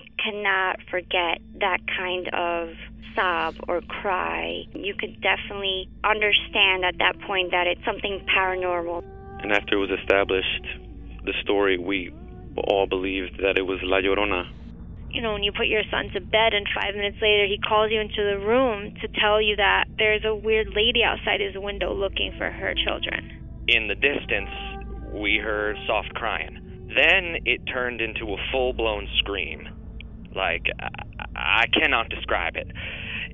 you cannot forget that kind of sob or cry, you could definitely understand at that point that it's something paranormal. And after it was established, the story, we all believed that it was La Llorona. You know, when you put your son to bed and five minutes later he calls you into the room to tell you that there's a weird lady outside his window looking for her children. In the distance, we heard soft crying. Then it turned into a full blown scream. Like, I-, I cannot describe it.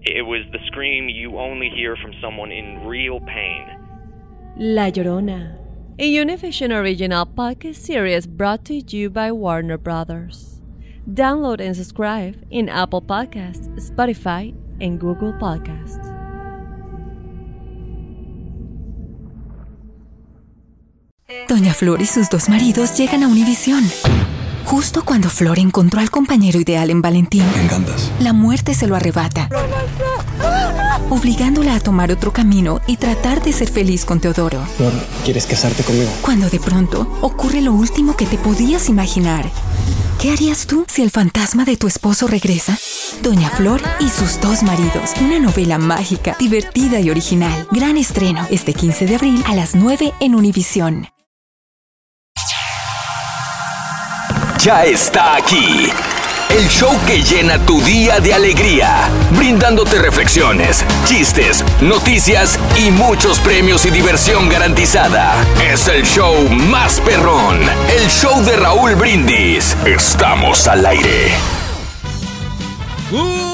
It was the scream you only hear from someone in real pain. La Llorona, a Univision original podcast series brought to you by Warner Brothers. Download and subscribe in Apple Podcasts, Spotify, and Google Podcasts. Doña Flor y sus dos maridos llegan a Univisión. Justo cuando Flor encontró al compañero ideal en Valentín, Me encantas. la muerte se lo arrebata, obligándola a tomar otro camino y tratar de ser feliz con Teodoro. Flor, ¿quieres casarte conmigo? Cuando de pronto ocurre lo último que te podías imaginar. ¿Qué harías tú si el fantasma de tu esposo regresa? Doña Flor y sus dos maridos. Una novela mágica, divertida y original. Gran estreno este 15 de abril a las 9 en Univisión. Ya está aquí. El show que llena tu día de alegría, brindándote reflexiones, chistes, noticias y muchos premios y diversión garantizada. Es el show más perrón, el show de Raúl Brindis. Estamos al aire. Good,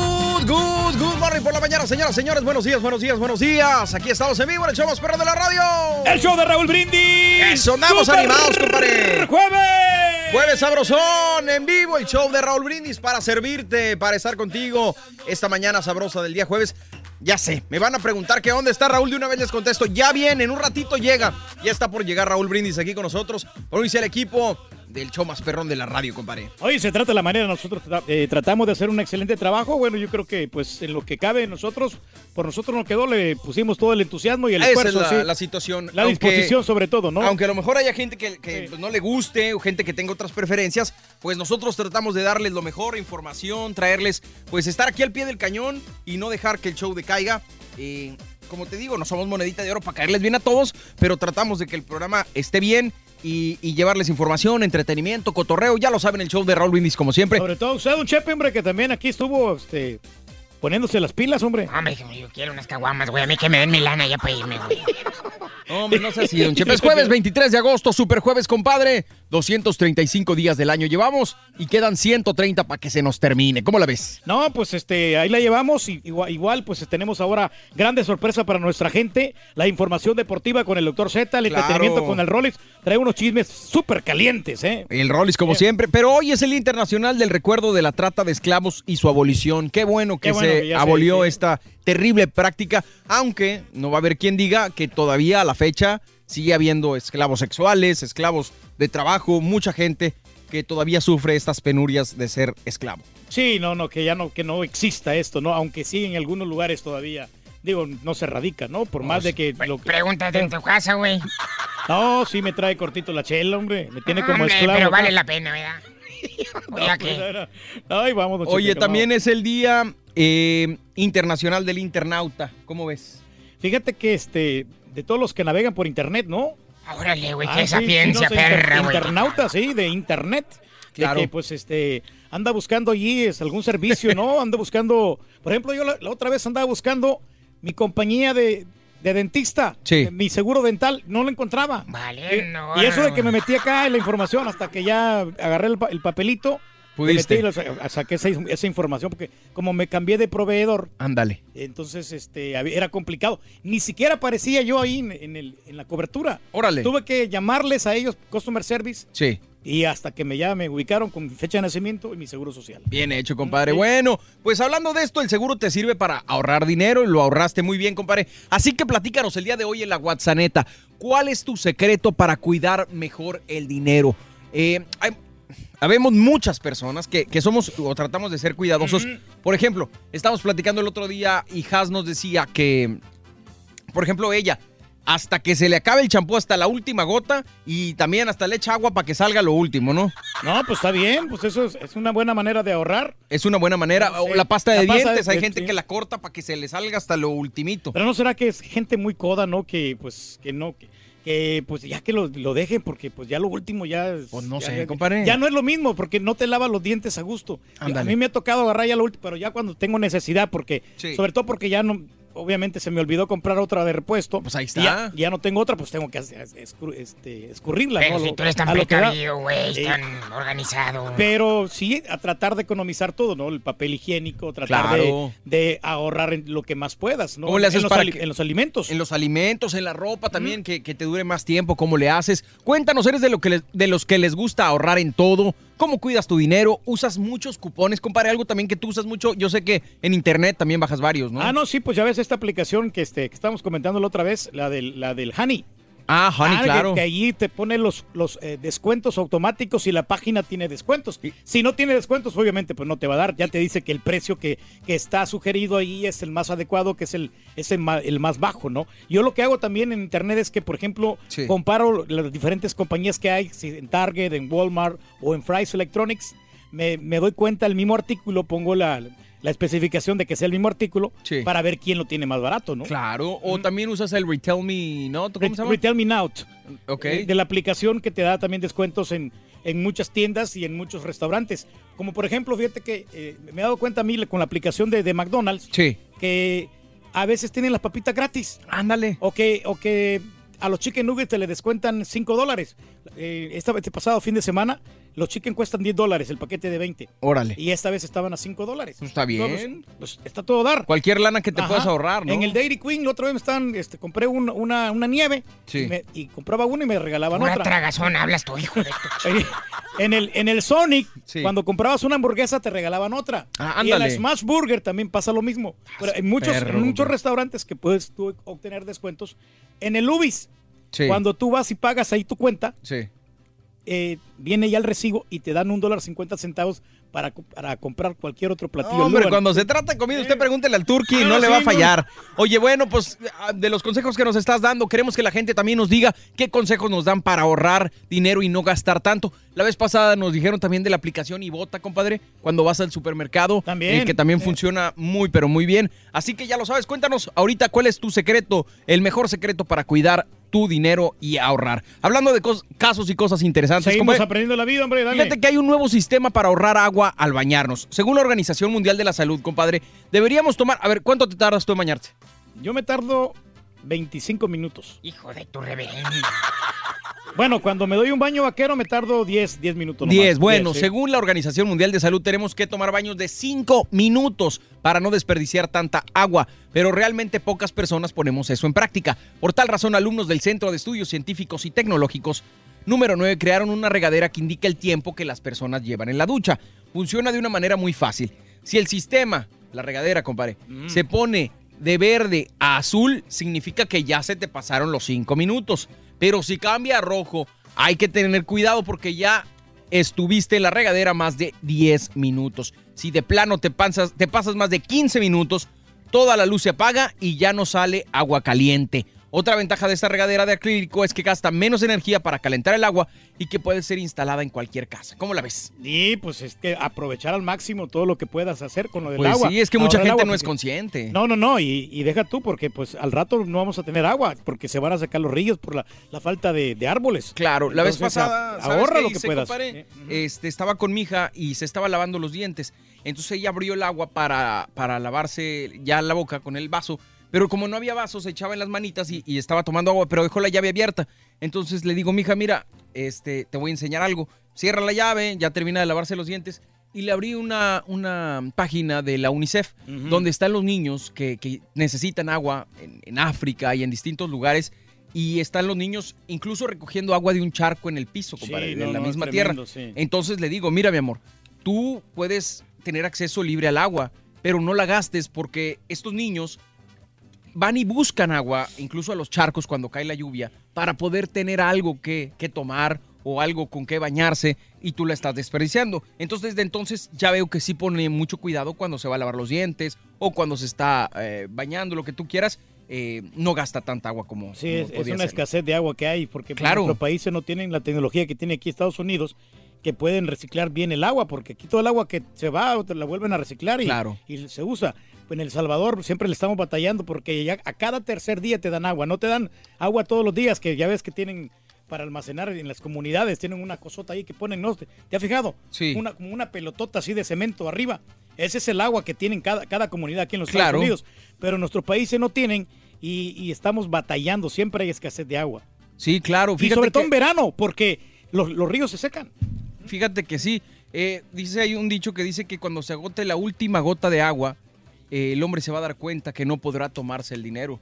por la mañana, señoras, señores. Buenos días, buenos días, buenos días. Aquí estamos en vivo en el show más perro de la radio. El show de Raúl Brindis. Eso, andamos ¡Super animados, compadre. ¡Jueves! Jueves sabrosón, en vivo el show de Raúl Brindis para servirte, para estar contigo esta mañana sabrosa del día jueves. Ya sé, me van a preguntar que dónde está Raúl, de una vez les contesto, ya viene, en un ratito llega, ya está por llegar Raúl Brindis aquí con nosotros, por unirse al equipo del show más perrón de la radio, compadre. Hoy se trata de la manera, nosotros eh, tratamos de hacer un excelente trabajo. Bueno, yo creo que pues en lo que cabe nosotros, por nosotros nos quedó, le pusimos todo el entusiasmo y el Esa esfuerzo. es la, sí. la situación. La Aunque- disposición sobre todo, ¿no? Aunque a lo mejor haya gente que, que, pues, no le guste o gente que tenga otras preferencias, pues nosotros tratamos de darles lo mejor, información, traerles, pues estar aquí al pie del cañón y no dejar que el show decaiga. Eh, como te digo, no somos monedita de oro para caerles bien a todos, pero tratamos de que el programa esté bien y, llevarles información, entretenimiento, cotorreo. Ya lo saben, el show de Raúl Brindis, como siempre. Sobre todo usted, un chepe, hombre, que también aquí estuvo este, poniéndose las pilas, hombre. Hombre, yo quiero unas caguamas, güey. A mí que me den mi lana ya para irme, güey. Hombre, no sé si, don Chepe. Es jueves 23 de agosto, super jueves, compadre. 235 días del año llevamos y quedan 130 para que se nos termine. ¿Cómo la ves? No, pues este, ahí la llevamos. y Igual, igual, pues tenemos ahora grande sorpresa para nuestra gente. La información deportiva con el doctor Z, el Claro. entretenimiento con el Rolex. Trae unos chismes súper calientes, ¿eh? El Rollis, como siempre. Pero hoy es el Día Internacional del Recuerdo de la Trata de Esclavos y su abolición. Qué bueno que Qué bueno se que ya se- abolió sí. esta terrible práctica, aunque no va a haber quien diga que todavía a la fecha sigue habiendo esclavos sexuales, esclavos de trabajo, mucha gente que todavía sufre estas penurias de ser esclavo. Sí, no, no, que ya no, que no exista esto, ¿no? Aunque sí en algunos lugares todavía, digo, no se radica, ¿no? Por más de que lo que... Pregúntate en tu casa, güey. No, sí me trae cortito la chela, hombre. Me tiene como Hombre, esclavo. pero vale la pena, ¿verdad? No, pues, ¿qué? era- Ay, vamos, Oye, también vamos. es el Día eh, Internacional del Internauta. ¿Cómo ves? Fíjate que este, de todos los que navegan por internet, ¿no? Órale, güey, Ah, qué sí, sapiencia, sí, no, perra, güey. Internauta, sí, de internet. Claro. De que, pues, este, anda buscando allí es, algún servicio, ¿no? Anda buscando, por ejemplo, yo la, la otra vez andaba buscando mi compañía de, de dentista, Sí. eh, mi seguro dental, no lo encontraba. Vale, Eh, no. y eso de que me metí acá en la información hasta que ya agarré el, pa- el papelito, me Pudiste. metí saqué esa, esa información porque como me cambié de proveedor, Ándale. entonces este era complicado. Ni siquiera aparecía yo ahí en, en el- en la cobertura. Órale. Tuve que llamarles a ellos, Customer Service, Sí. y hasta que me ya me ubicaron con mi fecha de nacimiento y mi seguro social. Bien hecho, compadre. Bueno, pues hablando de esto, el seguro te sirve para ahorrar dinero y lo ahorraste muy bien, compadre. Así que platícanos el día de hoy en la WhatsApp. ¿Cuál es tu secreto para cuidar mejor el dinero? Eh, hay- habemos muchas personas que, que somos o tratamos de ser cuidadosos. Por ejemplo, estábamos platicando el otro día y Has nos decía que, por ejemplo, ella hasta que se le acabe el champú hasta la última gota y también hasta le echa agua para que salga lo último, ¿no? No, pues está bien, pues eso es, es una buena manera de ahorrar. Es una buena manera. O la pasta de La pasta dientes, de- hay gente sí. que la corta para que se le salga hasta lo ultimito. Pero no será que es gente muy coda, ¿no? Que pues que no, que, que, pues ya que lo, lo dejen porque pues ya lo último ya... es- Pues no ya- sé, ya- compadre. Ya no es lo mismo porque no te lavas los dientes a gusto. A Ándale. mí me ha tocado agarrar ya lo último, pero ya cuando tengo necesidad porque, Sí. sobre todo porque ya no... Obviamente se me olvidó comprar otra de repuesto. Pues ahí está. Ya, ya no tengo otra, pues tengo que hacer- escur- este, escurrirla. Pero ¿no? si tú eres tan precavido, güey, Sí. tan organizado. Pero sí, a tratar de economizar todo, ¿no? El papel higiénico, tratar Claro. de, de ahorrar en lo que más puedas, ¿no? ¿Cómo le haces en los, para ali- que- en los alimentos. En los alimentos, en la ropa también, que, que te dure más tiempo, cómo le haces. Cuéntanos, ¿eres de, lo que les- de los que les gusta ahorrar en todo? ¿Cómo cuidas tu dinero? ¿Usas muchos cupones? Compare algo también que tú usas mucho. Yo sé que en internet también bajas varios, ¿no? Ah, no, sí, pues ya ves esta aplicación que, este, que estábamos comentando la otra vez, la del, la del Honey. Ah, Honey, que- claro. Que, allí te pone los, los eh, descuentos automáticos y la página tiene descuentos. Si no tiene descuentos, obviamente, pues no te va a dar. Ya te dice que el precio que, que está sugerido ahí es el más adecuado, que es el, es el, ma- el más bajo, ¿no? Yo lo que hago también en internet es que, por ejemplo, Sí. comparo las diferentes compañías que hay, si en Target, en Walmart o en Fry's Electronics. Me, me doy cuenta el mismo artículo, pongo la, la especificación de que sea el mismo artículo Sí. para ver quién lo tiene más barato, ¿no? Claro, o también usas el Retail Me, ¿no? ¿Cómo Re- se llama? Retail Me Now. Ok. eh, de la aplicación que te da también descuentos en, en muchas tiendas y en muchos restaurantes. Como por ejemplo, fíjate que eh, me he dado cuenta a mí con la aplicación de, de McDonald's Sí. que a veces tienen las papitas gratis. Ándale. O que, o que a los chicken nuggets te le descuentan 5 dólares. Eh, este pasado fin de semana, los chicken cuestan 10 dólares, el paquete de 20. Órale. Y esta vez estaban a 5 dólares. Pues está bien. Pues, pues, está todo a dar. Cualquier lana que te Ajá. puedas ahorrar, ¿no? En el Dairy Queen, la otra vez me estaban, este, compré un- una, una nieve Sí. y, me- y compraba una y me regalaban Una otra. tragazón, hablas tu hijo de En el, en el Sonic, Sí. cuando comprabas una hamburguesa, te regalaban otra. Ah, y en la. Smash Burger también pasa lo mismo. Pero en muchos, perro, en muchos restaurantes que puedes tú obtener descuentos. En el Ubis, Sí. cuando tú vas y pagas ahí tu cuenta, Sí. Eh, viene ya el recibo y te dan un dólar cincuenta centavos para, para comprar cualquier otro platillo. Hombre, Luego, cuando se trata de comida, usted pregúntele al Turqui, Ah, no le sí, va a no. fallar. Oye, bueno, pues ah, de los consejos que nos estás dando, queremos que la gente también nos diga qué consejos nos dan para ahorrar dinero y no gastar tanto. La vez pasada nos dijeron también de la aplicación Ibota, compadre, cuando vas al supermercado, También. eh, que también Eh. funciona muy, pero muy bien. Así que ya lo sabes, cuéntanos ahorita cuál es tu secreto, el mejor secreto para cuidar tu dinero y ahorrar. Hablando de casos y cosas interesantes, Seguimos aprendiendo la vida, hombre, dale. Fíjate que hay un nuevo sistema para ahorrar agua al bañarnos. Según la Organización Mundial de la Salud, compadre, deberíamos tomar. A ver, ¿cuánto te tardas tú en bañarte? Yo me tardo 25 minutos. hijo de tu reverenda. Bueno, cuando me doy un baño vaquero me tardo 10, 10 minutos. nomás. 10. Bueno, 10, sí. según la Organización Mundial de Salud, tenemos que tomar baños de 5 minutos para no desperdiciar tanta agua. Pero realmente pocas personas ponemos eso en práctica. Por tal razón, alumnos del Centro de Estudios Científicos y Tecnológicos Número 9. Crearon una regadera que indica el tiempo que las personas llevan en la ducha. Funciona de una manera muy fácil. Si el sistema, la regadera, compadre, Mm. se pone de verde a azul, significa que ya se te pasaron los 5 minutos. Pero si cambia a rojo, hay que tener cuidado porque ya estuviste en la regadera más de 10 minutos. Si de plano te pasas, te pasas más de 15 minutos, toda la luz se apaga y ya no sale agua caliente. Otra ventaja de esta regadera de acrílico es que gasta menos energía para calentar el agua y que puede ser instalada en cualquier casa. ¿Cómo la ves? Y pues es que aprovechar al máximo todo lo que puedas hacer con lo del Pues agua. sí, es que mucha gente agua, no es consciente. No, no, no, y, y deja tú, porque pues al rato no vamos a tener agua, porque se van a sacar los ríos por la, la falta de, de árboles. Claro, la vez pasada, a- ¿sabes ahorra qué lo que puedas. Este, estaba con mi hija y se estaba lavando los dientes. Entonces ella abrió el agua para, para lavarse ya la boca con el vaso. Pero como no había vaso, se echaba en las manitas y, y estaba tomando agua, pero dejó la llave abierta. Entonces le digo, mija, mira, este, te voy a enseñar algo. Cierra la llave, ya termina de lavarse los dientes. Y le abrí una, una página de la UNICEF, donde están los niños que, que necesitan agua en, en África y en distintos lugares. Y están los niños incluso recogiendo agua de un charco en el piso, compadre, Sí, no, la no, misma tremendo, tierra. sí. Entonces le digo, mira mi amor, tú puedes tener acceso libre al agua, pero no la gastes porque estos niños van y buscan agua, incluso a los charcos cuando cae la lluvia, para poder tener algo que, que tomar o algo con que bañarse y tú la estás desperdiciando. Entonces, desde entonces ya veo que sí pone mucho cuidado cuando se va a lavar los dientes o cuando se está eh, bañando, lo que tú quieras. eh, no gasta tanta agua como, Sí, como es, una ser. escasez de agua que hay, porque Claro. nuestros países no tienen la tecnología que tiene aquí Estados Unidos, que pueden reciclar bien el agua, porque aquí todo el agua que se va, la vuelven a reciclar y, Claro. y se usa. En El Salvador siempre le estamos batallando porque ya a cada tercer día te dan agua, no te dan agua todos los días, que ya ves que tienen para almacenar en las comunidades, tienen una cosota ahí que ponen, ¿no? ¿Te, te has fijado? Sí. Una, como una pelotota así de cemento arriba. Ese es el agua que tienen cada, cada comunidad aquí en los Claro. Estados Unidos. Pero nuestros países no tienen y, y estamos batallando, siempre hay escasez de agua. Sí, claro. Y sobre todo que- en verano, porque los, los ríos se secan. Fíjate que sí. Eh, dice, hay un dicho que dice que cuando se agote la última gota de agua, eh, el hombre se va a dar cuenta que no podrá tomarse el dinero.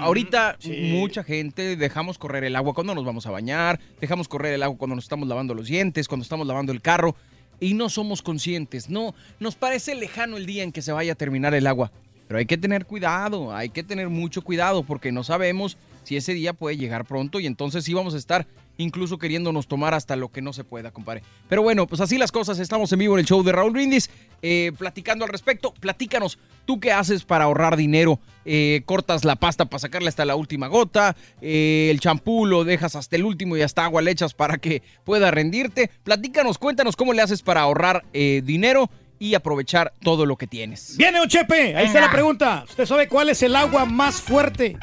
Ahorita sí. mucha gente dejamos correr el agua cuando nos vamos a bañar, dejamos correr el agua cuando nos estamos lavando los dientes, cuando estamos lavando el carro y no somos conscientes. No, nos parece lejano el día en que se vaya a terminar el agua. Pero hay que tener cuidado, hay que tener mucho cuidado porque no sabemos si ese día puede llegar pronto y entonces sí vamos a estar incluso queriéndonos tomar hasta lo que no se pueda, compadre. Pero bueno, pues así las cosas, estamos en vivo en el show de Raúl Brindis, eh, platicando al respecto. Platícanos, ¿tú qué haces para ahorrar dinero? Eh, ¿Cortas la pasta para sacarle hasta la última gota? Eh, ¿El champú lo dejas hasta el último y hasta agua le echas para que pueda rendirte? Platícanos, cuéntanos cómo le haces para ahorrar eh, dinero y aprovechar todo lo que tienes. Viene un chepe, ahí está la pregunta. ¿Usted sabe cuál es el agua más fuerte?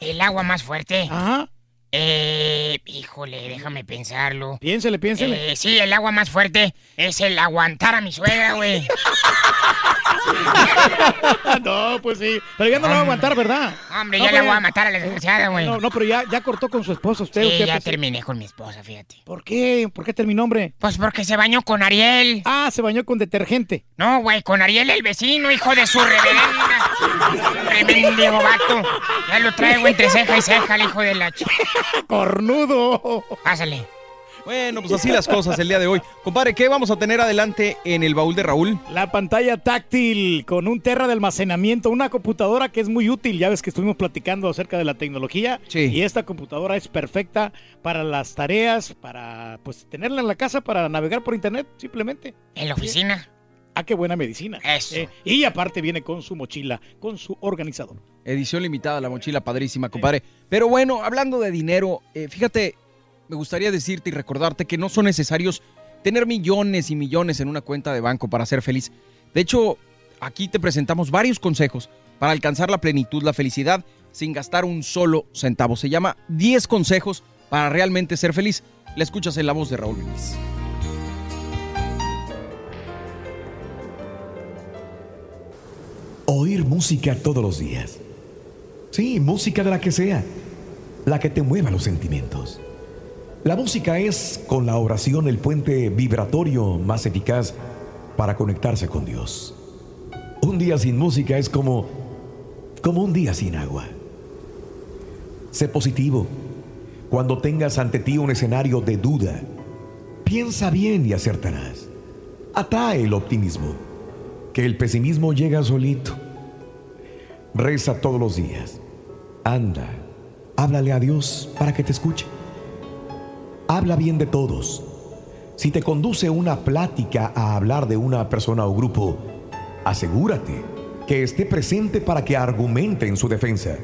El agua más fuerte. Ajá. Eh, híjole, déjame pensarlo. Piénsele, piénsele. Eh, sí, el agua más fuerte es el aguantar a mi suegra, güey. no, pues sí. Pero ya no lo va a aguantar, ¿verdad? Hombre, No, ya la voy a matar a la desgraciada, güey. No, no, pero ya, ya cortó con su esposo usted. Sí, usted, ya pues, terminé con mi esposa, fíjate. ¿Por qué? ¿Por qué terminó, hombre? Pues porque se bañó con Ariel. Ah, se bañó con detergente. No, güey, con Ariel el vecino, hijo de su reverenda. Tremendo vato. Ya lo traigo entre ceja y ceja, el hijo de la ch... ¡Cornudo! Pásale. Bueno, pues así las cosas el día de hoy. Compadre, ¿qué vamos a tener adelante en el baúl de Raúl? La pantalla táctil con un terra de almacenamiento, una computadora que es muy útil. Ya ves que estuvimos platicando acerca de la tecnología. Sí. Y esta computadora es perfecta para las tareas, para pues tenerla en la casa, para navegar por internet, simplemente. En la oficina. Ah, qué buena medicina. Eso. Eh, y aparte viene con su mochila, con su organizador. Edición limitada, la mochila padrísima, compadre. Pero bueno, hablando de dinero, eh, fíjate, me gustaría decirte y recordarte que no son necesarios tener millones y millones en una cuenta de banco para ser feliz. De hecho, aquí te presentamos varios consejos para alcanzar la plenitud, la felicidad, sin gastar un solo centavo. Se llama 10 consejos para realmente ser feliz. La escuchas en la voz de Raúl Brindis. Oír música todos los días. Sí, música de la que sea, la que te mueva los sentimientos. La música es, con la oración, el puente vibratorio más eficaz para conectarse con Dios. Un día sin música es como, como un día sin agua. Sé positivo. Cuando tengas ante ti un escenario de duda, piensa bien y acertarás. Atrae el optimismo, que el pesimismo llega solito. Reza todos los días. Anda, háblale a Dios para que te escuche. Habla bien de todos. Si te conduce una plática a hablar de una persona o grupo, asegúrate que esté presente para que argumente en su defensa.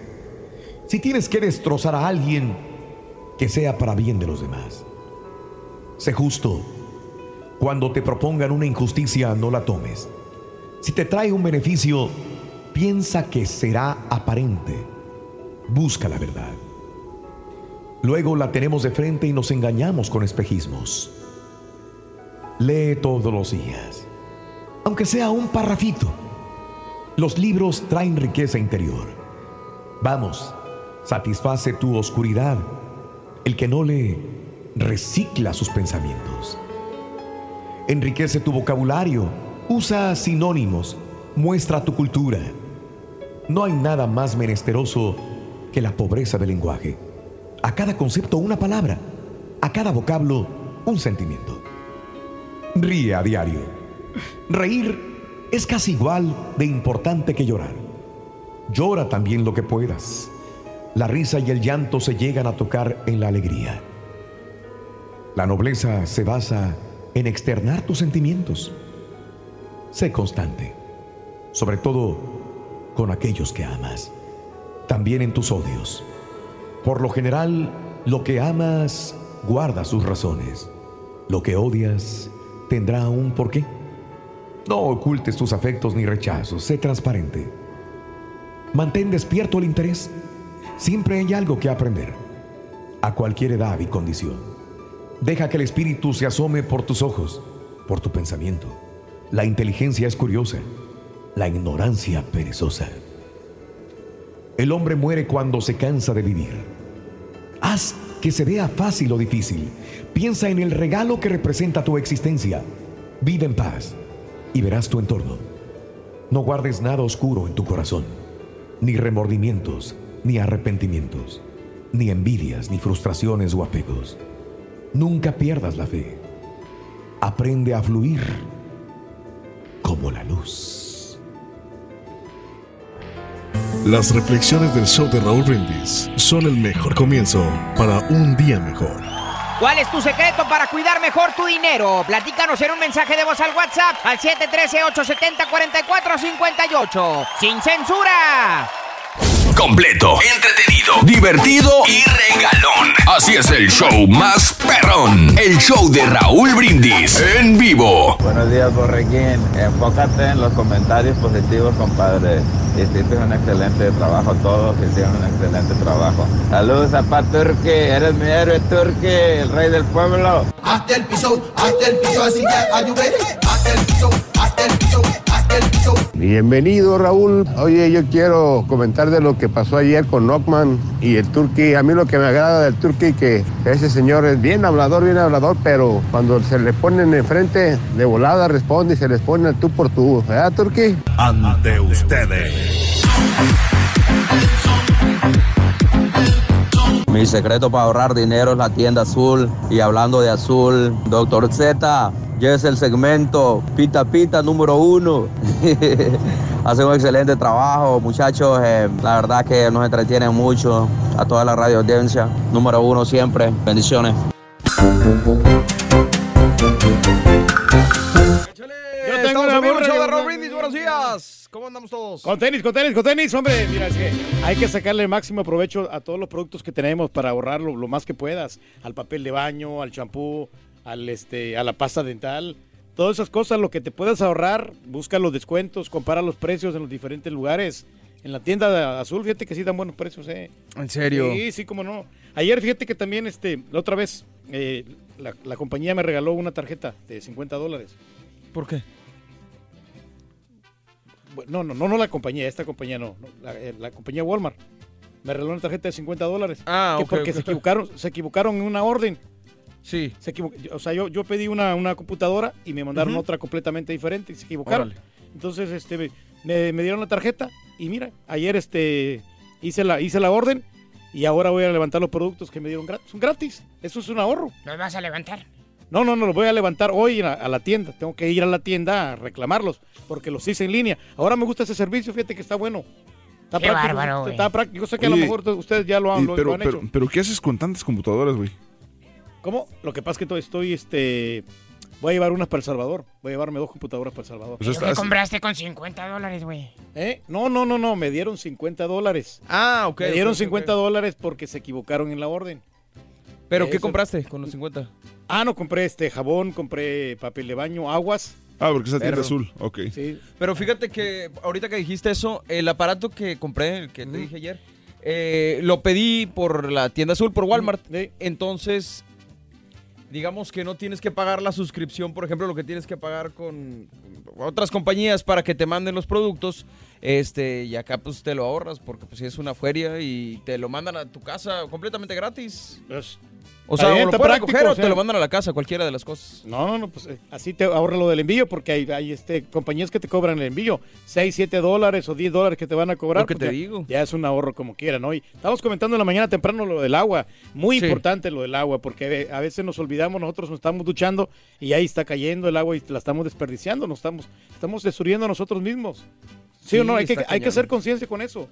Si tienes que destrozar a alguien, que sea para bien de los demás. Sé justo. Cuando te propongan una injusticia, no la tomes. Si te trae un beneficio, piensa que será aparente. Busca la verdad. Luego la tenemos de frente y nos engañamos con espejismos. Lee todos los días, aunque sea un parrafito. Los libros traen riqueza interior. Vamos, satisface tu oscuridad. El que no lee, recicla sus pensamientos. Enriquece tu vocabulario, usa sinónimos, muestra tu cultura. No hay nada más menesteroso que la pobreza del lenguaje. A cada concepto una palabra, a cada vocablo un sentimiento. Ríe a diario. Reír es casi igual de importante que llorar. Llora también lo que puedas. La risa y el llanto se llegan a tocar en la alegría. La nobleza se basa en externar tus sentimientos. Sé constante, sobre todo con aquellos que amas. también en tus odios. Por lo general, lo que amas guarda sus razones. Lo que odias tendrá un porqué. No ocultes tus afectos ni rechazos, sé transparente. Mantén despierto el interés. Siempre hay algo que aprender, a cualquier edad y condición. Deja que el espíritu se asome por tus ojos, por tu pensamiento. La inteligencia es curiosa, la ignorancia perezosa. El hombre muere cuando se cansa de vivir. Haz que se vea fácil o difícil. Piensa en el regalo que representa tu existencia. Vive en paz y verás tu entorno. No guardes nada oscuro en tu corazón, ni remordimientos, ni arrepentimientos, ni envidias, ni frustraciones o apegos. Nunca pierdas la fe. Aprende a fluir como la luz. Las reflexiones del show de Raúl Brindis son el mejor comienzo para un día mejor. ¿Cuál es tu secreto para cuidar mejor tu dinero? Platícanos en un mensaje de voz al WhatsApp al 713-870-4458. ¡Sin censura! Completo, entretenido, divertido y regalón. Así es el show más perrón. El show de Raúl Brindis en vivo. Buenos días, Borrequín. Enfócate en los comentarios positivos, compadre. Hiciste un excelente trabajo, todos hicieron un excelente trabajo. Saludos a Pat Turki, eres mi héroe Turki, el rey del pueblo. Hasta el piso, hasta el piso, así que ayúdame. Hasta el piso, hasta el piso, hasta el piso. Bienvenido Raúl. Oye, yo quiero comentar de lo que pasó ayer con Nockman y el Turqui. A mí lo que me agrada del Turqui que ese señor es bien hablador, bien hablador, pero cuando se le ponen enfrente de volada responde y se les pone tú por tú. ¿Verdad, Turqui? Ante ustedes. Mi secreto para ahorrar dinero es la tienda azul. Y hablando de azul, Doctor Z, ya es el segmento Pita Pita número uno. Hace un excelente trabajo, muchachos. eh, la verdad que nos entretienen mucho. A toda la radio audiencia, número uno siempre. Bendiciones. Yo tengo una burra de Brindis. Buenos días. ¿Cómo andamos todos? Con tenis, con tenis, con tenis, hombre. Mira, es que hay que sacarle el máximo provecho a todos los productos que tenemos para ahorrarlo lo más que puedas. Al papel de baño, al champú, al este, a la pasta dental. Todas esas cosas, lo que te puedas ahorrar, busca los descuentos, compara los precios en los diferentes lugares. En la tienda de azul, fíjate que sí dan buenos precios, ¿eh? ¿En serio? Sí, sí, cómo no. Ayer, fíjate que también, este, la otra vez, eh, la, la compañía me regaló una tarjeta de 50 dólares. ¿Por qué? No, no, no, no la compañía, esta compañía no, no, la, eh, la compañía Walmart. Me regaló una tarjeta de 50 dólares. Ah, que ok, Porque se equivocaron, se equivocaron en una orden. Sí. Se equivo- o sea, yo, yo pedí una, una computadora y me mandaron otra completamente diferente y se equivocaron. Órale. Entonces, este, me- me, me dieron la tarjeta y mira, ayer este, hice, la, hice la orden y ahora voy a levantar los productos que me dieron gratis. Son gratis. Eso es un ahorro. ¿Los vas a levantar? No, no, no, los voy a levantar hoy a, a la tienda. Tengo que ir a la tienda a reclamarlos porque los hice en línea. Ahora me gusta ese servicio, fíjate que está bueno. Está Qué práctico, bárbaro, güey. Está práctico. Yo sé que a lo mejor ustedes ya lo han, Y lo- pero, lo han pero, hecho. pero, ¿qué haces con tantas computadoras, güey? ¿Cómo? Lo que pasa es que to- estoy, este... Voy a llevar unas para El Salvador. Voy a llevarme dos computadoras para El Salvador. Pues ¿Pero qué compraste con 50 dólares, güey? ¿Eh? No, no, no, no. Me dieron 50 dólares. Ah, ok. Me dieron ok, ok, 50 ok. dólares porque se equivocaron en la orden. ¿Pero qué Eso- compraste con los 50? Ah, no, compré este jabón, compré papel de baño, aguas. Ah, porque esa tienda azul. Ok. Sí. Pero fíjate que ahorita que dijiste eso, el aparato que compré, el que te dije ayer, eh, lo pedí por la tienda azul, por Walmart. Entonces, digamos que no tienes que pagar la suscripción, por ejemplo, lo que tienes que pagar con otras compañías para que te manden los productos. Este, y acá pues te lo ahorras porque pues es una feria y te lo mandan a tu casa completamente gratis. O sea, o lo puedes recoger o o sea. te lo mandan a la casa, cualquiera de las cosas. No, no, no, pues eh, así te ahorra lo del envío porque hay, hay este, compañías que te cobran el envío. 6, 7 dólares o 10 dólares que te van a cobrar. Lo que te digo. Ya es un ahorro como quiera, ¿no? Y estamos comentando en la mañana temprano lo del agua. Muy Sí. importante lo del agua porque a veces nos olvidamos, nosotros nos estamos duchando y ahí está cayendo el agua y la estamos desperdiciando, nos estamos, estamos destruyendo a nosotros mismos. ¿Sí, o Sí, no? Hay que, hay que hacer conciencia con eso.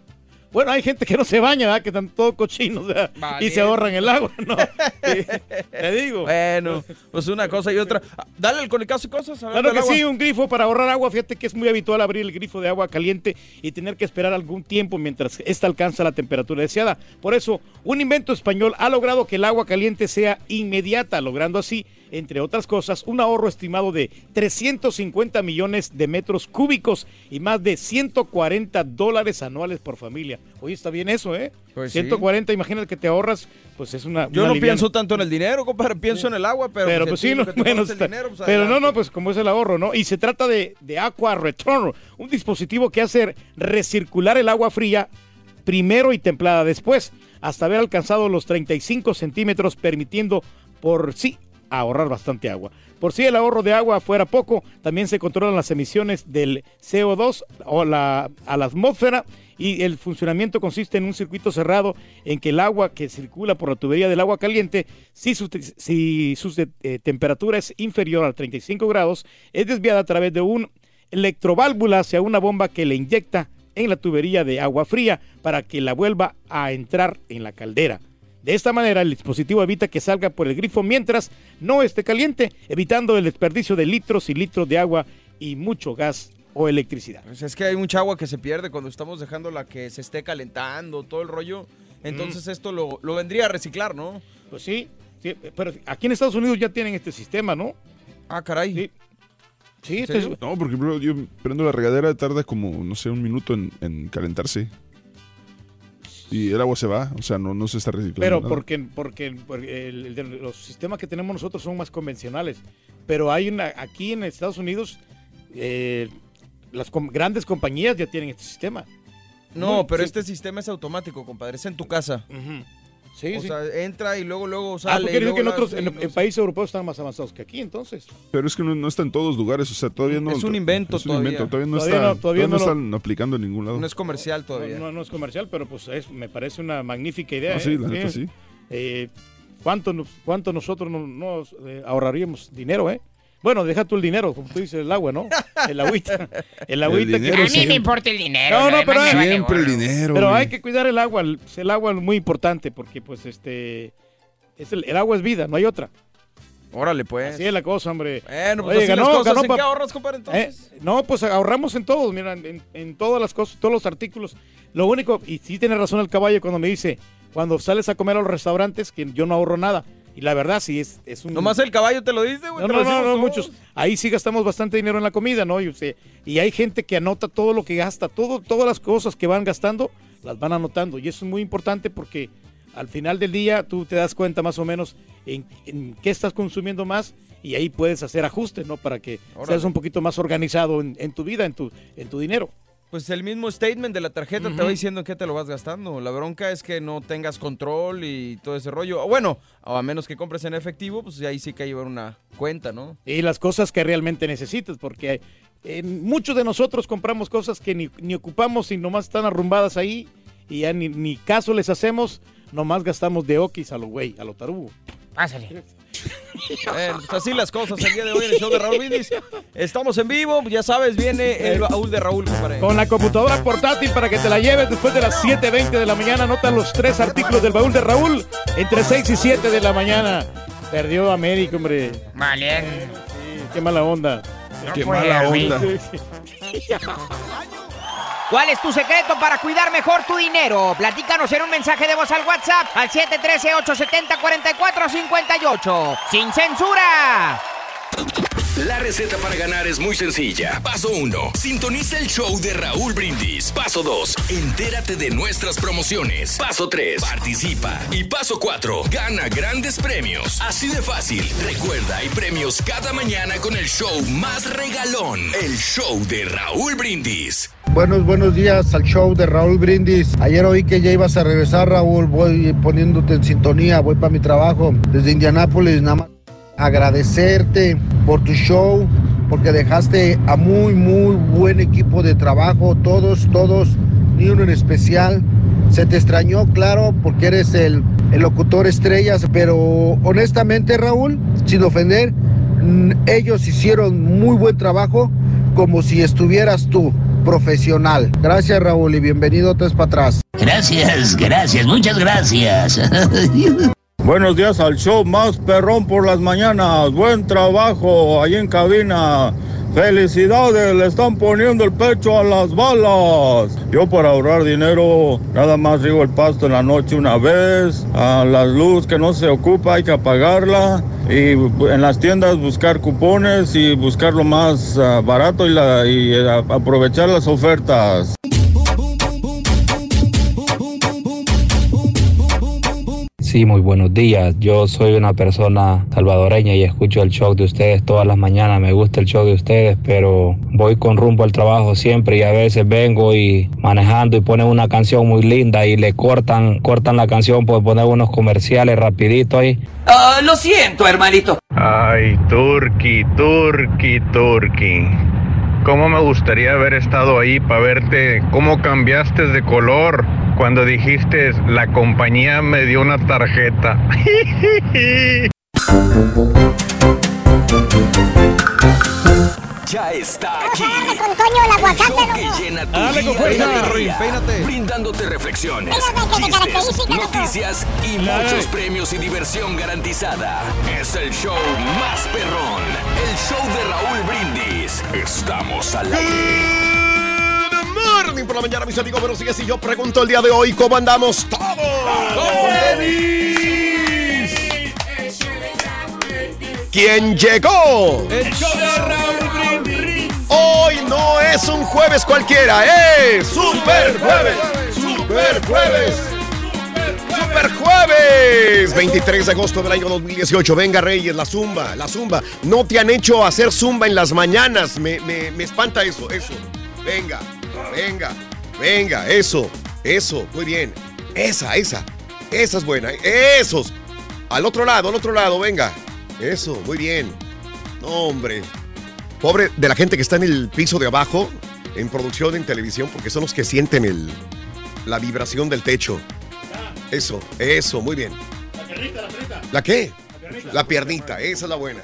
Bueno, hay gente que no se baña, ¿verdad? Que están todos cochinos, ¿verdad? Y se ahorran el agua, ¿no? Sí. Te digo. Bueno, pues una cosa y otra. Dale el colicazo y cosas. a ver, Claro que agua. sí, un grifo para ahorrar agua. Fíjate que es muy habitual abrir el grifo de agua caliente y tener que esperar algún tiempo mientras ésta alcanza la temperatura deseada. Por eso, un invento español ha logrado que el agua caliente sea inmediata, logrando así, entre otras cosas, un ahorro estimado de 350 millones de metros cúbicos y más de 140 dólares anuales por familia. Oye, está bien eso, ¿eh? Pues sí. 140, imagínate que te ahorras, pues es una... Yo una no liviana. pienso tanto en el dinero, compadre, pienso en el agua, pero, Pero pues sí, no, bueno, está- dinero, pues pero no, no, pues como es el ahorro, ¿no? Y se trata de, de Aqua Return, un dispositivo que hace recircular el agua fría primero y templada después, hasta haber alcanzado los 35 centímetros, permitiendo por sí ahorrar bastante agua. Por si el ahorro de agua fuera poco, también se controlan las emisiones del CO2 o la, a la atmósfera y el funcionamiento consiste en un circuito cerrado en que el agua que circula por la tubería del agua caliente, si su, si su eh, temperatura es inferior a 35 grados, es desviada a través de un electroválvula hacia una bomba que le inyecta en la tubería de agua fría para que la vuelva a entrar en la caldera. De esta manera, el dispositivo evita que salga por el grifo mientras no esté caliente, evitando el desperdicio de litros y litros de agua y mucho gas o electricidad. Pues es que hay mucha agua que se pierde cuando estamos dejando la que se esté calentando, todo el rollo. Entonces esto lo, lo vendría a reciclar, ¿no? Pues sí, sí, pero aquí en Estados Unidos ya tienen este sistema, ¿no? Ah, caray. Sí, Sí, ¿En este? No, porque yo prendo la regadera, tarda como, no sé, un minuto en, en calentarse. Y el agua se va, o sea, no, no se está reciclando. Pero nada. porque, porque, porque el- el los sistemas que tenemos nosotros son más convencionales. Pero hay una, aquí en Estados Unidos, eh, las com- grandes compañías ya tienen este sistema. No, Muy- pero sí. este sistema es automático, compadre. Es en tu casa. Sí, o sí. sea, entra y luego, luego Ah, sale. porque y digo que en luego otros, en, países europeos están más avanzados que aquí, entonces. Pero es que no, no está en todos lugares, o sea, todavía no. Es un invento es un todavía. invento, todavía no Todavía está, no- todavía no lo- están aplicando en ningún lado. No es comercial todavía. No, no, no es comercial, pero pues es, me parece una magnífica idea. Ah, ¿eh? sí, la neta, sí. Eh, ¿cuánto, nos- ¿Cuánto nosotros no- nos eh, ahorraríamos dinero, eh? Bueno, deja tú el dinero, como tú dices, el agua, ¿no? El agüita. El agüita dinero que... A mí me importa el dinero. No, no, pero vale Siempre el dinero. Pero hay que cuidar el agua. El, el agua es muy importante porque, pues, este... Es el, el agua es vida, no hay otra. Órale, pues. Así es la cosa, hombre. Bueno, pues Oye, así ganó- las cosas. ganó ¿En pa- qué ahorras, compadre, entonces? Eh, No, pues ahorramos en todos, mira, en, en todas las cosas, todos los artículos. Lo único, y sí tiene razón el caballo cuando me dice, cuando sales a comer a los restaurantes, que yo no ahorro nada. Y la verdad, sí, es, es un... Nomás el caballo te lo dice, güey. No, no, no, no, muchos. Ahí sí gastamos bastante dinero en la comida, ¿no? Y, usted- y hay gente que anota todo lo que gasta, todo, todas las cosas que van gastando, las van anotando. Y eso es muy importante porque al final del día tú te das cuenta más o menos en, en qué estás consumiendo más y ahí puedes hacer ajustes, ¿no? Para que Órale. seas un poquito más organizado en, en tu vida, en tu, en tu dinero. Pues el mismo statement de la tarjeta te va diciendo en qué te lo vas gastando. La bronca es que no tengas control y todo ese rollo. O Bueno, o a menos que compres en efectivo, pues ahí sí que hay que llevar una cuenta, ¿no? Y las cosas que realmente necesitas, porque eh, muchos de nosotros compramos cosas que ni, ni ocupamos y nomás están arrumbadas ahí y ya ni, ni caso les hacemos, nomás gastamos de okis a lo güey, a lo tarugo. Pásale. Bueno, pues así las cosas el día de hoy en el show de Raúl Brindis. Estamos en vivo, ya sabes, viene el baúl de Raúl, compadre. Con la computadora portátil para que te la lleves después de las 7.20 de la mañana. Anota los tres artículos del baúl de Raúl entre 6 y 7 de la mañana. Perdió América, hombre. Vale. Qué mala onda. Qué mala onda. ¿Cuál es tu secreto para cuidar mejor tu dinero? Platícanos en un mensaje de voz al WhatsApp al 713-870-4458. ¡Sin censura! La receta para ganar es muy sencilla. Paso 1. Sintoniza el show de Raúl Brindis. Paso 2. Entérate de nuestras promociones. Paso 3. Participa. Y paso 4. Gana grandes premios. Así de fácil. Recuerda, hay premios cada mañana con el show más regalón. El show de Raúl Brindis. Buenos, buenos días al show de Raúl Brindis. Ayer oí que ya ibas a regresar, Raúl. Voy poniéndote en sintonía, voy para mi trabajo desde Indianápolis. Nada más agradecerte por tu show, porque dejaste a muy, muy buen equipo de trabajo. Todos, todos, ni uno en especial. Se te extrañó, claro, porque eres el, el locutor estrellas, pero honestamente, Raúl, sin ofender, ellos hicieron muy buen trabajo como si estuvieras tú, profesional. Gracias Raúl y bienvenido vez para atrás. Gracias, gracias, muchas gracias. Buenos días al show más perrón por las mañanas. Buen trabajo ahí en cabina. Felicidades, le están poniendo el pecho a las balas. Yo para ahorrar dinero nada más riego el pasto en la noche una vez. A la luz que no se ocupa hay que apagarla. Y en las tiendas buscar cupones y buscar lo más ah, barato y, eh, aprovechar las ofertas. Sí, muy buenos días. Yo soy una persona salvadoreña y escucho el show de ustedes todas las mañanas. Me gusta el show de ustedes, pero voy con rumbo al trabajo siempre y a veces vengo y manejando y ponen una canción muy linda y le cortan, cortan la canción por poner unos comerciales rapidito ahí. Ah, lo siento, hermanito. Ay, Turki, Turki, Turki. ¿Cómo me gustaría haber estado ahí para verte cómo cambiaste de color cuando dijiste la compañía me dio una tarjeta? Ya está aquí. con Toño el aguacate, loco. que llena tu Dale, con fuerza, peínate. brindándote reflexiones, chistes, noticias y Dale. muchos premios y diversión garantizada. Es el show más perrón, el show de Raúl Brindis. Estamos al aire. Good morning por la mañana, mis amigos. Buenos días. Y yo pregunto el día de hoy, ¿cómo andamos todos? ¿Quién llegó? El show de Raúl Brindis. Hoy no es un jueves cualquiera, es Super Jueves. Super Jueves. Super Jueves. 23 de agosto del año 2018. Venga, Reyes, la zumba, la zumba. No te han hecho hacer zumba en las mañanas. Me, me- me espanta eso, eso. Venga, venga, venga, eso, eso. Muy bien. Esa, esa. Esa es buena. Esos. Al otro lado, al otro lado, venga. Eso, muy bien. No, hombre. Pobre de la gente que está en el piso de abajo, en producción, en televisión, porque son los que sienten el, la vibración del techo. Eso, eso, muy bien. ¿La qué? La piernita, esa es la buena.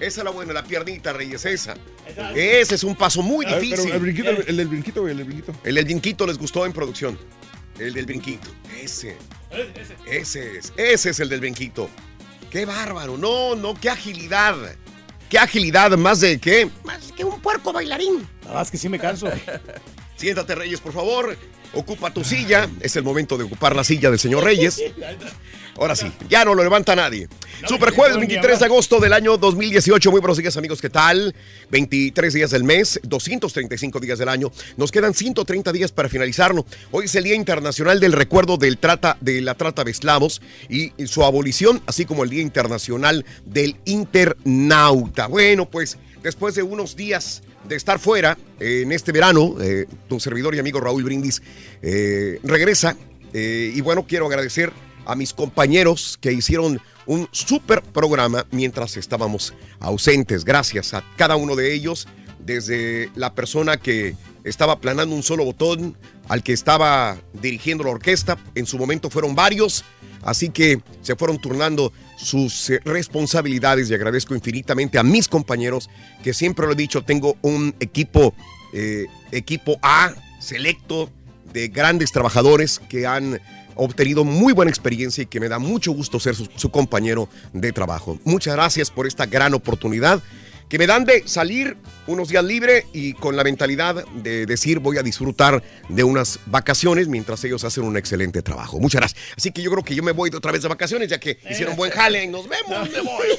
Esa es la buena, la piernita, Reyes, esa. Ese es un paso muy ver, difícil. el brinquito, el del brinquito, el del brinquito. El del brinquito les gustó en producción. El del brinquito. Ese. Ese es. Ese es el del brinquito. Qué bárbaro. No, no, qué agilidad. Qué agilidad, más de qué. Más que un puerco bailarín. La verdad es que sí me canso. Siéntate, Reyes, por favor. Ocupa tu silla. Es el momento de ocupar la silla del señor Reyes. Ahora sí, ya no lo levanta nadie. Super jueves 23 de agosto del año 2018. Muy buenos días, amigos. ¿Qué tal? 23 días del mes, 235 días del año. Nos quedan 130 días para finalizarlo. Hoy es el Día Internacional del Recuerdo del trata, de la Trata de Esclavos y su abolición, así como el Día Internacional del Internauta. Bueno, pues después de unos días de estar fuera eh, en este verano, eh, tu servidor y amigo Raúl Brindis eh, regresa. eh, y bueno, quiero agradecer a mis compañeros que hicieron un súper programa mientras estábamos ausentes. Gracias a cada uno de ellos, desde la persona que estaba planando un solo botón al que estaba dirigiendo la orquesta. En su momento fueron varios, así que se fueron turnando sus eh, responsabilidades y agradezco infinitamente a mis compañeros que siempre lo he dicho, tengo un equipo, eh, equipo A selecto de grandes trabajadores que han obtenido muy buena experiencia y que me da mucho gusto ser su, su compañero de trabajo. Muchas gracias por esta gran oportunidad que me dan de salir unos días libre y con la mentalidad de decir voy a disfrutar de unas vacaciones mientras ellos hacen un excelente trabajo. Muchas gracias. Así que yo creo que yo me voy de otra vez de vacaciones ya que hicieron buen jale. Nos vemos, me voy.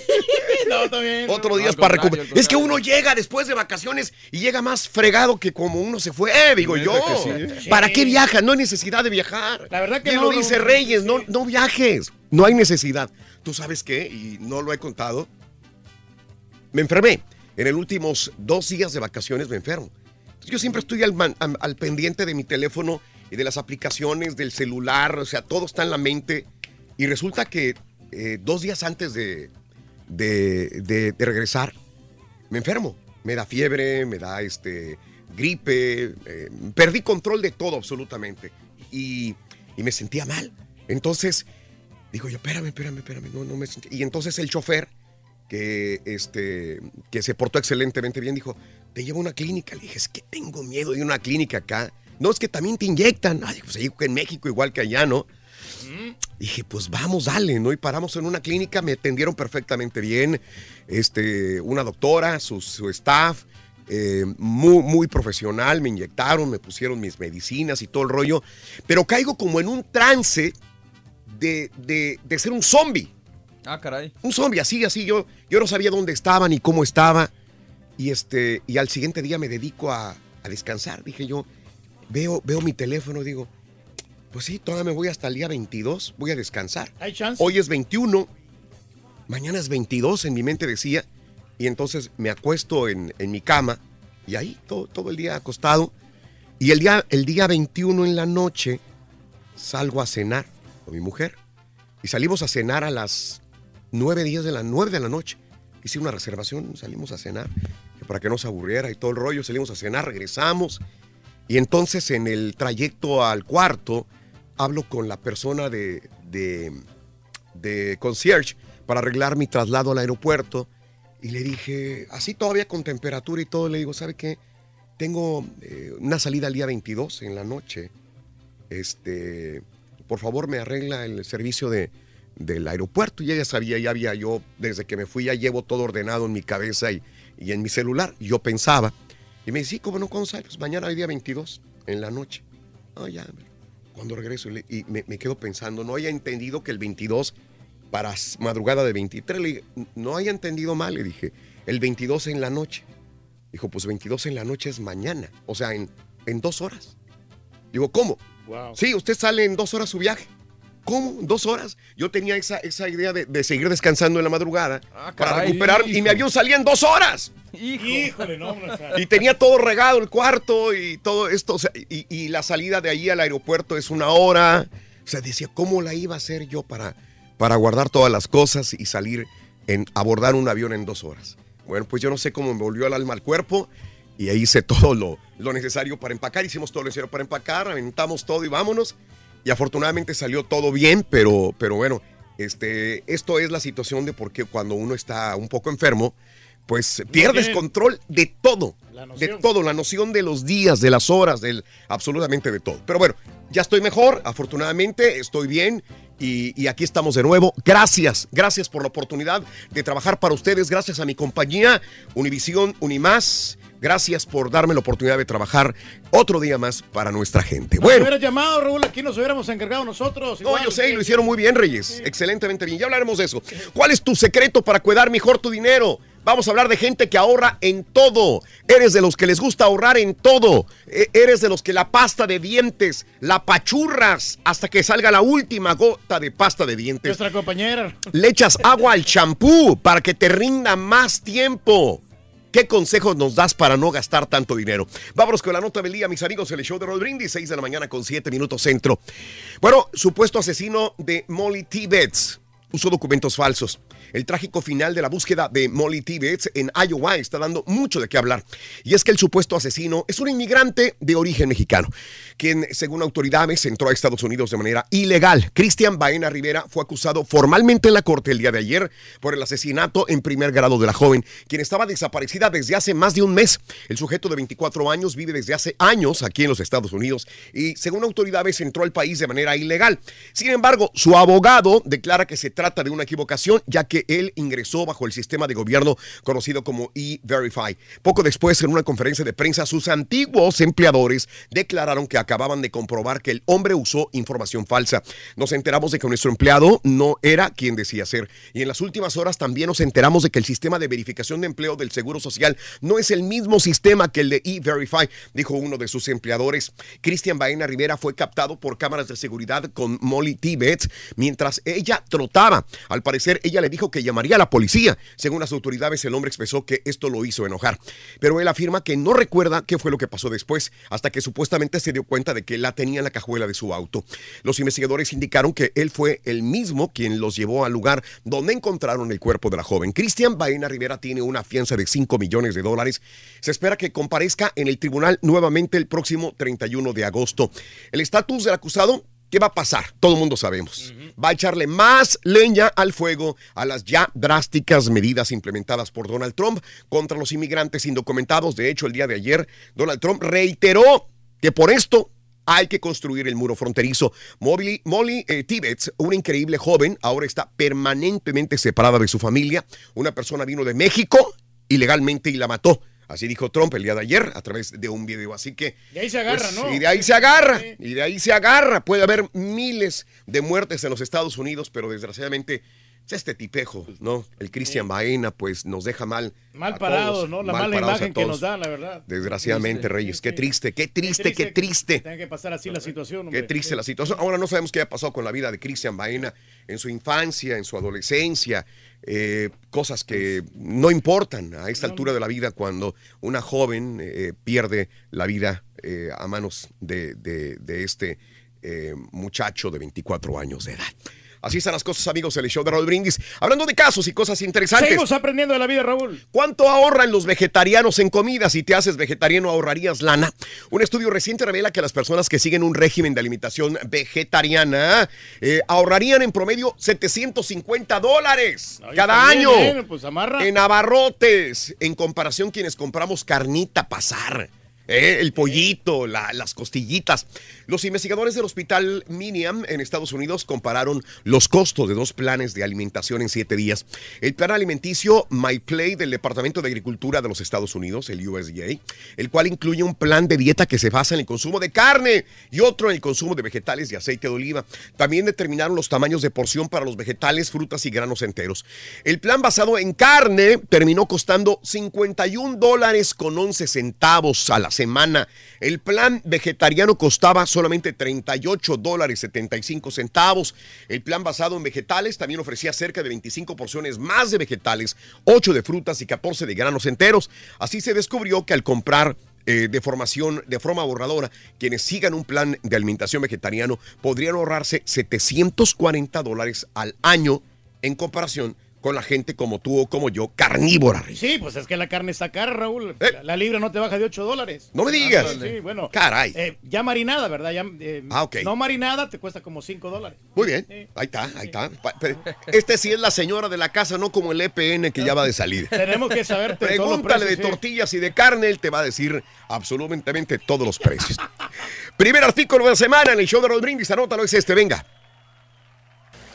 No. Otro no, para recuperar. Es que uno llega después de vacaciones y llega más fregado que como uno se fue, eh, digo yo. sí? ¿Para qué viajas? No hay necesidad de viajar. La verdad que Bien no, lo dice no, Reyes, no, no viajes. No hay necesidad. ¿Tú sabes qué? Y no lo he contado. Me enfermé. En los últimos dos días de vacaciones me enfermo. Yo siempre estoy al, pendiente de mi teléfono y de las aplicaciones, del celular, o sea, todo está en la mente. Y resulta que eh, dos días antes de, de, de- regresar, me enfermo. Me da fiebre, me da este, gripe, eh, perdí control de todo absolutamente. Y, y me sentía mal. Entonces, digo yo, espérame, espérame, espérame, no, no me Y entonces el chofer, que, este, que se portó excelentemente bien, dijo, te llevo a una clínica. Le dije, es que tengo miedo de una clínica acá. No, es que también te inyectan. Ay, pues ahí en México igual que allá, ¿no? Dije, pues vamos, dale, ¿no? Y paramos en una clínica, me atendieron perfectamente bien. Este, una doctora, su, su staff, eh, muy, muy profesional, me inyectaron, me pusieron mis medicinas y todo el rollo. Pero caigo como en un trance de, de- de ser un zombie. Ah, caray. Un zombie, así, así. Yo, yo no sabía dónde estaba ni cómo estaba. Y, este, y al siguiente día me dedico a, a descansar. Dije yo, veo, veo mi teléfono y digo, pues sí, todavía me voy hasta el día 22, voy a descansar. Hay chance. Hoy es 21, mañana es 22, en mi mente decía. Y entonces me acuesto en, en mi cama y ahí todo, todo el día acostado. Y el día, el día 21 en la noche salgo a cenar con mi mujer. Y salimos a cenar a las 9, 10 de la 9 de la noche. Hice una reservación, salimos a cenar, para que no se aburriera y todo el rollo, salimos a cenar, regresamos. Y entonces en el trayecto al cuarto hablo con la persona de, de, de concierge para arreglar mi traslado al aeropuerto. Y le dije, así todavía con temperatura y todo, le digo, ¿sabe qué? Tengo eh, una salida el día 22 en la noche. Este, por favor, me arregla el servicio de, del aeropuerto. Y ella sabía, ya había yo, desde que me fui, ya llevo todo ordenado en mi cabeza y, y en mi celular. Yo pensaba. Y me dice, sí, ¿cómo no? ¿Cuándo sales? Pues mañana, el día 22, en la noche. Ah, ya. Cuando regreso, y le- y me, me quedo pensando, no haya entendido que el 22 para madrugada de 23, le dije, no haya entendido mal, le dije, el 22 en la noche. Dijo, pues 22 en la noche es mañana, o sea, en, en dos horas. Digo, ¿cómo? Wow. Sí, usted sale en dos horas su viaje. ¿Cómo? ¿En ¿Dos horas? Yo tenía esa, esa idea de, de seguir descansando en la madrugada para caray. recuperar y mi avión salía en dos horas. Híjole, no, Y tenía todo regado el cuarto y todo esto. o sea, y, y la salida de ahí al aeropuerto es una hora. O sea, decía, ¿cómo la iba a hacer yo para, para guardar todas las cosas y salir en abordar un avión en dos horas? Bueno, pues yo no sé cómo me volvió el alma al cuerpo y ahí hice todo lo, lo necesario para empacar. Hicimos todo lo necesario para empacar, aventamos todo y vámonos. Y afortunadamente salió todo bien, pero, pero bueno, este, esto es la situación de por qué cuando uno está un poco enfermo, pues pierdes control de todo. De todo, la noción de los días, de las horas, del absolutamente de todo. Pero bueno, ya estoy mejor, afortunadamente, estoy bien. Y, y aquí estamos de nuevo. Gracias, gracias por la oportunidad de trabajar para ustedes. Gracias a mi compañía, Univisión Unimás. Gracias por darme la oportunidad de trabajar otro día más para nuestra gente. Nos Bueno, hubieras llamado, Raúl, aquí nos hubiéramos encargado nosotros. no, yo sé, y lo hicieron muy bien, Reyes. Excelentemente bien. Ya hablaremos de eso. ¿Cuál es tu secreto para cuidar mejor tu dinero? Vamos a hablar de gente que ahorra en todo. Eres de los que les gusta ahorrar en todo. E- Eres de los que la pasta de dientes la pachurras hasta que salga la última gota de pasta de dientes. Nuestra compañera. Le echas agua al champú para que te rinda más tiempo. ¿Qué consejos nos das para no gastar tanto dinero? Vámonos con la nota del día, mis amigos, el show de Roll Brindis, 6 de la mañana con 7 minutos centro. Bueno, supuesto asesino de Molly Tibbetts usó documentos falsos. El trágico final de la búsqueda de Molly Tibbetts en Iowa está dando mucho de qué hablar. Y es que el supuesto asesino es un inmigrante de origen mexicano, quien, según autoridades, entró a Estados Unidos de manera ilegal. Cristian Baena Rivera fue acusado formalmente en la corte el día de ayer por el asesinato en primer grado de la joven, quien estaba desaparecida desde hace más de un mes. El sujeto de 24 años vive desde hace años aquí en los Estados Unidos y, según autoridades, entró al país de manera ilegal. Sin embargo, su abogado declara que se trata de una equivocación, ya que él ingresó bajo el sistema de gobierno conocido como E-Verify. Poco después, en una conferencia de prensa, sus antiguos empleadores declararon que acababan de comprobar que el hombre usó información falsa. Nos enteramos de que nuestro empleado no era quien decía ser. Y en las últimas horas también nos enteramos de que el sistema de verificación de empleo del Seguro Social no es el mismo sistema que el de E-Verify, dijo uno de sus empleadores. Cristian Baena Rivera fue captado por cámaras de seguridad con Molly Tibet mientras ella trotaba. Al parecer, ella le dijo que llamaría a la policía. Según las autoridades, el hombre expresó que esto lo hizo enojar. Pero él afirma que no recuerda qué fue lo que pasó después, hasta que supuestamente se dio cuenta de que la tenía en la cajuela de su auto. Los investigadores indicaron que él fue el mismo quien los llevó al lugar donde encontraron el cuerpo de la joven. Cristian Baena Rivera tiene una fianza de 5 millones de dólares. Se espera que comparezca en el tribunal nuevamente el próximo 31 de agosto. El estatus del acusado ¿Qué va a pasar? Todo el mundo sabemos. Va a echarle más leña al fuego a las ya drásticas medidas implementadas por Donald Trump contra los inmigrantes indocumentados. De hecho, el día de ayer, Donald Trump reiteró que por esto Hay que construir el muro fronterizo. Molly, Molly eh, Tibbets, una increíble joven, ahora está permanentemente separada de su familia. Una persona vino de México ilegalmente y la mató. Así dijo Trump el día de ayer a través de un video. Así que. De ahí se agarra, pues, ¿no? Y de ahí se agarra. Y de ahí se agarra. Puede haber miles de muertes en los Estados Unidos, pero desgraciadamente. Es Este tipejo, ¿no? El Cristian Baena, pues nos deja mal. Mal a parado, todos, ¿no? La mal mala parados imagen que nos da, la verdad. Desgraciadamente, Triste, Reyes. sí, Qué triste, qué triste, qué triste. Tenga que pasar así la situación. Qué triste la situación. Ahora no sabemos qué ha pasado con la vida de Cristian Baena en su infancia, en su adolescencia. eh, cosas que no importan a esta altura de la vida cuando una joven eh, pierde la vida eh, a manos de, de- de este eh, muchacho de 24 años de edad. Así están las cosas, amigos, en el show de Raúl Brindis. Hablando de casos y cosas interesantes. Seguimos aprendiendo de la vida, Raúl. ¿Cuánto ahorran los vegetarianos en comida? Si te haces vegetariano, ahorrarías lana. Un estudio reciente revela que las personas que siguen un régimen de alimentación vegetariana eh, ahorrarían en promedio 750 dólares cada año. bien, pues amarra. En abarrotes, en comparación quienes compramos carnita pasar. ¿eh? El pollito, la- las costillitas. Los investigadores del hospital Miniam en Estados Unidos compararon los costos de dos planes de alimentación en siete días. El plan alimenticio MyPlay del Departamento de Agricultura de los Estados Unidos, el USDA, el cual incluye un plan de dieta que se basa en el consumo de carne y otro en el consumo de vegetales y aceite de oliva. También determinaron los tamaños de porción para los vegetales, frutas y granos enteros. El plan basado en carne terminó costando 51 dólares con 11 centavos a la semana. El plan vegetariano costaba solamente 38 dólares 75 centavos. El plan basado en vegetales también ofrecía cerca de 25 porciones más de vegetales, 8 de frutas y 14 de granos enteros. Así se descubrió que al comprar eh, de formación, de forma ahorradora, quienes sigan un plan de alimentación vegetariano podrían ahorrarse 740 dólares al año en comparación con la gente como tú o como yo, carnívora. Sí, pues es que la carne está cara, Raúl. La, la libra no te baja de 8 dólares. Eh. No me digas. Ah, Sí, bueno. Caray. Eh, ya marinada, ¿verdad? Ya, eh, Ah, ok. No marinada te cuesta como 5 dólares. Muy bien, ahí está, ahí está. Este sí es la señora de la casa, no como el EPN que ya va de salida. Tenemos que saber los Pregúntale de sí. tortillas y de carne, él te va a decir absolutamente todos los precios. Primer artículo de la semana en el show de Rod Brindis, anótalo, es este, venga.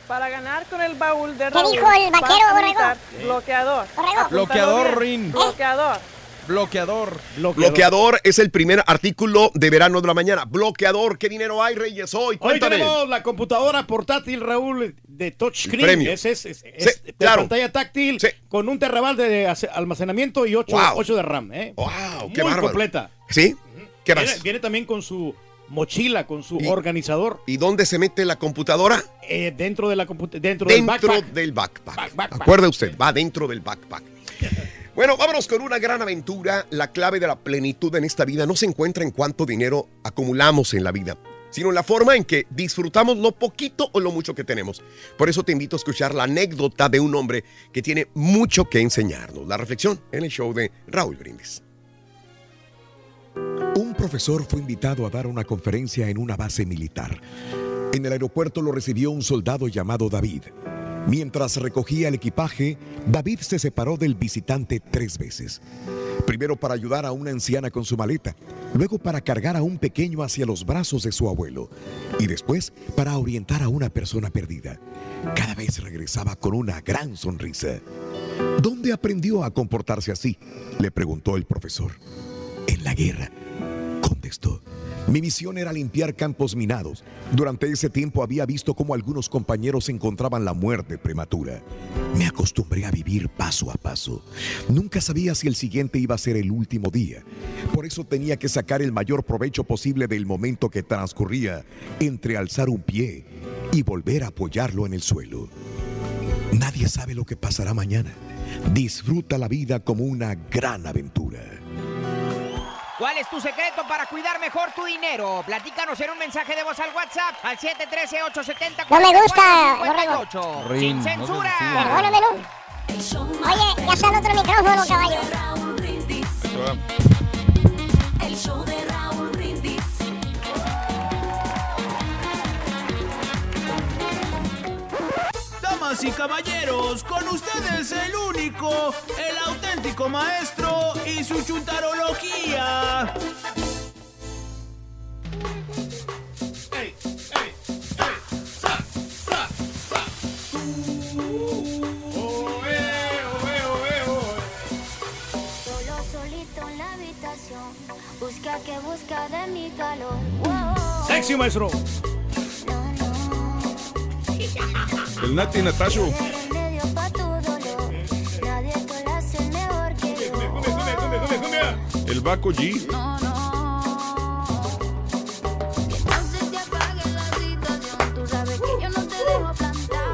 Para ganar con el baúl de ¿Qué Raúl, dijo el vaquero, a borrego? Bloqueador. Apúntalo Bloqueador. Rin. Bloqueador. Bloqueador. Bloqueador es el primer artículo de verano de la mañana. Bloqueador, ¿qué dinero hay, Reyes? Hoy, Hoy cuéntame. tenemos la computadora portátil, Raúl, de touchscreen. premio. Es, es, es- Sí, es de claro. pantalla táctil con un terrabal de ace- almacenamiento y 8, Wow. de RAM. ¿eh? Wow, qué Muy bárbaro. completa. ¿Sí? ¿Qué Viene, más? viene también con su mochila, con su organizador. ¿Y dónde se mete la computadora? Eh, dentro de la compu- dentro, del backpack. del backpack. Acuerde usted, va dentro del backpack. Bueno, vámonos con una gran aventura. La clave de la plenitud en esta vida no se encuentra en cuánto dinero acumulamos en la vida, sino en la forma en que disfrutamos lo poquito o lo mucho que tenemos. Por eso te invito a escuchar la anécdota de un hombre que tiene mucho que enseñarnos. La reflexión en el show de Raúl Brindis. Un profesor fue invitado a dar una conferencia en una base militar. En el aeropuerto lo recibió un soldado llamado David. Mientras recogía el equipaje, David se separó del visitante tres veces. Primero para ayudar a una anciana con su maleta, luego para cargar a un pequeño hacia los brazos de su abuelo y después para orientar a una persona perdida. Cada vez regresaba con una gran sonrisa. ¿Dónde aprendió a comportarse así? Le preguntó el profesor. En la guerra, contestó. Mi misión era limpiar campos minados. Durante ese tiempo había visto cómo algunos compañeros encontraban la muerte prematura. Me acostumbré a vivir paso a paso. Nunca sabía si el siguiente iba a ser el último día. Por eso tenía que sacar el mayor provecho posible del momento que transcurría entre alzar un pie y volver a apoyarlo en el suelo. Nadie sabe lo que pasará mañana. Disfruta la vida como una gran aventura. ¿Cuál es tu secreto para cuidar mejor tu dinero? Platícanos en un mensaje de voz al WhatsApp al 713-870-4458. No me gusta, borrego. Sin no censura. Perdónamelo. Oye, ya está el otro micrófono, caballo. El show de damas y caballeros, con ustedes el único, el auténtico maestro y su chuntarología. Solo solito en la habitación, busca que busca de mi calor. Wow. Sexy maestro. El Nati Natasho. El Baco G.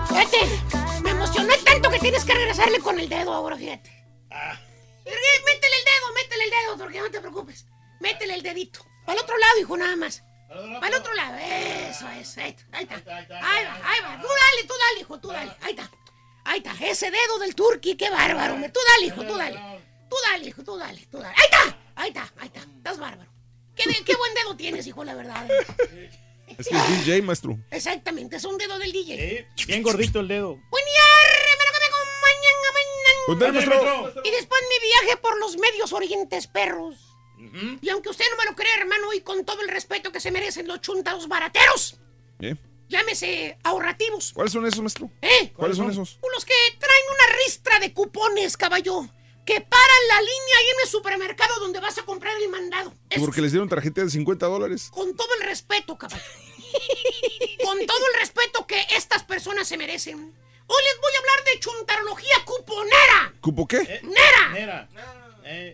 Fíjate, me emocioné tanto que tienes que regresarle con el dedo ahora, fíjate. Eh, Métele el dedo, métele el dedo, porque no te preocupes. Métele el dedito. Para el otro lado, hijo, nada más. Para el otro lado. Eso es. Ahí está. Ahí está. Ahí va, ahí va. Tú dale, tú dale, hijo, tú dale. Ahí está. Ahí está. Ese dedo del turqui, qué bárbaro. Tú dale, hijo, tú dale. Tú dale, hijo, tú dale, tú dale. Ahí está. Ahí está, ahí está. Estás bárbaro. Qué, de- qué buen dedo tienes, hijo, la verdad. Es que es DJ, maestro. Exactamente, es un dedo del DJ. Bien gordito el dedo. Usted, maestro. Y después mi viaje por los medios orientes perros. Y aunque usted no me lo cree, hermano, y con todo el respeto que se merecen los chuntados barateros, ¿Eh? llámese ahorrativos, ¿Cuáles son esos, maestro? ¿eh? ¿Cuáles son esos? Los que traen una ristra de cupones, caballo, que paran la línea ahí en el supermercado donde vas a comprar el mandado. Porque les dieron tarjeta de 50 dólares. Con todo el respeto, caballo. con todo el respeto que estas personas se merecen. Hoy les voy a hablar de chuntarología cuponera. ¿Cupo qué? ¡Nera!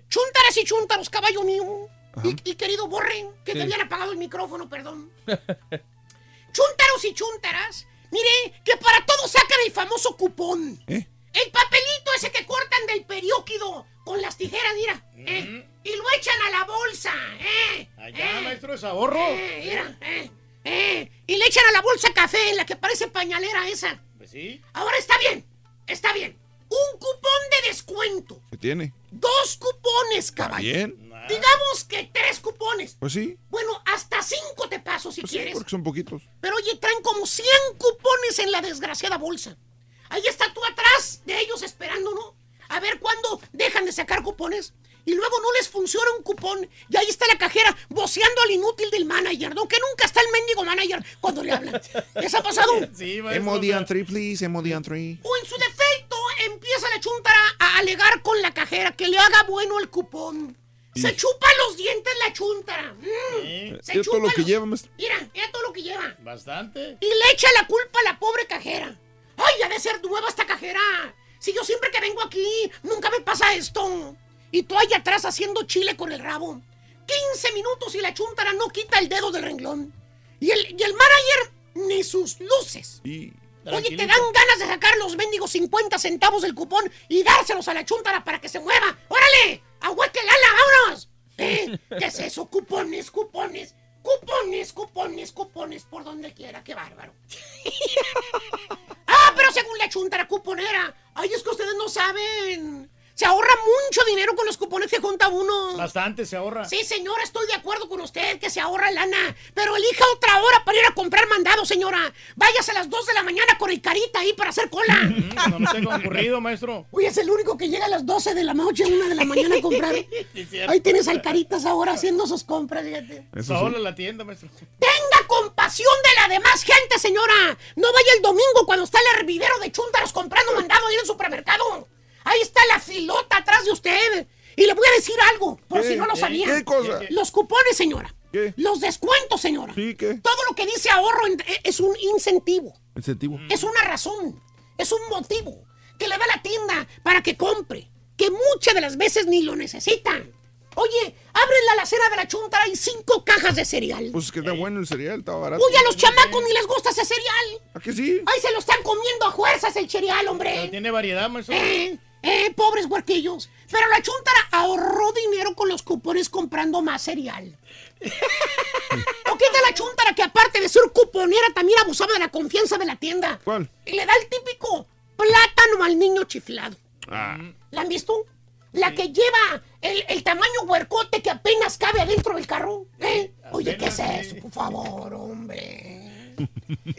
Chuntaras y chuntaros, caballo mío. Y, y querido Borren, que te habían apagado el micrófono, perdón. Chuntaros y chuntaras, mire, que para todo sacan el famoso cupón. ¿Eh? El papelito ese que cortan del periódico con las tijeras, mira. eh, y lo echan a la bolsa, ¿eh? Allá, eh, maestro, es ahorro. eh, mira, eh, eh, y le echan a la bolsa café en la que parece pañalera esa. Pues sí. Ahora está bien, está bien. Un cupón de descuento. ¿Qué tiene? Dos cupones, caballo. Bien. Digamos que tres cupones. Pues sí. Bueno, hasta cinco te paso si Pues sí, quieres. porque son poquitos. Pero oye, traen como 100 cupones en la desgraciada bolsa. Ahí está tú atrás de ellos esperando, ¿no? A ver cuándo dejan de sacar cupones. Y luego no les funciona un cupón. Y ahí está la cajera voceando al inútil del manager, ¿no? Que nunca está el mendigo manager cuando le hablan. ¿Les ha pasado? Sí, Emodian 3, please. Emodian 3. O en su defecto empieza la chuntara a alegar con la cajera que le haga bueno el cupón. Se chupa los dientes la chuntara. Mm, se Es todo lo chupa que lleva, maestro. Mira, mira todo lo que lleva. Bastante. Y le echa la culpa a la pobre cajera. ¡Ay, ha de ser nueva esta cajera! Si yo siempre que vengo aquí, nunca me pasa esto. Y tú ahí atrás haciendo chile con el rabo. 15 minutos y la chuntara no quita el dedo del renglón. Y el, y el manager ni sus luces. Y... Oye, te dan ganas de sacar los mendigos 50 centavos del cupón y dárselos a la chuntara para que se mueva. ¡Órale! ¡Aguante el ala! ¡Vámonos! ¿Eh? ¿Qué es eso? Cupones, cupones. Cupones, cupones, cupones por donde quiera. ¡Qué bárbaro! ¡Ah, pero según la chuntara cuponera! ¡Ay, es que ustedes no saben! Se ahorra mucho dinero con los cupones que junta uno. Bastante se ahorra. Sí, señora, estoy de acuerdo con usted que se ahorra lana. Pero elija otra hora para ir a comprar mandado, señora. Váyase a las 2 de la mañana con el carita ahí para hacer cola. No me tengo ocurrido, maestro. Uy, es el único que llega a las 12 de la noche, 1 de la mañana a comprar. Ahí tienes al caritas ahora haciendo sus compras, fíjate. Solo la tienda, maestro. Tenga compasión de la demás gente, señora. No vaya el domingo cuando está el hervidero de chúntaros comprando mandado ahí en el supermercado. Ahí está la filota atrás de usted. Y le voy a decir algo, por ¿Qué? si no lo sabía. ¿Qué cosa? Los cupones, señora. ¿Qué? Los descuentos, señora. Sí, ¿qué? Todo lo que dice ahorro en- es un incentivo. Incentivo. Es una razón, es un motivo que le da la tienda para que compre, que muchas de las veces ni lo necesita. Oye, abre la alacena de la chuntara y cinco cajas de cereal. Pues que está bueno el cereal, estaba barato. Oye, a los chamacos ni les gusta ese cereal. ¿A que sí? Ay, se lo están comiendo a fuerzas el cereal, hombre. Pero tiene variedad, maestro. Eh, eh, pobres huerquillos. Pero la chuntara ahorró dinero con los cupones comprando más cereal. ¿O qué de la chuntara que aparte de ser cuponera también abusaba de la confianza de la tienda? ¿Cuál? Y le da el típico plátano al niño chiflado. Ah. ¿La han visto? La que lleva el, el tamaño huercote que apenas cabe adentro del carro. ¿eh? Oye, ¿qué es eso? Por favor, hombre.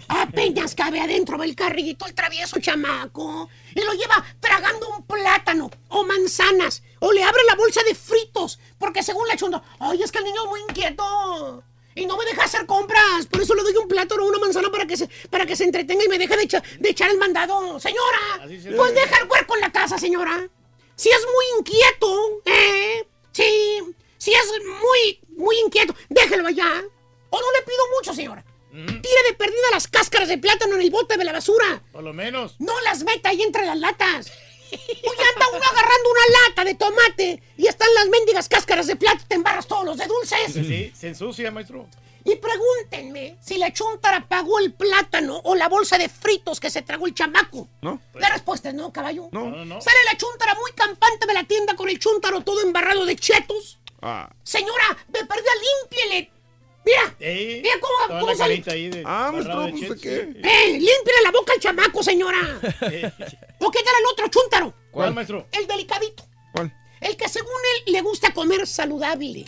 Apenas cabe adentro del carrito el travieso chamaco. Y lo lleva tragando un plátano o manzanas. O le abre la bolsa de fritos. Porque según la chunda, ay, es que el niño es muy inquieto. Y no me deja hacer compras. Por eso le doy un plátano o una manzana para que se, para que se entretenga y me deje de, echa- de echar el mandado. Señora, se pues deja el huerco en la casa, señora. Si es muy inquieto, ¿eh? Sí. Si es muy, muy inquieto, déjelo allá. O no le pido mucho, señora. Tire de perdida las cáscaras de plátano en el bote de la basura. Por lo menos. No las meta ahí entre las latas. Oye, anda uno agarrando una lata de tomate y están las mendigas cáscaras de plátano, te embarras todos los de dulces. Sí, sí, se ensucia, maestro. Y pregúntenme si la chuntara pagó el plátano o la bolsa de fritos que se tragó el chamaco. ¿No? La respuesta es no, caballo. No. No, no. Sale la chuntara muy campante de la tienda con el chuntaro todo embarrado de chetos. Ah. Señora, de perdida, límpiele. Mira, Sí. mira cómo, cómo la sale. de- Ah, maestro, pues, ¿de sí. ¡Eh! ¡Límpiele la boca al chamaco, señora! ¿O qué tal el otro chuntaro? ¿Cuál, maestro? El delicadito. ¿Cuál? El que según él le gusta comer saludable.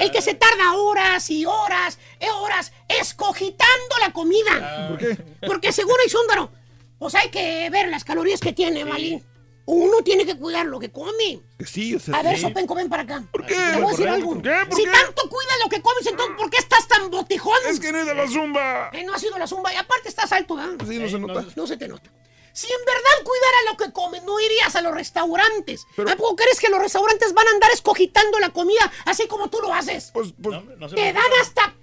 El que se tarda horas y horas, y horas, escogitando la comida. ¿Por qué? Porque según el chúndaro, pues hay que ver las calorías que tiene, Malín. Uno tiene que cuidar lo que come. Sí, o sea. A ver, sí. Sopenco, ven para acá. ¿Por qué? Te voy a decir algo. ¿Por qué? ¿Por si qué? tanto cuidas lo que comes, entonces ¿por qué estás tan botijón? Es que no es de la zumba. Eh, no ha sido la zumba y aparte estás alto, ¿verdad? Sí, no se nota. No se te nota. Si en verdad cuidara lo que comes, no irías a los restaurantes. ¿A poco crees que los restaurantes van a andar escogitando la comida así como tú lo haces? Pues, pues, No se te dan hasta...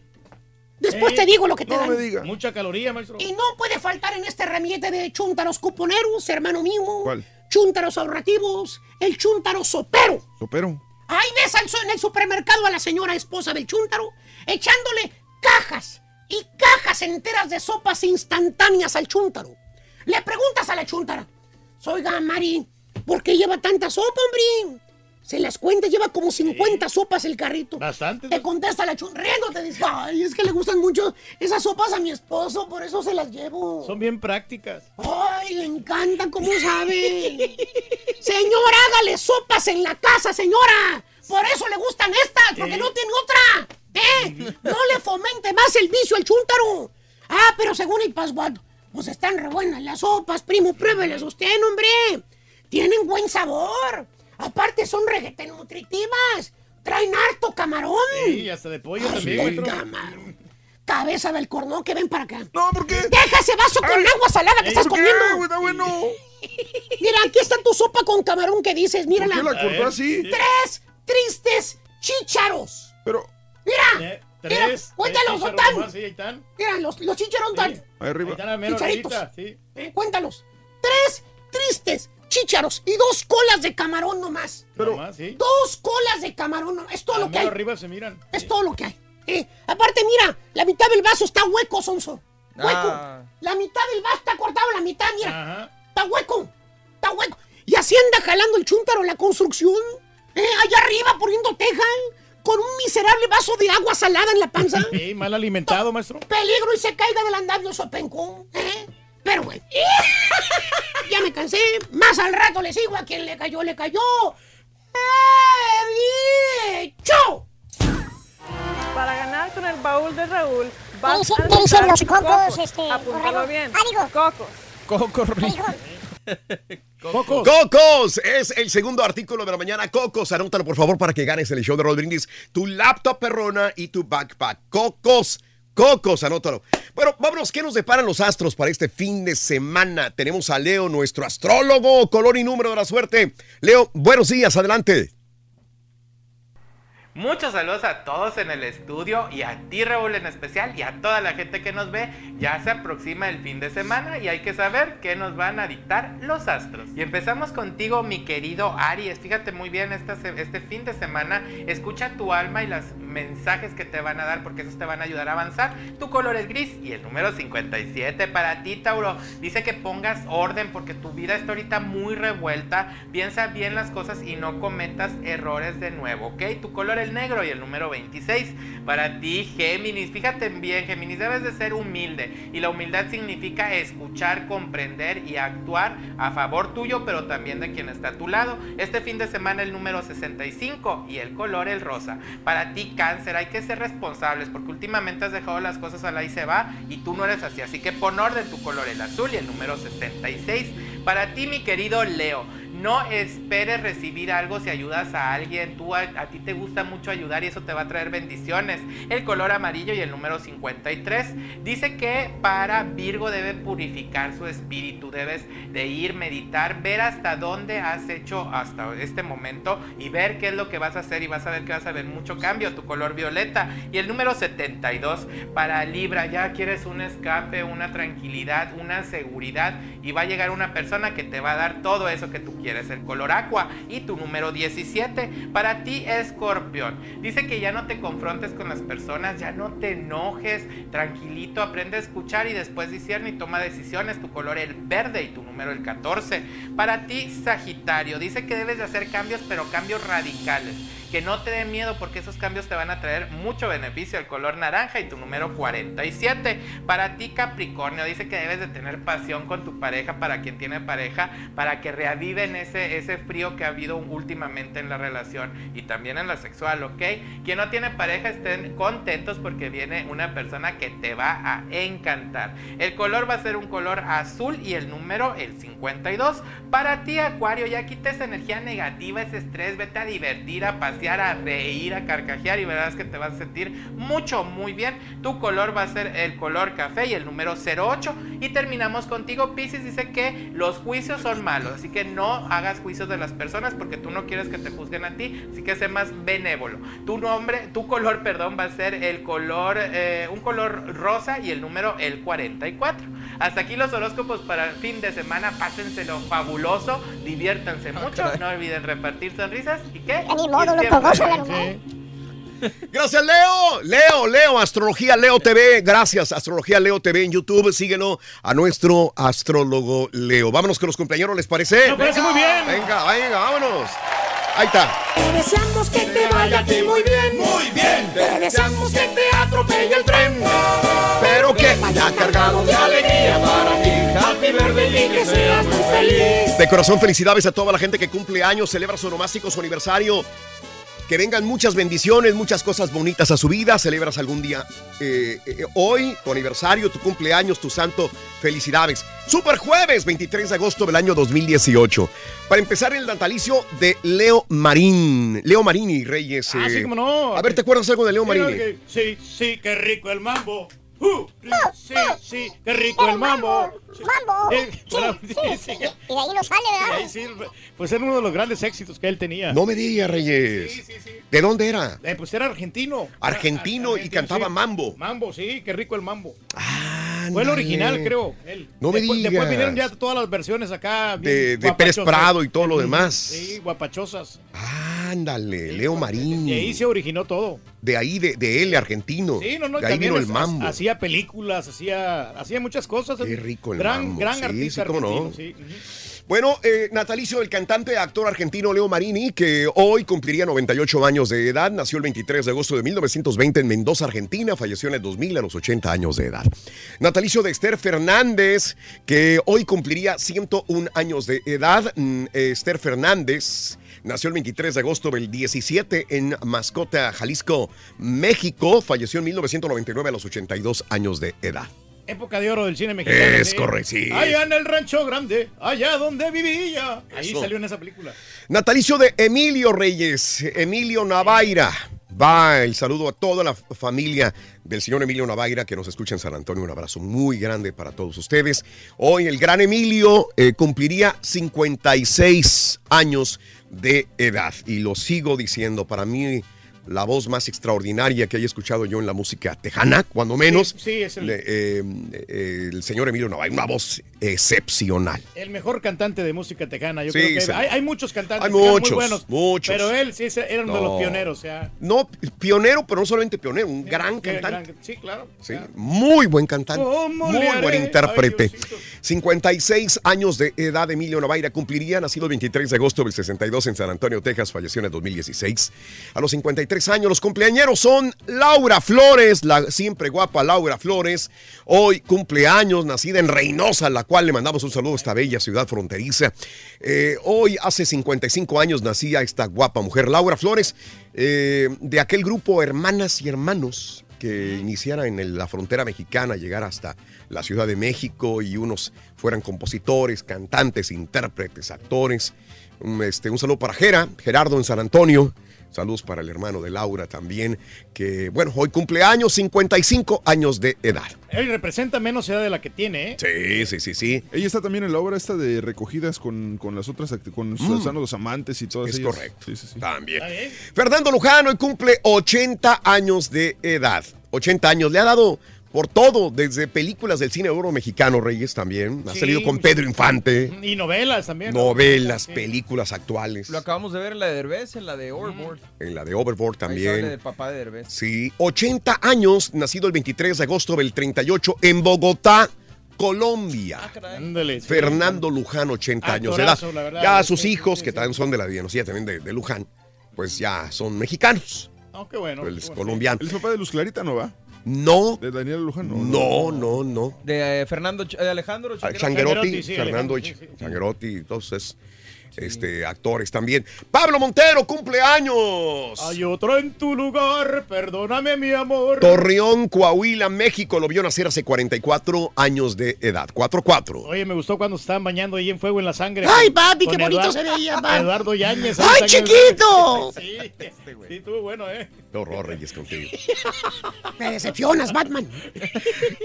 Después Eh, te digo lo que te no dan. me diga. Mucha caloría, maestro. Y no puede faltar en este ramillete de chúntaros cuponeros, hermano mío. ¿Cuál? Chúntaros ahorrativos, el chúntaro sopero. Sopero. Ahí ves al, en el supermercado a la señora esposa del chúntaro echándole cajas y cajas enteras de sopas instantáneas al chúntaro. Le preguntas a la chúntara, oiga, Mari, ¿por qué lleva tanta sopa, hombre? Se las cuenta, lleva como 50 sopas el carrito. Bastante. Te contesta la chúntara, riéndote, dice, ay, es que le gustan mucho esas sopas a mi esposo, por eso se las llevo. Son bien prácticas. ¡Ay, le encanta! ¿Cómo sabe? Señora, hágale sopas en la casa, señora. Por eso le gustan estas, porque no tiene otra. ¿Eh? No le fomente más el vicio al chúntaro. Ah, pero según el pasguato, pues están re buenas las sopas, primo. Pruébelas usted, hombre. Tienen buen sabor. Aparte son reguete nutritivas. Traen harto camarón. Sí, hasta de pollo Ay, también, camarón. Cabeza del cornó que ven para acá. No, ¿por qué? Deja ese vaso con agua salada que estás comiendo. Está bueno. Mira, aquí está tu sopa con camarón que dices, mírala. ¿Por qué la cortó así? Tres tristes chícharos. Pero, Mira, Eh, mira, Tres. cuéntalos, Sí, ahí están. Mira, los, los chícharos, Otán. ahí Ahí arriba. están a mero Chicharitos. sí. Eh, cuéntalos. Tres tristes chícharos y dos colas de camarón nomás. Pero, Nomás, sí. Dos colas de camarón nomás. Es todo A lo que hay. arriba se miran. Es todo lo que hay. Eh, aparte, mira, la mitad del vaso está hueco, Sonso. Hueco. Ah. La mitad del vaso está cortado, la mitad, mira. Ajá. Está hueco. Está hueco. Y así anda jalando el chúntaro la construcción. Eh, allá arriba poniendo teja. Con un miserable vaso de agua salada en la panza. Sí, mal alimentado, maestro. Peligro y se caiga del andamio sopenco. ¿eh? Pero bueno. ya me cansé. Más al rato le sigo a quien le cayó, le cayó. ¡Eh! Para ganar con el baúl de Raúl, vas a qué dicen los cocos, cocos. este, Apúntalo bien. Ah. Cocos. Coco Cocos. Cocos es el segundo artículo de la mañana. Cocos, anótalo por favor para que ganes el show de Brindis. Tu laptop perrona y tu backpack. Cocos, Cocos, anótalo. Bueno, vámonos, ¿qué nos deparan los astros para este fin de semana? Tenemos a Leo, nuestro astrólogo, color y número de la suerte. Leo, buenos días, adelante. Muchos saludos a todos en el estudio y a ti Raúl en especial y a toda la gente que nos ve. Ya se aproxima el fin de semana y hay que saber qué nos van a dictar los astros. Y empezamos contigo mi querido Aries. Fíjate muy bien este fin de semana. Escucha tu alma y los mensajes que te van a dar porque esos te van a ayudar a avanzar. Tu color es gris y el número 57 para ti Tauro. Dice que pongas orden porque tu vida está ahorita muy revuelta. Piensa bien las cosas y no cometas errores de nuevo, ¿ok? Tu color es negro y el número 26 para ti Géminis. Fíjate bien Géminis, debes de ser humilde y la humildad significa escuchar, comprender y actuar a favor tuyo pero también de quien está a tu lado. Este fin de semana el número 65 y el color el rosa. Para ti Cáncer hay que ser responsables porque últimamente has dejado las cosas al ahí se va y tú no eres así. Así que pon orden tu color el azul y el número 66. Para ti mi querido Leo. No esperes recibir algo si ayudas a alguien. Tú a, ti te gusta mucho ayudar y eso te va a traer bendiciones. El color amarillo y el número 53 dice que para Virgo debe purificar su espíritu. Debes de ir, meditar, ver hasta dónde has hecho hasta este momento y ver qué es lo que vas a hacer y vas a ver que vas a ver mucho cambio. Tu color violeta y el número 72 para Libra. Ya quieres un escape, una tranquilidad, una seguridad y va a llegar una persona que te va a dar todo eso que tú quieres. El color aqua y tu número 17 para ti escorpión. Dice que ya no te confrontes con las personas, ya no te enojes, tranquilito, aprende a escuchar y después discierne y toma decisiones. Tu color el verde y tu número el 14. Para ti Sagitario, dice que debes de hacer cambios pero cambios radicales. Que no te dé miedo porque esos cambios te van a traer mucho beneficio. El color naranja y tu número 47. Para ti Capricornio, dice que debes de tener pasión con tu pareja para quien tiene pareja, para que reaviven ese, ese frío que ha habido últimamente en la relación y también en la sexual, ¿ok? Quien no tiene pareja estén contentos porque viene una persona que te va a encantar. El color va a ser un color azul y el número el 52. Para ti Acuario, ya quita esa energía negativa, ese estrés, vete a divertir, a a reír, a carcajear y verás que te vas a sentir mucho, muy bien. Tu color va a ser el color café y el número 08. Y terminamos contigo, Pisces, dice que los juicios son malos, así que no hagas juicios de las personas porque tú no quieres que te juzguen a ti, así que sé más benévolo. Tu nombre, tu color, perdón, va a ser el color, eh, un color rosa y el número el 44. Hasta aquí los horóscopos para el fin de semana, pásenselo fabuloso, diviértanse mucho, no olviden repartir sonrisas y qué. Ni modo. Gracias, Leo. Leo, Leo, Astrología Leo TV. Gracias, Astrología Leo TV en YouTube. Síguelo a nuestro astrólogo Leo. Vámonos con los compañeros, ¿les parece? Me parece muy bien. Venga, venga, vámonos. Ahí está. Te deseamos que te vaya a ti muy bien. Muy bien. Te deseamos que te atropelle el tren. Pero que vaya cargado de alegría para ti. Happy birthday y que seas muy feliz. De corazón, felicidades a toda la gente que cumple años, celebra su onomástico, su aniversario. Que vengan muchas bendiciones, muchas cosas bonitas a su vida. Celebras algún día eh, eh, hoy, tu aniversario, tu cumpleaños, tu santo. Felicidades. Super jueves, 23 de agosto del año 2018. Para empezar, el natalicio de Leo Marín. Leo Marini, Reyes. Ah, eh, sí, cómo no. A ver, ¿te acuerdas algo de Leo Sí, Marini? que- Sí, sí, qué rico el mambo. Uh, sí, sí, qué rico el mambo. ¡Mambo! Sí, bueno, sí, sí, sí. Y de ahí no sale, ¿verdad? Ahí sí, pues era uno de los grandes éxitos que él tenía. No me digas, Reyes. ¿De dónde era? Eh, pues era argentino. Argentino y cantaba sí. mambo. Mambo, sí, qué rico el mambo. Fue el original, creo. él. No me después, Después digas. vinieron ya todas las versiones acá. De, de Pérez. Prado y todo lo demás. Sí, guapachosas. Ándale, Leo Marín. Y ahí se originó todo. De ahí, de, de él, argentino. Sí, no, no, de ahí vino el mambo. Hacía películas, hacía, hacía muchas cosas. Qué rico el gran, mambo. Gran Sí, artista sí, cómo no. argentino, sí. Bueno, eh, natalicio del cantante, actor argentino Leo Marini, que hoy cumpliría 98 años de edad. Nació el 23 de agosto de 1920 en Mendoza, Argentina. Falleció en el 2000 a los 80 años de edad. Natalicio de Esther Fernández, que hoy cumpliría 101 años de edad. Mm, Esther Fernández nació el 23 de agosto del 17 en Mascota, Jalisco, México. Falleció en 1999 a los 82 años de edad. Época de oro del cine mexicano. Es sí. correcto, sí. Allá en el rancho grande, allá donde vivía. Ahí Eso. salió en esa película. Natalicio de Emilio Reyes, Emilio Navaira. Va el saludo a toda la familia del señor Emilio Navaira que nos escucha en San Antonio. Un abrazo muy grande para todos ustedes. Hoy el gran Emilio eh, cumpliría 56 años de edad. Y lo sigo diciendo, para mí la voz más extraordinaria que haya escuchado yo en la música tejana, cuando menos. Sí, sí, es el- de, eh, eh, el señor Emilio Navaira, una voz excepcional. El mejor cantante de música tejana. Yo Sí, creo que sí. hay, hay muchos cantantes Hay muchos, muy buenos. muchos. Pero él sí era uno de los pioneros. O sea, No, pionero, pero no solamente pionero, un gran cantante. gran- sí, claro. Sí, muy buen cantante, ¿Cómo muy buen intérprete. Ay, 56 años de edad, Emilio Navaira cumpliría, nacido el 23 de agosto del 62 en San Antonio, Texas, falleció en el 2016. A los 53 años, los cumpleañeros son Laura Flores, la siempre guapa Laura Flores, hoy cumpleaños, nacida en Reynosa, la cual le mandamos un saludo a esta bella ciudad fronteriza. Eh, hoy, hace 55 años, nacía esta guapa mujer, Laura Flores, eh, de aquel grupo Hermanas y Hermanos que iniciara en la frontera mexicana, llegara hasta la Ciudad de México y unos fueran compositores, cantantes, intérpretes, actores. Un, este, un saludo para Gera, Gerardo en San Antonio. Saludos para el hermano de Laura también, que bueno, hoy cumpleaños, 55 años de edad. Él representa menos edad de la que tiene, ¿eh? Sí, sí, sí, sí. Ella está también en la obra esta de recogidas con, con las otras, con Mm. Los amantes y todas Es ellas. correcto. Sí, sí, sí. También. Fernando Luján hoy cumple 80 años de edad. 80 años. Le ha dado por todo, desde películas del cine oro mexicano, Reyes también. Ha Sí. salido con Pedro Infante. Y novelas también. ¿no? Novelas, películas actuales. Lo acabamos de ver en la de Derbez, en la de Overboard. En la de Overboard Ahí sale también. del papá de Derbez. Sí, 80 años, nacido el 23 de agosto del 38 en Bogotá, Colombia. Ándale, sí. Fernando Luján, 80 años de edad. Verdad, Ya sí, sus sí, hijos, que también son de la dinastía también de, de Luján, pues ya son mexicanos. Oh, qué bueno. Él qué es bueno. colombiano. ¿El papá de Luz Clarita no va? No. ¿De Daniel Luján? No, no, no. De eh, Fernando, Ch- de Alejandro Ah, Changuerotti. Changuerotti, sí, Fernando sí, entonces, este, actores también. Pablo Montero, cumpleaños. Hay otro en tu lugar, perdóname mi amor. Torreón, Coahuila, México, lo vio nacer hace 44 años de edad. 4-4. Oye, me gustó cuando estaban bañando ahí en fuego en la sangre. Ay, con- papi, con qué bonito se veía, papi. Eduardo Yáñez. ¡Ay, chiquito! Sí, sí, estuvo bueno, ¿eh? Qué horror, Reyes, contigo. Me decepcionas, Batman.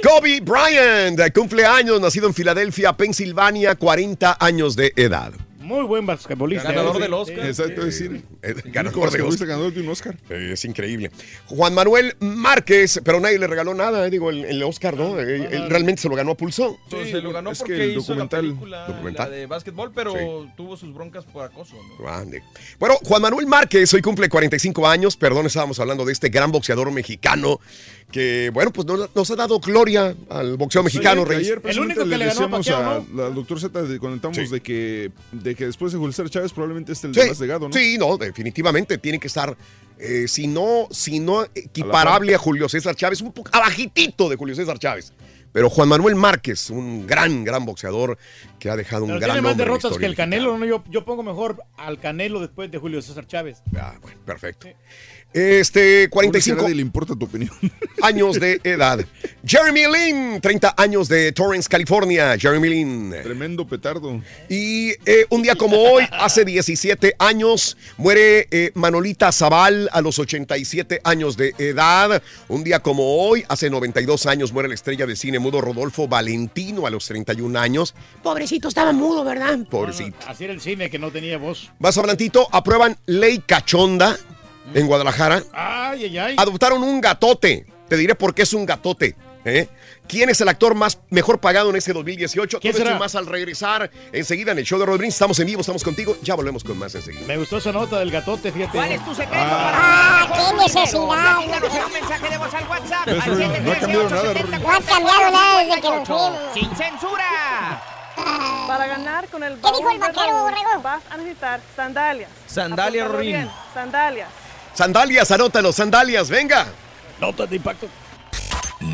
Kobe Bryant, cumpleaños, nacido en Filadelfia, Pensilvania, 40 años de edad. Muy buen basquetbolista. Ganador ¿eh? del Oscar. Exacto, es decir, Eh, Ganador de Oscar. ganador de un Oscar. Eh, Es increíble. Juan Manuel Márquez, pero nadie le regaló nada, eh, digo, el, el Oscar, ¿no? Eh, Él realmente se lo ganó a pulso. Pues se lo ganó es que porque el hizo documental- la película documental. la de básquetbol, pero Sí. tuvo sus broncas por acoso. ¿no? Grande. Bueno, Juan Manuel Márquez hoy cumple 45 años. Perdón, estábamos hablando de este gran boxeador mexicano que, bueno, pues no- nos ha dado gloria al boxeo mexicano, Ayer- Reyes. Ayer precisamente único que le ganó Pacquiao, ¿no? al doctor Z, de- comentamos Sí. de, que, de que después de Julio César Chávez probablemente es el Sí, de más legado, ¿no? sí, no, definitivamente tiene que estar, eh, si no, si no equiparable a, Julio César Chávez, un poco abajitito de Julio César Chávez. Pero Juan Manuel Márquez, un gran, gran boxeador que ha dejado un gran tiene más derrotas que el. Canelo. ¿no? Yo, yo pongo mejor al Canelo después de Julio César Chávez. Ah, bueno, perfecto. Este, Pobre, si a 45 nadie le importa tu opinión. años de edad. Jeremy Lin, 30 años de Torrance, California. Jeremy Lin. Tremendo petardo. Y eh, un día como hoy, hace 17 años, muere eh, Manolita Zaval a los 87 años de edad. Un día como hoy, hace 92 años, muere la estrella de cine mudo Rodolfo Valentino a los 31 años. Pobrecito, estaba mudo, ¿verdad? Pobrecito. Así era el cine que no tenía voz. Vas adelantito, aprueban ley cachonda en Guadalajara. Ay, ay, ay. Adoptaron un gatote. Te diré por qué es un gatote. ¿eh? ¿Quién es el actor más mejor pagado en este 2018? ¿Quién Todo esto será? y más al regresar enseguida en el show de Rodríguez. Estamos en vivo, estamos contigo. Ya volvemos con más enseguida. Me gustó esa nota del gatote, fíjate. ¿Cuál es tu secreto Ah, para qué necesidad. En un mensaje de voz al WhatsApp al no ha cambiado nada, 713 No ha cambiado nada desde que nos fuimos. ¡Sin censura! Para ganar con el ¿Qué dijo el vaquero, borrego? vas a necesitar sandalias. Sandalia, Apúntalo Rorín. Sandalias. Sandalias, anótalo, sandalias, venga. Notas de impacto.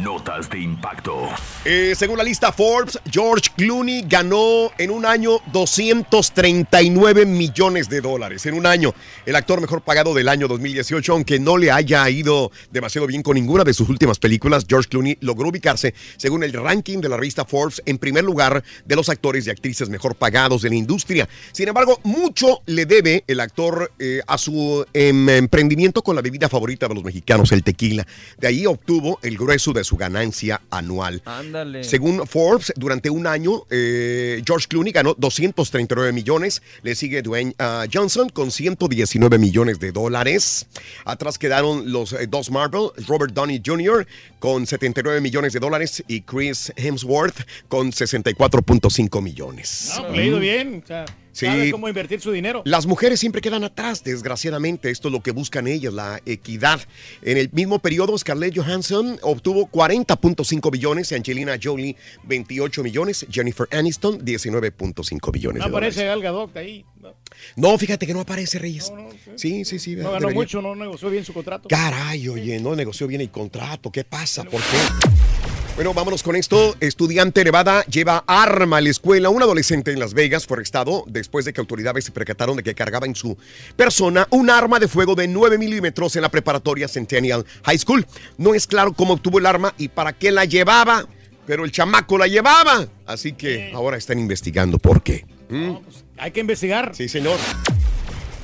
Notas de impacto. Eh, según la lista Forbes, George Clooney ganó en un año 239 millones de dólares. En un año, el actor mejor pagado del año 2018, aunque no le haya ido demasiado bien con ninguna de sus últimas películas, George Clooney logró ubicarse, según el ranking de la revista Forbes, en primer lugar de los actores y actrices mejor pagados de la industria. Sin embargo, mucho le debe el actor eh, a su em, emprendimiento con la bebida favorita de los mexicanos, el tequila. De ahí obtuvo el grueso de su ganancia anual. Ándale. Según Forbes, durante un año, eh, George Clooney ganó 239 millones. Le sigue Dwayne ah, Johnson con 119 millones de dólares. Atrás quedaron los eh, dos Marvel, Robert Downey Jr. con 79 millones de dólares y Chris Hemsworth con 64.5 millones. No, pues, le ha ido bien. O sea, Sí. sabe cómo invertir su dinero. Las mujeres siempre quedan atrás, desgraciadamente. Esto es lo que buscan ellas, la equidad. En el mismo periodo, Scarlett Johansson obtuvo 40.5 billones, Angelina Jolie 28 millones, Jennifer Aniston 19.5 billones No de aparece Gal Gadot ahí. No, No, fíjate que no aparece Reyes. sí, sí, sí. no ganó debería. mucho, no negoció bien su contrato. Caray, oye, no negoció bien el contrato. ¿Qué pasa? ¿Por qué? Bueno, vámonos con esto. Estudiante Nevada lleva arma a la escuela. Un adolescente en Las Vegas fue arrestado después de que autoridades se percataron de que cargaba en su persona un arma de fuego de 9 milímetros en la preparatoria Centennial High School. No es claro cómo obtuvo el arma y para qué la llevaba, pero el chamaco la llevaba. Así que ahora están investigando por qué. ¿Mm? Hay que investigar. Sí, señor.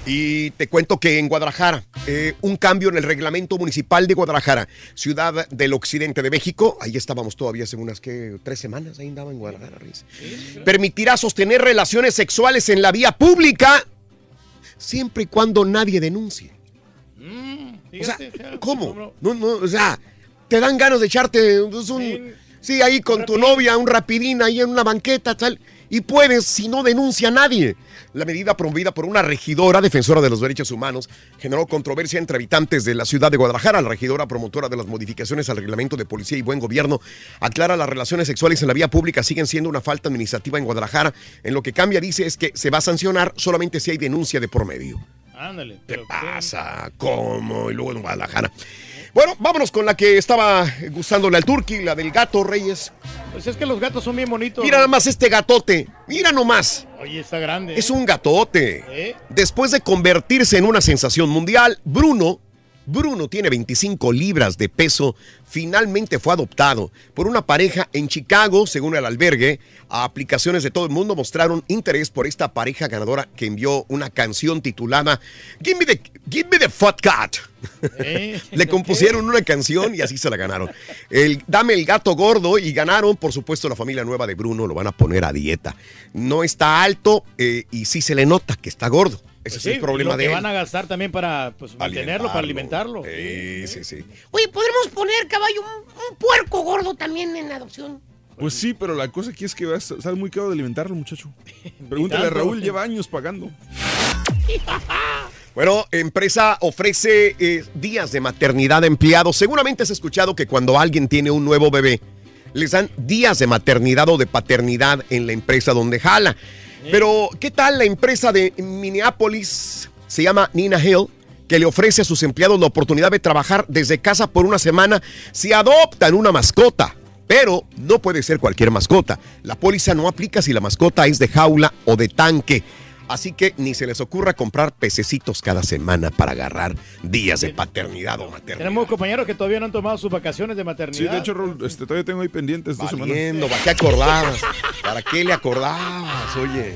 Y te cuento que en Guadalajara, eh, un cambio en el reglamento municipal de Guadalajara, ciudad del occidente de México, ahí estábamos todavía hace unas que tres semanas, ahí andaba en Guadalajara, Reyes. permitirá sostener relaciones sexuales en la vía pública siempre y cuando nadie denuncie. O sea, ¿cómo? No, no, o sea, te dan ganas de echarte pues, un, sí, ahí con tu novia, un rapidín ahí en una banqueta, tal, y puedes si no denuncia a nadie. La medida promovida por una regidora defensora de los derechos humanos generó controversia entre habitantes de la ciudad de Guadalajara. La regidora promotora de las modificaciones al reglamento de policía y buen gobierno aclara las relaciones sexuales en la vía pública siguen siendo una falta administrativa en Guadalajara. En lo que cambia, dice, es que se va a sancionar solamente si hay denuncia de por medio. Ándale. ¿Qué pasa? ¿Cómo? Y luego en Guadalajara. Bueno, vámonos con la que estaba gustándole al turqui, la del gato Reyes. Pues es que los gatos son bien bonitos. Mira nada más este gatote. Mira nomás. Oye, está grande. Es un gatote. ¿Eh? Después de convertirse en una sensación mundial, Bruno, Bruno tiene 25 libras de peso, finalmente fue adoptado por una pareja en Chicago, según el albergue. Aplicaciones de todo el mundo mostraron interés por esta pareja ganadora que envió una canción titulada Give me the, give me the fat cat. ¿Eh? Le compusieron una canción y así se la ganaron. El Dame el gato gordo y ganaron, por supuesto, la familia nueva de Bruno lo van a poner a dieta. No está alto eh, y sí se le nota que está gordo. Ese Pues es el sí, problema lo de que él. van a gastar también para pues, mantenerlo, para alimentarlo. Sí, sí, sí. Oye, ¿podremos poner, caballo, un, un puerco gordo también en adopción? Pues sí, pero la cosa aquí es que va a estar muy caro de alimentarlo, muchacho. Pregúntale a. Raúl, lleva años pagando. Bueno, empresa ofrece eh, días de maternidad a empleados. Seguramente has escuchado que cuando alguien tiene un nuevo bebé, les dan días de maternidad o de paternidad en la empresa donde jala. Pero, ¿qué tal la empresa de Minneapolis? Se llama Nina Hill que le ofrece a sus empleados la oportunidad de trabajar desde casa por una semana si adoptan una mascota. Pero no puede ser cualquier mascota. La póliza no aplica si la mascota es de jaula o de tanque. Así que ni se les ocurra comprar pececitos cada semana para agarrar días de paternidad o maternidad. Tenemos compañeros que todavía no han tomado sus vacaciones de Sí, maternidad. de hecho, Raúl, este, todavía tengo ahí pendientes dos semanas. ¿para qué acordabas? ¿Para qué le acordabas? Oye.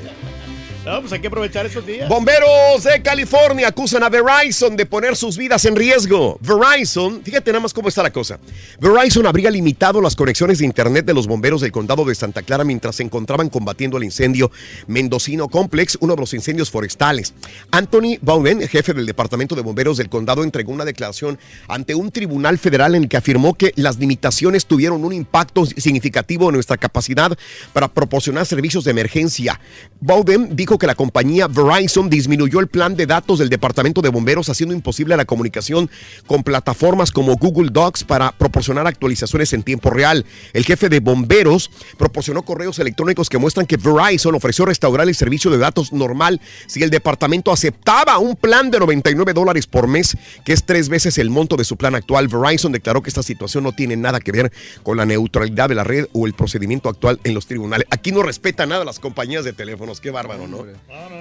No, pues hay que aprovechar esos días. Bomberos de California acusan a Verizon de poner sus vidas en riesgo. Verizon, fíjate nada más cómo está la cosa. Verizon habría limitado las conexiones de internet de los bomberos del condado de Santa Clara mientras se encontraban combatiendo el incendio Mendocino Complex, uno de los incendios forestales. Anthony Bowden, jefe del departamento de bomberos del condado, entregó una declaración ante un tribunal federal en el que afirmó que las limitaciones tuvieron un impacto significativo en nuestra capacidad para proporcionar servicios de emergencia. Bowden dijo que la compañía Verizon disminuyó el plan de datos del departamento de bomberos, haciendo imposible la comunicación con plataformas como Google Docs para proporcionar actualizaciones en tiempo real. El jefe de bomberos proporcionó correos electrónicos que muestran que Verizon ofreció restaurar el servicio de datos normal si el departamento aceptaba un plan de 99 dólares por mes, que es tres veces el monto de su plan actual. Verizon declaró que esta situación no tiene nada que ver con la neutralidad de la red o el procedimiento actual en los tribunales. Aquí no respeta nada las compañías de teléfonos. Qué bárbaro, ¿no?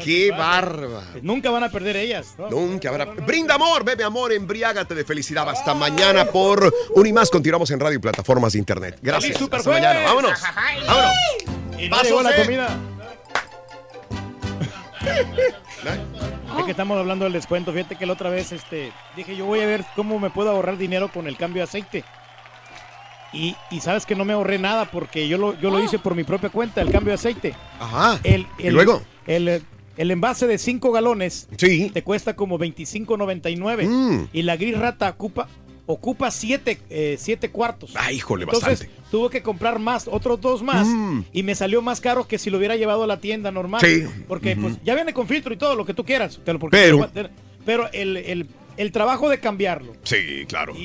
Qué bárbaro. Nunca van a perder ellas. ¿no? Nunca habrá. Brinda amor, bebe amor, embriágate de felicidad. Hasta mañana por un y más. Continuamos en radio y plataformas de internet. Gracias. ¡Feliz Hasta mañana. Vámonos. Vámonos. Y no la comida. Ya que estamos hablando del descuento, fíjate que la otra vez este, dije yo voy a ver cómo me puedo ahorrar dinero con el cambio de aceite. Y, y sabes que no me ahorré nada porque yo lo, yo lo hice por mi propia cuenta, el cambio de aceite. Ajá. El, ¿Y el- luego? El, el envase de 5 galones Sí. te cuesta como 25.99 Mm. y la gris rata ocupa ocupa 7 siete cuartos. Ay, híjole, Entonces bastante. tuve que comprar más, otros dos más Mm. y me salió más caro que si lo hubiera llevado a la tienda normal. Sí. Porque pues ya viene con filtro y todo lo que tú quieras. te lo- porque Pero- te lo- te- pero el, el- el trabajo de cambiarlo Sí, claro.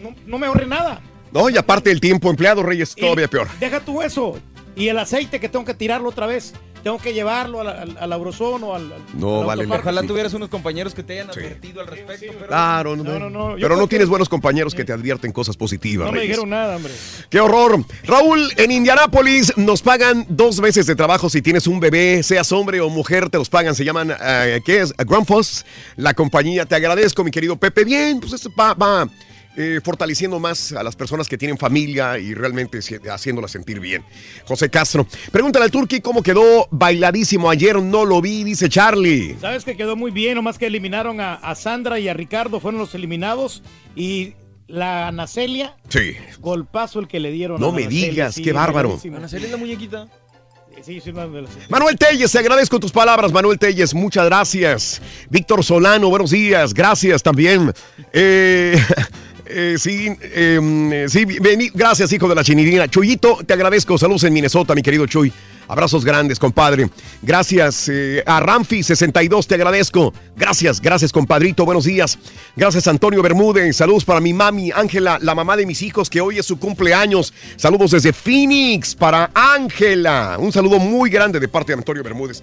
no, no me ahorré nada. No, y aparte el tiempo empleado, Reyes, todavía peor. Deja tú eso. Y el aceite que tengo que tirarlo otra vez. Tengo que llevarlo al, al, al o al. al- No, al vale. Ojalá tuvieras unos compañeros que te hayan advertido al respecto. pero- Claro, no, No, no, no, Pero no que- tienes buenos compañeros que te advierten cosas positivas, No me dijeron nada, hombre. ¡Qué horror! Raúl, en Indianápolis nos pagan dos veces de trabajo si tienes un bebé, seas hombre o mujer, te los pagan. Se llaman, eh, ¿qué es? Grandfoss, la compañía. Te agradezco, mi querido Pepe. Bien, pues esto va, va eh, fortaleciendo más a las personas que tienen familia y realmente haciéndolas sentir bien. José Castro, pregúntale al Turqui cómo quedó bailadísimo ayer, no lo vi, dice Charlie. Sabes que quedó muy bien, nomás que eliminaron a, a Sandra y a Ricardo, fueron los eliminados. Y la Anacelia, Sí. golpazo el que le dieron. No a me Anacelia, digas, sí, qué bárbaro. ¿Anacelia es la muñequita? Sí, sí. Manuel Telles, te agradezco tus palabras, Manuel Telles, muchas gracias. Víctor Solano, buenos días, gracias también. Eh, eh, sí, eh, sí, vení- gracias, hijo de la chinirina. Chuyito, te agradezco, saludos en Minnesota, mi querido Chuy. Abrazos grandes, compadre. Gracias eh, a Ramfi62, te agradezco. Gracias, gracias, compadrito. Buenos días. Gracias, Antonio Bermúdez. Saludos para mi mami, Ángela, la mamá de mis hijos, que hoy es su cumpleaños. Saludos desde Phoenix para Ángela. Un saludo muy grande de parte de Antonio Bermúdez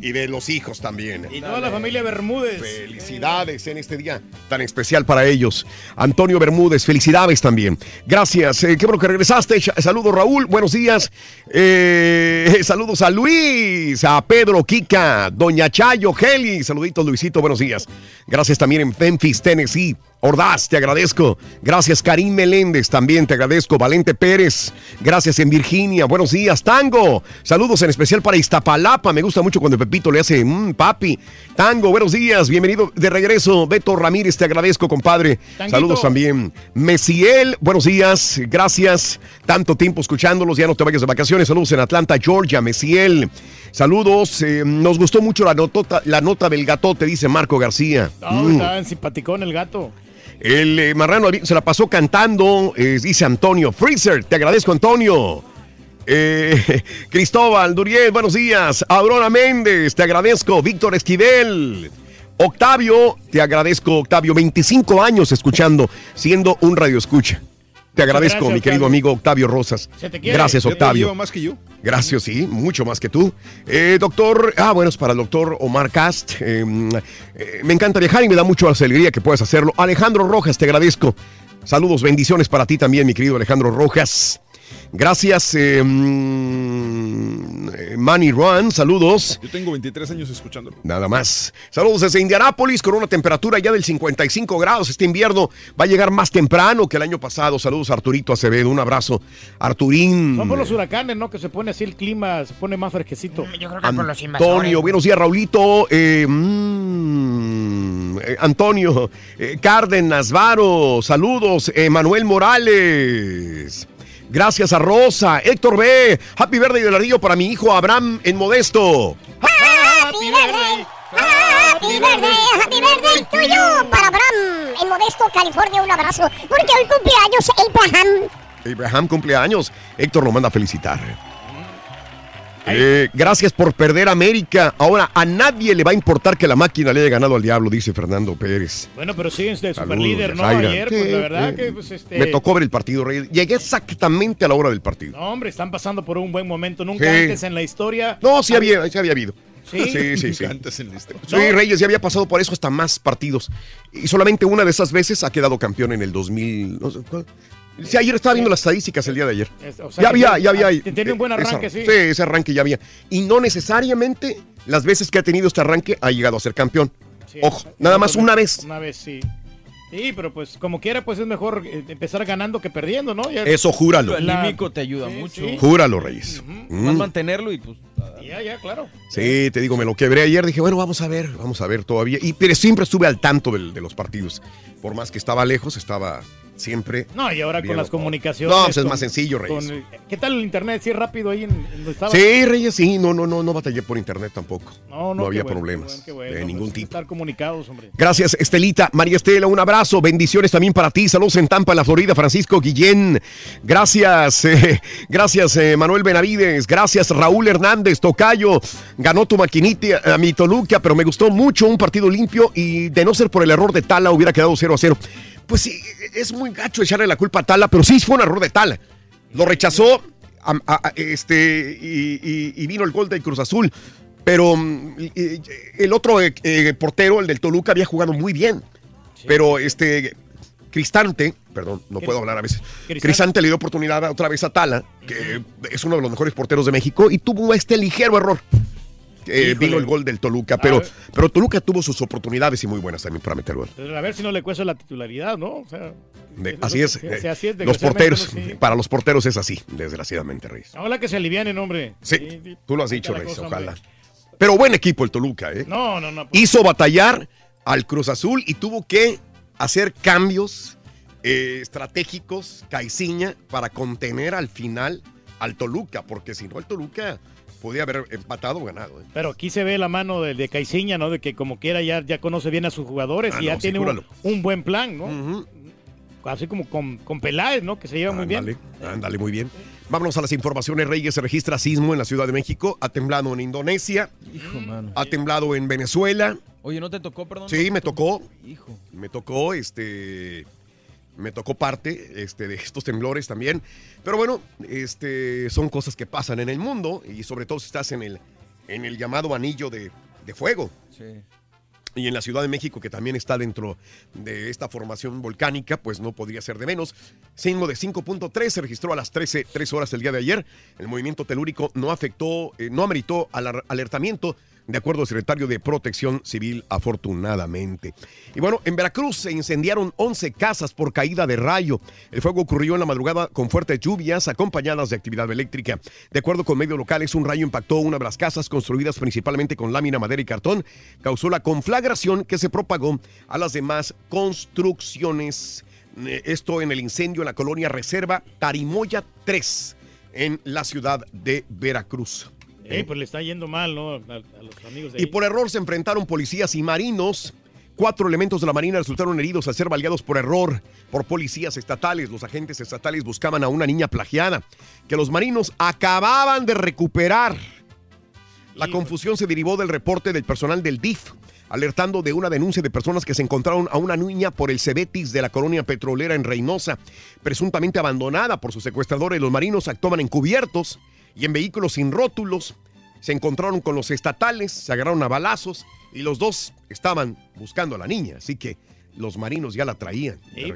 y, y de los hijos también. Y toda la familia Bermúdez. Felicidades en este día tan especial para ellos. Antonio Bermúdez, felicidades también. Gracias. eh, qué bueno que regresaste. Saludos, Raúl. Buenos días. Eh, saludos a Luis, a Pedro, Kika, Doña Chayo, Heli. Saluditos, Luisito. Buenos días. Gracias también en Memphis, Tennessee. Ordaz, te agradezco. Gracias, Karim Meléndez, también te agradezco. Valente Pérez, gracias en Virginia. Buenos días, Tango. Saludos en especial para Iztapalapa. Me gusta mucho cuando Pepito le hace, "Mm, papi. Tango, buenos días, bienvenido de regreso. Beto Ramírez, te agradezco, compadre. Tanguito. Saludos también. Mesiel, buenos días, gracias. Tanto tiempo escuchándolos, ya no te vayas de vacaciones. Saludos en Atlanta, Georgia, Mesiel. Saludos, eh, nos gustó mucho la, notota, la nota del gatote, dice Marco García. No, Mm. en simpaticón el gato. El eh, marrano se la pasó cantando, eh, dice Antonio. Freezer, te agradezco, Antonio. Eh, Cristóbal Duriel, buenos días. Aurora Méndez, te agradezco. Víctor Esquivel. Octavio, te agradezco, Octavio. 25 años escuchando, siendo un radio escucha. Te agradezco, gracias, mi querido amigo Octavio Rosas. Se te quiere. Gracias, te Octavio. más que yo. Gracias, sí, mucho más que tú. Eh, doctor, ah, bueno, es para el doctor Omar Cast. Eh, eh, me encanta viajar y me da mucho alegría que puedas hacerlo. Alejandro Rojas, te agradezco. Saludos, bendiciones para ti también, mi querido Alejandro Rojas. Gracias, eh, mm, eh, Manny Ruan, saludos. Yo tengo 23 años escuchándolo. Nada más. Saludos desde Indianápolis con una temperatura ya del 55 grados. Este invierno va a llegar más temprano que el año pasado. Saludos Arturito Acevedo. Un abrazo. Arturín. Son por los huracanes, ¿no? Que se pone así el clima, se pone más fresquecito. Yo creo Antonio, buenos días, Raulito. Eh, mm, eh, Antonio, eh, Cárdenas, Varo, saludos. eh, Manuel Morales. Gracias a Rosa, Héctor B. Happy Verde y del Ardillo para mi hijo Abraham en Modesto. Happy birthday, happy birthday, happy to you. Para Abraham, en Modesto, California, un abrazo. Porque hoy cumpleaños Abraham. Abraham cumpleaños. Héctor lo manda a felicitar. Eh, gracias por perder América. Ahora a nadie le va a importar que la máquina le haya ganado al diablo, dice Fernando Pérez. Bueno, pero siguen de super Saludos, líder, ¿no? Jaira. Ayer, pues Sí, la verdad sí. que, pues este. Me tocó ver el partido, Reyes. Llegué exactamente a la hora del partido. No, hombre, están pasando por un buen momento. Nunca Sí. antes en la historia. No, sí había, sí había habido. ¿Sí? Sí, sí, sí. Antes en la historia. Sí, Reyes ya había pasado por eso hasta más partidos. Y solamente una de esas veces ha quedado campeón en el 2000. No sé, ¿cuál? Sí, ayer estaba viendo las estadísticas el día de ayer. Es- o sea ya que había, ya había. tiene un buen eh, arranque, esa- sí. Sí, ese arranque ya había. Y no necesariamente las veces que ha tenido este arranque ha llegado a ser campeón. Sí, Ojo, nada más una vez. Una vez, sí. Sí, pero pues como quiera, pues es mejor eh, empezar ganando que perdiendo, ¿no? Ya- Eso júralo. El anímico te ayuda mucho. sí. Júralo, Reyes. Más Mm. mantenerlo y pues. Ya, ya, claro. Sí, te digo, me lo quebré ayer. Dije, bueno, vamos a ver, vamos a ver todavía. Y pero siempre estuve al tanto del- de los partidos. Por más que estaba lejos, estaba siempre. No, y ahora con las comunicaciones. No, pues es con- más sencillo, Reyes. con ¿Qué tal el internet? ¿Sí rápido ahí en, en donde estaba? Sí, Reyes, sí, no, no, no, no batallé por internet tampoco. No, no, qué había bueno, problemas qué bueno, qué de bueno, ningún pues, tipo. Estar comunicados, hombre. Gracias, Estelita. María Estela, un abrazo. Bendiciones también para ti. Saludos en Tampa, en la Florida. Francisco Guillén. Gracias. eh, gracias, eh, Manuel Benavides. Gracias, Raúl Hernández. Tocayo. Ganó tu maquinita a mi Toluca, pero me gustó mucho un partido limpio y de no ser por el error de Tala hubiera quedado 0 a 0. Pues sí, es muy gacho echarle la culpa a Tala, pero sí fue un error de Tala. Lo rechazó a- a- a- este, y, y- y vino el gol del Cruz Azul. Pero mm, y- el otro eh, eh, portero, el del Toluca, había jugado muy bien. Pero este Cristante, perdón, no puedo hablar a veces. Cristante. Cristante le dio oportunidad otra vez a Tala, que es uno de los mejores porteros de México, y tuvo este ligero error. Eh, vino el gol del Toluca, pero, pero Toluca tuvo sus oportunidades y muy buenas también para meter gol. Pero a ver si no le cuesta la titularidad, ¿no? O sea, De- así es. que- eh, sí, así es, los porteros. Sí. para los porteros es así, desgraciadamente, Reyes. Ojalá que se alivianen, hombre. Sí, tú lo has dicho, Reyes, cosa, ojalá. hombre. Pero buen equipo el Toluca, ¿eh? No, no, no. pues, Hizo batallar al Cruz Azul y tuvo que hacer cambios eh, estratégicos, Caiciña, para contener al final al Toluca, porque si no el Toluca podía haber empatado o ganado. ¿eh? Pero aquí se ve la mano de, de Caiciña, ¿no? De que como quiera ya, ya conoce bien a sus jugadores Ah, y ya sí, tiene un, un buen plan, ¿no? Así como con, con Peláez, ¿no? Que se lleva muy bien. Ándale, ándale, muy bien. Vámonos a las informaciones, Reyes. Se registra sismo en la Ciudad de México. Ha temblado en Indonesia. Hijo, mano. Ha temblado en Venezuela. Oye, ¿no te tocó, perdón? Sí, me tocó. Hijo. Me tocó, este. Me tocó parte este, de estos temblores también. Pero bueno, este, son cosas que pasan en el mundo y sobre todo si estás en el, en el llamado anillo de, de fuego. Sí. Y en la Ciudad de México, que también está dentro de esta formación volcánica, pues no podría ser de menos. Sismo de 5.3 se registró a las 13, 3 horas del día de ayer. El movimiento telúrico no afectó, eh, no ameritó alertamiento, de acuerdo al secretario de Protección Civil, afortunadamente. Y bueno, en Veracruz se incendiaron 11 casas por caída de rayo. El fuego ocurrió en la madrugada con fuertes lluvias acompañadas de actividad eléctrica. De acuerdo con medios locales, un rayo impactó una de las casas construidas principalmente con lámina, madera y cartón. Causó la conflagración que se propagó a las demás construcciones. Eh, Esto en el incendio en la colonia Reserva Tarimoya 3, en la ciudad de Veracruz. Ey, pues le está yendo mal, ¿no? A, a los amigos de Y ahí. por error se enfrentaron policías y marinos. Cuatro elementos de la Marina resultaron heridos al ser baleados por error por policías estatales. Los agentes estatales buscaban a una niña plagiada que los marinos acababan de recuperar. La confusión se derivó del reporte del personal del DIF, alertando de una denuncia de personas que se encontraron a una niña por el Cebetis de la colonia petrolera en Reynosa, presuntamente abandonada por sus secuestradores. Los marinos actuaban encubiertos y en vehículos sin rótulos. Se encontraron con los estatales, se agarraron a balazos y los dos estaban buscando a la niña. Así que los marinos ya la traían. Sí,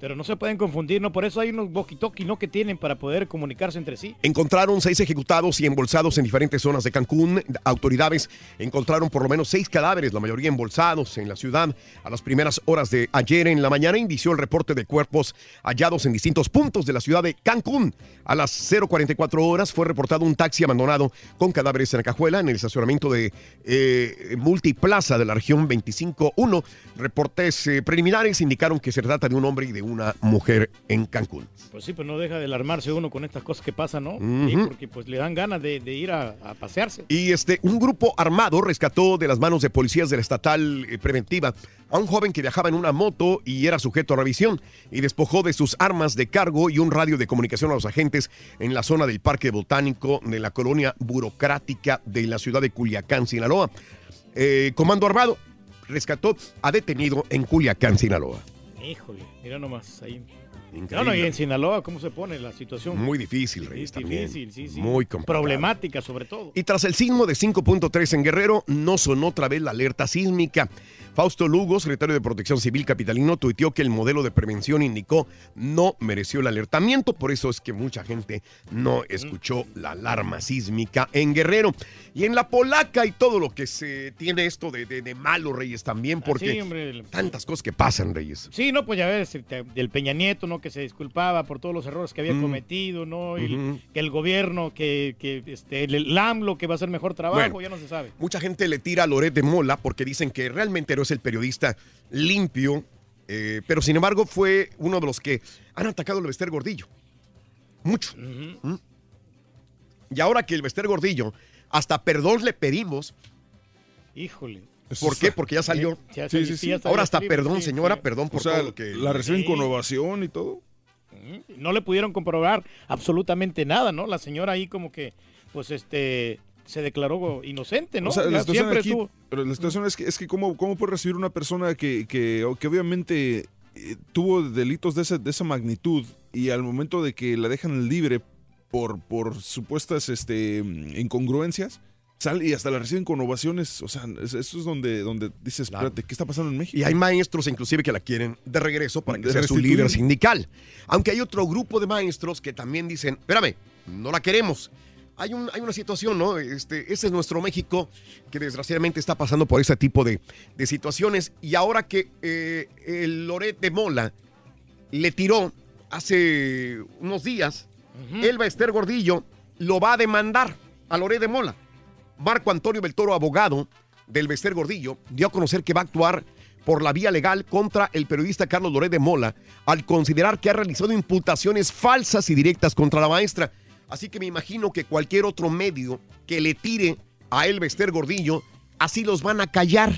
pero, no se pueden confundir, ¿no? Por eso hay unos walkie-talkie, ¿no? Que tienen para poder comunicarse entre sí. Encontraron seis ejecutados y embolsados en diferentes zonas de Cancún. Autoridades encontraron por lo menos seis cadáveres, la mayoría embolsados en la ciudad. A las primeras horas de ayer en la mañana inició el reporte de cuerpos hallados en distintos puntos de la ciudad de Cancún. A las 0.44 horas fue reportado un taxi abandonado con cadáveres en la cajuela en el estacionamiento de eh, Multiplaza de la región 25.1. Reportes eh, preliminares indicaron que se trata de un hombre y de una mujer en Cancún. Pues sí, pues no deja de alarmarse uno con estas cosas que pasan, ¿no? Sí, porque pues le dan ganas de, de ir a, a pasearse. Y este, un grupo armado rescató de las manos de policías de la estatal eh, preventiva a un joven que viajaba en una moto y era sujeto a revisión y despojó de sus armas de cargo y un radio de comunicación a los agentes en la zona del Parque Botánico de la colonia burocrática de la ciudad de Culiacán, Sinaloa. Eh, Comando Armado rescató a detenido en Culiacán, Sinaloa. Híjole, mira nomás ahí. Increíble. No, no, y en Sinaloa, ¿cómo se pone la situación? Muy difícil, Sí, Reyes, es también. difícil, sí, sí. Muy complicado. Problemática, sobre todo. Y tras el sismo de 5.3 en Guerrero, no sonó otra vez la alerta sísmica. Fausto Lugo, secretario de Protección Civil capitalino, tuiteó que el modelo de prevención indicó no mereció el alertamiento, por eso es que mucha gente no escuchó la alarma sísmica en Guerrero. Y en la polaca y todo lo que se tiene esto de, de, de malo, Reyes, también, porque Sí, hombre. tantas cosas que pasan, Reyes. Sí, no, pues ya ves, el- del Peña Nieto, ¿no? Que se disculpaba por todos los errores que había Mm. cometido, ¿no? Y el- que el gobierno, que, que este, el, el AMLO, que va a hacer mejor trabajo, Bueno. ya no se sabe. Mucha gente le tira a Loret de Mola porque dicen que realmente no es el periodista limpio, eh, pero sin embargo fue uno de los que han atacado al Bester Gordillo. Mucho. ¿Mm? Y ahora que el Bester Gordillo, hasta perdón le pedimos. Híjole. ¿Por qué? Porque ya salió. Ya salió, sí, ya salió Ahora hasta perdón, sí, señora, sí. perdón por O sea, todo lo que... la reciben Sí. con ovación y todo. No le pudieron comprobar absolutamente nada, ¿no? La señora ahí como que, pues, este, se declaró inocente, ¿no? O sea, Ya la situación siempre aquí, estuvo- pero la situación es que, es que cómo, cómo puede recibir una persona que, que, que obviamente eh, tuvo delitos de esa, de esa magnitud y al momento de que la dejan libre por, por supuestas este, incongruencias, sale y hasta la reciben con ovaciones. O sea, es- eso es donde, donde dices, espérate, ¿qué está pasando en México? Y hay maestros inclusive que la quieren de regreso para que De sea su líder sindical. Aunque hay otro grupo de maestros que también dicen, espérame, no la queremos. Hay, un, hay una situación, ¿no? Este, ese es nuestro México que desgraciadamente está pasando por ese tipo de, de situaciones. Y ahora que eh, el Loret de Mola le tiró hace unos días, Elba Esther Gordillo lo va a demandar a Loret de Mola. Marco Antonio Beltoro, abogado del Bester Gordillo, dio a conocer que va a actuar por la vía legal contra el periodista Carlos Loret de Mola al considerar que ha realizado imputaciones falsas y directas contra la maestra. Así que me imagino que cualquier otro medio que le tire a el Bester Gordillo, así los van a callar.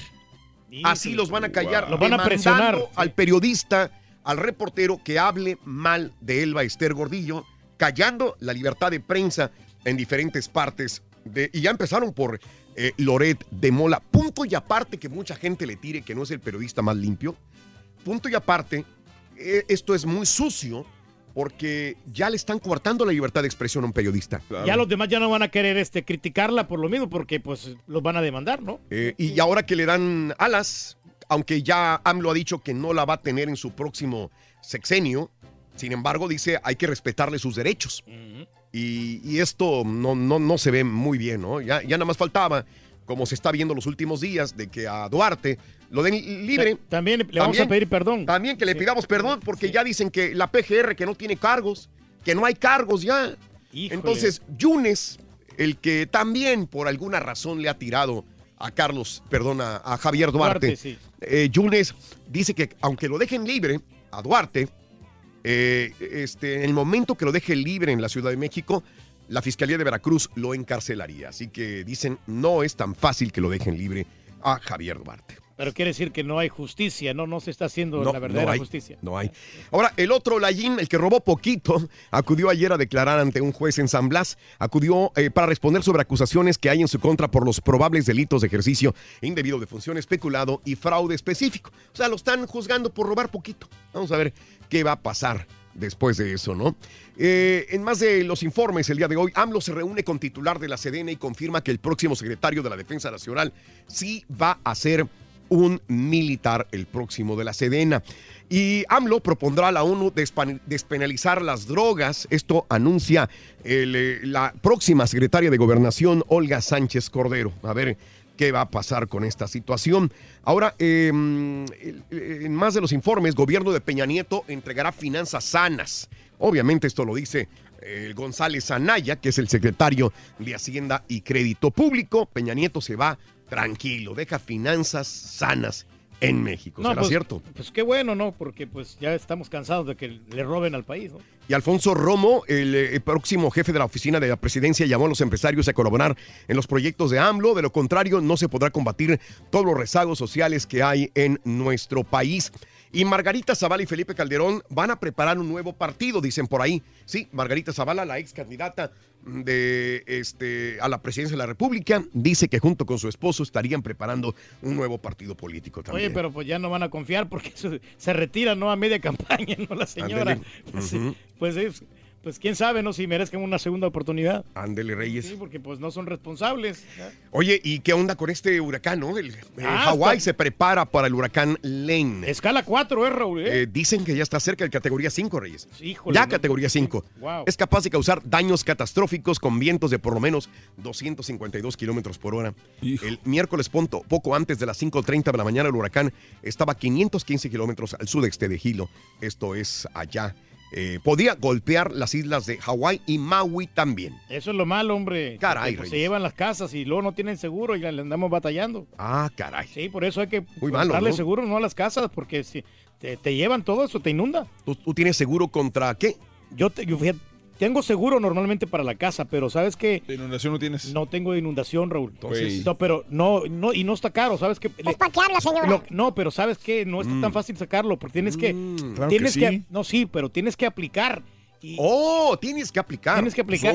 Así los van a callar. Los van a presionar. Al periodista, al reportero que hable mal de Elba Esther Gordillo, callando la libertad de prensa en diferentes partes. De, y ya empezaron por eh, Loret de Mola. Punto y aparte que mucha gente le tire que no es el periodista más limpio. Punto y aparte, eh, esto es muy sucio porque ya le están coartando la libertad de expresión a un periodista. Ya los demás ya no van a querer este, criticarla por lo mismo, porque pues los van a demandar, ¿no? Eh, y ahora que le dan alas, aunque ya AMLO ha dicho que no la va a tener en su próximo sexenio, sin embargo dice hay que respetarle sus derechos. y, y esto no, no, no se ve muy bien, ¿no? Ya, ya nada más faltaba, como se está viendo los últimos días, de que a Duarte lo den libre. También le vamos a pedir perdón. También que le pidamos perdón porque ya dicen que la PGR que no tiene cargos, que no hay cargos ya. Entonces, Yunes, el que también por alguna razón le ha tirado a Carlos, perdón, a, a Javier Duarte, Duarte, sí. eh, Yunes dice que aunque lo dejen libre a Duarte, eh, este, en el momento que lo deje libre en la Ciudad de México, la Fiscalía de Veracruz lo encarcelaría. Así que dicen, no es tan fácil que lo dejen libre a Javier Duarte. Pero quiere decir que no hay justicia, no, no se está haciendo No, la verdadera no hay, justicia. No hay. Ahora, el otro Layín, el que robó poquito, acudió ayer a declarar ante un juez en San Blas. Acudió eh, para responder sobre acusaciones que hay en su contra por los probables delitos de ejercicio indebido de función especulado y fraude específico. O sea, lo están juzgando por robar poquito. Vamos a ver qué va a pasar después de eso, ¿no? Eh, en más de los informes el día de hoy, AMLO se reúne con titular de la Sedena y confirma que el próximo secretario de la Defensa Nacional sí va a ser un militar el próximo de la Sedena. Y AMLO propondrá a la ONU despenalizar las drogas. Esto anuncia eh, la próxima secretaria de Gobernación, Olga Sánchez Cordero. A ver qué va a pasar con esta situación. Ahora, el- en más de los informes, gobierno de Peña Nieto entregará finanzas sanas. Obviamente esto lo dice eh, González Anaya, que es el secretario de Hacienda y Crédito Público. Peña Nieto se va tranquilo, deja finanzas sanas en México. ¿Será pues, cierto? Pues qué bueno, ¿no? Porque pues ya estamos cansados de que le roben al país, ¿no? Y Alfonso Romo, el, eh, próximo jefe de la oficina de la presidencia, llamó a los empresarios a colaborar en los proyectos de AMLO. De lo contrario, no se podrá combatir todos los rezagos sociales que hay en nuestro país. Y Margarita Zavala y Felipe Calderón van a preparar un nuevo partido, dicen por ahí. Sí, Margarita Zavala, la ex candidata de este a la presidencia de la República, dice que junto con su esposo estarían preparando un nuevo partido político también. Oye, pero pues ya no van a confiar porque se, se retira, ¿no? A media campaña, ¿no? La señora. Sí, Ujú. pues, es- pues quién sabe, ¿no? Si merezcan una segunda oportunidad. Ándele, Reyes. Sí, porque pues no son responsables. ¿ya? Oye, ¿y qué onda con este huracán, no? El, eh, Ah, Hawái está- se prepara para el huracán Lane. Escala 4, ¿eh, Raúl? ¿eh? Eh, dicen que ya está cerca de categoría 5, Reyes. Híjole, ya no, categoría 5. Wow. Es capaz de causar daños catastróficos con vientos de por lo menos 252 kilómetros por hora. El miércoles punto, poco antes de las 5.30 de la mañana, el huracán estaba a 515 kilómetros al sudeste de Hilo. Esto es allá. Eh, podía golpear las islas de Hawái y Maui también. Eso es lo malo, hombre. Caray, pues, se llevan las casas y luego no tienen seguro y le andamos batallando. Ah, caray. Sí, por eso hay que Muy malo, darle ¿no? seguro no a las casas porque si te, te llevan todo eso, te inunda. ¿Tú, tú tienes seguro contra qué? Yo, te- yo fíjate, tengo seguro normalmente para la casa, pero ¿sabes qué? ¿De inundación no tienes? No tengo inundación, Raúl. Entonces- No, pero no, no, y no está caro, ¿sabes qué? ¿Es para qué habla, señora? Lo- no, pero ¿sabes qué? No Mm. está tan fácil sacarlo, porque tienes que... Claro tienes que sí. No, sí, pero tienes que aplicar. Y, Oh, tienes que aplicar. Tienes que aplicar.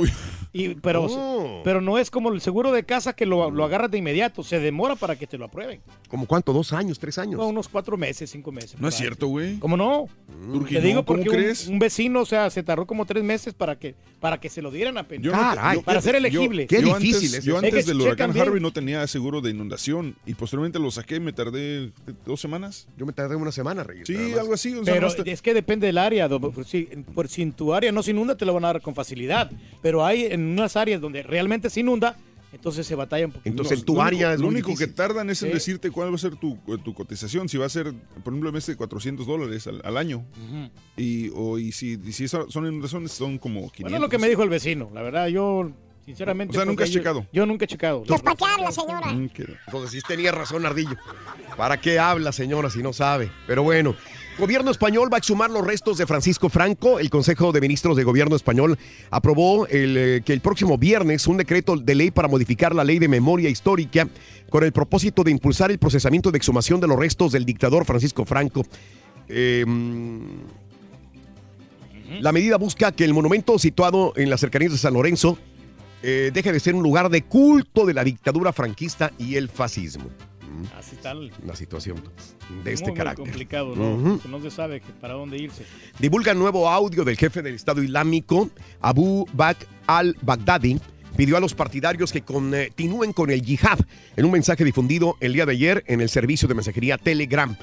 Y, pero, Oh. pero no es como el seguro de casa que lo, lo agarras de inmediato. Se demora para que te lo aprueben. ¿Como cuánto? ¿Dos años? ¿Tres años? No, unos cuatro meses, cinco meses. No es cierto, güey. ¿Cómo no? Turki, Te digo no, ¿cómo porque un- crees? Un, vecino, o sea, se tardó como tres meses para que, para que se lo dieran Caray. yo- Para ser yo- elegible. Qué yo difícil antes, es Yo antes Es que del huracán bien. Harvey no tenía seguro de inundación y posteriormente lo saqué y me tardé dos semanas. Yo me tardé una semana, Reyes. Sí, algo así. o sea, Pero no está- es que depende del área. do- Por si, por si en tu área área no se inunda, te lo van a dar con facilidad. Pero hay en unas áreas donde realmente se inunda, entonces se batalla un poquito. No, lo único- Lo único que tardan es en Sí. decirte cuál va a ser tu, tu cotización. Si va a ser, por ejemplo, en vez de 400 dólares al, al año. Y, o, y si, y si son inundaciones, son como 500. Bueno, es lo que me dijo el vecino. La verdad, yo, sinceramente. O sea, nunca porque has yo- checado. Yo nunca he checado. Pues, ¿para qué habla, señora? Mm, Entonces sí tenía razón, Ardillo. ¿Para qué habla, señora, si no sabe? Pero bueno. Gobierno español va a exhumar los restos de Francisco Franco. El Consejo de Ministros de Gobierno español aprobó el, eh, que el próximo viernes un decreto de ley para modificar la ley de memoria histórica con el propósito de impulsar el procesamiento de exhumación de los restos del dictador Francisco Franco. Eh, la medida busca que el monumento situado en las cercanías de San Lorenzo eh, deje de ser un lugar de culto de la dictadura franquista y el fascismo. Así está el- La situación de este muy, muy carácter. complicado, ¿no? Que no se sabe que para dónde irse. Divulga nuevo audio del jefe del Estado Islámico, Abu Bakr al-Baghdadi. Pidió a los partidarios que continúen con el yihad en un mensaje difundido el día de ayer en el servicio de mensajería Telegram.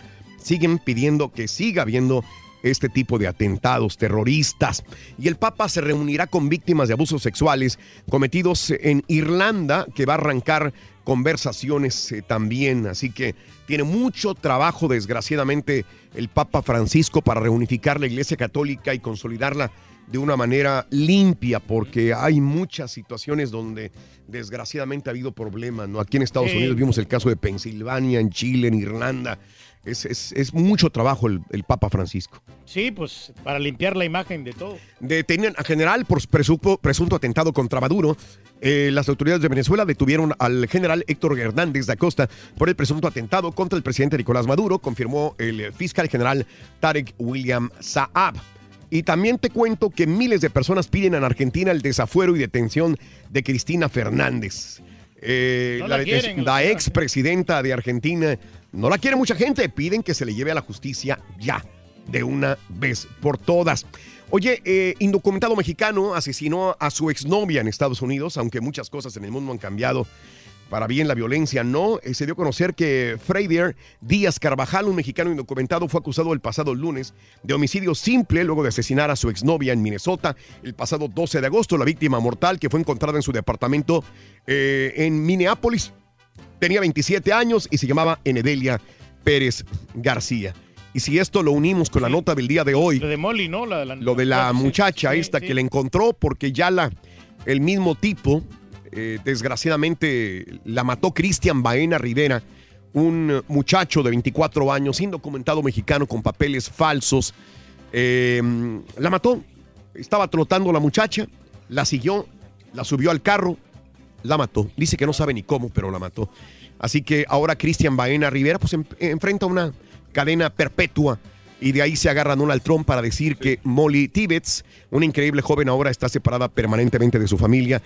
Siguen pidiendo que siga habiendo este tipo de atentados terroristas. Y el Papa se reunirá con víctimas de abusos sexuales cometidos en Irlanda, que va a arrancar conversaciones eh, también. Así que tiene mucho trabajo, desgraciadamente, el Papa Francisco para reunificar la Iglesia Católica y consolidarla de una manera limpia, porque hay muchas situaciones donde desgraciadamente ha habido problemas. ¿no? Aquí en Estados Sí. Unidos vimos el caso de Pensilvania, en Chile, en Irlanda. Es, es- es mucho trabajo el, el Papa Francisco. Sí, pues para limpiar la imagen de todo. Detienen a general por presupo- presunto atentado contra Maduro. Eh, las autoridades de Venezuela detuvieron al general Héctor Hernández da Costa por el presunto atentado contra el presidente Nicolás Maduro, confirmó el fiscal general Tarek William Saab. Y también te cuento que miles de personas piden en Argentina el desafuero y detención de Cristina Fernández. Eh, No la la quieren, la la expresidenta de Argentina no la quiere mucha gente, piden que se le lleve a la justicia ya, de una vez por todas. Oye, eh, indocumentado mexicano asesinó a su exnovia en Estados Unidos, aunque muchas cosas en el mundo han cambiado. Para bien la violencia no, Eh, se dio a conocer que Freider Díaz Carvajal, un mexicano indocumentado, fue acusado el pasado lunes de homicidio simple luego de asesinar a su exnovia en Minnesota el pasado 12 de agosto. La víctima mortal que fue encontrada en su departamento eh, en Minneapolis tenía 27 años y se llamaba Enedelia Pérez García. Y si esto lo unimos con la nota del día de hoy, Lo de Molly, ¿no? La, la- lo de la muchacha sí, esta sí. que la encontró porque ya la el mismo tipo eh, desgraciadamente la mató Cristian Baena Rivera un muchacho de 24 años indocumentado mexicano con papeles falsos. Eh, la mató. Estaba trotando la muchacha la siguió la subió al carro la mató. Dice que no sabe ni cómo pero la mató. Así que ahora Cristian Baena Rivera pues enfrenta una cadena perpetua y de ahí se agarra Donald Trump para decir que Molly Tibbetts, una increíble joven, ahora está separada permanentemente de su familia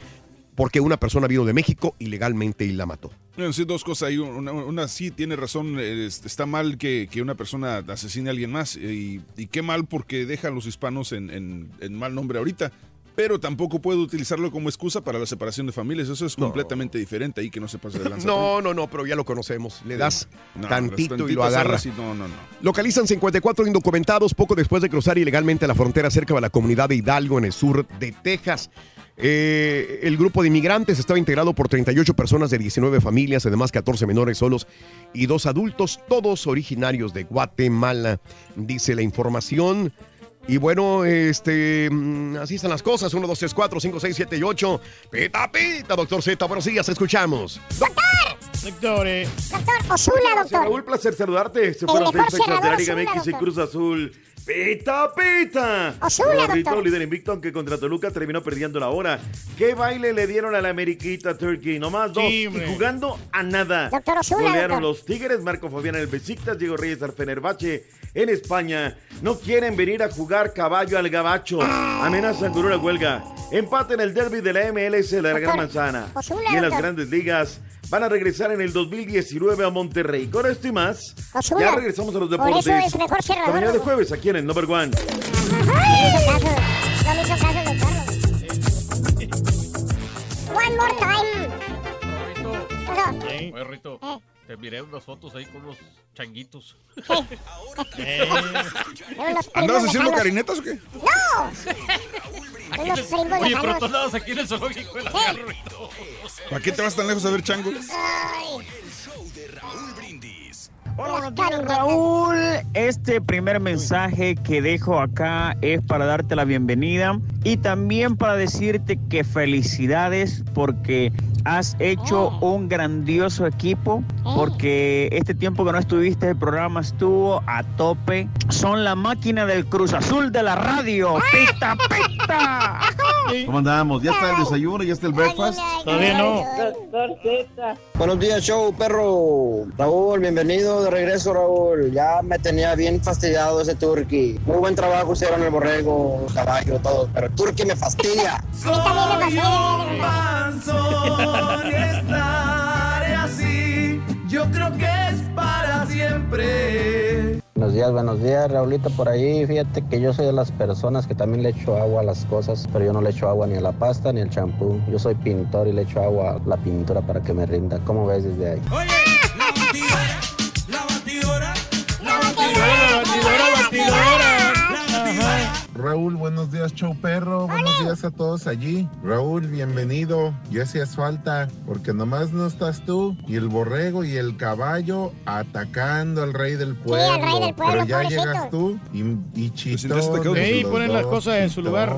porque una persona vino de México ilegalmente y la mató. Sí, dos cosas ahí. Una, una sí tiene razón. es- Está mal que, que una persona asesine a alguien más. Y, y qué mal porque deja a los hispanos en, en- en mal nombre ahorita. Pero tampoco puede utilizarlo como excusa para la separación de familias. Eso es completamente diferente ahí que no se pase de lanza. No, no, no, pero ya lo conocemos. Le das No, tantito y lo agarras. no, no, no. Localizan 54 indocumentados poco después de cruzar ilegalmente la frontera cerca de la comunidad de Hidalgo en el sur de Texas. Eh, el grupo de inmigrantes estaba integrado por 38 personas de 19 familias, además 14 menores solos y dos adultos, todos originarios de Guatemala, dice la información. Y bueno, este, mm, así están las cosas. 1, 2, 3, 4, 5, 6, 7 y 8. Pita, pita, doctor Z. Buenos días, escuchamos. Doctor, eh, Doctor Osuna, Gracias, doctor. Raúl, placer saludarte. Se El fueron seis fechas de la Liga Osuna, MX y. Cruz Azul. ¡Pita, pita! Osuna, Rorrito, doctor. líder invicto, aunque contra Toluca terminó perdiendo la hora. ¿Qué baile le dieron a la Ameriquita Turkey? Nomás dos. Sí, y jugando a nada. Doctor Osuna, Golearon doctor. los Tigres, Marco Fabián en el Besiktas, Diego Reyes al Fenerbahce en España. No quieren venir a jugar caballo al gabacho. Ah. Amenazan con una huelga. Empate en el derby de la MLS de la Doctor Gran Manzana. Osuna, y en las grandes ligas van a regresar en el 2019 a Monterrey. Con esto y más, Osuna, ya regresamos a los por deportes. eso es mejor cerrador, Esta mañana de jueves aquí en el Number One. No me hizo caso. No me hizo caso el doctor. One more time. Doctor. Oye, Rito, Eh. Te miré unas fotos ahí con unos changuitos. Eran los ¿Andabas haciendo lejanos. carinetas o qué? ¡No! Unos primos Oye, pero tú andabas aquí en el zoológico de la Garro. ¿Para qué te vas tan lejos a ver changos? Hola, buenos días, Raúl. Este primer mensaje que dejo acá es para darte la bienvenida y también para decirte que felicidades porque has hecho un grandioso equipo porque este tiempo que no estuviste el programa estuvo a tope. Son la máquina del Cruz Azul de la radio. ¡Pita, pita! ¿Cómo andamos? ¿Ya está el desayuno? ¿Ya está el breakfast? Todavía no. Buenos días, show, perro. Raúl, bienvenido de regreso, Raúl. Ya me tenía bien fastidiado ese turqui. Muy buen trabajo hicieron el borrego, el caballo, todo. Pero el turqui me fastidia. Soy un panzón y estaré así. Yo creo que es para siempre. Buenos días, buenos días, Raulito, por ahí. Fíjate que yo soy de las personas que también le echo agua a las cosas, pero yo no le echo agua ni a la pasta ni al champú. Yo soy pintor y le echo agua a la pintura para que me rinda. ¿Cómo ves desde ahí? Raúl, buenos días, show perro. Buenos días a todos allí. Raúl, bienvenido. Ya hacías falta, porque nomás no estás tú y el borrego y el caballo atacando al rey del pueblo. al rey del pueblo, Pero ya pobrecito. llegas tú y, y. Sí, ponen las cosas en su lugar.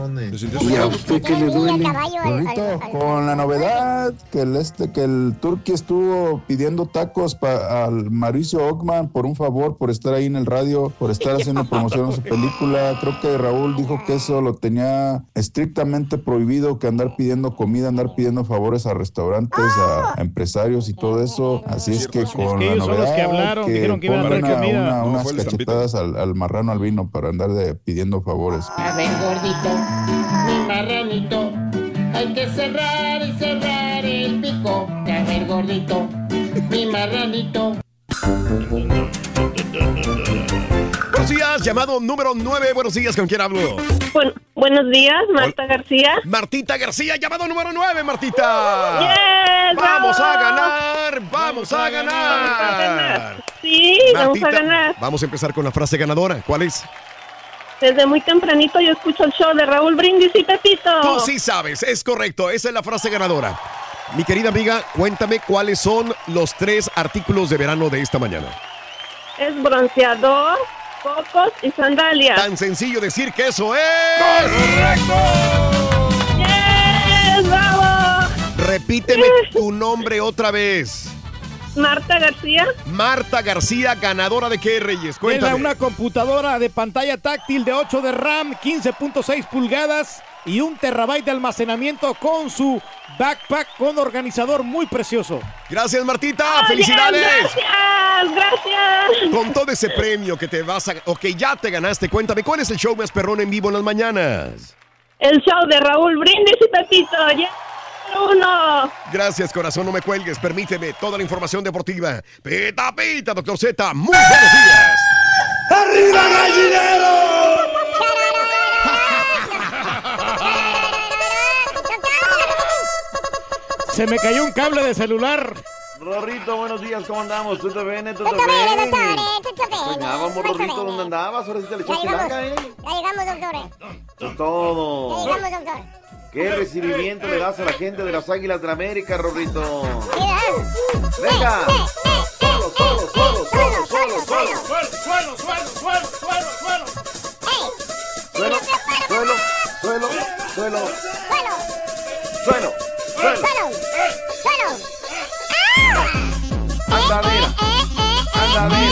¿Y a usted qué le duele? Rorrito, con la novedad que el este que el Turqui estuvo pidiendo tacos pa- al Mauricio Ockman por un favor por estar ahí en el radio, por estar haciendo promoción a su película. Creo que Raúl dijo que eso lo tenía estrictamente prohibido que andar pidiendo comida, andar pidiendo favores a restaurantes, a, a empresarios y todo eso. Así es que con que la los que novedad hablaron, dijeron que iban a dar comida. una- No, unas cachetadas al, al marrano albino para andar de, pidiendo favores. A ver, gordito, mi marranito, hay que cerrar y cerrar el pico. A ver, gordito, mi marranito. Buenos días, llamado número 9. Buenos días, ¿con quién hablo? buenos días, Marta García. Martita García, llamado número 9, Martita. Yes, ¡Vamos a ganar! ¡Vamos a ganar! Sí, vamos a ganar. Vamos a empezar con la frase ganadora. ¿Cuál es? Desde muy tempranito yo escucho el show de Raúl Brindis y Pepito. Tú sí sabes, es correcto. Esa es la frase ganadora. Mi querida amiga, cuéntame cuáles son los tres artículos de verano de esta mañana. Es bronceador, cocos y sandalias. Tan sencillo decir que eso es. ¡Yes, bravo! Repíteme tu nombre otra vez. Marta García. Marta García, ganadora de qué, Reyes? Cuéntame. una computadora de pantalla táctil de 8 de RAM, 15.6 pulgadas y un terabyte de almacenamiento con su backpack con organizador muy precioso. Gracias, Martita. ¡Felicidades! Gracias, gracias. Con todo ese premio que te vas a. o que ya te ganaste, cuéntame, ¿cuál es el show más perrón en vivo en las mañanas? El show de Raúl Brindis y Pepito. ¡Ya! Uno. Gracias, corazón, no me cuelgues. Permíteme toda la información deportiva. Pita, pita, doctor Z. Muy buenos días. ¡Arriba, gallinero! Se me cayó un cable de celular. Rorrito, buenos días, ¿cómo andamos? ¿Tú te vienes? ¿Tú te bene. Venga, vamos, Rorrito. ¿dónde andabas? Ahora sí te le echaste llegamos, blanca, ¿eh? ya llegamos, doctore. Eso es Ya todo. llegamos, doctor. ¿Qué recibimiento le das a la gente de las Águilas de la América, Rorrito? Venga. Solo, solo, solo, solo, solo, solo. Suelo, suelo, suelo, suelo, suelo, suelo. Suelo, suelo, suelo, suelo, suelo, suelo.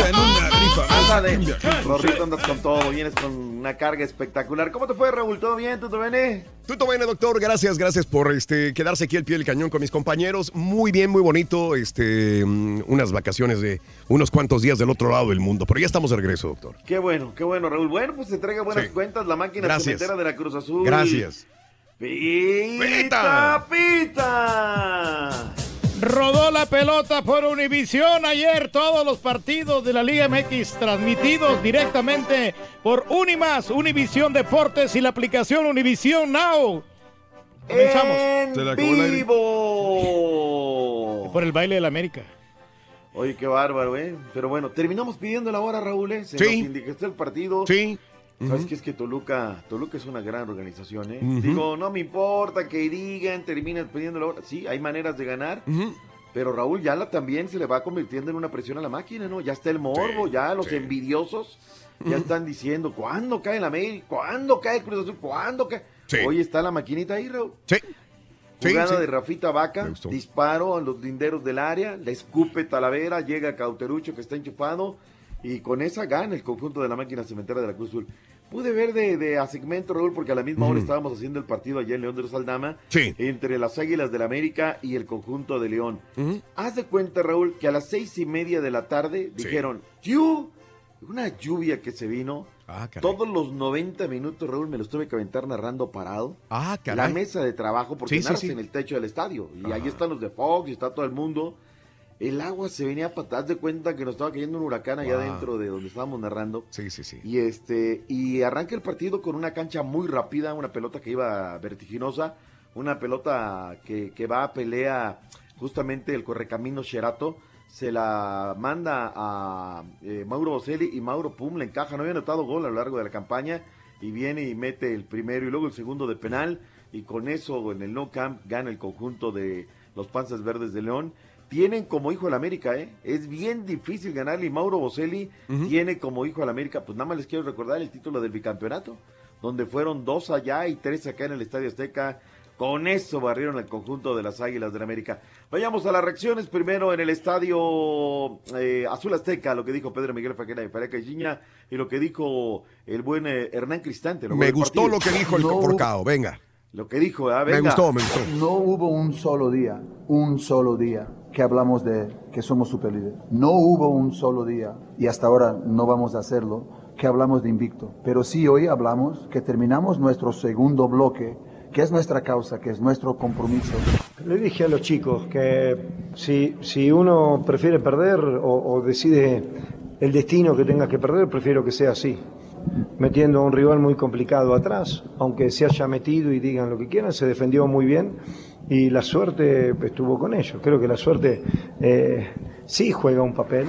En una rifa. Andadera. Rorrito, andas con todo. Vienes con una carga espectacular. ¿Cómo te fue, Raúl? ¿Todo bien? ¿Tú te vienes? Tuto Bene, doctor, gracias, gracias por este, quedarse aquí al pie del cañón con mis compañeros. Muy bien, muy bonito. Este, mm, unas vacaciones de unos cuantos días del otro lado del mundo. Pero ya estamos de regreso, doctor. Qué bueno, qué bueno, Raúl. Bueno, pues se entrega buenas Sí. cuentas la máquina cementera de la Cruz Azul. Gracias. Pita, pita. Rodó la pelota por Univisión ayer. Todos los partidos de la Liga MX transmitidos directamente por Unimas, Univisión Deportes y la aplicación Univisión Now. Comenzamos. En Se le acabó el aire. vivo. Por el baile de la América. Oye, qué bárbaro, ¿eh? Pero bueno, terminamos pidiendo la hora, Raúl, ¿eh? Se Sí. nos indicó el partido. Sí. ¿Sabes qué es que Toluca, Toluca es una gran organización, ¿eh? Digo, no me importa que digan, terminan pidiendo la hora. Sí, hay maneras de ganar. Pero Raúl Yala también se le va convirtiendo en una presión a la máquina, ¿no? Ya está el morbo, ya los envidiosos ya están diciendo, ¿cuándo cae el América? ¿Cuándo cae el Cruz Azul? ¿Cuándo cae? Hoy está la maquinita ahí, Raúl. Sí. Jugada Sí, sí. de Rafita Vaca, disparo a los linderos del área, le escupe Talavera, llega Cauterucho que está enchufado y con esa gana el conjunto de la máquina cementera de la Cruz Azul. Pude ver de, de a segmento, Raúl, porque a la misma hora estábamos haciendo el partido allá en León de los Aldama Sí. entre las Águilas del la América y el conjunto de León. Haz de cuenta, Raúl, que a las seis y media de la tarde Sí. dijeron, ¡Yu! Una lluvia que se vino. Ah. Todos los 90 minutos, Raúl, me los tuve que aventar narrando parado. Ah, La caray. mesa de trabajo, porque Sí, en el techo del estadio. Y ahí Ajá. están los de Fox y está todo el mundo. El agua se venía a patas de cuenta que nos estaba cayendo un huracán allá Wow. dentro de donde estábamos narrando. Sí, sí, sí. Y este, y arranca el partido con una cancha muy rápida, una pelota que iba vertiginosa, una pelota que, que va a pelea justamente el correcamino Sherato, se la manda a eh, Mauro Boselli y Mauro Pum le encaja, no había anotado gol a lo largo de la campaña y viene y mete el primero y luego el segundo de penal y con eso en el no camp gana el conjunto de los Panzas Verdes de León. Tienen como hijo al América, ¿eh? Es bien difícil ganarle y Mauro Boselli tiene como hijo al América, pues nada más les quiero recordar el título del bicampeonato, donde fueron dos allá y tres acá en el Estadio Azteca. Con eso barrieron el conjunto de las Águilas del América. Vayamos a las reacciones. Primero en el Estadio eh, Azul Azteca, lo que dijo Pedro Miguel Faquera de Fareca y Giña y lo que dijo el buen eh, Hernán Cristante. Me gustó partido. lo que dijo el No. Forcado. Venga. Lo que dijo, ah, Me venga. gustó, me gustó. No hubo un solo día, un solo día que hablamos de que somos superlíderes. No hubo un solo día, y hasta ahora no vamos a hacerlo, que hablamos de invicto. Pero sí hoy hablamos que terminamos nuestro segundo bloque, que es nuestra causa, que es nuestro compromiso. Le dije a los chicos que si, si uno prefiere perder o, decide el destino que tenga que perder, prefiero que sea así. Metiendo a un rival muy complicado atrás, aunque se haya metido y digan lo que quieran, se defendió muy bien y la suerte estuvo con ellos. Creo que la suerte eh, sí juega un papel.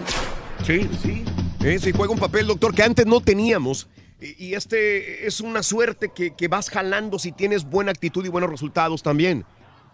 Sí, sí. Eh, sí, juega un papel, doctor, que antes no teníamos. Y, y este es una suerte que, que vas jalando si tienes buena actitud y buenos resultados también.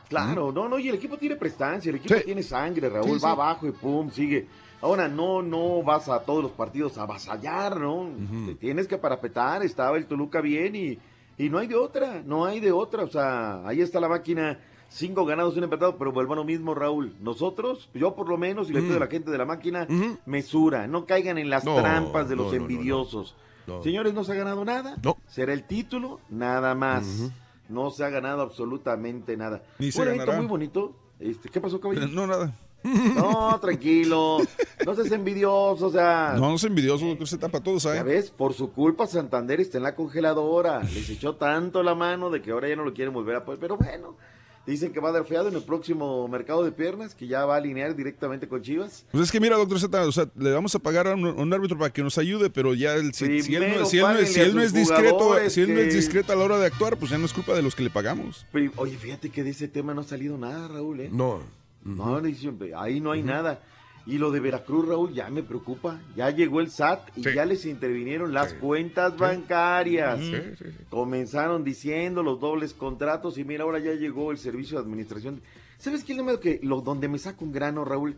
Claro, no, no, y el equipo tiene prestancia, el equipo Sí. tiene sangre, Raúl, Sí, sí. va abajo y pum, sigue. Ahora, no, no vas a todos los partidos a avasallar, ¿no? Te tienes que parapetar, estaba el Toluca bien y, y no hay de otra, no hay de otra, o sea, ahí está la máquina, cinco ganados, un empatado, pero vuelvo a lo mismo, Raúl. Nosotros, yo por lo menos, y le pido a la gente de la máquina, mesura, no caigan en las No, trampas de los no, envidiosos. no. Señores, no se ha ganado nada. No. Será el título, nada más. No se ha ganado absolutamente nada. Ni se muy bonito. Este, ¿Qué pasó, caballero? No, nada. No, tranquilo. No seas envidioso, o sea. No, no es envidioso, Z, para todos, Ya ¿sabes? ves, por su culpa Santander está en la congeladora. Les echó tanto la mano de que ahora ya no lo quieren volver a poner. Pero bueno, dicen que va a dar feado en el próximo mercado de piernas, que ya va a alinear directamente con Chivas. Pues es que mira, doctor Z, o sea, le vamos a pagar a un, a un árbitro para que nos ayude, pero ya el- si, si él, no, Primero si él no es, si él no discreto, si él no es discreto a la hora de actuar, pues ya no es culpa de los que le pagamos. Pero, oye, fíjate que de ese tema no ha salido nada, Raúl, ¿eh? No. No, dice, ahí no hay nada. Y lo de Veracruz, Raúl, ya me preocupa. Ya llegó el SAT y Sí. ya les intervinieron las cuentas bancarias. Sí, sí, sí. Comenzaron diciendo los dobles contratos y mira, ahora ya llegó el servicio de administración. ¿Sabes qué es lo que lo donde me saca un grano, Raúl?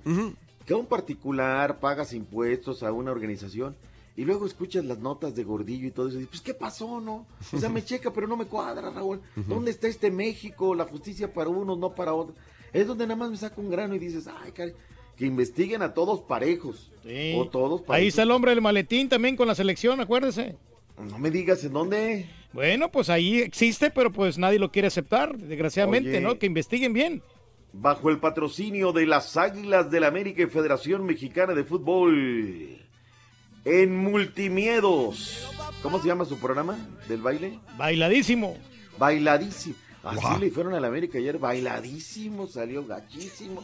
Que a un particular pagas impuestos a una organización y luego escuchas las notas de Gordillo y todo eso y dices, pues ¿qué pasó, no? O sea, me checa, pero no me cuadra, Raúl. ¿Dónde está este México? La justicia para unos, no para otros. Es donde nada más me saca un grano y dices, ay, caray, que investiguen a todos parejos. Sí. O todos parejos. Ahí está el hombre del maletín también con la selección, acuérdese. No me digas en dónde. Bueno, pues ahí existe, pero pues nadie lo quiere aceptar, desgraciadamente, Oye. ¿no? Que investiguen bien. Bajo el patrocinio de las Águilas del América y Federación Mexicana de Fútbol. En Multimiedos. ¿Cómo se llama su programa del baile? Bailadísimo. Bailadísimo. Así le fueron al América ayer, bailadísimo, salió gachísimo.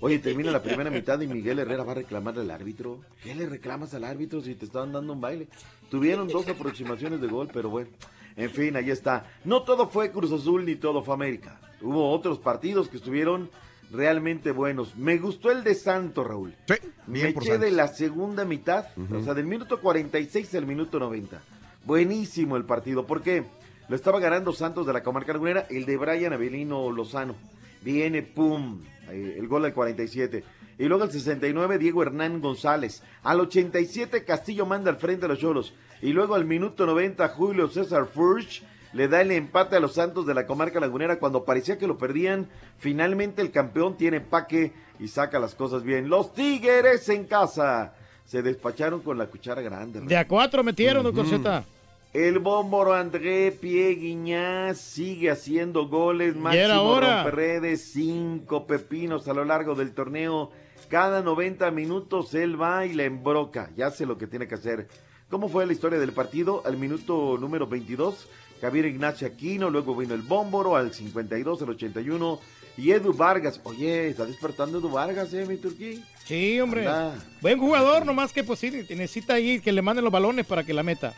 Oye, termina la primera mitad y Miguel Herrera va a reclamar al árbitro. ¿Qué le reclamas al árbitro si te estaban dando un baile? Tuvieron dos aproximaciones de gol, pero bueno. En fin, ahí está. No todo fue Cruz Azul ni todo fue América. Hubo otros partidos que estuvieron realmente buenos. Me gustó el de Santos, Raúl. Sí, Me eché de la segunda mitad, o sea, del minuto 46 al minuto 90. Buenísimo el partido. ¿Por qué? Lo estaba ganando Santos de la Comarca Lagunera, el de Brian Avelino Lozano. Viene, pum, eh, el gol del 47. Y luego al 69, Diego Hernán González. Al 87, Castillo manda al frente a los Cholos. Y luego al minuto 90, Julio César Furch le da el empate a los Santos de la Comarca Lagunera cuando parecía que lo perdían. Finalmente el campeón tiene empaque y saca las cosas bien. Los Tigres en casa se despacharon con la cuchara grande. De a cuatro metieron, don Corseta. El bómboro André Pieguiñaz sigue haciendo goles. Máximo. Romperredes, cinco pepinos a lo largo del torneo. Cada 90 minutos él va y la embroca. Ya hace lo que tiene que hacer. ¿Cómo fue la historia del partido? Al minuto número 22, Javier Ignacio Aquino. Luego vino el bómboro al 52, al 81. Y Edu Vargas. Oye, está despertando Edu Vargas, ¿eh, mi turquí? Sí, hombre. Anda. Buen jugador, nomás que pues sí, necesita ahí que le manden los balones para que la meta.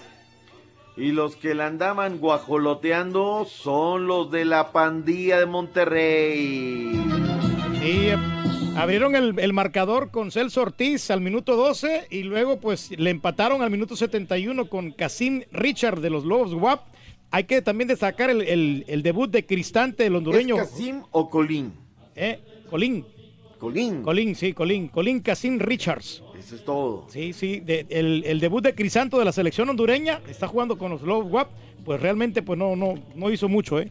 Y los que la andaban guajoloteando son los de la pandilla de Monterrey. Y eh, abrieron el, el marcador con Celso Ortiz al minuto 12 y luego pues le empataron al minuto 71 con Casim Richard de los Lobos WAP. Hay que también destacar el, el- el debut de Cristante, el hondureño. ¿Es Casim o Colín? Eh, Colín. Colín. Colín, sí, Colín. Colín Casim Richards. Eso es todo. Sí, sí. de- el, el debut de Crisanto de la selección hondureña, está jugando con los Lobos WAP, pues realmente pues no, no, no hizo mucho, ¿eh?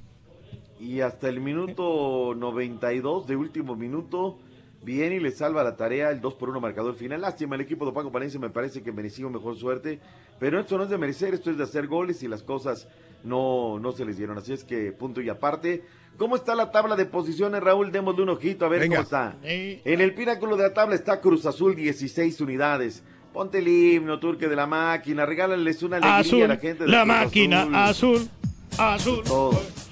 Y hasta el minuto 92 de último minuto, viene y le salva la tarea el 2 por 1 marcador final. Lástima, el equipo de Paco Palencia me parece que mereció mejor suerte, pero esto no es de merecer, esto es de hacer goles y las cosas no, no se les dieron. Así es que punto y aparte. ¿Cómo está la tabla de posiciones, Raúl? Démosle un ojito a ver Venga. cómo está. En el pináculo de la tabla está Cruz Azul, 16 unidades. Ponte el himno, Turque de la máquina, regálales una alegría Azul, a la gente de la Cruz máquina, azul, azul.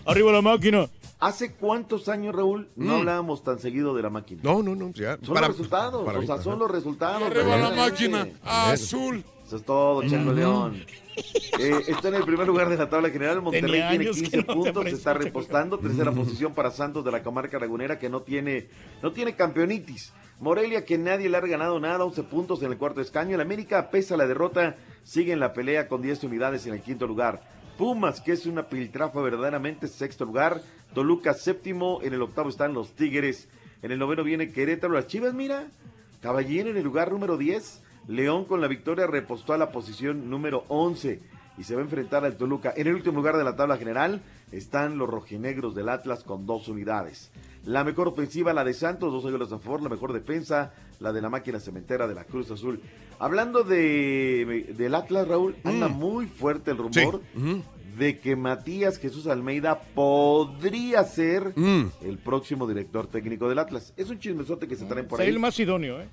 Arriba la máquina. ¿Hace cuántos años, Raúl, no Mm. hablábamos tan seguido de la máquina? No, no, no. Ya, Son para- los resultados, para o sea, son los resultados. Arriba la máquina, azul. Eso es todo, Chango. León. Eh, está en el primer lugar de la tabla general. Monterrey tiene años que 15 no te puntos, se está repostando. Tercera posición para Santos de la comarca lagunera, que no tiene, no tiene campeonitis. Morelia, que nadie le ha ganado nada, 11 puntos en el cuarto escaño. El América, pese a la derrota, sigue en la pelea con 10 unidades en el quinto lugar. Pumas, que es una piltrafa verdaderamente, sexto lugar. Toluca, séptimo. En el octavo están los Tigres. En el noveno viene Querétaro. Las Chivas, mira. Caballero en el lugar número 10. León con la victoria repostó a la posición número 11 y se va a enfrentar al Toluca. En el último lugar de la tabla general están los rojinegros del Atlas con dos unidades. La mejor ofensiva, la de Santos, dos goles a favor. La mejor defensa, la de la máquina cementera de la Cruz Azul. Hablando de, del Atlas, Raúl, anda muy fuerte el rumor de que Matías Jesús Almeida podría ser el próximo director técnico del Atlas. Es un chismesote que se traen por ahí. el más idóneo, ¿eh?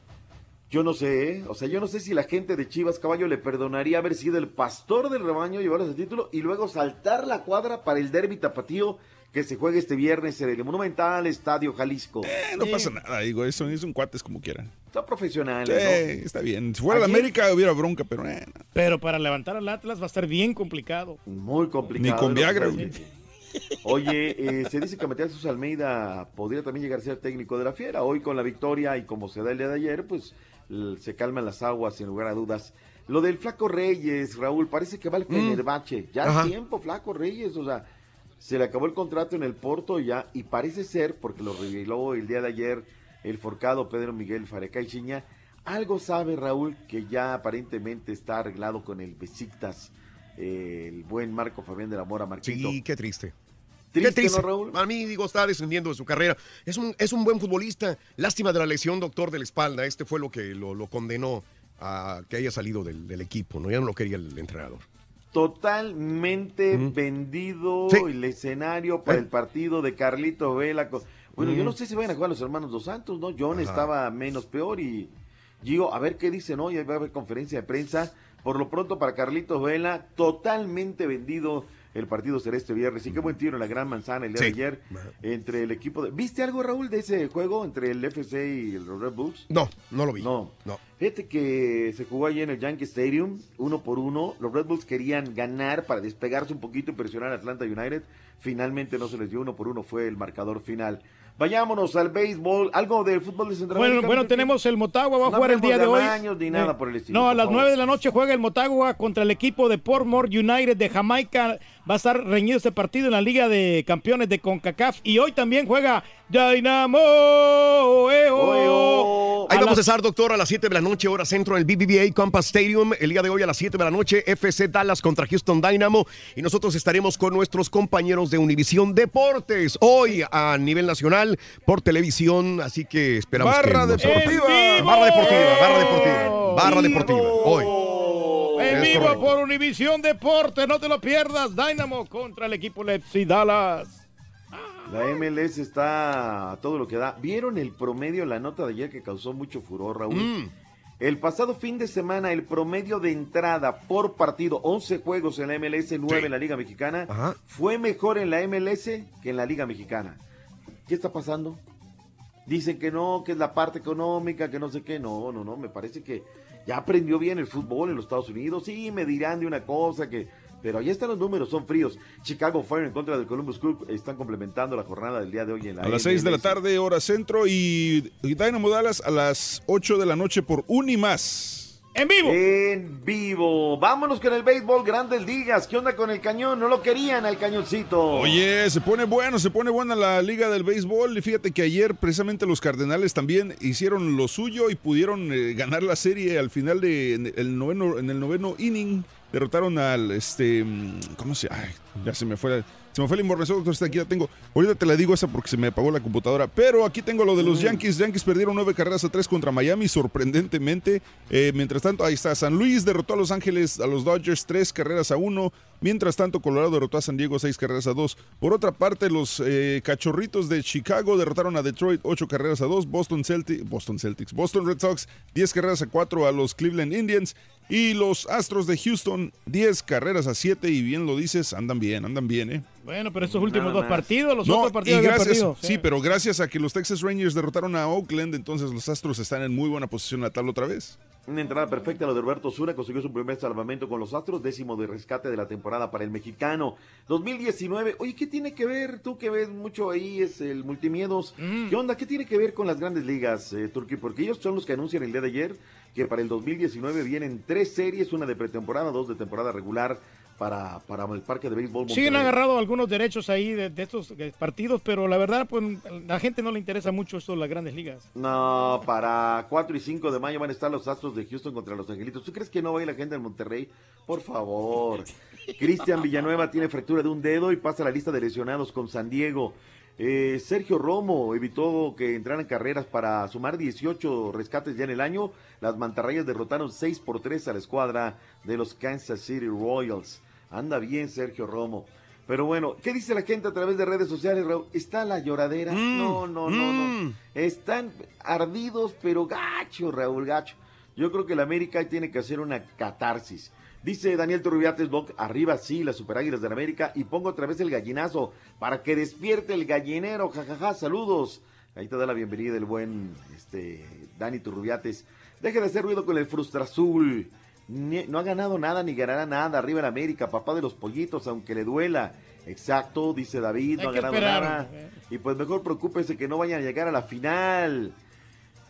Yo no sé, ¿eh? o sea, yo no sé si la gente de Chivas Caballo le perdonaría haber sido el pastor del rebaño, llevar ese título y luego saltar la cuadra para el derby tapatío que se juegue este viernes en el Monumental Estadio Jalisco. Eh, no pasa nada, digo, eso es un cuates como quieran. Son profesionales, Sí, ¿no? está bien. Si fuera la Ayer- América hubiera bronca, pero eh, no. Pero para levantar al Atlas va a estar bien complicado. Muy complicado. Ni con Viagra. Oye, eh, se dice que Matías Almeida podría también llegar a ser técnico de la Fiera. Hoy con la victoria y como se da el día de ayer, pues se calman las aguas sin lugar a dudas. Lo del Flaco Reyes, Raúl, parece que va al Mm. Fenerbahce. Ya Ajá. es tiempo, Flaco Reyes, o sea, se le acabó el contrato en el Porto ya y parece ser, porque lo reveló el día de ayer el forcado Pedro Miguel Fareca y Chiña, algo sabe Raúl que ya aparentemente está arreglado con el Besiktas, eh, el buen Marco Fabián de la Mora Marquito. Sí, qué triste. Triste, qué triste. ¿no, Raúl? A mí, digo, está descendiendo de su carrera. Es un, es un buen futbolista. Lástima de la lesión, doctor, de la espalda. Este fue lo que lo, lo condenó a que haya salido del, del equipo, ¿no? Ya no lo quería el entrenador. Totalmente vendido el escenario para Eh. el partido de Carlito Vela. Bueno, yo no sé si vayan a jugar los hermanos Dos Santos, ¿no? John Ajá. estaba menos peor y digo, a ver qué dicen hoy, va a haber conferencia de prensa. Por lo pronto para Carlitos Vela, totalmente vendido el partido será este viernes. Y qué buen tiro en la gran manzana el día de ayer entre el equipo de... ¿Viste algo, Raúl, de ese juego entre el FC y los Red Bulls? No, no lo vi. No. No. Fíjate que se jugó allí en el Yankee Stadium, uno por uno. Los Red Bulls querían ganar para despegarse un poquito y presionar a Atlanta United. Finalmente no se les dio uno por uno, fue el marcador final. Vayámonos al béisbol. ¿Algo del fútbol de Centroamérica? Bueno, bueno, tenemos el Motagua, va a No jugar el día de, de hoy. amaños ni nada Eh, por el estilo, No, a por las. 9 de la noche juega el Motagua contra el equipo de Portmore United de Jamaica. Va a estar reñido este partido en la Liga de Campeones de CONCACAF. Y hoy también juega Dynamo. eh, oh. Ahí A vamos a estar, doctor, a las 7 de la noche, hora centro, en el BBVA Compass Stadium. El día de hoy a las 7 de la noche, FC Dallas contra Houston Dynamo. Y nosotros estaremos con nuestros compañeros de Univisión Deportes. Hoy a nivel nacional, por televisión. Así que esperamos Barra que... deportiva. Barra deportiva, barra deportiva. Barra deportiva. Hoy. Vivo correcto. por Univisión Deporte, no te lo pierdas. Dynamo contra el equipo Lepsi Dallas. La MLS está a todo lo que da. ¿Vieron el promedio, la nota de ayer que causó mucho furor, Raúl? Mm. El pasado fin de semana, el promedio de entrada por partido, 11 juegos en la MLS, 9 en la Liga Mexicana, fue mejor en la MLS que en la Liga Mexicana. ¿Qué está pasando? Dicen que no, que es la parte económica, que no sé qué. No, no, no, me parece que ya aprendió bien el fútbol en los Estados Unidos. Sí, me dirán de una cosa que... Pero ahí están los números, son fríos. Chicago Fire en contra del Columbus Crew están complementando la jornada del día de hoy en la A las 6 de la tarde, hora centro, y, y Dynamo Dallas a las 8 de la noche por Unimás. En vivo. En vivo. Vámonos con el béisbol Grandes Ligas. ¿Qué onda con el cañón? No lo querían al cañoncito. Oye, se pone bueno, se pone buena la liga del béisbol. Y fíjate que ayer precisamente los Cardenales también hicieron lo suyo y pudieron eh, ganar la serie al final de en el noveno, en el noveno inning. Derrotaron al este. mm, ¿Cómo se Ay, ya se me fue. Se me fue el inbornezón, doctor. Está aquí la tengo. Ahorita te la digo esa porque se me apagó la computadora. Pero aquí tengo lo de los Yankees. Yankees perdieron nueve carreras a tres contra Miami, sorprendentemente. Eh, mientras tanto, ahí está. San Luis derrotó a Los Ángeles, a los Dodgers, tres carreras a uno. Mientras tanto, Colorado derrotó a San Diego seis carreras a dos. Por otra parte, los eh, cachorritos de Chicago derrotaron a Detroit ocho carreras a dos. Boston Celtics, Boston Celtics, Boston Red Sox diez carreras a cuatro a los Cleveland Indians. Y los Astros de Houston 10 carreras a 7 y bien lo dices, andan bien, andan bien, ¿eh? Bueno, pero estos últimos dos partidos, los No, otros partidos y gracias, perdido. sí, pero gracias a que los Texas Rangers derrotaron a Oakland, entonces los Astros están en muy buena posición en la tabla otra vez. Una entrada perfecta lo de Roberto Zuna, consiguió su primer salvamento con los Astros, décimo de rescate de la temporada para el mexicano. 2019, oye, ¿qué tiene que ver? Tú que ves mucho ahí, es el multimiedos. ¿Qué onda? ¿Qué tiene que ver con las grandes ligas, eh, Turquí? Porque ellos son los que anuncian el día de ayer que para el 2019 vienen tres series, una de pretemporada, dos de temporada regular para, para el parque de béisbol. Sí, han Monterrey. agarrado algunos derechos ahí de, de estos partidos, pero la verdad, pues la gente no le interesa mucho esto de las grandes ligas. No, para 4 y 5 de mayo van a estar los Astros de Houston contra los Angelitos. ¿Tú crees que no va a ir la gente del Monterrey? Por favor. Cristian Villanueva tiene fractura de un dedo y pasa a la lista de lesionados con San Diego. Eh, Sergio Romo evitó que entraran carreras para sumar 18 rescates ya en el año. Las mantarrayas derrotaron 6 por 3 a la escuadra de los Kansas City Royals. Anda bien Sergio Romo. Pero bueno, ¿qué dice la gente a través de redes sociales, Raúl? ¿Está la lloradera? no, no, no, no. Están ardidos, pero gacho, Raúl, gacho. Yo creo que la América tiene que hacer una catarsis. Dice Daniel Turbiates Boc, arriba sí, las superáguilas de la América, y pongo otra vez el gallinazo para que despierte el gallinero, jajaja, saludos. Ahí te da la bienvenida el buen este, Dani Turbiates. Deje de hacer ruido con el Frustrazul. Ni- No ha ganado nada ni ganará nada. Arriba el América, papá de los pollitos, aunque le duela. Exacto, dice David, no ha ganado esperar, nada. Y pues mejor preocúpese que no vayan a llegar a la final.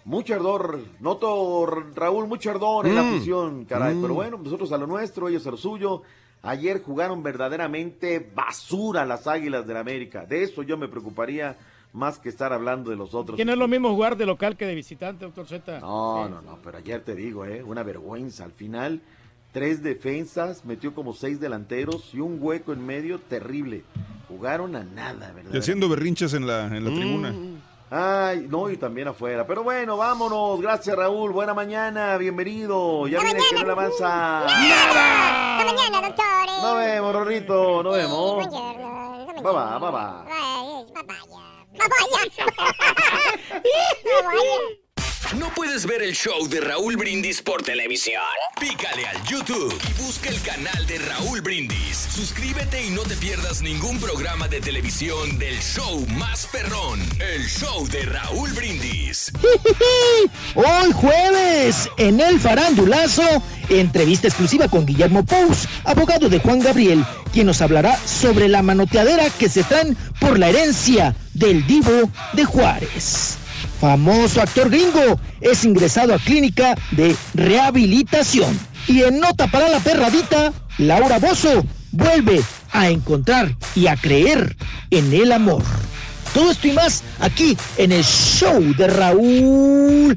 Mucho ardor, noto Raúl, mucho ardor en la Mm. afición, caray. Mm. Pero bueno, nosotros a lo nuestro, ellos a lo suyo. Ayer jugaron verdaderamente basura las Águilas del América. De eso yo me preocuparía más que estar hablando de los otros. Que no es lo mismo jugar de local que de visitante, doctor Z. No, no, no, pero ayer te digo, ¿eh? Una vergüenza. Al final, tres defensas, metió como seis delanteros y un hueco en medio terrible. Jugaron a nada, ¿verdad? Y haciendo berrinches en la, en la Mm. tribuna. Ay, no, y también afuera. Pero bueno, vámonos. Gracias, Raúl. Buena mañana. Bienvenido. Ya viene que no avanza. Hasta mañana, doctores. Nos vemos, Rorrito. Nos vemos. Hasta Bye mañana. bye, bye bye. Bye, bye. Bye, bye. Bye, bye. ¿No puedes ver el show de Raúl Brindis por televisión? Pícale al YouTube y busca el canal de Raúl Brindis. Suscríbete y no te pierdas ningún programa de televisión del show más perrón, el show de Raúl Brindis. Hoy jueves, en el farandulazo, entrevista exclusiva con Guillermo Pous, abogado de Juan Gabriel, quien nos hablará sobre la manoteadera que se traen por la herencia del divo de Juárez. Famoso actor gringo es ingresado a clínica de rehabilitación. Y en nota para la perradita, Laura Bozo vuelve a encontrar y a creer en el amor. Todo esto y más aquí en el show de Raúl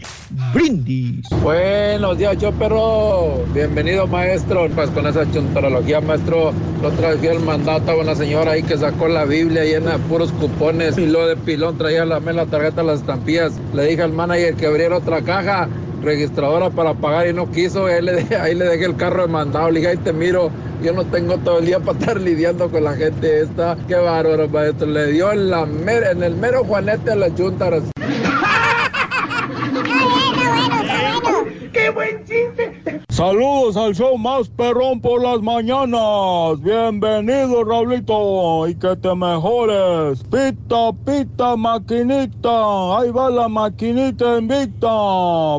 Brindis. Buenos días, yo perro. Bienvenido, maestro. Pues con esa chuntarología, maestro. Vez fui al mandato a una señora ahí que sacó la Biblia llena de puros cupones. Y lo de pilón traía la, la tarjeta, las estampillas. Le dije al manager que abriera otra caja registradora para pagar y no quiso. Ahí le, dejé, el carro de mandado. Le dije, ahí te miro. Yo no tengo todo el día para estar lidiando con la gente esta. Qué bárbaro, maestro. Le dio en, la mer- en el mero juanete a la chuntaras. ¡Qué buen chiste! Saludos al show más perrón por las mañanas. Bienvenido, Raulito, y que te mejores. Pita, pita, maquinita. Ahí va la maquinita invicta.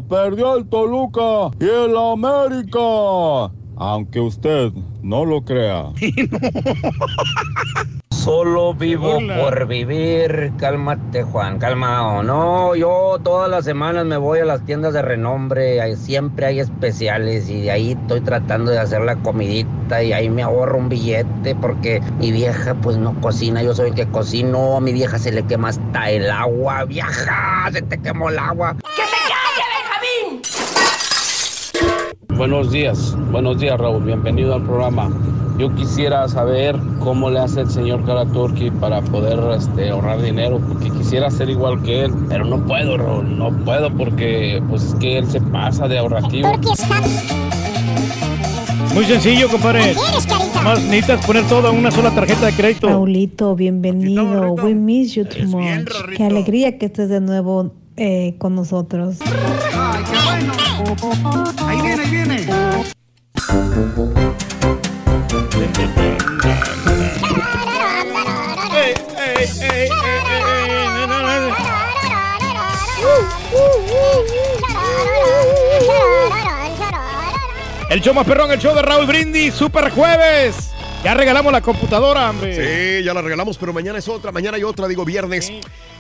Perdió el Toluca y el América. Aunque usted no lo crea. Solo vivo por vivir. Cálmate, Juan, calmado. No, yo todas las semanas me voy a las tiendas de renombre. Ahí siempre hay especiales y de ahí estoy tratando de hacer la comidita y ahí me ahorro un billete porque mi vieja pues no cocina. Yo soy el que cocino. A mi vieja se le quema hasta el agua. Vieja, se te quemó el agua. ¡Que se! Buenos días, buenos días Raúl, bienvenido al programa. Yo quisiera saber cómo le hace el señor Karaturki para poder este, ahorrar dinero, porque quisiera ser igual que él, pero no puedo, Raúl, no puedo porque pues es que él se pasa de ahorrativo. Muy sencillo, compadre. Más necesitas poner todo en una sola tarjeta de crédito. Raulito, bienvenido. We miss you too much. Qué alegría que estés de nuevo eh, con nosotros. Ahí viene, ahí viene. El show más perrón, el show de Raúl Brindis, Super Jueves. Ya regalamos la computadora, hombre. Sí, ya la regalamos, pero mañana es otra, mañana hay otra, digo viernes.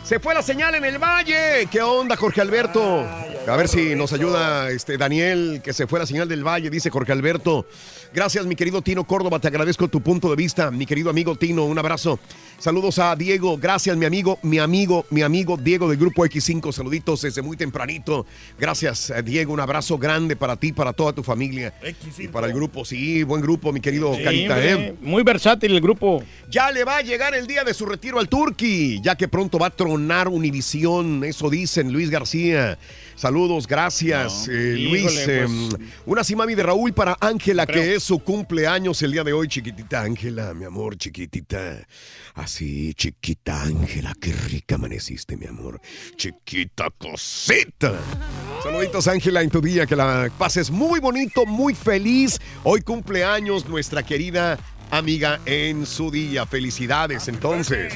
Se fue la señal en el valle. ¿Qué onda, Jorge Alberto? A ver si nos ayuda este Daniel, que se fue la señal del valle, dice Jorge Alberto. Gracias, mi querido Tino Córdoba, te agradezco tu punto de vista. Mi querido amigo Tino, un abrazo. Saludos a Diego, gracias, mi amigo, mi amigo, mi amigo Diego del Grupo X5. Saluditos desde muy tempranito. Gracias, eh, Diego, un abrazo grande para ti, para toda tu familia. Y para el grupo, sí, buen grupo, mi querido Sí, Carita, ¿eh? Muy versátil el grupo. Ya le va a llegar el día de su retiro al Turqui, ya que pronto va a tronar Univisión, eso dicen Luis García. Saludos, gracias, eh, Luis. eh, pues. una simami de Raúl para Ángela, que es su cumpleaños el día de hoy, chiquitita Ángela, mi amor, chiquitita. Así, chiquita Ángela, qué rica amaneciste, mi amor. Chiquita cosita. Saluditos, Ángela, en tu día, que la pases muy bonito, muy feliz. Hoy cumpleaños nuestra querida amiga en su día. Felicidades, entonces.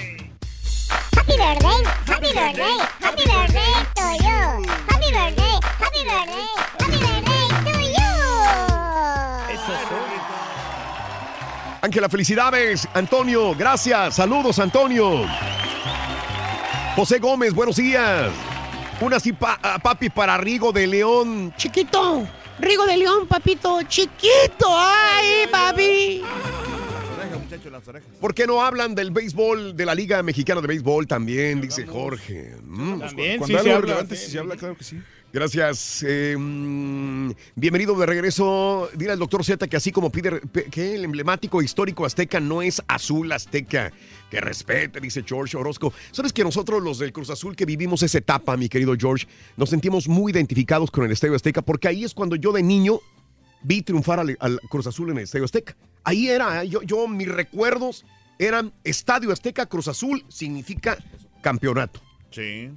Happy birthday, happy birthday, happy birthday. Ángela, felicidades. Antonio, gracias. Saludos, Antonio. José Gómez, buenos días. Una así, pa- ah, papi, para Rigo de León. Chiquito, Rigo de León, papito, chiquito. ¡Ay, papi! ¿Por qué no hablan del béisbol, de la Liga Mexicana de Béisbol también? Dice Jorge. Mm. También, Cuando sí se algo habla, relevante, sí, sí se habla, claro que sí. Gracias. eh, mm, bienvenido de regreso. Dile al doctor Z que así como pide que el emblemático histórico azteca no es azul azteca. Que respete, dice George Orozco. Sabes que nosotros los del Cruz Azul que vivimos esa etapa, mi querido George, nos sentimos muy identificados con el Estadio Azteca porque ahí es cuando yo de niño vi triunfar al, al Cruz Azul en el Estadio Azteca. Ahí era, yo, yo mis recuerdos eran Estadio Azteca Cruz Azul significa campeonato. Sí.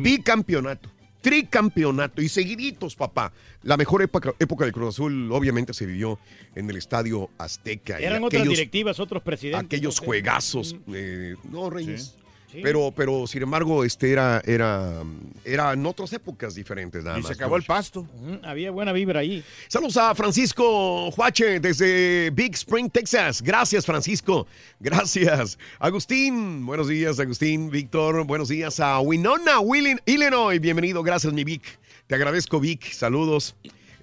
Bicampeonato. Tricampeonato y seguiditos, papá. La mejor época, época del Cruz Azul obviamente se vivió en el Estadio Azteca. y Eran otras aquellos- directivas, otros presidentes. aquellos juegazos. eh, no, Reyes. Sí. Pero, pero, sin embargo, este era, era, eran otras épocas diferentes. Nada Y más, se acabó el pasto. Había buena vibra ahí. Saludos a Francisco Juache desde Big Spring, Texas. Gracias, Francisco. Gracias. Agustín, buenos días, Agustín. Víctor, buenos días a Winona, Willing, Illinois. Bienvenido, gracias, mi Vic. Te agradezco, Vic. Saludos.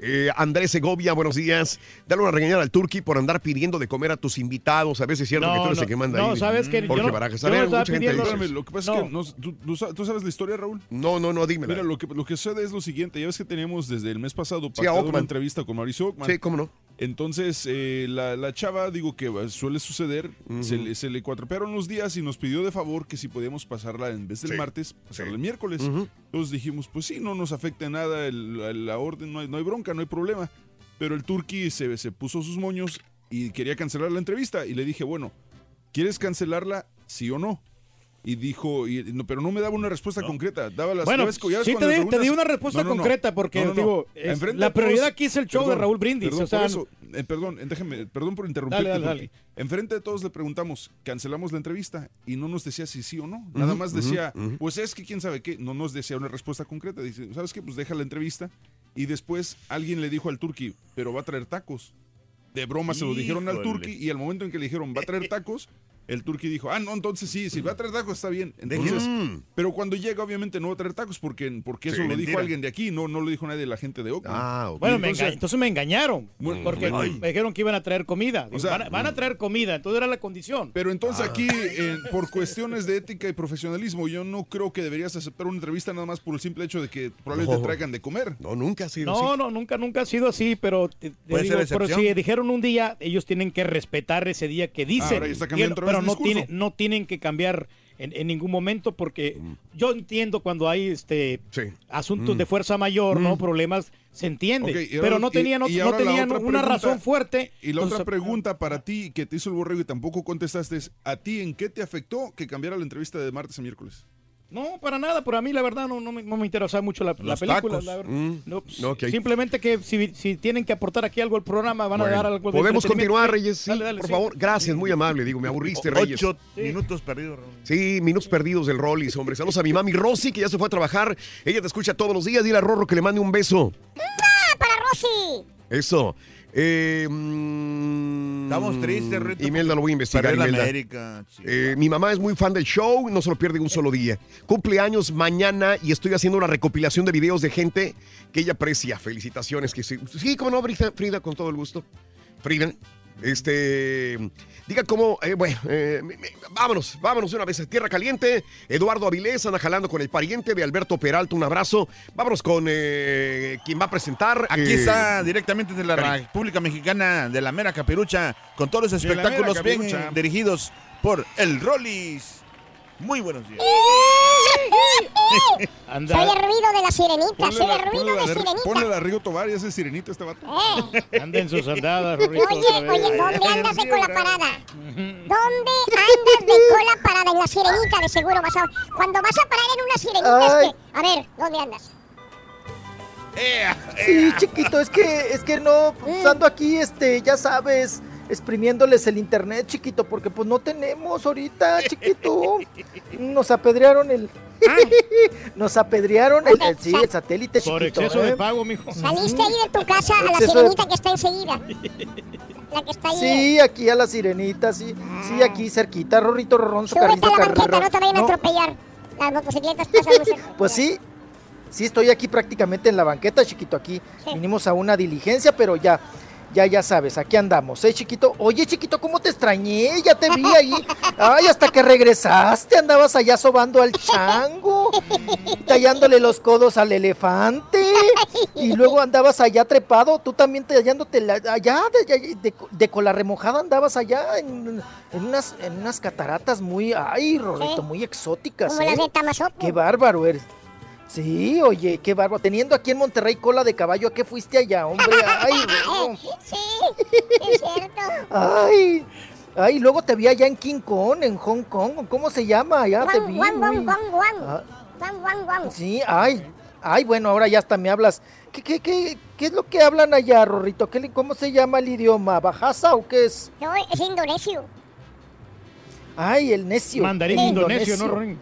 Eh, Andrés Segovia, buenos días. Dale una regañada al Turqui por andar pidiendo de comer a tus invitados. A veces es cierto No, que tú eres no, el que manda no, ahí. ¿sabes qué? Yo Jorge no- Barajas. yo A no ver, mucha gente dice lo que pasa es que no- tú, tú sa- tú sabes la historia, Raúl. No, no, no, dímela. Mira, lo que, lo que sucede es lo siguiente. Ya ves que teníamos desde el mes pasado Sí, pactado una entrevista con Mauricio Ockman. Sí, cómo no. Entonces, eh, la, la chava, digo que suele suceder, se, le, se le cuatropearon los días y nos pidió de favor que si podíamos pasarla en vez del Sí, martes, pasarla el miércoles. Ujú. Entonces dijimos, pues sí, no nos afecta nada el- la, la orden, no hay, no hay bronca, no hay problema. Pero el turqui se, se puso sus moños y quería cancelar la entrevista. Y le dije, bueno, ¿quieres cancelarla, sí o no? Y dijo, y- no, pero no me daba una respuesta concreta. Daba las Bueno, ya ves- sí te di, te di preguntas- una respuesta No, no, no. concreta porque, No, no, no. digo, es- la todos- prioridad aquí es el show de Raúl Brindis. Perdón, o sea, por eso, eh, perdón, déjeme, perdón por interrumpirte. Dale, dale, dale. Enfrente de todos le preguntamos, cancelamos la entrevista y no nos decía si sí o no. Nada más decía, pues es que quién sabe qué. No nos decía una respuesta concreta. Dice, ¿sabes qué? Pues deja la entrevista. Y después alguien le dijo al Turqui, pero va a traer tacos. De broma se lo dijeron al. Turqui y al momento en que le dijeron, va a traer tacos, el Turqui dijo, ah, no, entonces sí, si va a traer tacos está bien. Entonces, Mm. pero cuando llega, obviamente no va a traer tacos porque, porque eso Sí, lo mentira. dijo alguien de aquí, no, no lo dijo nadie de la gente de Oakland. Ah, ok. Bueno, me Entonces- enga- entonces me engañaron. Bueno, porque me dijeron que iban a traer comida. Digo, O sea, van, a, van a traer comida, entonces era la condición. Pero entonces Ah. aquí, eh, por cuestiones de ética y profesionalismo, yo no creo que deberías aceptar una entrevista nada más por el simple hecho de que probablemente No. te traigan de comer. No, nunca ha sido No, así. no, nunca, nunca ha sido así, pero, te- te Puede digo, ser pero si dijeron un día, ellos tienen que respetar ese día que dicen. ahora ya está cambiando el- otra vez pero no, tiene, no tienen que cambiar en, en ningún momento porque yo entiendo cuando hay este Sí. asuntos de fuerza mayor, ¿no? Problemas, se entiende. Pero no tenían, y- y no tenían una pregunta- razón fuerte. Y la Entonces, otra pregunta para ti que te hizo el borrego y tampoco contestaste es, ¿a ti en qué te afectó que cambiara la entrevista de martes a miércoles? No, para nada, pero a mí la verdad no, no, me, no me interesa mucho la, la película. la verdad. Mm, No, pues. Simplemente que si, si tienen que aportar aquí algo al programa, van a dar algo de Podemos continuar, Reyes. Sí, Dale, dale, por sí. favor. Gracias, muy amable. Digo, me aburriste, Reyes. Ocho minutos perdidos. Sí, minutos perdidos del Rollis, hombre. Saludos a mi mami Rosy, que ya se fue a trabajar. Ella te escucha todos los días. Dile a Rorro que le mande un beso. ¡Ah, para Rosy! Eso. Eh, mm, Estamos tristes, Rito, Imelda, lo voy a investigar. América. Eh, mi mamá es muy fan del show, no se lo pierde un solo día. Cumpleaños mañana y estoy haciendo una recopilación de videos de gente que ella aprecia. Felicitaciones. Que sí, sí, como no, Frida, con todo el gusto. Frida, este, diga cómo, eh, bueno, eh, me- me- vámonos, vámonos de una vez a Tierra Caliente. Eduardo Avilés anda jalando con el pariente de Alberto Peralta, un abrazo. Vámonos con eh, quien va a presentar. Aquí eh, está directamente de la República Mexicana de la Mera Caperucha, con todos los espectáculos bien dirigidos por el Rollis. Muy buenos días. Anda. Soy el ruido de la sirenita, Ponle soy la, el ruido ponle la de de, ponle sirenita. la Rigo Tobar y ese sirenito este vato. Eh, Anda en sus andadas, Rorrito. Oye, oye, ¿dónde andas de cola parada? ¿Dónde andas de cola parada? En la sirenita, de seguro vas a... Cuando vas a parar en una sirenita es que... A ver, ¿dónde andas? Sí, chiquito, es que, es que no, pues, ando aquí, este, ya sabes, exprimiéndoles el internet, chiquito, porque pues no tenemos ahorita, chiquito. Nos apedrearon el... Nos apedrearon el, el- sí, el satélite, chiquito. Por exceso ¿eh? de pago, mijo. Saliste ahí de tu casa a la de- sirenita que está enseguida. La que está ahí. Sí, aquí a la sirenita, sí, sí, aquí cerquita, Rorrito Rorrón, su Súbete a la banqueta, no te vayan a atropellar. Las motocicletas pasan. Pues sí, sí estoy aquí prácticamente en la banqueta, chiquito, aquí. Vinimos a una diligencia, pero ya, ya, ya sabes, aquí andamos, ¿eh, chiquito? Oye, chiquito, ¿cómo te extrañé? Ya te vi ahí. Ay, hasta que regresaste, andabas allá sobando al chango, tallándole los codos al elefante. Y luego andabas allá trepado, tú también tallándote la- allá, de, de- de cola remojada andabas allá en, en unas, en unas cataratas muy, ay, Rorrito, Sí. muy exóticas. ¿eh? Qué bárbaro eres. Sí, oye, qué bárbaro. Teniendo aquí en Monterrey cola de caballo, ¿a qué fuiste allá, hombre? Ay, no. Sí, es cierto. ay, ay, luego te vi allá en King Kong, en Hong Kong, ¿cómo se llama? Allá te vi. Ah, sí, ay, Ay, bueno, ahora ya hasta me hablas. ¿Qué, qué, qué, qué es lo que hablan allá, Rorrito? ¿Qué, ¿Cómo se llama el idioma? ¿Bajasa o qué es? No, es indonesio. Ay, el necio. Mandarín el indonesio, ¿no, Ronin?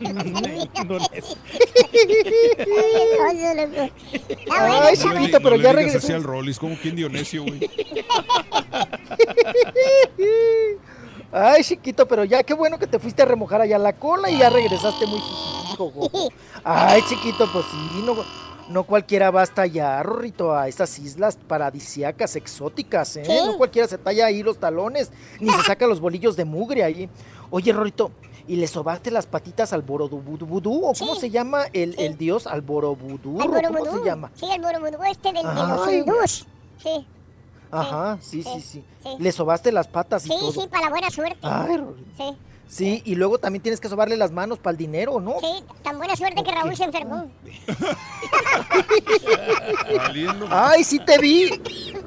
Indonesio. Ay, No chiquito, pero no ya regresó. así al Rollis, como que indionesio, güey. Ay, chiquito, pero ya qué bueno que te fuiste a remojar allá la cola y ya regresaste muy jijijijojo. Ay, chiquito, pues sí, no, no cualquiera va hasta allá, Rorrito, a esas islas paradisíacas, exóticas, ¿eh? Sí. No cualquiera se talla ahí los talones, ni se saca los bolillos de mugre ahí. Oye, Rorrito, ¿y le sobaste las patitas al Borobudú? ¿O cómo se llama el, el dios? ¿Al Borobudú? Al ¿Cómo se llama? Sí, el Borobudú este del, de los Ay. hindús. Sí, Ajá, sí, sí, sí. sí. Le sobaste las patas y sí, todo. sí, para buena suerte. Ay, Rorrito. Sí, Sí, y luego también tienes que sobarle las manos para el dinero, ¿no? sí, tan buena suerte que Raúl se enfermó. Ay, sí te vi.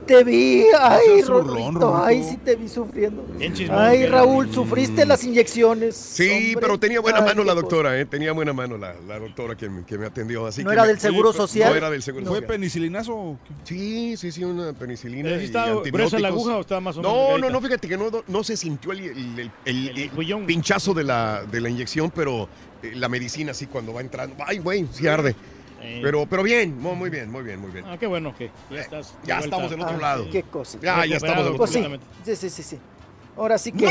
Te vi. Ay, Rorrito. Ay, sí te vi sufriendo. Ay. Raúl, sufriste las inyecciones. Sí, hombre. pero tenía buena Ay, mano la doctora, ¿eh? Tenía buena mano la, la doctora que me, que me atendió. Así ¿No que era me- del Seguro Social? No era del Seguro ¿Fue Social. penicilinazo o qué? Sí, sí, sí, una penicilina. ¿Pero sí y estaba gruesa antibióticos. la aguja o estaba más o menos No, no, no, fíjate que no, no, se sintió el, el- el- el- El el bullón. Pinchazo de la, de la inyección, pero eh, la medicina sí cuando va entrando. Ay, güey, sí arde. Eh. Pero, pero bien, muy, muy bien, muy bien, muy bien. Ah, qué bueno que ya estás. de Ya vuelta. estamos del otro Ay, lado. Qué cosa. Ya, ya estamos del otro Pues lado. sí, sí, sí, sí. Ahora sí que,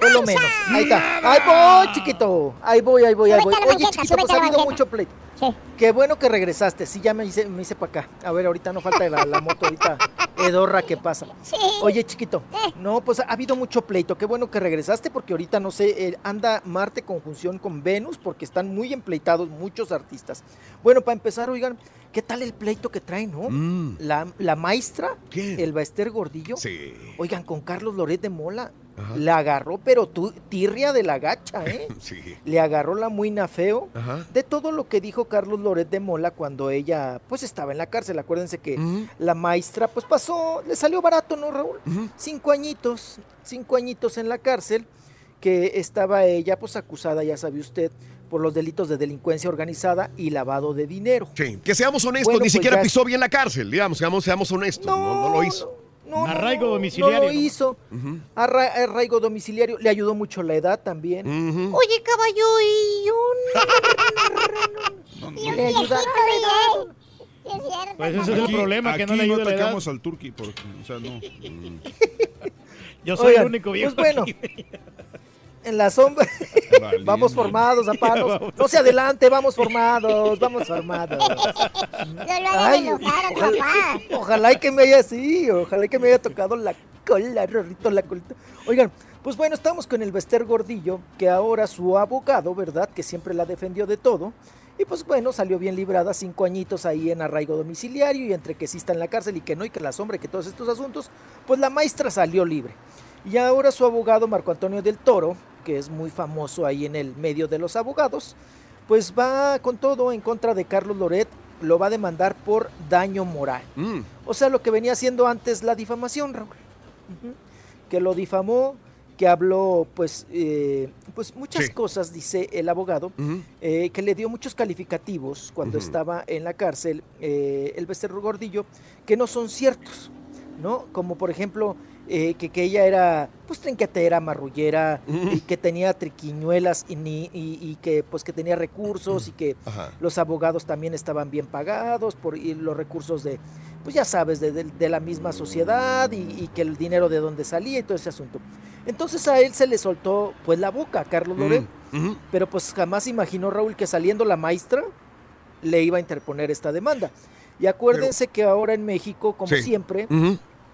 por lo menos. Ahí está. Ahí voy, chiquito. Ahí voy, ahí voy, ahí voy. Oye, banqueta, chiquito, pues ha habido mucho pleito. Sí. Qué bueno que regresaste. Sí, ya me hice, me hice para acá. A ver, ahorita no falta la, la moto ahorita edorra que pasa. Sí. Oye, chiquito. No, pues ha habido mucho pleito. Qué bueno que regresaste porque ahorita no sé, eh, anda Marte conjunción con Venus porque están muy empleitados muchos artistas. Bueno, para empezar, oigan, ¿qué tal el pleito que traen, no? Mm, La, la maestra, ¿Quién? el Baester Gordillo. Sí. Oigan, con Carlos Loret de Mola. Ajá. La agarró, pero tú, tirria de la gacha, ¿eh? Sí. Le agarró la muina feo Ajá. de todo lo que dijo Carlos Loret de Mola cuando ella pues estaba en la cárcel. Acuérdense que la maestra pues pasó, le salió barato, ¿no, Raúl? Cinco añitos, cinco añitos en la cárcel, que estaba ella pues acusada, ya sabe usted, por los delitos de delincuencia organizada y lavado de dinero. Sí, que seamos honestos, Bueno, ni pues siquiera pisó bien la cárcel, digamos, seamos, seamos honestos, no, no lo hizo. No, no, Arraigo no, domiciliario, No lo ¿no? hizo. Ujú. Arra- arraigo domiciliario. Le ayudó mucho la edad también. Ujú. Oye, caballo, y No, no. yo... Le ayuda. Es cierto. Pues ese es el Aquí- problema, que no aquí le ayuda la edad. atacamos al turqui, porque, o sea, no. Yo soy Oigan, el único viejo. Pues bueno, aquí. en la sombra. Valiendo. vamos formados, zapatos. No se adelante, vamos formados, vamos formados. No lo Ay, enojar ojalá, papá. ojalá y que me haya así, ojalá y que me haya tocado la cola, Rorrito, la colita. Oigan, pues bueno, estamos con el Bester Gordillo, que ahora su abogado, ¿verdad? Que siempre la defendió de todo. Y pues bueno, salió bien librada, cinco añitos ahí en arraigo domiciliario y entre que sí está en la cárcel y que no, y que la sombra y que todos estos asuntos, pues la maestra salió libre. Y ahora su abogado, Marco Antonio del Toro, que es muy famoso ahí en el medio de los abogados, pues va con todo en contra de Carlos Loret, lo va a demandar por daño moral. Mm. O sea, lo que venía haciendo antes la difamación, Raúl. Que lo difamó, que habló, pues, eh, pues muchas Sí. cosas, dice el abogado, eh, que le dio muchos calificativos cuando estaba en la cárcel eh, el becerro gordillo, que no son ciertos, ¿no? Como por ejemplo, eh, que, que ella era, pues, trinquetera, marrullera, y que tenía triquiñuelas y, ni, y, y que, pues, que tenía recursos y que Ajá. los abogados también estaban bien pagados por y los recursos de, pues ya sabes, de, de- de la misma sociedad y, y que el dinero de dónde salía y todo ese asunto. Entonces a él se le soltó pues la boca a Carlos Loret, Mm, pero pues jamás imaginó Raúl que saliendo la maestra le iba a interponer esta demanda. Y acuérdense que ahora en México, como Sí. siempre.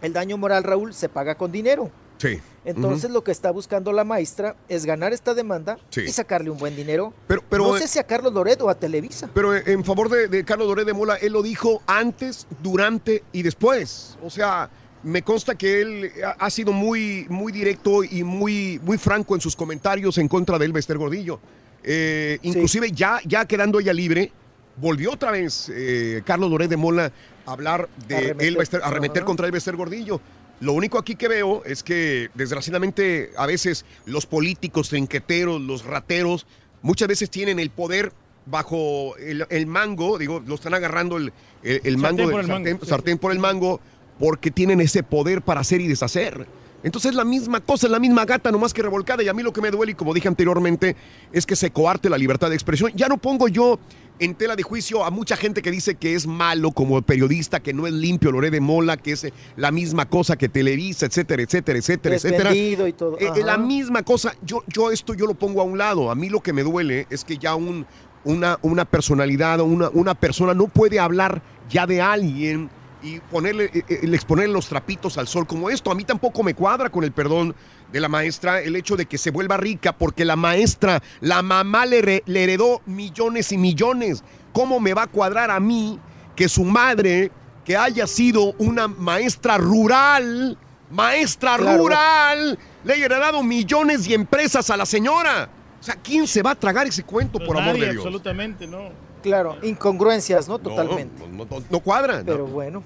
El daño moral, Raúl, se paga con dinero. Sí. Entonces lo que está buscando la maestra es ganar esta demanda Sí. y sacarle un buen dinero. Pero, pero, no sé si a Carlos Loret o a Televisa. pero en favor de, de Carlos Doré de Mola, él lo dijo antes, durante y después. O sea, me consta que él ha, sido muy, muy directo y muy, muy franco en sus comentarios en contra de Elvester Gordillo. Eh, inclusive ya, ya quedando ella libre, volvió otra vez eh, Carlos Doré de Mola hablar de Arremeter. Elvester, a arremeter contra Elvester Gordillo. Lo único aquí que veo es que desgraciadamente a veces los políticos trinqueteros, los rateros, muchas veces tienen el poder bajo el, el mango, digo, lo están agarrando el, el- el mango, Sartén del por el mango, sartén, sí. sartén por el mango, porque tienen ese poder para hacer y deshacer. Entonces es la misma cosa, es la misma gata, nomás que revolcada. Y a mí lo que me duele, y como dije anteriormente, es que se coarte la libertad de expresión. Ya no pongo yo en tela de juicio a mucha gente que dice que es malo como periodista, que no es limpio Loré de Mola, que es eh, la misma cosa que Televisa, etcétera, etcétera, etcétera, etcétera. Y todo. Eh, eh, la misma cosa, yo, yo esto yo lo pongo a un lado. A mí lo que me duele es que ya un, una, una personalidad o una, una persona no puede hablar ya de alguien y ponerle, el exponer los trapitos al sol como esto. A mí tampoco me cuadra con el perdón de la maestra el hecho de que se vuelva rica porque la maestra, la mamá le, re- le heredó millones y millones. ¿Cómo me va a cuadrar a mí que su madre, que haya sido una maestra rural, maestra Claro. rural, le haya heredado millones y empresas a la señora? O sea, ¿quién se va a tragar ese cuento, por amor de Dios? absolutamente, no. Claro, incongruencias, ¿no? Totalmente. No, no, no- no cuadra. ¿no? Pero bueno.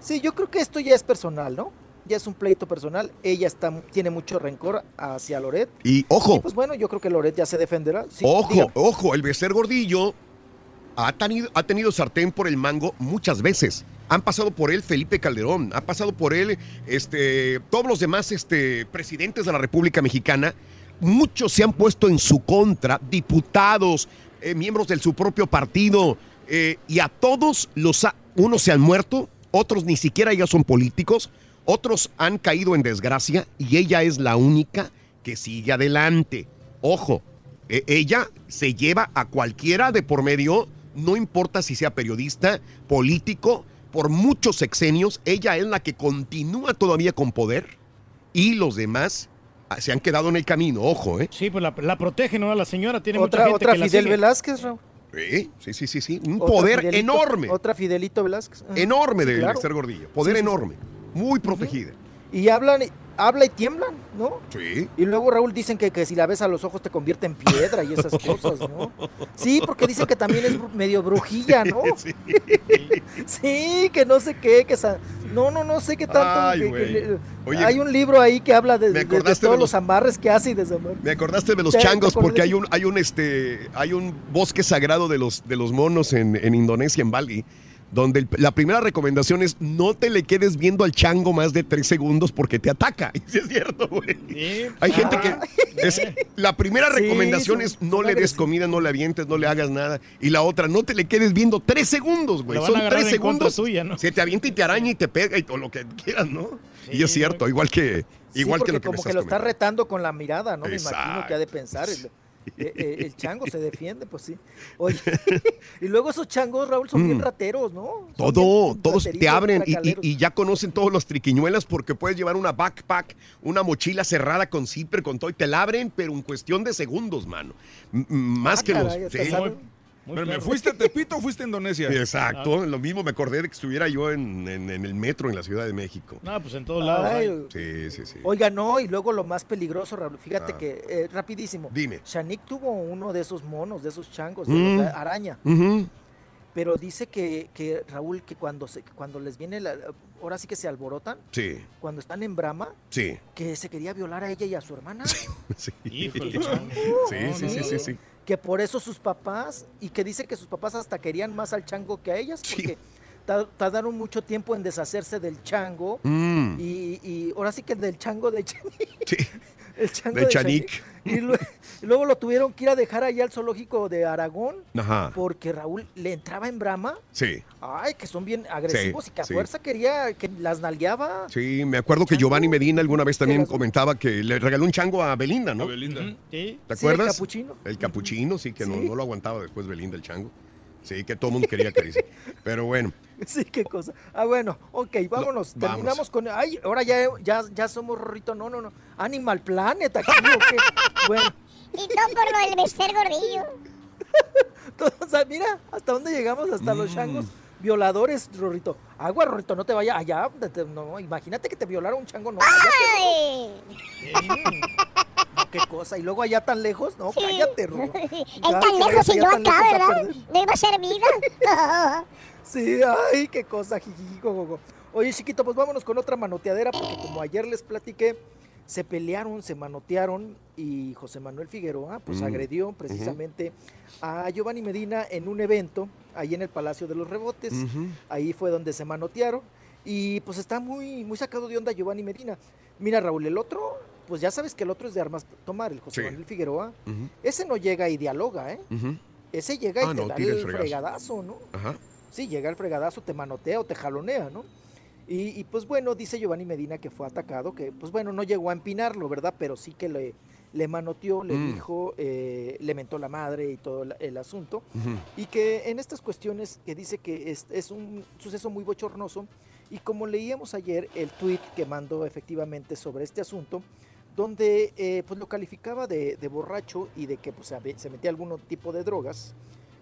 Sí, yo creo que esto ya es personal, ¿no? Ya es un pleito personal. Ella está, tiene mucho rencor hacia Loret. Y ojo, Y pues bueno, yo creo que Loret ya se defenderá. Sí, ojo, ojo, el becer gordillo ha tenido, ha tenido sartén por el mango muchas veces. Han pasado por él Felipe Calderón, ha pasado por él este, todos los demás este, presidentes de la República Mexicana. Muchos se han puesto en su contra, diputados, eh, miembros de su propio partido, eh, y a todos los ha- unos se han muerto, otros ni siquiera ya son políticos, otros han caído en desgracia y ella es la única que sigue adelante. Ojo, e- ella se lleva a cualquiera de por medio, no importa si sea periodista, político, por muchos sexenios, ella es la que continúa todavía con poder y los demás ah, se han quedado en el camino, ojo, ¿eh? Sí, pues la, la protege, ¿no? La señora tiene Otra, mucha gente otra que la Fidel sigue. Velázquez, Raúl. Sí, sí, sí, sí, sí. Un Otra poder Fidelito- enorme, Otra Fidelito Velázquez. Enorme Sí, de claro. ser gordillo. Poder Sí, sí, sí. enorme, muy protegida. Y hablan, habla y tiemblan, ¿no? Sí. Y luego Raúl dicen que, que si la ves a los ojos te convierte en piedra y esas cosas, ¿no? Sí, porque dicen que también es medio brujilla, ¿no? Sí. Sí, que no sé qué, que sa- no, no, no sé qué tanto. Ay, que- que güey. le- Oye, hay un libro ahí que habla de, me de- de acordaste de todos los- los amarres que hace y desamarres. Me acordaste de los changos porque hay un, hay un este, hay un bosque sagrado de los, de los monos en, en Indonesia, en Bali, donde el- la primera recomendación es no te le quedes viendo al chango más de tres segundos porque te ataca. Y sí es cierto, güey. Hay gente que es- la primera recomendación es no son le des comida, no le avientes, no le hagas nada. Y la otra, no te le quedes viendo tres segundos, güey. Son tres segundos. tuya, ¿no? Se te avienta y te araña y te pega y todo lo que quieras, ¿no? y es cierto, igual que, Sí, igual que lo que me como que lo está retando con la mirada, ¿no? Me imagino Exacto. que ha de pensar. El, eh, eh, el chango se defiende, pues sí. Oye, y luego esos changos, Raúl, son bien Mm. rateros, ¿no? Son Todo, bien todos te abren y, y- tracaleros. y ya conocen todos los triquiñuelas porque puedes llevar una backpack, una mochila cerrada con zipper, con todo, y te la abren, pero en cuestión de segundos, mano. M- más Ah, que caray, los... sí. Pero me fuiste a Tepito o fuiste a Indonesia. Exacto, lo mismo me acordé de que estuviera yo en, en- en el metro en la Ciudad de México. No, pues en todos lados. Ay. Sí, sí, sí. Oiga, no, y luego lo más peligroso, Raúl, fíjate Ah. que, eh, rapidísimo. Dime. Shanik tuvo uno de esos monos, de esos changos, de Mm. de araña. Pero dice que, que Raúl, que cuando, se, cuando les viene, la, ahora sí que se alborotan, Sí, cuando están en Brahma, sí. que se quería violar a ella y a su hermana. Sí, Híjole, sí, sí, sí, sí, sí. Que por eso sus papás, y que dice que sus papás hasta querían más al chango que a ellas, porque ta- tardaron mucho tiempo en deshacerse del chango. Mm. Y, y ahora sí que del chango de Chanik. Sí. El chango De Chanik. Chanik. Y, lue- y luego lo tuvieron que ir a dejar allá al zoológico de Aragón. Ajá. Porque Raúl le entraba en brama. Sí, Ay, que son bien agresivos y que a sí. fuerza quería que las nalgueaba. sí, me acuerdo que Giovanni Medina alguna vez también comentaba que le regaló un chango a Belinda, ¿no? A Belinda. Sí. ¿Te Sí, el acuerdas? capuchino. El capuchino, sí, que no lo aguantaba después Belinda el chango. Sí, que todo el mundo quería acariciar. Pero bueno, Sí, qué cosa. Ah, bueno, ok, vámonos. Lo- Terminamos vamos. con. Ay, ahora ya, ya, ya somos Rorrito. No, no, no. Animal Planet aquí, ¿o qué? Bueno, Y todo por lo del Bester Gordillo. o sea, mira, hasta dónde llegamos, hasta Mm. los changos violadores, Rorrito. Agua, Rorrito, no te vaya allá. te- te- No, imagínate que te violara un chango, no. cállate, Ay. no, qué cosa. Y luego allá tan lejos, no, cállate, Rorro. Él Ya, tan lejos vayas y yo acá, ¿verdad? No iba a ser vida. Sí, ay, qué cosa, jijiji, gogogo. Oye, chiquito, pues vámonos con otra manoteadera, porque como ayer les platiqué, se pelearon, se manotearon y José Manuel Figueroa pues Mm. agredió precisamente a Giovanni Medina en un evento ahí en el Palacio de los Rebotes. Ahí fue donde se manotearon y pues está muy, muy sacado de onda Giovanni Medina. Mira Raúl, el otro, pues ya sabes que el otro es de armas tomar, el José Sí. Manuel Figueroa. Ese no llega y dialoga, ¿eh? Ese llega y Ah, te no, da el fregadazo, ¿no? Ajá. Sí, llega el fregadazo, te manotea o te jalonea, ¿no? Y, y, pues bueno, dice Giovanni Medina que fue atacado, que pues bueno, no llegó a empinarlo, ¿verdad? Pero sí que le, le manoteó, le Mm. dijo, eh, le mentó la madre y todo el, el asunto. Y que en estas cuestiones que dice que es, es un suceso muy bochornoso, y como leíamos ayer el tweet que mandó efectivamente sobre este asunto, donde eh, pues lo calificaba de, de borracho y de que pues, se metía algún tipo de drogas,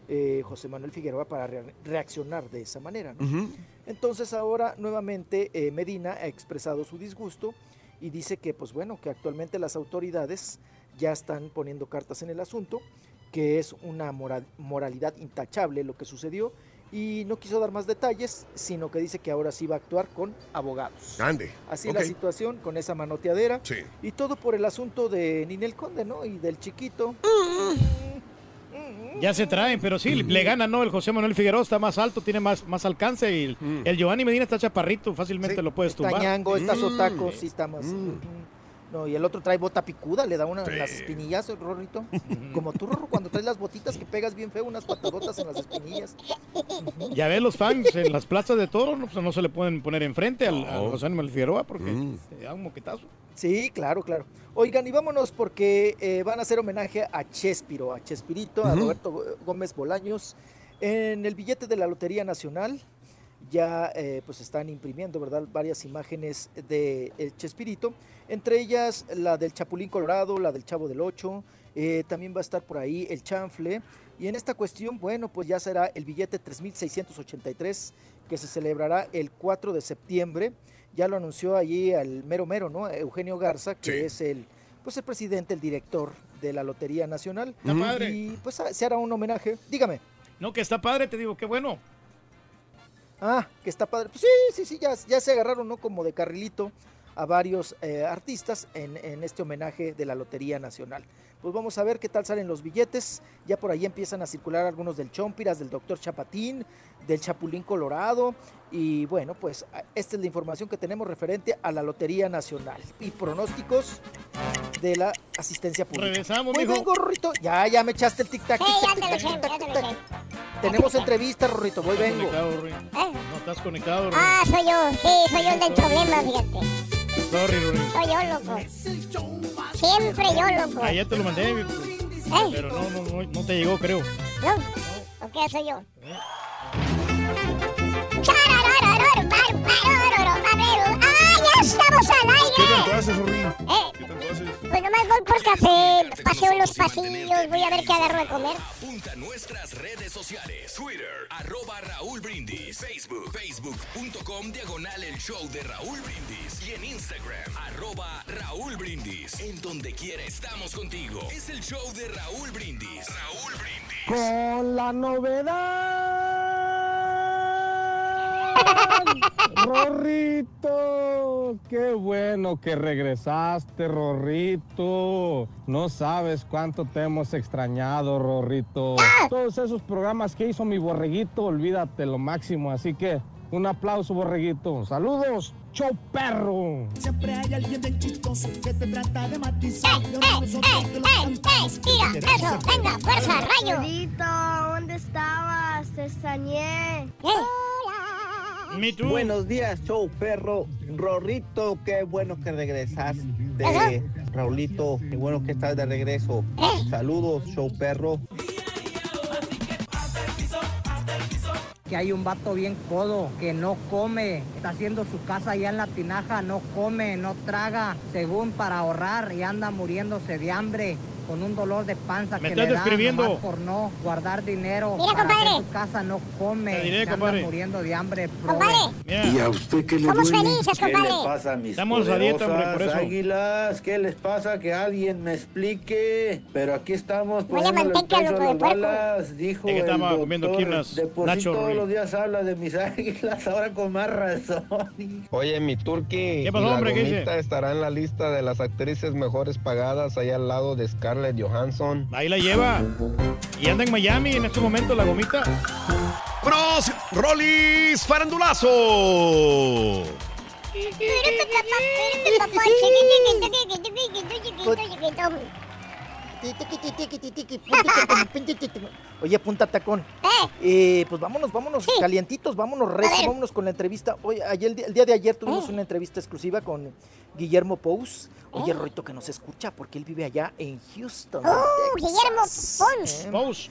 eh, José Manuel Figueroa para re- reaccionar de esa manera. Entonces ahora nuevamente eh, Medina ha expresado su disgusto y dice que pues bueno, que actualmente las autoridades ya están poniendo cartas en el asunto, que es una moral- moralidad intachable lo que sucedió y no quiso dar más detalles, sino que dice que ahora sí va a actuar con abogados. Ande. Así la situación con esa manoteadera Sí. y todo por el asunto de Ninel Conde, ¿no? Y del chiquito. Ya se traen, pero sí, le gana, ¿no? El José Manuel Figueroa está más alto, tiene más, más alcance y el, el Giovanni Medina está chaparrito, fácilmente lo puedes tumbar. Tañango, está Mm. sotaco, sí está más. ujú. No, y el otro trae bota picuda, le da una en las Sí. espinillas, Rorrito. Como tú, Rorro, cuando traes las botitas que pegas bien feo, unas patadotas en las espinillas. Ya ves los fans en las plazas de toro, no, Pues no se le pueden poner enfrente al. José Manuel Figueroa porque Mm. se da un moquetazo. Sí, claro, claro. Oigan, y vámonos porque eh, van a hacer homenaje a Chespiro, a Chespirito, a. Roberto Gómez Bolaños. En el billete de la Lotería Nacional ya eh, pues están imprimiendo, ¿verdad? Varias imágenes de el Chespirito, entre ellas la del Chapulín Colorado, la del Chavo del Ocho, eh, también va a estar por ahí el chanfle. Y en esta cuestión, bueno, pues ya será el billete 3683 que se celebrará el 4 de septiembre. Ya lo anunció allí al mero mero, ¿no? Eugenio Garza, que es el pues el presidente, el director de la Lotería Nacional. Está padre. Y pues se hará un homenaje. Dígame. No, que está padre, te digo, qué bueno. Ah, que está padre. Pues sí, sí, sí, ya, ya se agarraron, ¿no? Como de carrilito a varios eh, artistas en, en este homenaje de la Lotería Nacional. Pues vamos a ver qué tal salen los billetes. Ya por ahí empiezan a circular algunos del Chompiras, del Doctor Chapatín, del Chapulín Colorado. Y bueno, pues esta es la información que tenemos referente a la Lotería Nacional. Y pronósticos de la asistencia pública. Regresamos, Muy bien, Rorrito. Ya, ya me echaste el tic-tac. Tenemos entrevista, Rorrito. Voy vengo. ¿Eh? No estás conectado, Rory. Ah, soy yo, sí, soy yo el del problema, fíjate. Sorry, Rory. Soy yo, loco. Siempre yo, loco. Ayer te lo mandé. ¿Eh? pero no, no, no, no te llegó, creo. ¿No? ¿O qué soy yo? ¡Ah, ya estamos al ¿Qué tanto haces, Rory? ¿Eh? ¿Qué tanto haces? Pues nomás voy por café, paseo en los pasillos, voy a ver qué agarro de comer. Apunta nuestras redes sociales. Twitter, arroba Raúl Brindis. Facebook, facebook.com, diagonal el show de Raúl Brindis. Y en Instagram, arroba Raúl Brindis. En donde quiera estamos contigo. Es el show de Raúl Brindis. Raúl Brindis. Con la novedad. Rorrito, qué bueno que regresaste, Rorrito. No sabes cuánto te hemos extrañado, Rorrito. Todos esos programas que hizo mi borreguito, olvídate lo máximo. Así que un aplauso, borreguito. Saludos, show perro. Siempre hay alguien bien chistoso que te trata de matizar. Y ahora nosotros te lo cantamos. Tira, eso, venga, fuerza, rayo. Rorrito, ¿dónde estabas? Te extrañé. Buenos días, show perro. Rorrito, qué bueno que regresaste. Raulito, qué bueno que estás de regreso. Saludos, show perro. que hay un vato bien codo que no come, está haciendo su casa allá en la tinaja, no come, no traga, según para ahorrar y anda muriéndose de hambre con un dolor de panza Me que estás le da describiendo. nomás por no guardar dinero Mira, para compadre. hacer su casa, no come, Te diré, se anda compadre. muriendo de hambre. Compadre. Mira. a usted qué le Somos duele? felices, ¿Qué compadre. le pasa a mis Estamos a dieta, hombre, por poderosas eso. águilas? ¿Qué les pasa? Que alguien me explique. Pero aquí estamos Huele a poniéndole el manteca, pecho loco, a de las puerco. balas, dijo Es que el estaba doctor. comiendo aquí unas Deposito nachos, Rorrito. los días habla de mis águilas, ahora con más razón. Oye, mi turqui, ¿Qué pasó, hombre? ¿Qué dice? estará en la lista de las actrices mejores pagadas allá al lado de Scarlett Johansson. Ahí la lleva. Y anda en Miami en este momento la gomita. ¡Bros! ¡Rolis! ¡Farandulazo! Oye, punta tacón. Eh, pues vámonos, vámonos calientitos, vámonos recio, vámonos con la entrevista. Oye, ayer, el, día- el día de ayer tuvimos una entrevista exclusiva con Guillermo Pous. Oye, Roito, que nos escucha porque él vive allá en Houston. Oh. Guillermo Pons. Eh, Pous.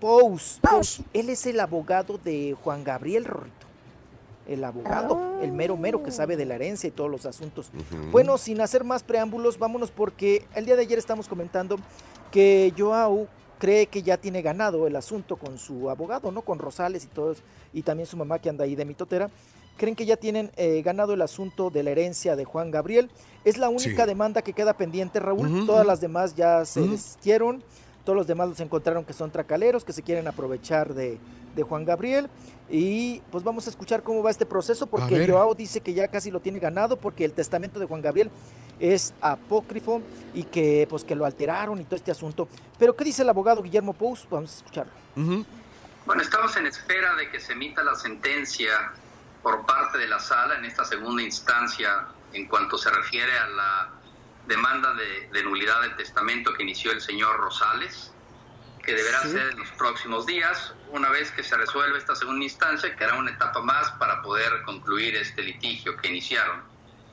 Pous. Pous. Él es el abogado de Juan Gabriel Rorrito. El abogado, el mero mero que sabe de la herencia y todos los asuntos. Bueno, sin hacer más preámbulos, vámonos porque el día de ayer estamos comentando que Joao cree que ya tiene ganado el asunto con su abogado, ¿no? Con Rosales y todos, y también su mamá que anda ahí de mitotera. Creen que ya tienen eh, ganado el asunto de la herencia de Juan Gabriel. Es la única Sí. demanda que queda pendiente, Raúl. Todas las demás ya se Ujú. desistieron. Todos los demás los encontraron que son tracaleros, que se quieren aprovechar de, de Juan Gabriel. Y pues vamos a escuchar cómo va este proceso, porque. Joao dice que ya casi lo tiene ganado, porque el testamento de Juan Gabriel es apócrifo y que pues que lo alteraron y todo este asunto. Pero ¿qué dice el abogado Guillermo Pous? Vamos a escucharlo. Bueno, estamos en espera de que se emita la sentencia por parte de la sala en esta segunda instancia en cuanto se refiere a la demanda de, de nulidad del testamento que inició el señor Rosales, que deberá Sí. ser en los próximos días. Una vez que se resuelve esta segunda instancia, quedará una etapa más para poder concluir este litigio que iniciaron.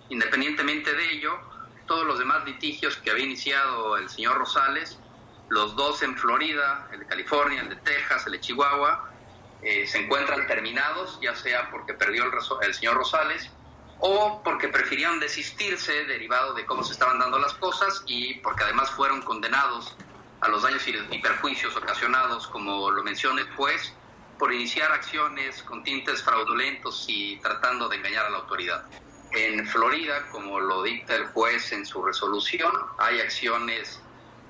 Independientemente de ello, todos los demás litigios que había iniciado el señor Rosales, los dos en Florida, el de California, el de Texas, el de Chihuahua, eh, se encuentran terminados, ya sea porque perdió el, el señor Rosales o porque prefirieron desistirse derivado de cómo se estaban dando las cosas y porque además fueron condenados a los daños y perjuicios ocasionados, como lo menciona el juez, por iniciar acciones con tintes fraudulentos y tratando de engañar a la autoridad. En Florida, como lo dicta el juez en su resolución, hay acciones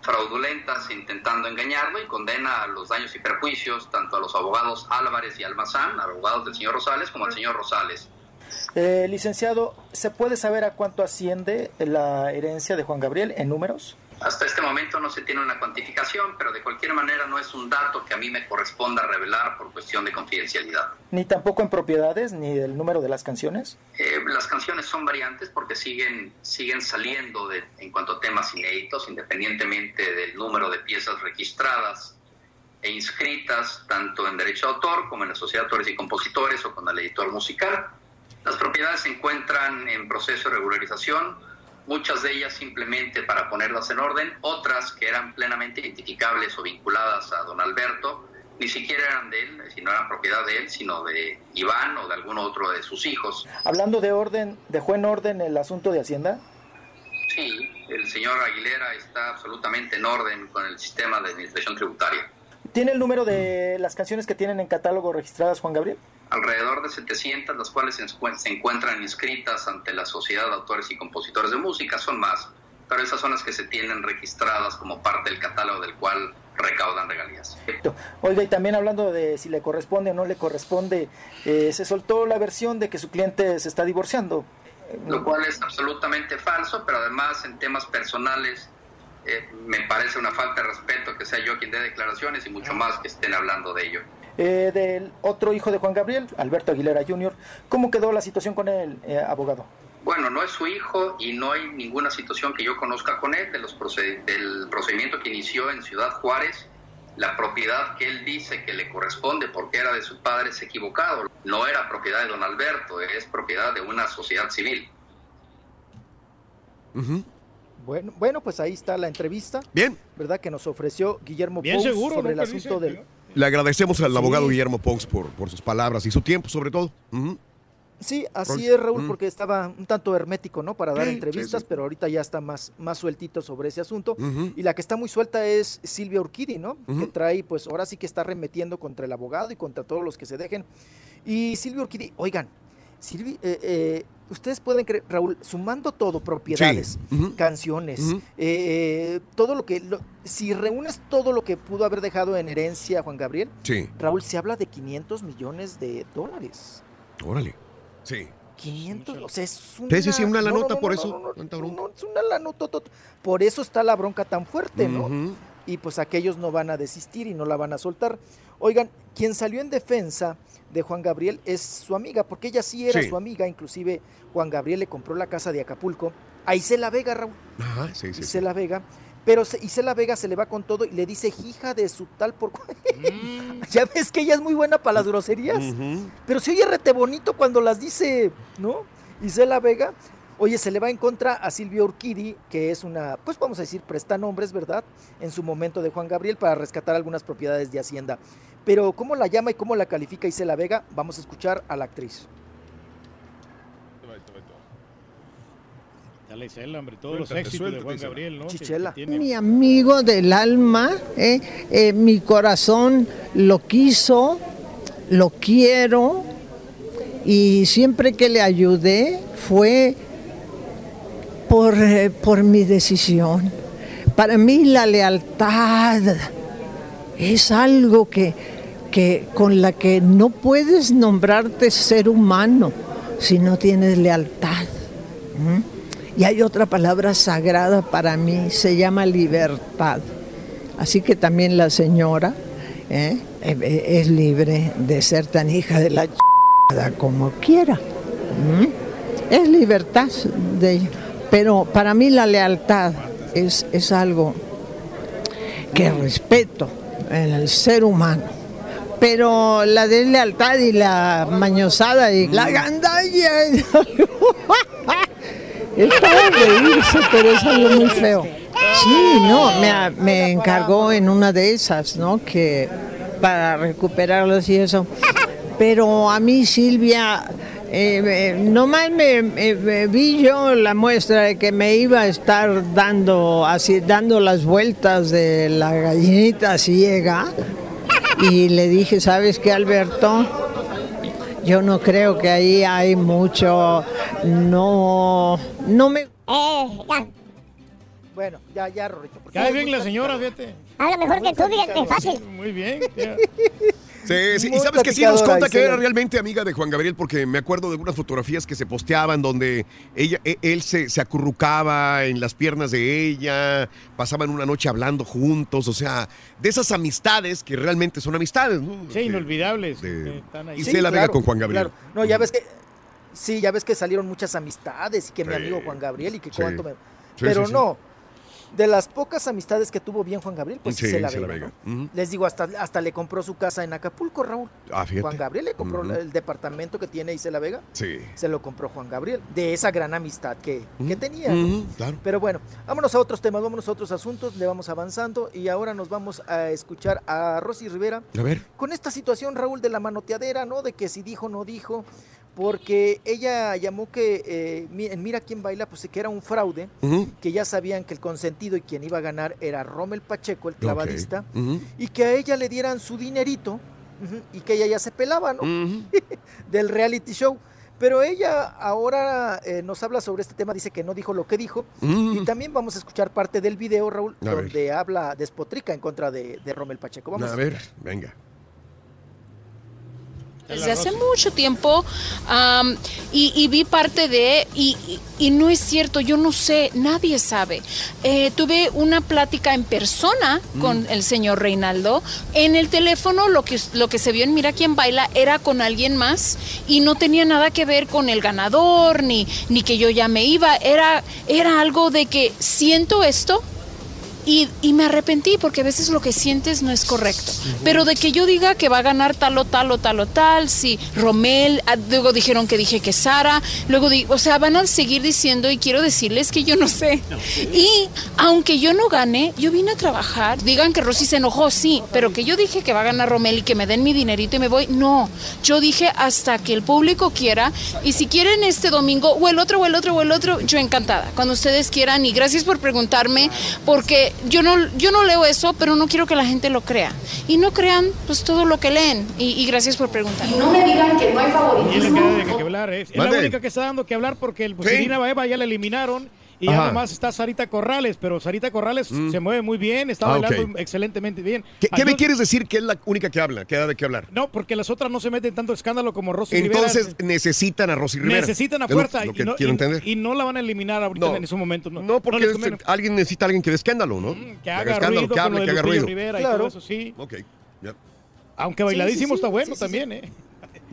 fraudulentas intentando engañarlo y condena a los daños y perjuicios tanto a los abogados Álvarez y Almazán, abogados del señor Rosales, como al señor Rosales. Eh, licenciado, ¿se puede saber a cuánto asciende la herencia de Juan Gabriel en números? Hasta este momento no se tiene una cuantificación, pero de cualquier manera no es un dato que a mí me corresponda revelar por cuestión de confidencialidad. Ni tampoco en propiedades, ni el número de las canciones. Eh, las canciones son variantes porque siguen, siguen saliendo de, en cuanto a temas inéditos, independientemente del número de piezas registradas e inscritas tanto en derecho de autor como en la Sociedad de Autores y Compositores o con el editor musical. Las propiedades se encuentran en proceso de regularización, muchas de ellas simplemente para ponerlas en orden, otras que eran plenamente identificables o vinculadas a don Alberto, ni siquiera eran de él, si no eran propiedad de él, sino de Iván o de algún otro de sus hijos. Hablando de orden, ¿dejó en orden el asunto de Hacienda? Sí, el señor Aguilera está absolutamente en orden con el sistema de administración tributaria. ¿Tiene el número de las canciones que tienen en catálogo registradas Juan Gabriel? Alrededor de 700, las cuales se encu- se encuentran inscritas ante la Sociedad de Autores y Compositores de Música, son más, pero esas son las que se tienen registradas como parte del catálogo del cual recaudan regalías. Oiga, y también hablando de si le corresponde o no le corresponde, eh, se soltó la versión de que su cliente se está divorciando. lo cual es absolutamente falso, pero además en temas personales eh, me parece una falta de respeto que sea yo quien dé declaraciones y mucho más que estén hablando de ello. Eh, del otro hijo de Juan Gabriel, Alberto Aguilera Jr., ¿cómo quedó la situación con el eh, abogado? Bueno, no es su hijo y no hay ninguna situación que yo conozca con él de los proced- del procedimiento que inició en Ciudad Juárez. La propiedad que él dice que le corresponde porque era de su padre es equivocado. No era propiedad de don Alberto, es propiedad de una sociedad civil. Bueno, bueno, pues ahí está la entrevista. Bien. ¿Verdad? Que nos ofreció Guillermo Bien Pous seguro, sobre ¿no? el asunto dice, del... Le agradecemos al Sí. abogado Guillermo Pous por, por sus palabras y su tiempo, sobre todo. Sí, así es, Raúl, porque estaba un tanto hermético, ¿no? Para dar Sí, entrevistas, sí, sí. pero ahorita ya está más, más sueltito sobre ese asunto. Y la que está muy suelta es Silvia Urquidi, ¿no? Que trae, pues ahora sí que está remetiendo contra el abogado y contra todos los que se dejen. Y Silvia Urquidi, oigan, Silvi, eh, eh, ustedes pueden creer, Raúl, sumando todo, propiedades, canciones, eh, todo lo que, lo- si reúnes todo lo que pudo haber dejado en herencia Juan Gabriel, Sí, Raúl, se habla de 500 millones de dólares. órale. Sí. 500, o sea, es una... Sí, sí, sí, una no, no, por no, eso. no, no, Tanta no, bronca. no, es una lanota. Por eso está la bronca tan fuerte, ¿no? Y pues aquellos no van a desistir y no la van a soltar. Oigan, quien salió en defensa de Juan Gabriel es su amiga, porque ella sí era Sí. su amiga, inclusive Juan Gabriel le compró la casa de Acapulco a Isela Vega, Raúl. Ajá, sí, sí. sí. Isela Vega. Pero se- Isela Vega se le va con todo y le dice hija de su tal por cual". ya ves que ella es muy buena para las groserías. Pero se oye rete bonito cuando las dice, ¿no? Isela Vega. Oye, se le va en contra a Silvia Urquidi, que es una, pues vamos a decir, prestanombres, ¿verdad? En su momento de Juan Gabriel para rescatar algunas propiedades de Hacienda. Pero cómo la llama y cómo la califica Isela Vega, vamos a escuchar a la actriz. Dale, Isela, hombre, todos los Suéltate, éxitos de Juan Isela. Gabriel, ¿no? Que- Chichela. que tiene. Mi amigo del alma, ¿eh? Eh, mi corazón lo quiso, lo quiero y siempre que le ayudé fue por, eh, por mi decisión. Para mí la lealtad es algo que, que con la que no puedes nombrarte ser humano si no tienes lealtad. Y hay otra palabra sagrada para mí, se llama libertad. Así que también la señora ¿eh? Eh, eh, es libre de ser tan hija de la ch... como quiera. Es libertad de ella. Pero para mí la lealtad es, es algo que respeto en el ser humano. Pero la deslealtad y la mañosada y la gandalla es para reírse, pero es algo muy feo. Sí, no, me, me encargó en una de esas, ¿no? Que para recuperarlas y eso. Pero a mí, Silvia, eh, eh, nomás me, me- me vi yo la muestra de que me iba a estar dando, así, dando las vueltas de la gallinita ciega. Y le dije, ¿sabes qué, Alberto? Yo no creo que ahí hay mucho, no, no me... Bueno, ya, ya, Rorrito. porque Cae bien la señora, fíjate. Habla mejor que tú, fíjate, fácil. Muy bien. ya. Sí, sí, y sabes que sí nos conta que era realmente amiga de Juan Gabriel porque me acuerdo de algunas fotografías que se posteaban donde ella, e- él se, se acurrucaba en las piernas de ella, pasaban una noche hablando juntos, o sea, de esas amistades que realmente son amistades, ¿no? Sí, inolvidables. de- están ahí. Y Isela Vega con Juan Gabriel. claro. No, ya ves que. Sí, ya ves que salieron muchas amistades y que mi Sí. amigo Juan Gabriel y que Sí. cuánto me. Sí, Pero sí, sí. no. De las pocas amistades que tuvo bien Juan Gabriel, pues Sí, se la Isela Vega. Vega. ¿no? Ujú. Les digo, hasta, hasta le compró su casa en Acapulco, Raúl. Ah. Juan Gabriel le compró el departamento que tiene Isela Vega. Sí. Se lo compró Juan Gabriel. De esa gran amistad que, que tenía. claro. Pero bueno, vámonos a otros temas, vámonos a otros asuntos, le vamos avanzando y ahora nos vamos a escuchar a Rosy Rivera A ver. con esta situación, Raúl, de la manoteadera, ¿no? De que si dijo o no dijo, porque ella llamó que eh, en Mira quién baila, pues que era un fraude, que ya sabían que el consentido y quien iba a ganar era Rommel Pacheco, el clavadista, y que a ella le dieran su dinerito y que ella ya se pelaba, ¿no? Del reality show. Pero ella ahora eh, nos habla sobre este tema, dice que no dijo lo que dijo. Y también vamos a escuchar parte del video, Raúl, A ver. donde habla, despotrica en contra de, de Rommel Pacheco. Vamos A ver, venga. Desde hace mucho tiempo y, y vi parte de, y, y- y no es cierto, yo no sé, nadie sabe. Eh, tuve una plática en persona con el señor Reinaldo. En el teléfono lo que, lo que se vio en Mira quién baila era con alguien más y no tenía nada que ver con el ganador, ni, ni que yo ya me iba. Era, era algo de que siento esto, y, y me arrepentí porque a veces lo que sientes no es correcto. Pero de que yo diga que va a ganar tal o tal o tal o tal, si Romel, ah, luego dijeron que dije que Sara, luego di, o sea, van a seguir diciendo y quiero decirles que yo no sé. Y aunque yo no gane, yo vine a trabajar. Digan que Rosy se enojó, sí, pero que yo dije que va a ganar Romel y que me den mi dinerito y me voy, no. Yo dije hasta que el público quiera y si quieren este domingo o el otro o el otro o el otro, yo encantada. Cuando ustedes quieran y gracias por preguntarme porque yo no, yo no leo eso, pero no quiero que la gente lo crea. Y no crean pues todo lo que leen. Y, y gracias por preguntar. No me digan que no hay Y es la favoritismo. que, que hablar, ¿eh? Es la única que está dando que hablar porque el pues, Sí. Irina Baeva ya la eliminaron. Y Ajá. nomás está Sarita Corrales, pero Sarita Corrales se mueve muy bien, está Ah, bailando excelentemente bien. ¿Qué, qué me quieres decir que es la única que habla? Que da de qué hablar. No, porque las otras no se meten tanto escándalo como Rosy Rivera. Entonces necesitan a Rosy Rivera. Necesitan a Es lo- fuerza Lo, y, no, quiero y- entender. y no la van a eliminar ahorita No. en ese momento. No, No, porque es- alguien necesita a alguien que dé escándalo, ¿no? que haga escándalo, ruido que hable, que haga ruido. Rivera y Claro. todo eso, sí. Ok. ya. Aunque bailadísimo sí, sí, está bueno sí, sí, también, ¿eh?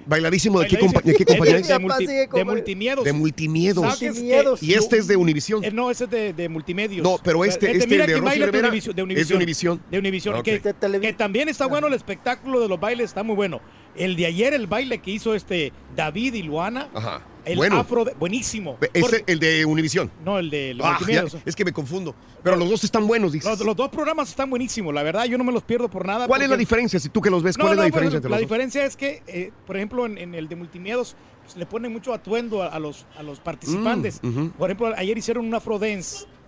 Bailadísimo, ¿de qué, Bailadísimo. compa- de qué compañía? De, multi- de multimiedos. De multimiedos. ¿Sabes Multimiedos. que- Y este es de Univisión. Eh, no, ese es de, de multimedios. No, pero este- Es este Mira de Rosy Rivera de Univisión. De es de Univisión. De Univisión, que, que también está bueno el espectáculo de los bailes, está muy bueno. El de ayer, el baile que hizo este David y Luana. Ajá. El Bueno. afro, de- buenísimo. Porque- el de Univisión. no, el de los Ah, ya, es que me confundo. Pero los dos están buenos, dices. Los, los dos programas están buenísimos, la verdad, yo no me los pierdo por nada. ¿Cuál es la diferencia? Si tú que los ves, No, ¿cuál es la diferencia entre La los diferencia es que, eh, por ejemplo, en, en el de multimiedos pues, le ponen mucho atuendo a, a los, a los participantes. Mm. Por ejemplo, ayer hicieron un afro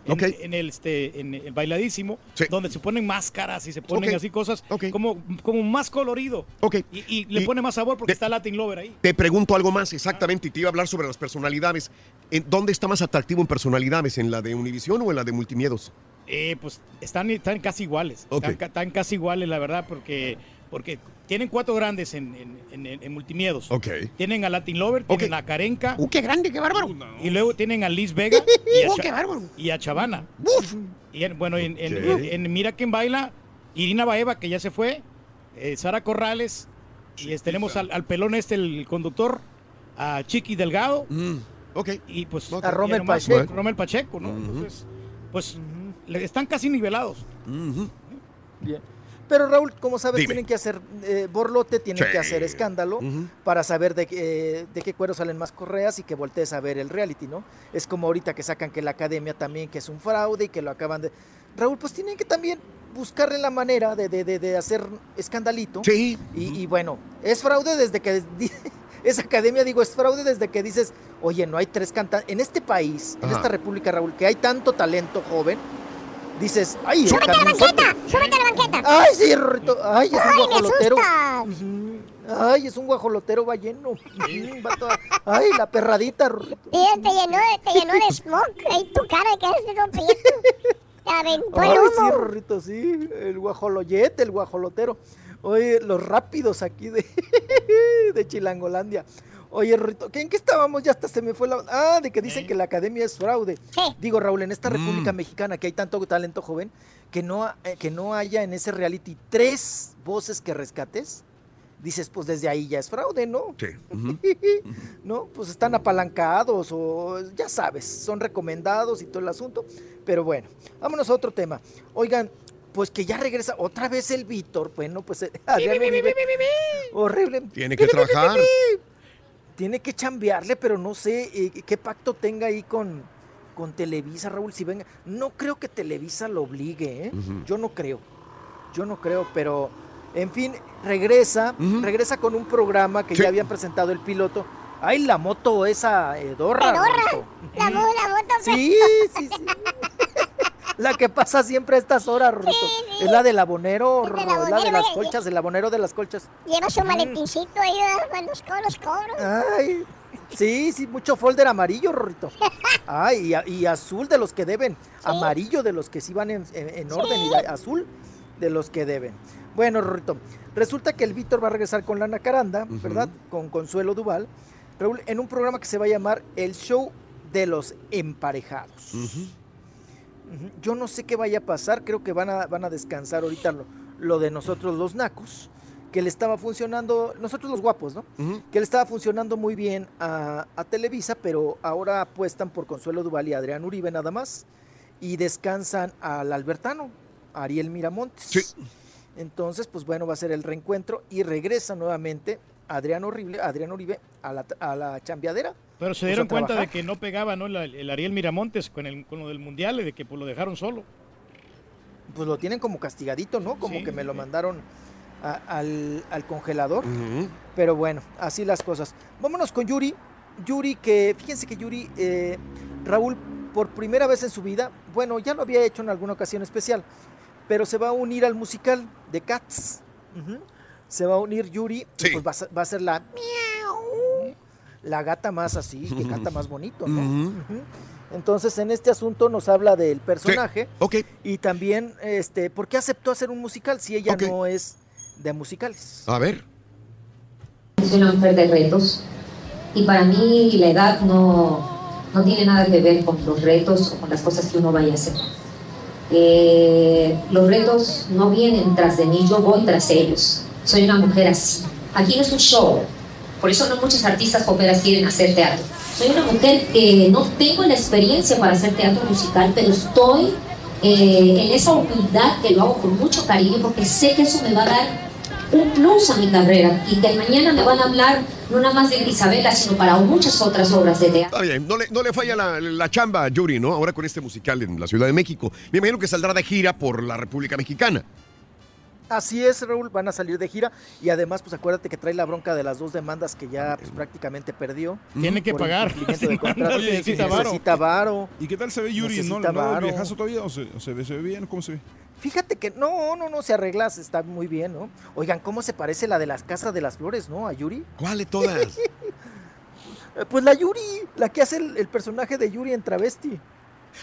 dance. En, el, este, en el bailadísimo, Sí. donde se ponen máscaras y se ponen así cosas como, como más colorido. Y, y le Y- pone más sabor porque de- está Latin Lover ahí. Te pregunto algo más exactamente y te iba a hablar sobre las personalidades. ¿En ¿Dónde está más atractivo en personalidades? ¿En la de Univisión o en la de Multimiedos? Eh, pues están, están casi iguales. Están, están casi iguales, la verdad, porque, porque tienen cuatro grandes en, en, en- en multimiedos. Ok. Tienen a Latin Lover, tienen a Karenka. ¡Uh, qué grande, qué bárbaro! Y luego tienen a Liz Vega y a, ¡Uh, qué bárbaro! y a Chavana. Y en- bueno, en, en- Ok. en- en Mira quién baila, Irina Baeva, que ya se fue, eh, Sara Corrales, y es- tenemos al, al pelón este, el conductor, a Chiqui Delgado. ok. Y pues A y nomás- Pacheco. Rommel Pacheco, ¿no? Entonces, pues le- están casi nivelados. Bien. Pero Raúl, como sabes, Dime. tienen que hacer eh, borlote, tienen Sí. que hacer escándalo para saber de, qué- de qué cuero salen más correas y que voltees a ver el reality, ¿no? Es como ahorita que sacan que la academia también que es un fraude y que lo acaban de... Raúl, pues tienen que también buscarle la manera de, de- de- de hacer escandalito. Sí. Y, y bueno, es fraude desde que... Esa academia, digo, es fraude desde que dices, oye, no hay tres cantantes. En este país, en esta república, Raúl, que hay tanto talento joven, dices, ay, ¡Súbete a la banqueta! Soto". ¡Súbete a la banqueta! Ay, sí, Rorrito. Ay, es un ¡Ay, me guajolotero. Ay, es un guajolotero va lleno. Ujú, va toda- Ay, la perradita, Rorrito. Sí, te llenó, de- te llenó de smoke. Ahí tu cara quedaste todo prieto. Te aventó el Ay, sí, humo. Rorrito, sí. El guajoloyete, el guajolotero. Oye, los rápidos aquí de, de Chilangolandia. Oye, ¿qué- ¿en qué estábamos? Ya hasta se me fue la... Ah, de que dicen que la academia es fraude. Digo, Raúl, en esta República Mexicana que hay tanto talento joven, que no, ha- eh, que no haya en ese reality tres voces que rescates, dices, pues desde ahí ya es fraude, ¿no? Sí. ¿no? Pues están apalancados o ya sabes, son recomendados y todo el asunto. Pero bueno, vámonos a otro tema. Oigan, pues que ya regresa otra vez el Víctor. Bueno, pues eh, Adrián Uribe, horrible. Tiene que trabajar. Tiene que chambearle, pero no sé eh, qué pacto tenga ahí con, con Televisa, Raúl. Si venga, no creo que Televisa lo obligue, ¿eh? Yo no creo. Yo no creo, pero en fin, regresa, regresa con un programa que Sí. ya habían presentado el piloto. Ay, la moto esa Edorra. Pedorra. Rorrito. La, la moto. Sí, sí, sí. La que pasa siempre a estas horas, Rorrito. Es la del abonero, es la de las colchas, el abonero de las colchas. Lleva su maletincito ahí los, con los cobros. Ay, sí, sí, mucho folder amarillo, Rorrito. Ay, y, azul de los que deben. Amarillo de los que sí van en, en- en orden y azul de los que deben. Bueno, Rorrito, resulta que el Víctor va a regresar con Lana Caranda, Ujú. ¿verdad? Con Consuelo Duval. Raúl, en un programa que se va a llamar El Show de los Emparejados. Ujú. Yo no sé qué vaya a pasar, creo que van a, van a descansar ahorita lo, lo de nosotros los nacos, que le estaba funcionando, nosotros los guapos, ¿no? Que le estaba funcionando muy bien a, a Televisa, pero ahora apuestan por Consuelo Duval y Adrián Uribe nada más, y descansan al Albertano, Ariel Miramontes. Entonces, pues bueno, va a ser el reencuentro y regresa nuevamente Adrián, Horrible, Adrián Uribe a la, a la chambeadera. Pero se dieron cuenta de que no pegaba ¿no? La- el Ariel Miramontes con, el, con lo del Mundial y de que pues, lo dejaron solo. pues lo tienen como castigadito, ¿no? Como Sí, que me sí, lo mandaron a- al, al congelador. Pero bueno, así las cosas. Vámonos con Yuri. Yuri, que fíjense que Yuri, eh, Raúl, por primera vez en su vida, bueno, ya lo había hecho en alguna ocasión especial, pero se va a unir al musical de Cats. Ujú. Se va a unir Yuri, y pues va a, ser, va a ser la miau, la gata más así, que canta más bonito. Entonces, en este asunto nos habla del personaje y también, este, ¿por qué aceptó hacer un musical si ella no es de musicales? A ver. Soy una mujer de retos y para mí la edad no, no tiene nada que ver con los retos o con las cosas que uno vaya a hacer. Eh, los retos no vienen tras de mí, yo voy tras ellos. Soy una mujer así. Aquí no es un show, por eso no muchos artistas poperas quieren hacer teatro. Soy una mujer que no tengo la experiencia para hacer teatro musical, pero estoy eh, en esa humildad que lo hago con mucho cariño porque sé que eso me va a dar un plus a mi carrera y que mañana me van a hablar no nada más de Isabela, sino para muchas otras obras de teatro. No le, no le falla la, la chamba Yuri, ¿no? Ahora con este musical en la Ciudad de México. Me imagino que saldrá de gira por la República Mexicana. Así es, Raúl, van a salir de gira y además, pues acuérdate que trae la bronca de las dos demandas que ya pues, prácticamente perdió. Tiene que pagar. incumplimiento de contrato. Oye, necesita, necesita varo. ¿Y qué tal se ve Yuri? ¿No, Necesita no varo. viejazo todavía o se, ve, se ve bien? ¿Cómo se ve? Fíjate que no, no, no, se arregla, se está muy bien, ¿no? Oigan, ¿cómo se parece la de las casas de las flores, no? A Yuri. ¿Cuál de todas? Eh, Pues la Yuri, la que hace el, el personaje de Yuri en Travesti.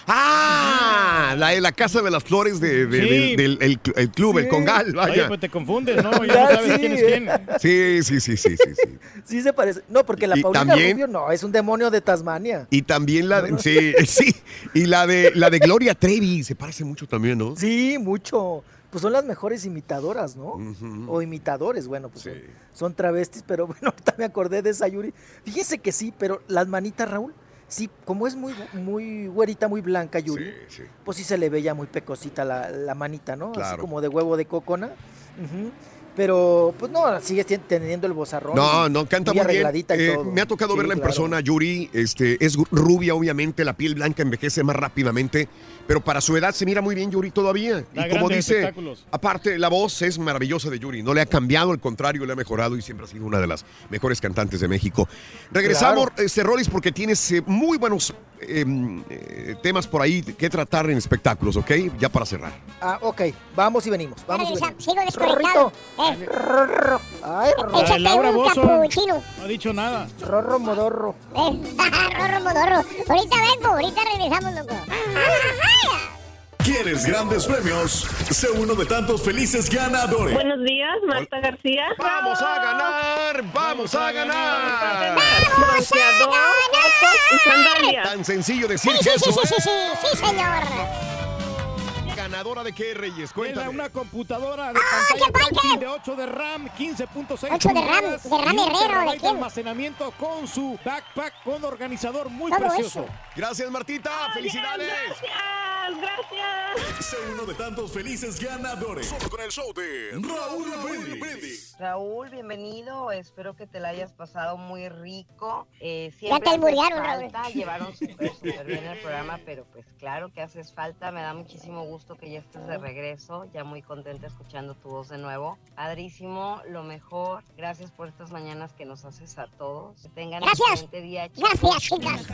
¡Ah! La de la Casa de las Flores de, de- Sí. del, del- el, cl- el club, el Congal, Oye, vaya. pues te confundes, ¿no? Ya no sabes quién es quién. Sí, sí, sí, sí, sí, sí. Sí se parece. No, porque la Y Paulina también- Rubio no, es un demonio de Tasmania. Y también la de, sí, sí, y la de la de Gloria Trevi, se parece mucho también, ¿no? Sí, mucho. Pues son las mejores imitadoras, ¿no? O imitadores, bueno, pues son, son travestis, pero bueno, ahorita me acordé de esa Yuri. Fíjese que sí, pero las manitas, Raúl, sí, como es muy, muy güerita, muy blanca Yuri, pues sí se le veía muy pecosita la, la manita, ¿no? Así Claro. como de huevo de cocona. Pero, pues no, sigue teniendo el bozarrón. No, no, canta muy bien. y Eh, todo. me ha tocado Sí, verla en claro. persona, Yuri. Este, es rubia, obviamente, la piel blanca envejece más rápidamente, pero para su edad se mira muy bien Yuri todavía. Da y como dice, aparte, la voz es maravillosa de Yuri. No le ha cambiado, al contrario, le ha mejorado y siempre ha sido una de las mejores cantantes de México. Regresamos, este, Rolis, porque tienes eh, muy buenos eh, eh, temas por ahí que tratar en espectáculos, ¿ok? Ya para cerrar. Ah, ok, vamos y venimos. Vamos y venimos. Sigo desconectado. Eh, Ay, Échate Laura un capuchino. no ha dicho nada. Rorro modorro. Eh, Rorro modorro. Ahorita vengo, ahorita regresamos, loco. ¿Quieres grandes premios? Sé uno de tantos felices ganadores. Buenos días, Marta García. ¡Vamos a ganar! ¡Vamos a ganar! Bronceador, ojos y sandalias. Tan sencillo decir Sí, que sí, sí, eso, sí, sí, sí, sí, señor. ¿Ganadora de qué, Reyes? Era Cuéntame. una computadora de pantalla táctil de 8 de RAM, 15.6 8 de RAM, de RAM Herrero, ¿de terabyte quién? almacenamiento con su backpack con organizador muy Todo precioso. Gracias, Martita. ¡Felicidades! Gracias, gracias. Sé uno de tantos felices ganadores. Solo con el show de Raúl Brindis. Raúl, bienvenido. Espero que te la hayas pasado muy rico. Eh, Ya siempre te haces alburearon, Raúl. Llevaron súper, súper bien el programa, pero pues claro que haces falta. Me da muchísimo gusto que ya estés de regreso. Ya muy contenta escuchando tu voz de nuevo. Padrísimo, lo mejor. Gracias por estas mañanas que nos haces a todos. Que tengan Gracias. excelente día, chicos. Gracias, chicas.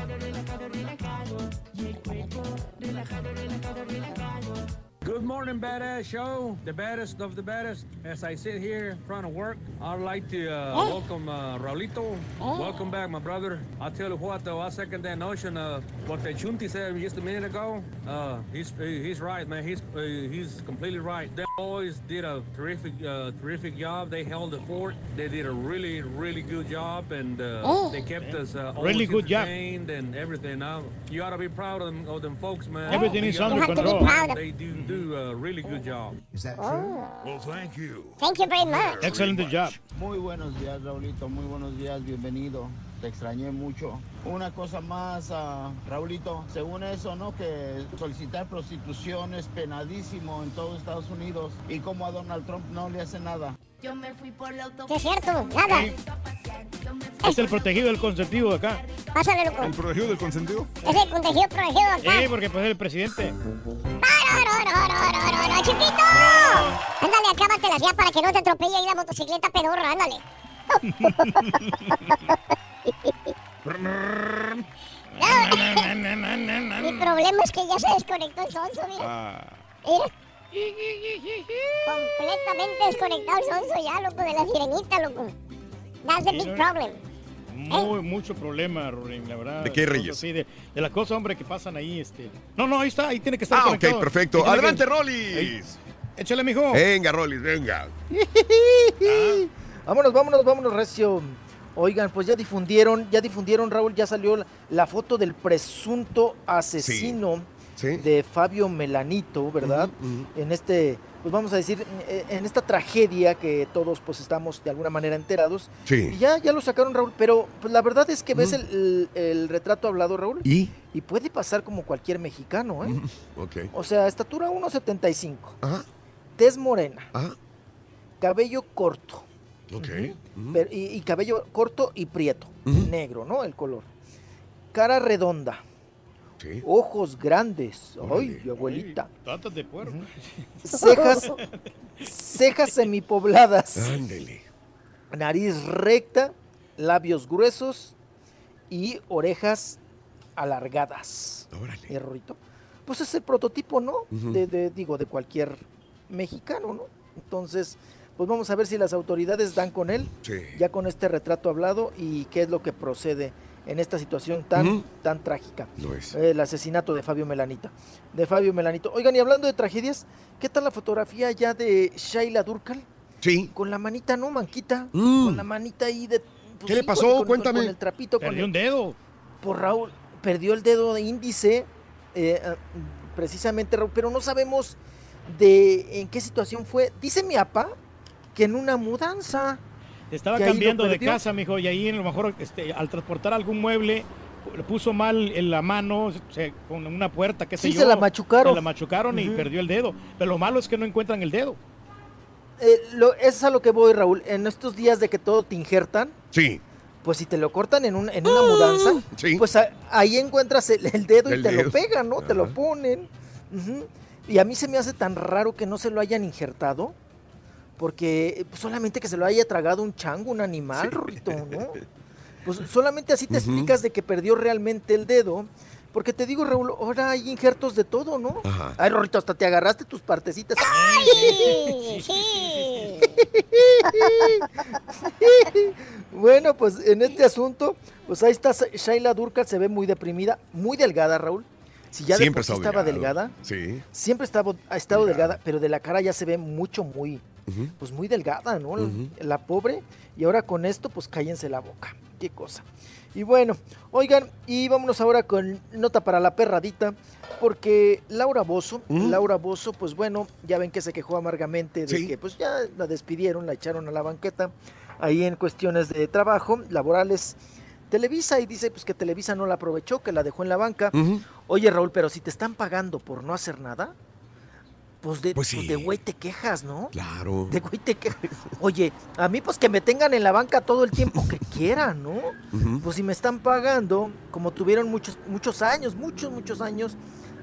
Good morning, Badass Show, the baddest of the baddest. As I sit here in front of work, I'd like to uh, Oh. welcome uh, Raulito. Welcome back, my brother. I'll tell you what, though, I second that notion of what the Chunti said just a minute ago. Uh, he's he's right, man. He's uh, he's completely right. Them boys did a terrific uh, terrific job. They held the fort. They did a really really good job, and uh, Oh. they kept us uh, Really always good job. entertained and everything. Now you ought to be proud of them, of them folks, man. Everything is under control. proud. They do do a really good job. Is that true? Well, thank you. Thank you very much. Excellent job. Muy buenos días, Raulito. Muy buenos días. Bienvenido. Te extrañé mucho. Una cosa más, ah, Raulito. Según eso, ¿no? Que solicitar prostitución es penadísimo en todo Estados Unidos. Y como a Donald Trump no le hace nada. Yo me fui por la autopista. es cierto, nada. Es el protegido del consentido de acá. Pásale, loco. ¿El protegido del consentido? Es el protegido de acá. Sí, porque pues es el presidente. ¡Oro, chiquito! Ándale, acábatelas ya para que no te atropelle ahí la motocicleta pedorra, ándale. Mi problema es que ya se desconectó el sonso, mira. Ah. Mira. Completamente desconectado el sonso ya, loco, de la sirenita, loco. That's the big problem. Muy, mucho problema, Rorín, la verdad. ¿De qué, Reyes? así, de, de las cosas, hombre, que pasan ahí, este. No, no, ahí está, ahí tiene que estar Ah, ok, conectado. perfecto. Ahí tiene Adelante, que- Rolis. Ahí. Échale, mijo. Venga, Rolis, venga. Vámonos, vámonos, vámonos, Recio. Oigan, pues ya difundieron, ya difundieron, Raúl, ya salió la, la foto del presunto asesino de Fabio Melanito, ¿verdad? En este, pues vamos a decir, eh, en esta tragedia que todos pues estamos de alguna manera enterados. Sí. Y ya, ya lo sacaron, Raúl, pero pues, la verdad es que ves el, el- el retrato hablado, Raúl. ¿Y? Y puede pasar como cualquier mexicano, ¿eh? O sea, estatura 1.75. Ajá. Tez morena. Ajá. Cabello corto. Ok. Pero- y, y cabello corto y prieto. Negro, ¿no? El color. Cara redonda. Sí. Ojos grandes. Ay, abuelita. Patas de puerco. Cejas, cejas semipobladas. Ándele. Nariz recta, labios gruesos y orejas alargadas. Órale. Errorito. Pues es el prototipo, ¿no? De, de- digo, de cualquier mexicano, ¿no? Entonces, pues vamos a ver si las autoridades dan con él, Sí. ya con este retrato hablado y qué es lo que procede en esta situación tan, tan trágica. Lo es. El asesinato de Fabio Melanita. De Fabio Melanito. Oigan, y hablando de tragedias, ¿qué tal la fotografía ya de Shaila Durkal? Sí. Con la manita, ¿no? Manquita. Mm. Con la manita ahí de. pues ¿Qué le pasó? con- con- Cuéntame. Con el trapito. con Perdió el- un dedo. Por Raúl, perdió el dedo de índice, eh, ah, precisamente, Raúl, pero no sabemos de en qué situación fue. Dice mi papá que en una mudanza. Estaba cambiando de casa, mijo, y ahí a lo mejor este, al transportar algún mueble le puso mal en la mano se- con una puerta, qué sé Sí, yo. se la machucaron. Se la machucaron y perdió el dedo. Pero lo malo es que no encuentran el dedo. eh, lo, eso es a lo que voy, Raúl. En estos días de que todo te injertan, Sí. pues si te lo cortan en, un, en una mudanza, pues a- ahí encuentras el, el dedo y te dedo. lo pegan, ¿no? Te lo ponen. Y a mí se me hace tan raro que no se lo hayan injertado. Porque pues, solamente que se lo haya tragado un chango, un animal, Rorrito, ¿no? Pues solamente así te explicas de que perdió realmente el dedo. Porque te digo, Raúl, ahora hay injertos de todo, ¿no? Ajá. Ay, Rorrito, hasta te agarraste tus partecitas. ¡Ay! Sí. bueno, pues en este asunto, pues ahí está Shaila Durkal, se ve muy deprimida, muy delgada, Raúl. Si ya Siempre de por sí estaba delgada, Sí. siempre estaba, ha estado delgada, pero de la cara ya se ve mucho, muy, pues muy delgada, ¿no? La- pobre. Y ahora con esto, pues cállense la boca. Qué cosa. Y bueno, oigan, y vámonos ahora con nota para la perradita, porque Laura Bozo. Laura Bozo, pues bueno, ya ven que se quejó amargamente de Sí. que pues ya la despidieron, la echaron a la banqueta, ahí en cuestiones de trabajo, laborales. Televisa y dice pues que Televisa no la aprovechó, que la dejó en la banca. Oye Raúl, pero si te están pagando por no hacer nada, pues de, Pues pues de güey te quejas, ¿no? Claro. De güey te quejas. Oye, a mí pues que me tengan en la banca todo el tiempo que quieran, ¿no? Pues si me están pagando, como tuvieron muchos, muchos años, muchos, muchos años,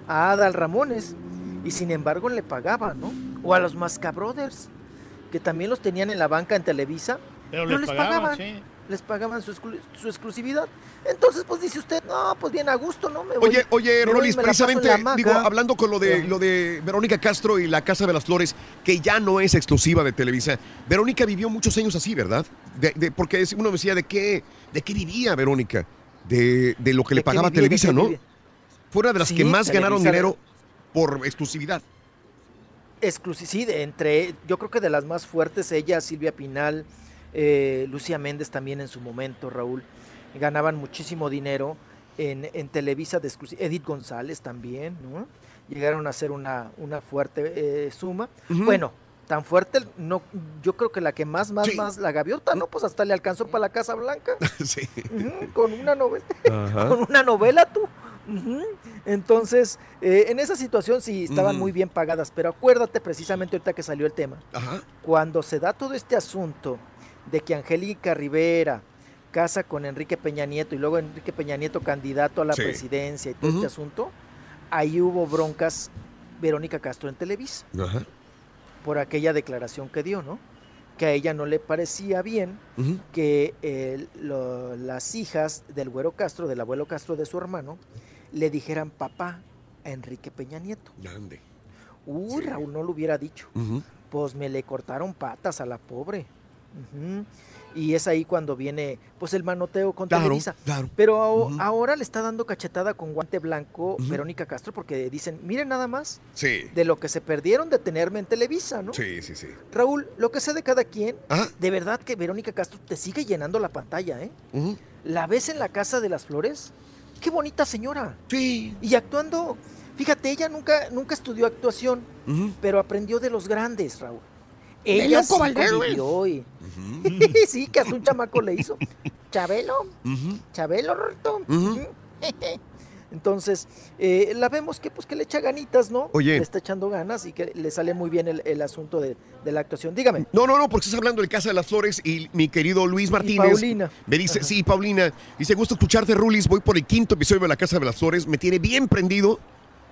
a Adal Ramones, y sin embargo le pagaban, ¿no? O a los Masca Brothers, que también los tenían en la banca en Televisa, Pero no les les pagaban, pagaban, sí. Les pagaban su, exclu- su exclusividad. Entonces, pues dice usted, no, pues bien a gusto, ¿no? Me voy, Oye, oye, Rolis, precisamente, digo, hablando con lo de, lo de Verónica Castro y la Casa de las Flores, que ya no es exclusiva de Televisa. Verónica vivió muchos años así, ¿verdad? De- de- porque uno decía, ¿de qué, ¿de qué vivía Verónica? De, de lo que le ¿De qué pagaba vivía? ¿De Televisa, ¿no? vivía? Fue una de las Sí, que más ganaron dinero por exclusividad. exclusi- sí, de entre, yo creo que de las más fuertes, ella, Silvia Pinal, eh, Lucía Méndez también en su momento, Raúl, ganaban muchísimo dinero en, en Televisa de exclusiva. Edith González también, ¿no? Llegaron a hacer una, una fuerte eh, suma. Bueno, tan fuerte, no, yo creo que la que más, más, Sí. más, la gaviota, ¿no? Pues hasta le alcanzó para la Casa Blanca, sí. Con una novela con una novela tú. Entonces, eh, en esa situación sí estaban muy bien pagadas, pero acuérdate precisamente ahorita que salió el tema, cuando se da todo este asunto de que Angélica Rivera casa con Enrique Peña Nieto y luego Enrique Peña Nieto candidato a la Sí. presidencia y todo este asunto, ahí hubo broncas Verónica Castro en Televisa por aquella declaración que dio, ¿no? que a ella no le parecía bien que eh, lo- las hijas del güero Castro, del abuelo Castro de su hermano, le dijeran papá a Enrique Peña Nieto. Grande. Uy, Raúl no lo hubiera dicho. Pues me le cortaron patas a la pobre. Y es ahí cuando viene pues el manoteo con Claro, Televisa. claro. Pero ahora le está dando cachetada con guante blanco. Verónica Castro porque dicen, miren nada más Sí. de lo que se perdieron de tenerme en Televisa, ¿no? Sí, sí, sí. Raúl, lo que sea de cada quien, Ajá. de verdad que Verónica Castro te sigue llenando la pantalla, ¿eh? ¿La ves en la Casa de las Flores? ¡Qué bonita señora! Sí. Y actuando, fíjate, ella nunca, nunca estudió actuación, pero aprendió de los grandes, Raúl. Ella Loco Valdés, güey. y... sí, que hasta un chamaco le hizo. Chabelo, Ujú. Chabelo. Entonces, eh, la vemos que pues que le echa ganitas, ¿no? Oye. Le está echando ganas y que le sale muy bien el, el asunto de, de la actuación. Dígame. No, no, no, porque estás hablando del Casa de las Flores y mi querido Luis Martínez. Paulina. Me dice, Ajá. sí, Paulina. Dice, gusto escucharte, Rulis. Voy por el quinto episodio de La Casa de las Flores. Me tiene bien prendido.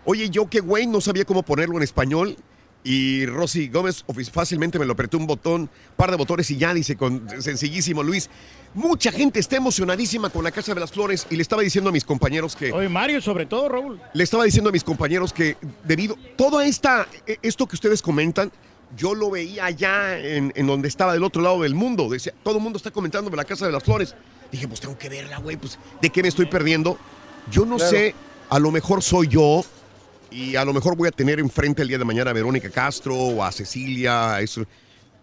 Oye, yo qué güey, no sabía cómo ponerlo en español. Y Rosy Gómez fácilmente me lo apretó un botón, par de botones y ya, dice, con sencillísimo, Luis. Mucha gente está emocionadísima con La Casa de las Flores y le estaba diciendo a mis compañeros que... Oye, Mario, sobre todo, Raúl. Le estaba diciendo a mis compañeros que debido toda esta e- esto que ustedes comentan, yo lo veía allá en, en donde estaba del otro lado del mundo. Decía, todo el mundo está comentando de la Casa de las Flores. Dije, pues tengo que verla, güey, pues ¿de qué me estoy perdiendo? Yo no Claro. sé, a lo mejor soy yo y a lo mejor voy a tener enfrente el día de mañana a Verónica Castro o a Cecilia, a eso.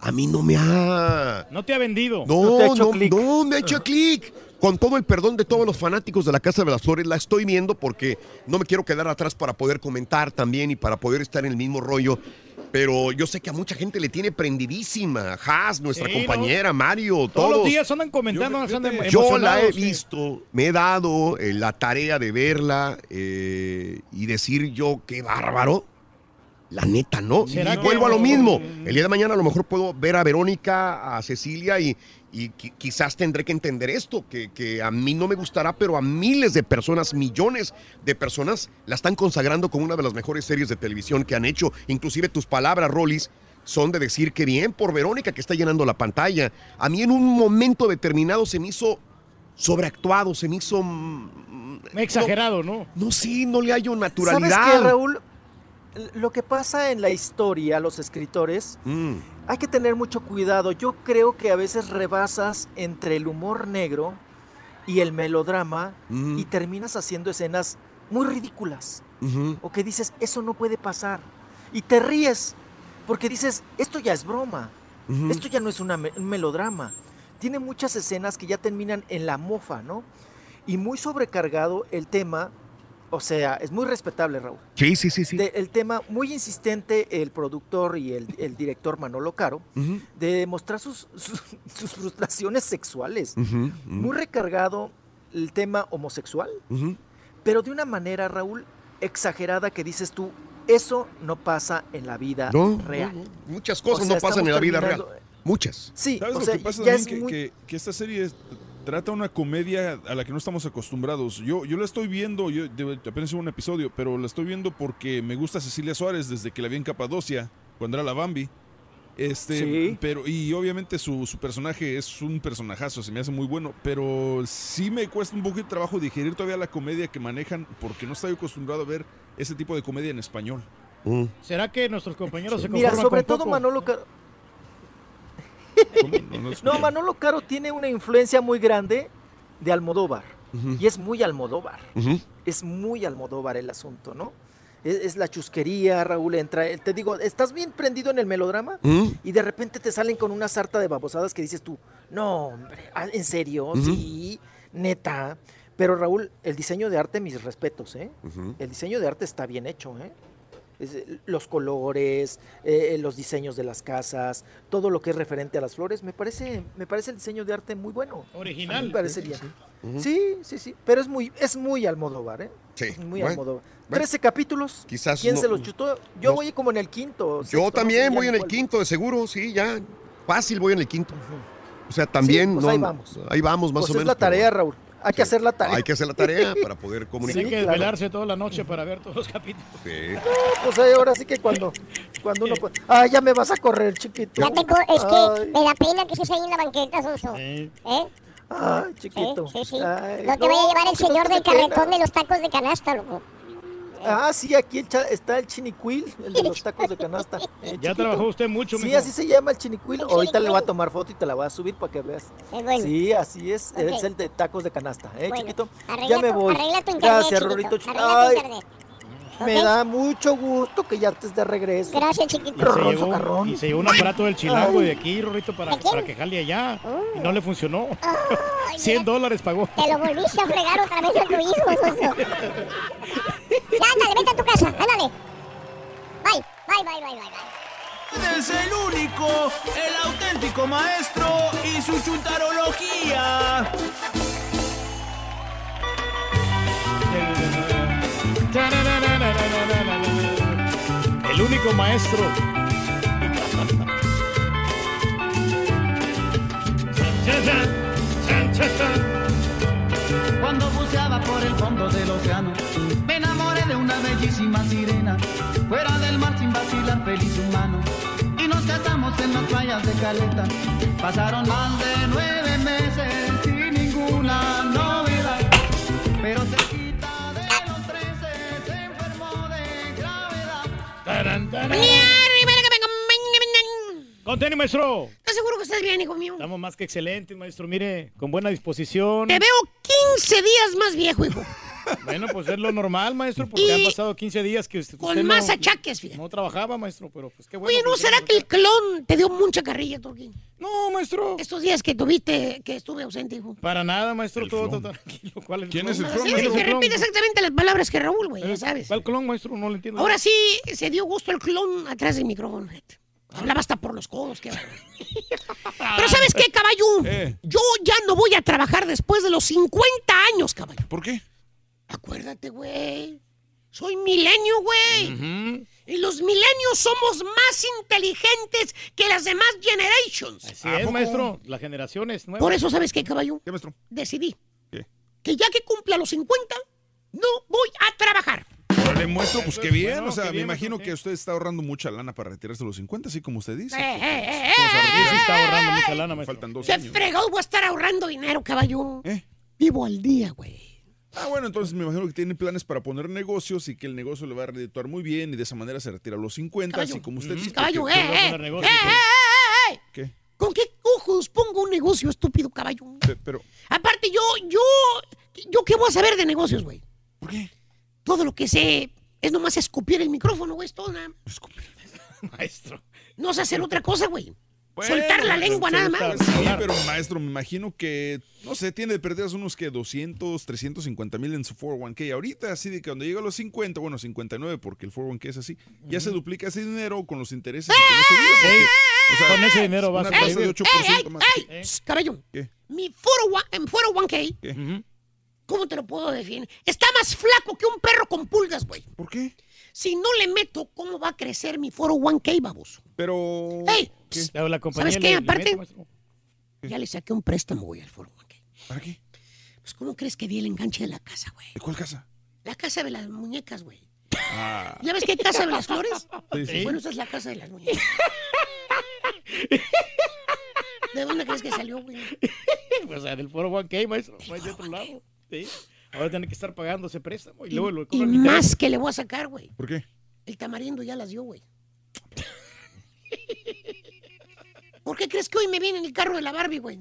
A mí no me ha No te ha vendido. no, te ha no, hecho clic. no, me ha hecho clic. Con todo el perdón de todos los fanáticos de la Casa de las Flores, la estoy viendo porque no me quiero quedar atrás para poder comentar también y para poder estar en el mismo rollo. Pero yo sé que a mucha gente le tiene prendidísima. Haas, nuestra Sí, compañera, Mario, Todos todos. los días andan comentando, Yo- andan fíjate, Yo la he sí. visto, me he dado eh, la tarea de verla eh, y decir yo, qué bárbaro. La neta, ¿no? Y ¿Será que vuelvo a lo mismo. El día de mañana a lo mejor puedo ver a Verónica, a Cecilia y, y qui- quizás tendré que entender esto, que, que a mí no me gustará, pero a miles de personas, millones de personas la están consagrando como una de las mejores series de televisión que han hecho. Inclusive tus palabras, Rollis, son de decir que bien por Verónica que está llenando la pantalla. A mí en un momento determinado se me hizo sobreactuado, se me hizo... mm, Exagerado, ¿no? No, sí, no le hallo ¿Sabes naturalidad. qué, Raúl? Lo que pasa en la historia, los escritores, Mm, hay que tener mucho cuidado. Yo creo que a veces rebasas entre el humor negro y el melodrama y terminas haciendo escenas muy ridículas. O que dices, eso no puede pasar. Y te ríes, porque dices, esto ya es broma. Esto ya no es una me- un melodrama. Tiene muchas escenas que ya terminan en la mofa, ¿no? Y muy sobrecargado el tema, o sea, es muy respetable, Raúl. Sí, sí, sí, sí. De- el tema muy insistente, el productor y el, el director Manolo Caro, de mostrar sus, sus, sus frustraciones sexuales. Muy recargado el tema homosexual, pero de una manera, Raúl, exagerada que dices tú, eso no pasa en la vida No, real. no, no. Muchas cosas O sea, no pasan en la vida real. Muchas. Sí, ¿Sabes o lo sea, que pasa también? es Que, muy... que- que esta serie es- trata una comedia a la que no estamos acostumbrados. Yo, yo la estoy viendo, yo de- apenas hubo un episodio, pero la estoy viendo porque me gusta Cecilia Suárez desde que la vi en Capadocia, cuando era la Bambi. Este, Sí. pero, y obviamente su, su personaje es un personajazo, se me hace muy bueno, pero sí me cuesta un poco de trabajo digerir todavía la comedia que manejan porque no estoy acostumbrado a ver ese tipo de comedia en español. Mm. ¿Será que nuestros compañeros se Mira, sobre con todo poco? Manolo. No, Manolo Caro tiene una influencia muy grande de Almodóvar. Y es muy Almodóvar. Es muy Almodóvar el asunto, ¿no? Es, es la chusquería, Raúl, entra... Te digo, estás bien prendido en el melodrama y de repente te salen con una sarta de babosadas que dices tú, no, hombre, ah, ¿en serio? Sí, neta. Pero Raúl, el diseño de arte, mis respetos, ¿eh? El diseño de arte está bien hecho, ¿eh? Es, eh, los colores, eh, los diseños de las casas, todo lo que es referente a las flores, me parece, me parece el diseño de arte muy bueno. A mí Original. Me parece bien. Ujú. Sí, sí, sí, pero es muy, es muy Almodóvar, ¿eh? Sí. Es muy Bueno, Almodóvar. bueno. 13 capítulos. Quizás ¿Quién no- se los chutó? Yo no- voy como en el quinto. sexto, Yo no sé también voy en el quinto, de seguro, sí, ya. Fácil voy en el quinto. O sea, también. pues no, ahí vamos. Ahí vamos, más Pues o es menos. la pero tarea, Raúl. Hay que Sí. hacer la tarea. Hay que hacer la tarea para poder comunicar. que claro. desvelarse toda la noche para ver todos los capítulos. Sí. Pues ahí ahora sí que cuando, Cuando uno puede... Ah, ya me vas a correr, chiquito. Ya te es que me da pena que estés ahí en la banqueta, Sonso. ¿Eh? Ay, chiquito. Sí, sí, sí. Ay, no te vaya a llevar el señor del carretón de los tacos de canasta, loco. Ah, sí, aquí está el chinicuil, el de los tacos de canasta. Eh, Ya trabajó usted mucho, Sí, mijo. así se llama el chinicuil. Ahorita le voy a tomar foto y te la voy a subir para que veas. bueno. Sí, así es. Es el de tacos de canasta, ¿eh, Bueno, chiquito? arregla Ya me tu- voy. arregla tu internet, Gracias, chiquito, Rorito. chi- arregla tu Ay, internet. Me da mucho gusto que ya estés de regreso. Gracias, chiquito. Y se, llevó, socarrón. y se llevó un aparato del chilango Ay. de aquí, Rorrito, para, para que jale allá. Y no le funcionó. Ay, 100 dólares pagó. Te lo volviste a fregar otra vez a tu hijo. Ya, ándale, vete a tu casa, ándale. Bye, bye, bye, bye, bye. bye. Es el único, el auténtico maestro y su chuntarología. El único maestro. Cuando buceaba por el fondo del océano, me enamoré de una bellísima sirena. Fuera del mar sin vacilar, feliz humano. Y nos casamos en las playas de Caleta. Pasaron más de nueve meses sin ninguna novedad. Pero cerquita gravedad. Con tenis, maestro. ¿Estás seguro que estás bien, hijo mío? Estamos más que excelentes, maestro. Mire, con buena disposición. Te veo 15 días más viejo, hijo. Bueno, pues es lo normal, maestro, porque Y han pasado 15 días que usted, con usted más no, achaques, fíjate. No trabajaba, maestro, pero pues qué bueno. Oye, ¿no que será que el clon te dio mucha carrilla, Turquín? No, maestro. Estos días que tuviste, que estuve ausente, hijo. Para nada, maestro, todo, todo tranquilo. ¿Cuál es ¿Quién es el clon? clon, Sí, maestro? que repite exactamente las palabras que Raúl, güey, ya sabes. ¿Cuál clon, maestro? No lo entiendo. Ahora sí se dio gusto el clon atrás del micrófono. gente. Hablaba hasta por los codos, qué. Pero ¿sabes qué, caballo? Eh. Yo ya no voy a trabajar después de los 50 años, caballo. ¿Por qué? Acuérdate, güey. Soy milenio, güey. Y los milenios somos más inteligentes que las demás generations. Así es, maestro. La generación es nueva. Por eso, ¿sabes qué, caballo? ¿Qué, maestro? Decidí ¿Qué? que ya que cumpla los 50, no voy a trabajar. Le muestro, pues qué bien. bueno, o sea, me bien, imagino que usted está ahorrando mucha lana para retirarse a los 50, así como usted dice. Eh, eh, eh, eh, sí está ahorrando eh, mucha eh. lana, maestro. Faltan dos Se años. fregado, voy a estar ahorrando dinero, caballo. ¿Eh? Vivo al día, güey. Ah, bueno, entonces me imagino que tiene planes para poner negocios y que el negocio le va a redituar muy bien y de esa manera se retira a los 50, Caballo. así como usted dice. Caballo, porque- eh, eh, eh, negocio, eh, eh, eh. ¿Qué? ¿Con qué ojos pongo un negocio, estúpido caballo? Pe- Pero, Aparte, yo, yo, yo qué voy a saber de negocios, güey. ¿por qué? Todo lo que sé es nomás escupir el micrófono, güey, es todo nada. Maestro. No sé hacer otra cosa, güey. Bueno, Soltar la lengua nada más. Sí, pero maestro, me imagino que, no sé, tiene de perdidas unos que 200, 350 mil en su 401k. Ahorita, así de que cuando llega a los 50, bueno, 59, porque el 401k es así, ya se duplica ese dinero con los intereses con eso vive, porque, o sea, Con ese dinero vas a tasa de vivir. 8% más. ¡Ey! Caballo, ¿Qué? mi 401 en 401k, ¿Qué? ¿cómo te lo puedo definir? Está más flaco que un perro con pulgas, güey. ¿Por qué? Si no le meto, ¿cómo va a crecer mi 401k, baboso? Pero... ¡Ey! Pero la compañía ¿Sabes qué? le Aparte-. Ya le saqué un préstamo, güey, al 401k. ¿Para qué? Pues, ¿cómo crees que di el enganche de la casa, güey? ¿De cuál casa? La casa de las muñecas, güey. Ah, ¿Ya ves que hay casa de las flores? Sí, sí. Bueno, esa es la casa de las muñecas. ¿De dónde crees que salió, güey? O sea, del foro 1K, maestro. No hay de otro lado. Sí. Ahora tiene que estar pagando ese préstamo y luego lo Y más que le voy a sacar, güey. ¿Por qué? El tamarindo ya las dio, güey. ¿Por qué crees que hoy me viene en el carro de la Barbie, güey?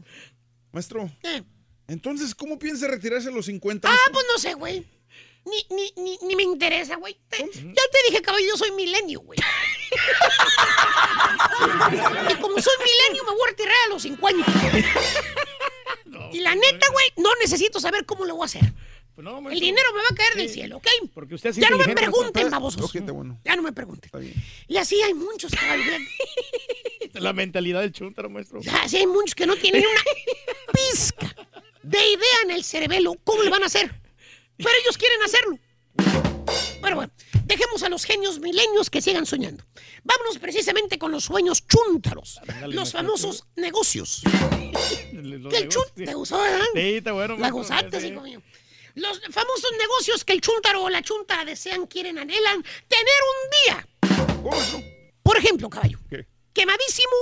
Maestro, ¿Qué? entonces, ¿cómo piensa retirarse a los 50? Ah, maestro? pues no sé, güey. Ni, ni, ni, ni me interesa, güey. Te- Ya te dije, caballo, yo soy milenio, güey. y como soy milenio, me voy a retirar a los 50. y la neta, güey, no necesito saber cómo lo voy a hacer. Pues no, El dinero me va a caer del Sí. cielo, ¿ok? Porque usted es Ya no me pregunten, babosos. Ojete, bueno. Ya no me pregunten. Y así hay muchos, es la mentalidad del chuntaro, maestro. Ya, así hay muchos que no tienen una pizca de idea en el cerebelo. ¿Cómo le van a hacer? Pero ellos quieren hacerlo. Pero bueno, dejemos a los genios milenios que sigan soñando. Vámonos precisamente con los sueños chúntaros. Ándale, Los maestro. famosos negocios. Los Que el negocios, sí. ¿Te gustó, verdad? Sí, está bueno. La gozaste, sí. mío. Los famosos negocios que el chúntaro o la chunta desean, quieren, anhelan tener un día. Por esto, caballo. Quemadísimo,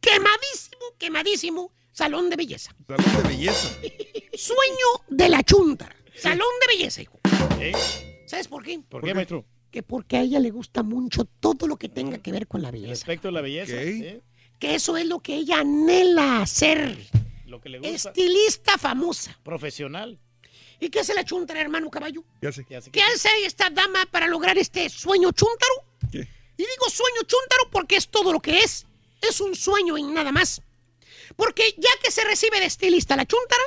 quemadísimo, quemadísimo salón de belleza. Salón de belleza. Sueño de la chunta. Salón de belleza, hijo. ¿Sabes por qué? ¿Por qué, maestro? Que porque a ella le gusta mucho todo lo que tenga que ver con la El belleza. aspecto de la belleza. ¿eh? Que eso es lo que ella anhela hacer. Lo que le gusta. Estilista famosa. Profesional. ¿Y qué hace la chuntara, hermano caballo? ¿Qué hace? ¿Qué hace esta dama para lograr este sueño chúntaro? ¿Qué? Y digo sueño chúntaro porque es todo lo que es. Es un sueño y nada más. Porque ya que se recibe de estilista la chúntara,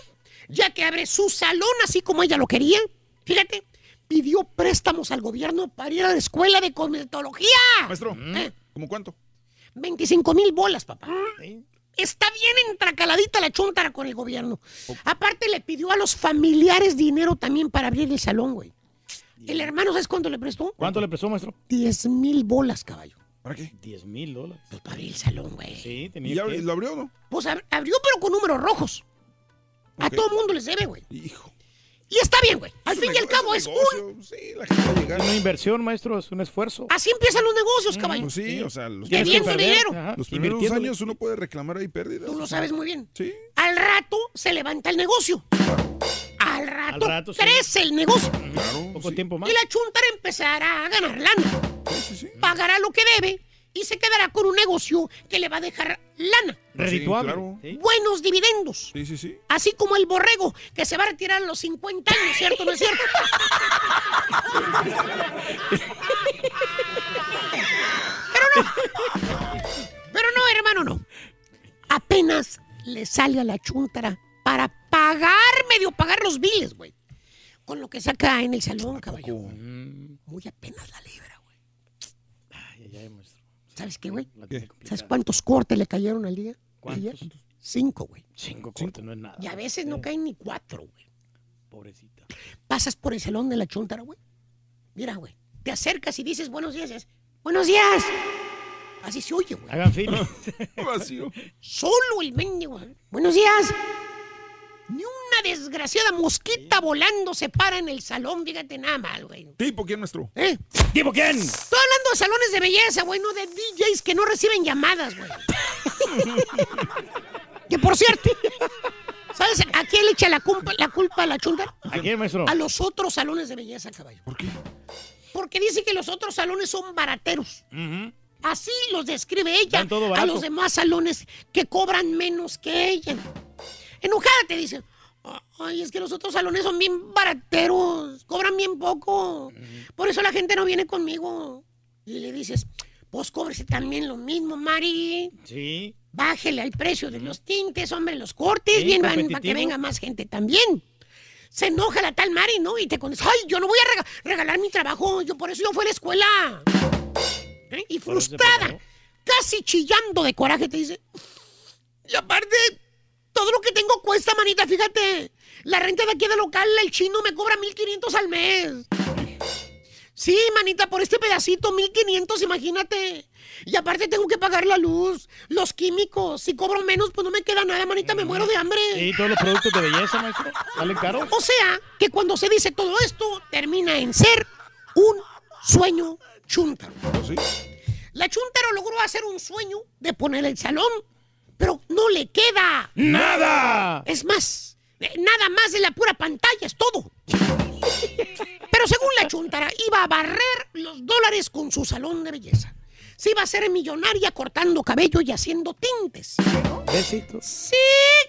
ya que abre su salón así como ella lo quería, fíjate, pidió préstamos al gobierno para ir a la escuela de cosmetología. Maestro, ¿Eh? ¿cómo cuánto? 25 mil bolas, papá. Está bien entracaladita la chuntara con el gobierno. Aparte le pidió a los familiares dinero también para abrir el salón, güey. El hermano, ¿sabes cuánto le prestó? ¿Cuánto le prestó, maestro? 10 mil bolas, caballo. ¿Para qué? 10 mil dólares. Pues para abrir el salón, güey. Sí, ¿Y tenía ya que... lo abrió o no? Pues ab- abrió, pero con números rojos. A todo el mundo les debe, güey. Hijo. Y está bien, güey. Al Es fin y al cabo es es un. Sí, la gente. Es una inversión, maestro, es un esfuerzo. Así empiezan los negocios, caballo. Pues sí, o sea, los, perder, dinero. ajá, los primeros años uno puede reclamar ahí pérdidas. Tú lo sabes muy bien. Sí. Al rato se levanta el negocio. Al rato, rato, sí. crece el negocio. Claro. Poco sí. tiempo más. Y la chuntara empezará a ganar lana. Sí, sí, sí. Pagará lo que debe y se quedará con un negocio que le va a dejar lana. Redituable. claro. ¿sí? Buenos dividendos. Sí, sí, sí. Así como el borrego que se va a retirar a los 50 años, ¿cierto o no es cierto? Pero no. Pero no, hermano, no. Apenas le sale a la chuntara para pagar, medio pagar los biles, güey. Con lo que saca en el salón, caballo. Muy apenas la libra, güey. Ay, ay, ay, maestro. ¿Sabes qué, güey? ¿Sabes cuántos cortes le cayeron al día? ¿Cuántos? Cinco, güey. Cinco cortes no es nada. Y a veces no caen ni cuatro, güey. Pobrecita. pasas por el salón de la chuntara, güey. Mira, güey. Te acercas y dices buenos días. es, buenos días. Así se oye, güey. Hagan fila. Vacío. Solo el mendigo. güey. Buenos días. Ni una desgraciada mosquita volando se para en el salón, fíjate nada mal, güey. ¿Tipo quién, maestro? ¿Eh? ¿Tipo quién? Estoy hablando de salones de belleza, güey, no de DJs que no reciben llamadas, güey. que por cierto, ¿sabes a quién le echa la culpa, la culpa a la chunta? ¿A quién, maestro? A los otros salones de belleza, caballo. ¿Por qué? Porque dice que los otros salones son barateros. Ujú. Así los describe ella a los demás salones que cobran menos que ella. Enojada te dice, ay, es que los otros salones son bien barateros, cobran bien poco. Por eso la gente no viene conmigo. Y le dices, pues cóbrese también lo mismo, Mari. Sí. Bájele al precio de los tintes, hombre, los cortes, Sí, bien, para que venga más gente también. Se enoja la tal Mari, ¿no? Y te contesta, ay, yo no voy a rega- regalar mi trabajo, yo por eso yo fui a la escuela. ¿Eh? Y frustrada, casi chillando de coraje, te dice, y aparte, todo lo que tengo cuesta, manita, fíjate. La renta de aquí del local, el chino me cobra 1500 al mes. Sí, manita, por este pedacito, 1500, imagínate. Y aparte tengo que pagar la luz, los químicos. Si cobro menos, pues no me queda nada, manita, me muero de hambre. Sí, todos los productos de belleza, maestro. ¿Salen caros? O sea, que cuando se dice todo esto, termina en ser un sueño chúntaro. ¿Sí? La chúntaro logró hacer un sueño de poner el salón, pero no le queda. ¡Nada! Es más, eh, nada más de la pura pantalla, es todo. Pero según la chuntara, iba a barrer los dólares con su salón de belleza. Se iba a hacer millonaria cortando cabello y haciendo tintes. Besitos. Sí.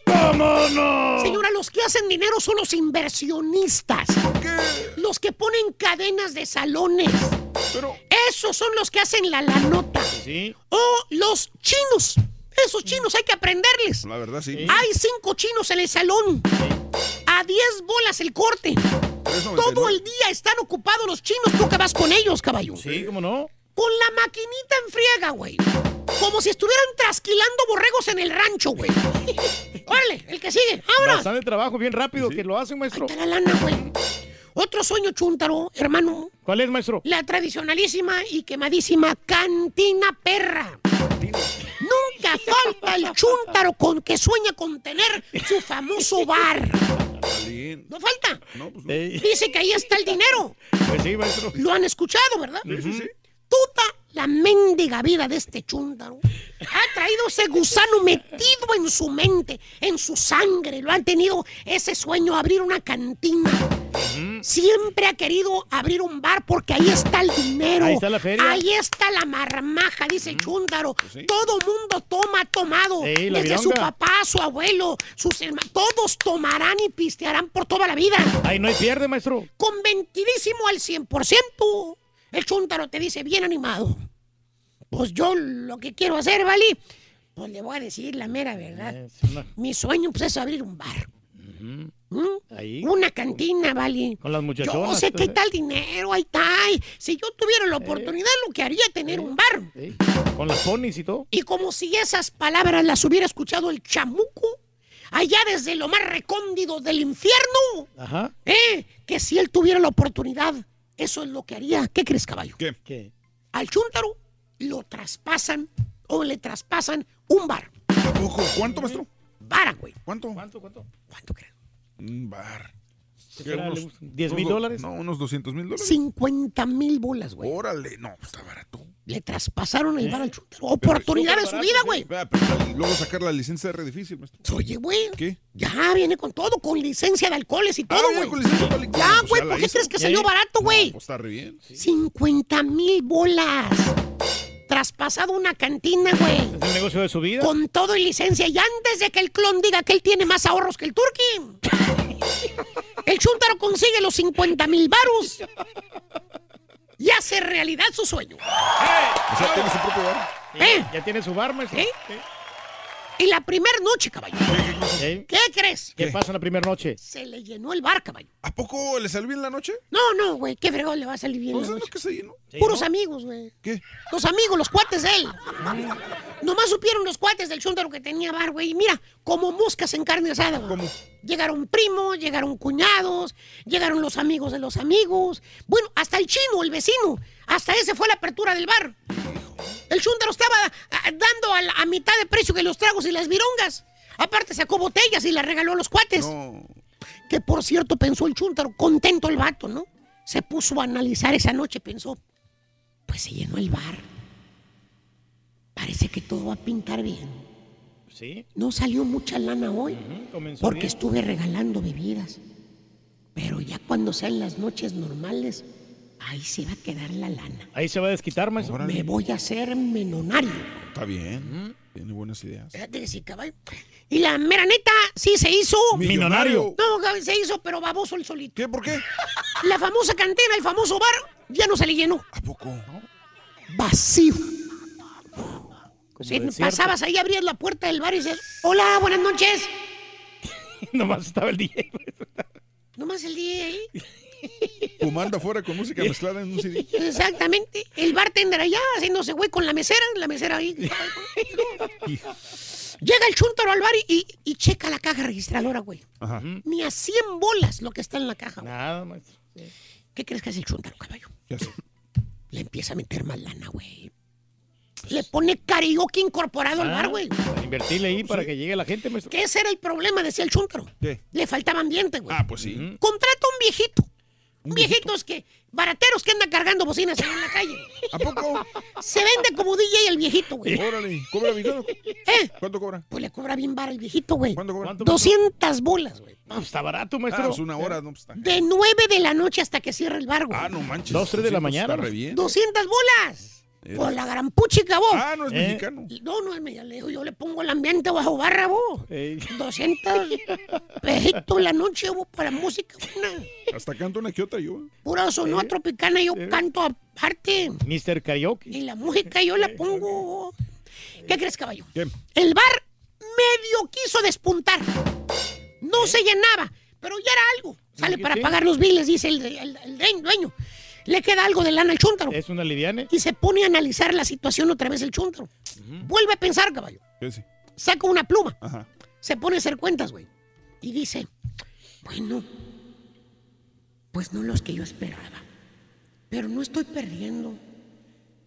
¿Cómo no? Señora, los que hacen dinero son los inversionistas. Los que ponen cadenas de salones. Pero, Esos son los que hacen la, la nota. Sí. O los chinos. Esos chinos hay que aprenderles. la verdad sí. Hay cinco chinos en el salón. A 10 bolas el corte. 3.99. Todo el día están ocupados los chinos. Tú que vas con ellos, caballo. Sí, ¿cómo no? Con la maquinita en friega, güey. Como si estuvieran trasquilando borregos en el rancho, güey. Órale, el que sigue. ¡Ahora! Bastante trabajo, bien rápido que lo hacen, maestro. Está la lana, güey. Otro sueño chúntaro, hermano. ¿Cuál es, maestro? La tradicionalísima y quemadísima cantina perra. Nunca falta el chúntaro con que sueña con tener su famoso bar. No falta. No, pues no. Dice que ahí está el dinero. pues sí, maestro. Lo han escuchado, ¿verdad? Sí, sí, sí. Tuta esta mendiga vida de este chúndaro ha traído ese gusano metido en su mente, en su sangre. Lo han tenido ese sueño, abrir una cantina. Siempre ha querido abrir un bar porque ahí está el dinero. Ahí está la feria. Ahí está la marmaja, dice el chúndaro. sí. Todo mundo toma, ha tomado. La Desde su papá, su abuelo, sus hermanos. Todos tomarán y pistearán por toda la vida. Ahí no hay pierde, maestro. Convencidísimo al 100%. El chúntaro te dice bien animado. Pues yo lo que quiero hacer, ¿vale? Pues le voy a decir la mera verdad. Mi sueño pues, es abrir un bar. ¿Mm? Ahí. Una cantina, ¿vale? Con las Yo muchachonas. sé que hay entonces. tal dinero, ahí está. y Si yo tuviera la oportunidad, lo que haría es tener un bar. Con las ponis y todo. Y como si esas palabras las hubiera escuchado el chamuco, allá desde lo más recóndido del infierno, Ajá. ¿eh? que si él tuviera la oportunidad, eso es lo que haría. ¿Qué crees, caballo? ¿Qué? ¿Qué? Al chúntaro lo traspasan o le traspasan un bar. Ojo, ¿cuánto, maestro? Vara, güey. ¿Cuánto? ¿Cuánto, cuánto? ¿Cuánto crees? Un bar. ¿10 mil dólares? No, unos 200 mil dólares. 50 mil bolas, güey. Órale, no, está barato. Le traspasaron el bar al chúntaro. Oportunidad de su vida, güey. Pero luego sacar la licencia de difícil, maestro. Oye, güey. ¿Qué? Ya viene con todo, con licencia de alcoholes y todo, Ah, viene güey. con licencia de alcohol. Ya, Pues güey, ¿por qué hizo. crees que ¿Y salió barato, güey? No, pues está re bien. 50 mil bolas. Traspasado una cantina, güey. Es el negocio de su vida. Con todo y licencia. Y antes de que el clon diga que él tiene más ahorros que el turqui. El chúntaro consigue los 50 mil varos. Y hace realidad su sueño. O sea, tiene su propio bar. ¿Eh? Ya tiene su bar, maestro. ¿Eh? Y la primera noche, caballo. ¿Eh? ¿Qué crees? ¿Qué pasa en la primera noche? Se le llenó el bar, caballo. ¿A poco le salió bien la noche? No, no, güey. ¿Qué fregón le va a salir bien? Pues la es lo noche? que se llenó. Puros amigos, güey. ¿Qué? Los amigos, los cuates de él. Nomás supieron los cuates del chúndaro que tenía bar, güey. Y mira, como moscas en carne asada, güey. ¿Cómo? Llegaron primos, llegaron cuñados, llegaron los amigos de los amigos. Bueno, hasta el chino, el vecino. Hasta ese fue la apertura del bar. El chúndaro estaba ah, dando a, la- a mitad de precio que los tragos y las virongas. Aparte sacó botellas y las regaló a los cuates. No. Que por cierto pensó el chúntaro, contento el vato, ¿no? Se puso a analizar esa noche, pensó, pues se llenó el bar. Parece que todo va a pintar bien. Sí. No salió mucha lana hoy porque bien. estuve regalando bebidas. Pero ya cuando sean las noches normales, ahí se va a quedar la lana. Ahí se va a desquitar, maestro. Me voy a hacer menonario. Está bien. Tiene buenas ideas. Fíjate que sí, caballo. Y la mera neta, sí se hizo. Millonario. No, se hizo, pero baboso el solito. ¿Qué? ¿Por qué? La famosa cantina, el famoso bar, ya no se le llenó. ¿A poco? Vacío. Como Sí, desierto. pasabas ahí, abrías la puerta del bar y dices, hola, buenas noches. Nomás estaba el DJ. Nomás el día ahí. Fumando afuera con música mezclada en un CD. Exactamente. El bartender allá haciéndose güey con la mesera, la mesera ahí. Llega el chúntaro al bar y, y- y checa la caja registradora, güey. Ajá. Ni a 100 bolas lo que está en la caja. güey. Nada, maestro. ¿Qué crees que hace el chúntaro, caballo? Ya sé. Le empieza a meter más lana, güey. Le pone karaoke incorporado al Ah, bar, güey. para Invertirle ahí para que llegue la gente, maestro. Que ese era el problema, decía el chúntaro. ¿Qué? Le faltaba ambiente, güey. Ah, pues sí. Contrata un viejito. Un viejitos que, barateros que andan cargando bocinas ahí en la calle. ¿A poco? Se vende como DJ el viejito, güey. Órale. ¿Cobra vigano? ¿Eh? ¿Cuánto cobra? Pues le cobra bien vara el viejito, güey. ¿Cuánto cobra? ¿Cuánto, 200 bolas, güey. No, está barato, Ah, maestro. es una hora. No, pues está. De 9 de la noche hasta que cierra el bar, güey. Ah, no manches. Dos, tres de la pues, mañana, Está re pues. bien. 200 bolas. Era. Por la gran puchica, vos. Ah, no es Eh. mexicano. No, no es me- le digo, yo le pongo el ambiente bajo barra, vos. Ey. 200 pejitos la noche, vos, para música buena. Hasta canto una que otra yo. Pura sonora tropicana, yo canto aparte. Mr. Karaoke. Y la música yo la pongo. ¿Qué crees, caballo? ¿Qué? El bar medio quiso despuntar. No se llenaba, pero ya era algo. Sale ¿Qué para pagar los biles, dice el, el- el dueño- dueño. Le queda algo de lana al chúntaro. Es una liviane. Y se pone a analizar la situación otra vez el chúntaro. Vuelve a pensar, caballo. ¿Qué sí? Saca una pluma. Ajá. Se pone a hacer cuentas, güey. Y dice, bueno, pues no los que yo esperaba. Pero no estoy perdiendo.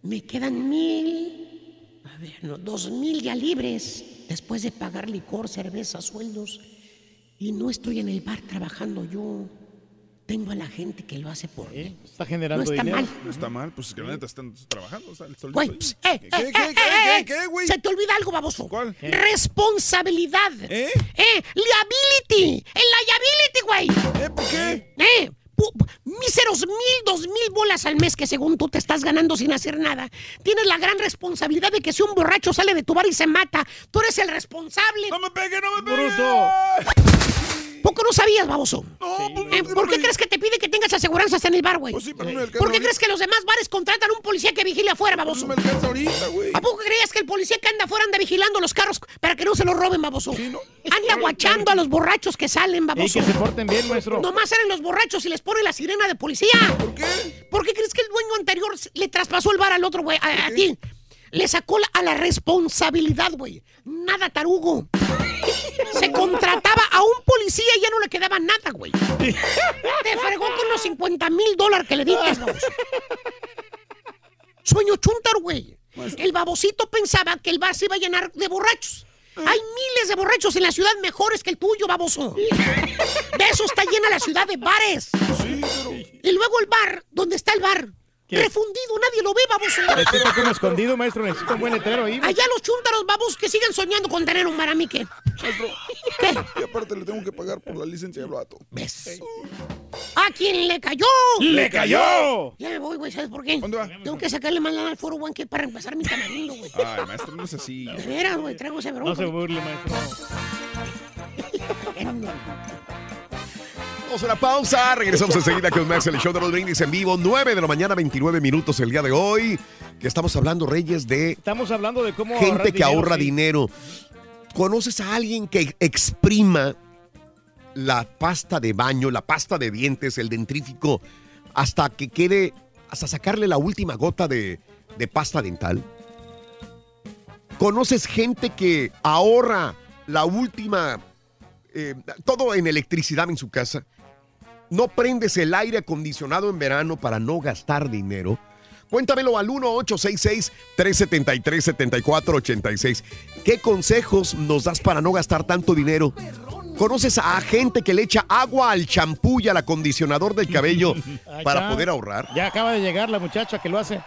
Me quedan mil, a ver, no, dos mil ya libres después de pagar licor, cerveza, sueldos. Y no estoy en el bar trabajando yo. Tengo a la gente que lo hace por mí. Está generando No está dinero. mal. No está mal, pues que la neta están trabajando. o sea, el Güey, pss, eh, ¿Qué, eh, qué, eh, qué, eh, qué, eh, qué, güey? Se te olvida algo, baboso. ¿Cuál? Responsabilidad. ¿Eh? Eh, liability. El liability, güey. ¿Eh? ¿Por qué? Eh, míseros mil, dos mil bolas al mes que según tú te estás ganando sin hacer nada. Tienes la gran responsabilidad de que si un borracho sale de tu bar y se mata, tú eres el responsable. ¡No me pegue, no me pegue! Bruto. ¿Poco no sabías, baboso? No, pues, Eh, no, ¿Por no qué crees que te pide que tengas aseguranzas en el bar, güey? Pues sí, pero no me ¿Por qué crees que los demás bares contratan a un policía que vigile afuera, No baboso? me alcanza ahorita, güey. ¿A poco creías que el policía que anda afuera anda vigilando los carros para que no se los roben, baboso? Sí, ¿no? Anda guachando a los borrachos que salen, Y baboso. que se porten bien, maestro. Nomás salen los borrachos y les pone la sirena de policía. ¿Por qué? ¿Por qué crees que el dueño anterior le traspasó el bar al otro, güey? A, a ti. Le sacó la- a la responsabilidad, güey. Nada tarugo. Se contrataba a un policía y ya no le quedaba nada, güey. Te fregó con los 50 mil dólares que le diste. Sueño chúntaro, güey. El babosito pensaba que el bar se iba a llenar de borrachos. Hay miles de borrachos en la ciudad mejores que el tuyo, baboso. De eso está llena la ciudad de bares. Y luego el bar, donde está el bar, ¿Qué? refundido, nadie lo ve, baboso. Necesito como escondido, maestro. Necesito un buen letrero ahí. Allá los chúntaros babos que siguen soñando con tener un ¿qué? Maestro, ¿Qué? y aparte le tengo que pagar por la licencia del vato. ¿Ves? ¿A quién le cayó? ¡Le cayó! Ya me voy, güey, ¿sabes por qué? ¿Dónde va? Tengo que sacarle más lana al foro One que para empezar mi tamarindo, güey. Ay, maestro, no es así. De veras, güey, traigo ese bronco. No se burle, maestro. Vamos a una pausa. Regresamos enseguida con Max, el show de los brindis en vivo. 9 de la mañana, 29 minutos el día de hoy. Que estamos hablando, Reyes, de Estamos hablando de cómo gente que dinero, ahorra sí. dinero. ¿Conoces a alguien que exprima la pasta de baño, la pasta de dientes, el dentrífico, hasta que quede, hasta sacarle la última gota de, de pasta dental? ¿Conoces gente que ahorra la última, eh, todo en electricidad en su casa? ¿No prendes el aire acondicionado en verano para no gastar dinero? Cuéntamelo al 1-866-373-7486. ¿Qué consejos nos das para no gastar tanto dinero? ¿Conoces a gente que le echa agua al champú y al acondicionador del cabello Ahí para poder ahorrar? Ya acaba de llegar la muchacha que lo hace.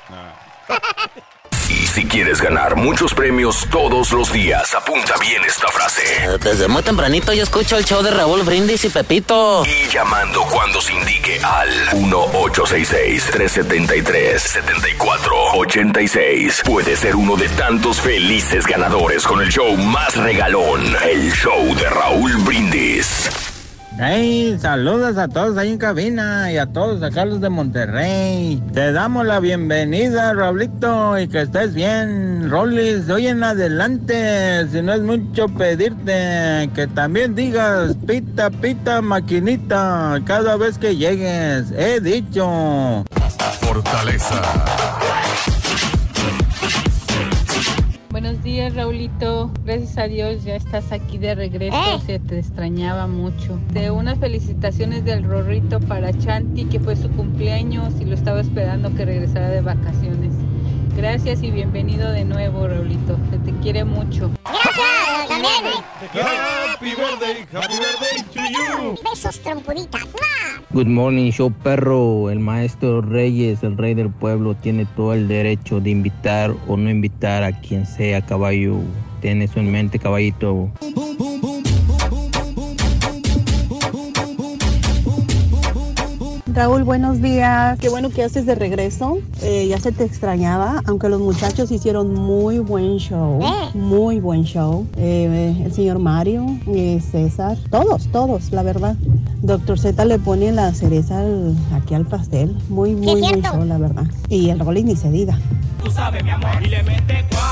Y si quieres ganar muchos premios todos los días, apunta bien esta frase. Desde muy tempranito yo escucho el show de Raúl Brindis y Pepito. Y llamando cuando se indique al 1-866-373-7486. Puede ser uno de tantos felices ganadores con el show más regalón, el show de Raúl Brindis. Hey, saludos a todos ahí en cabina y a todos acá los de Monterrey. Te damos la bienvenida, Raulito, y que estés bien. Rolis, de hoy en adelante, si no es mucho pedirte, que también digas pita, pita, maquinita, cada vez que llegues. He dicho. Fortaleza. Buenos días, Raulito. Gracias a Dios ya estás aquí de regreso. ¿Eh? Se te extrañaba mucho. De unas felicitaciones del Rorrito para Chanti, que fue su cumpleaños y lo estaba esperando que regresara de vacaciones. Gracias y bienvenido de nuevo, Raulito. Se te quiere mucho. Gracias, también. Happy birthday, happy birthday to you. Besos, trompudita. Good morning, show perro. El maestro Reyes, el rey del pueblo, tiene todo el derecho de invitar o no invitar a quien sea caballo. Tiene eso en mente, caballito. Raúl, buenos días. Qué bueno que haces de regreso. Eh, ya se te extrañaba, aunque los muchachos hicieron muy buen show. Muy buen show. Eh, el señor Mario, eh, César, todos, todos, la verdad. Doctor Z le pone la cereza al- aquí al pastel. Muy, muy buen show, la verdad. Y el Rolling ni se diga. Tú sabes, mi amor. Y le mete cuá,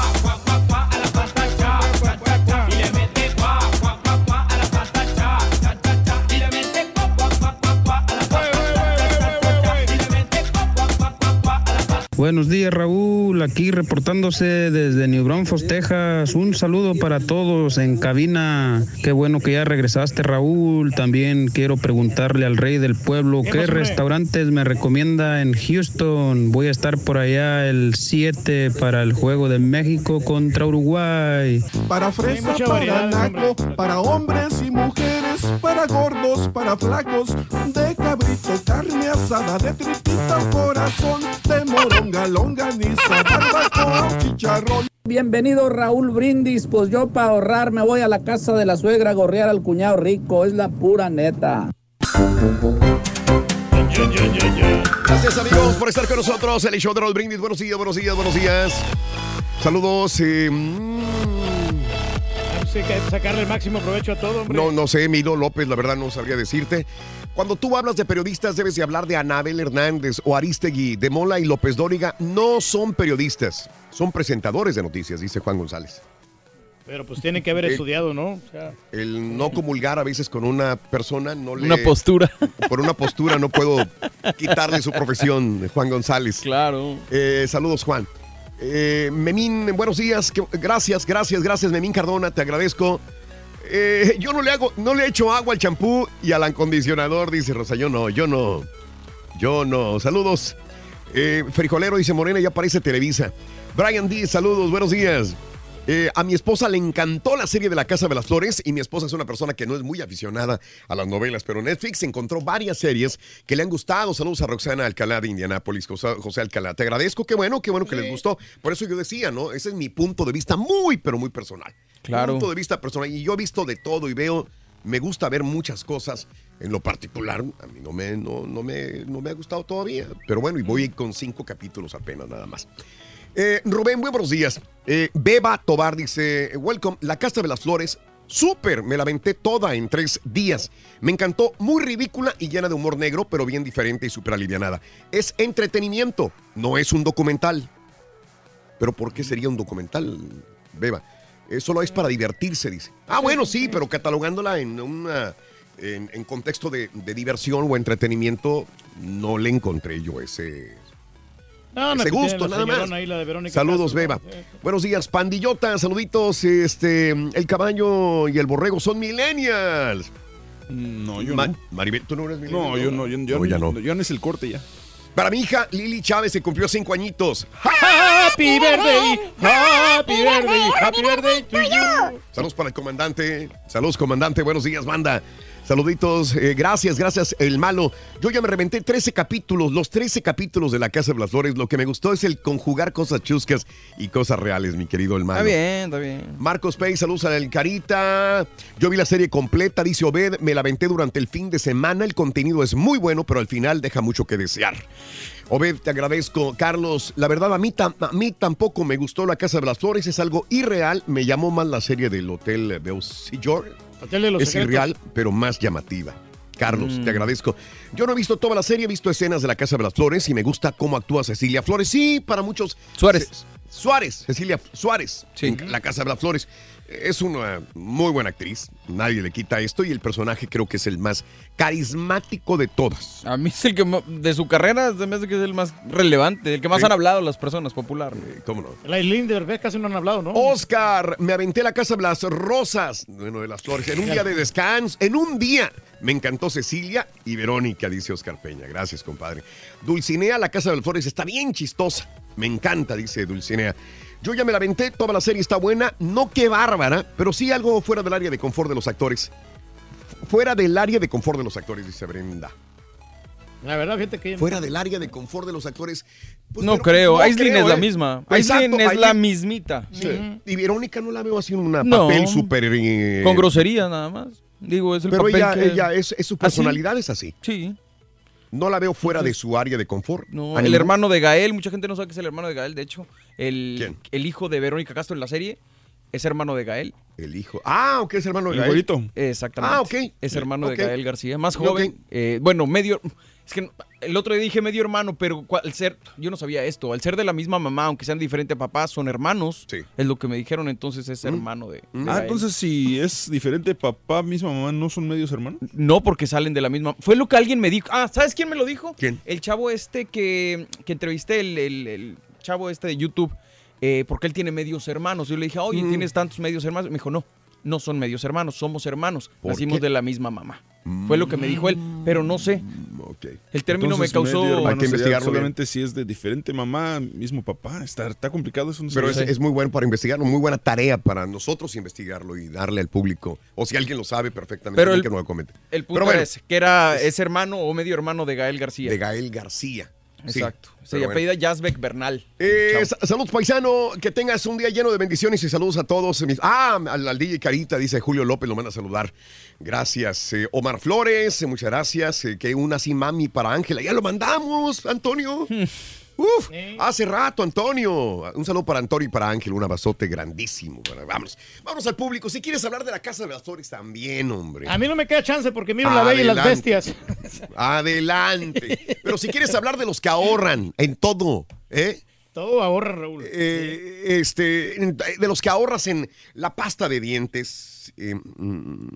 Buenos días, Raúl. Aquí reportándose desde New Braunfels, Texas. Un saludo para todos en cabina. Qué bueno que ya regresaste, Raúl. También quiero preguntarle al rey del pueblo qué restaurantes me recomienda en Houston. Voy a estar por allá el 7 para el juego de México contra Uruguay. Para fresa, para naco, para hombres y mujeres, para gordos, para flacos, de cabrito, carne asada, de tripita corazón, de moronga, longaniza, barbacoa, chicharrón. Bienvenido Raúl Brindis, pues yo para ahorrar me voy a la casa de la suegra a gorrear al cuñado rico, es la pura neta. Gracias amigos por estar con nosotros. El show de Raúl Brindis. Buenos días, buenos días, buenos días. Saludos. eh, mm, sacarle el máximo provecho a todo, hombre. no, no sé, Milo López, la verdad no sabría decirte. Cuando tú hablas de periodistas, debes de hablar de Anabel Hernández o Aristegui, de Mola y López Dóriga. No son periodistas, son presentadores de noticias, dice Juan González. Pero pues tiene que haber Eh, estudiado, ¿no? O sea, El no comulgar a veces con una persona no le... Una postura. Por una postura no puedo quitarle su profesión, Juan González. Claro. Eh, saludos, Juan. Eh, Memín, buenos días. gracias, gracias, gracias, Memín Cardona, te agradezco. Eh, yo no le hago, no le echo agua al champú y al acondicionador, dice Rosa. Yo no, yo no. Yo no. Saludos. Eh, Frijolero dice Morena, ya aparece Televisa. Brian D, saludos, buenos días. Eh, a mi esposa le encantó la serie de La Casa de las Flores y mi esposa es una persona que no es muy aficionada a las novelas, pero Netflix encontró varias series que le han gustado. Saludos a Roxana Alcalá de Indianápolis, José, José Alcalá. Te agradezco, qué bueno, qué bueno que les gustó. Por eso yo decía, ¿no? Ese es mi punto de vista muy, pero muy personal. Claro. Punto de vista personal. Y yo he visto de todo y veo, me gusta ver muchas cosas. En lo particular, a mí no me, no, no me, no me ha gustado todavía. Pero bueno, y voy con cinco capítulos apenas, nada más. Eh, Rubén, muy buenos días. Eh, Beba Tobar dice, welcome, La Casa de las Flores, súper, me la aventé toda en tres días. Me encantó, muy ridícula y llena de humor negro, pero bien diferente y súper alivianada. Es entretenimiento, no es un documental. Pero ¿por qué sería un documental, Beba? Eh, solo es para divertirse, dice. Ah, bueno, sí, pero catalogándola en una... En, contexto de diversión o entretenimiento, no le encontré yo ese, no, no, ese gusto, la nada más. ahí, la de Verónica Saludos, Castro, Beba. ¿no? Eh, Buenos días, pandillota, saluditos. Este, el caballo y el borrego son millennials. No, yo Ma- no. Maribel, ¿tú no eres millennial? No, yo no, yo, yo No, ya no. Ya no es el corte ya. Para mi hija, Lili Chávez se cumplió cinco añitos. Happy birthday, happy birthday, happy birthday to you. Saludos para el comandante. Saludos, comandante. Buenos días, banda. Saluditos. eh, gracias, gracias, el malo. Yo ya me reventé 13 capítulos, los 13 capítulos de La Casa de las Flores. Lo que me gustó es el conjugar cosas chuscas y cosas reales, mi querido el malo. Está bien, está bien. Marcos Pay, saludos al Carita. Yo vi la serie completa, dice Obed, me la aventé durante el fin de semana. El contenido es muy bueno, pero al final deja mucho que desear. Obed, te agradezco. Carlos, la verdad, a mí, a mí tampoco me gustó La Casa de las Flores, es algo irreal. Me llamó más la serie del Hotel Beausejour. Hotel de los Es Secretos. irreal, pero más llamativa. Carlos, Mm. te agradezco. Yo no he visto toda la serie, he visto escenas de La Casa de las Flores y me gusta cómo actúa Cecilia Flores. Sí, para muchos. Suárez. Suárez, Cecilia Suárez. en La Casa de las Flores. Es una muy buena actriz, nadie le quita esto y el personaje creo que es el más carismático de todas. A mí es el que de su carrera se me hace que es el más relevante, el que más Sí. han hablado las personas popular. ¿Cómo no? La Aislinn de casi no han hablado, ¿no? Oscar, me aventé la Casa de las Rosas, bueno, de las Flores, en un día de descanso, en un día. Me encantó Cecilia y Verónica, dice Oscar Peña. Gracias, compadre. Dulcinea, la Casa de las Flores, está bien chistosa. Me encanta, dice Dulcinea. Yo ya me la aventé, toda la serie está buena, no qué bárbara, pero sí algo fuera del área de confort de los actores. Fuera del área de confort de los actores, dice Brenda. La verdad, fíjate que... Fuera del área de confort de los actores. pues, no pero- creo, no Aislinn creo, es la ¿eh? misma. Aislinn es la Aislinn- mismita. Sí. Y Verónica no la veo así en un No. papel súper... eh, Con grosería nada más. Digo, es el Pero papel ella, que... ella es, es su ¿Ah, sí? personalidad, es así. Sí. No la veo fuera de su área de confort. No, ¿A el ningún- hermano de Gael, mucha gente no sabe que es el hermano de Gael, de hecho, el, el hijo de Verónica Castro en la serie Es hermano de Gael. El hijo. Ah, ok, es hermano de El Gael. güerito. Exactamente. Ah, ok. Es hermano de Gael García. Más joven. eh, bueno, medio. Es que el otro día dije medio hermano, pero al ser. Yo no sabía esto. Al ser de la misma mamá, aunque sean diferentes papás, son hermanos. Es lo que me dijeron, entonces es hermano de. de Ah, Gael. entonces si es diferente papá, misma mamá, ¿no son medios hermanos? No, porque salen de la misma. Fue lo que alguien me dijo. Ah, ¿sabes quién me lo dijo? ¿Quién? El chavo este que, que entrevisté, el, el- el chavo este de YouTube, eh, porque él tiene medios hermanos. Yo le dije, oye, Mm. ¿tienes tantos medios hermanos? Me dijo, no, no son medios hermanos, somos hermanos. ¿Por Nacimos qué? de la misma mamá. Fue lo que me dijo él, pero no sé. El término Entonces, me causó. Hay que investigarlo. Solamente si es de diferente mamá, mismo papá. Está, está complicado eso. no Pero es, muy bueno para investigarlo, muy buena tarea para nosotros investigarlo y darle al público. O si alguien lo sabe perfectamente, Pero el- que no lo comente. El punto Pero bueno, es que era, es hermano o medio hermano de Gael García. de Gael García. Sí, Exacto. Se pero bueno. apellida Jasbeck Bernal. Eh, Chao. sa- salud paisano, que tengas un día lleno de bendiciones y saludos a todos. Mis- Ah, al, al DJ Carita, dice Julio López, lo manda a saludar. Gracias. Eh, Omar Flores, eh, muchas gracias. Eh, que una así mami para Ángela. Ya lo mandamos, Antonio. Uf, hace rato, Antonio. Un saludo para Antonio y para Ángel, un abrazote grandísimo. Bueno, Vamos, vamos al público. Si quieres hablar de la Casa de las Flores también, hombre. A mí no me queda chance porque miro la bella y las Adelante. bestias. Adelante. Pero si quieres hablar de los que ahorran en todo, ¿eh? Todo ahorra, Raúl. Eh, este, de los que ahorras en la pasta de dientes. eh, mm,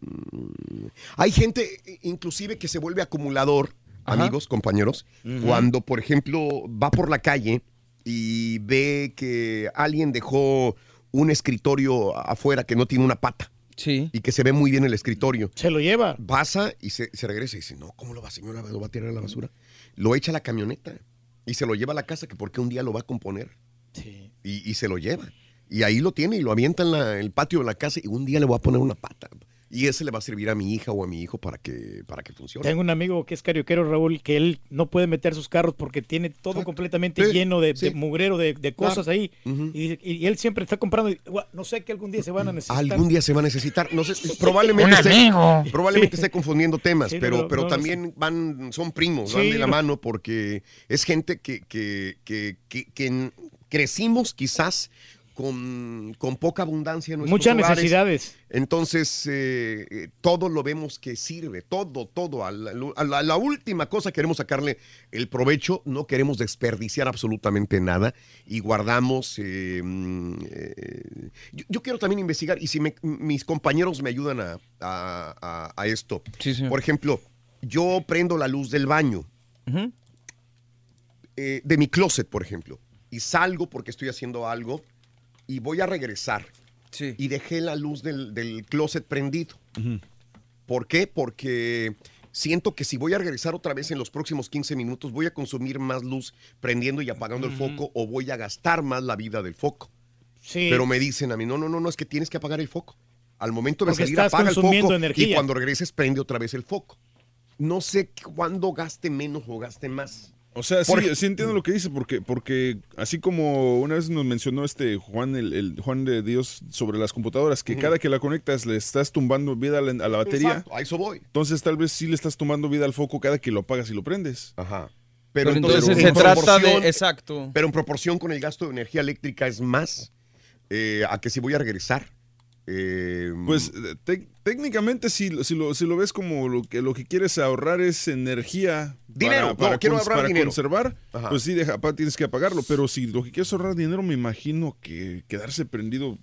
hay gente, inclusive, que se vuelve acumulador, Ajá. amigos, compañeros, cuando, por ejemplo, va por la calle y ve que alguien dejó un escritorio afuera que no tiene una pata. Sí. Y que se ve muy bien el escritorio. Se lo lleva. Pasa y se, se regresa y dice, no, ¿cómo lo va, señora? ¿Lo va a tirar a la basura? Lo echa a la camioneta y se lo lleva a la casa que porque un día lo va a componer. Y, y se lo lleva. Y ahí lo tiene y lo avienta en la- el patio de la casa y un día le voy a poner una pata. Y ese le va a servir a mi hija o a mi hijo para que, para que funcione. Tengo un amigo que es carioquero, Raúl, que él no puede meter sus carros porque tiene todo completamente Sí, lleno de, sí. de mugrero, de, de cosas Claro. ahí. y, y él siempre está comprando. y, "Gua- No sé que algún día se van a necesitar. Algún día se va a necesitar, no sé, probablemente, Un esté, amigo. probablemente Sí. esté confundiendo temas, Sí, pero, no, pero no también van, son primos, van Sí, de la no. mano porque es gente que, que, que, que- crecimos quizás con, con poca abundancia en Muchas hogares. necesidades. Entonces, eh, eh, todo lo vemos que sirve, todo, todo. A la, a la- a la última cosa queremos sacarle el provecho, no queremos desperdiciar absolutamente nada y guardamos. eh, mm, eh, yo, yo quiero también investigar y si me- mis compañeros me ayudan a, a- a- a esto. Por ejemplo, yo prendo la luz del baño, eh, de mi closet, por ejemplo, y salgo porque estoy haciendo algo y voy a regresar. Y dejé la luz del, del closet prendido. ¿Por qué? Porque siento que si voy a regresar otra vez en los próximos 15 minutos, voy a consumir más luz prendiendo y apagando el foco o voy a gastar más la vida del foco. Sí. Pero me dicen a mí, no, no, no, no, es que tienes que apagar el foco. Al momento de Porque salir, estás apaga el foco energía. y cuando regreses prende otra vez el foco. No sé cuándo gaste menos o gaste más. O sea, sí, sí entiendo lo que dice, porque, porque así como una vez nos mencionó este Juan, el, el Juan de Dios sobre las computadoras, que cada que la conectas le estás tumbando vida a la, a la batería. Exacto, a eso voy. Entonces tal vez sí le estás tumbando vida al foco cada que lo apagas y lo prendes. Ajá. Pero entonces en se trata de- exacto. Pero en proporción con el gasto de energía eléctrica es más eh, a que si voy a regresar. Eh, Pues eh, técnicamente si, lo- si, lo, si lo ves como lo que, lo que quieres ahorrar es energía Dinero, para, no, quiero ahorrar para dinero. conservar, Ajá. pues sí, deja, tienes que apagarlo. Pero si lo que quieres ahorrar dinero, me imagino que quedarse prendido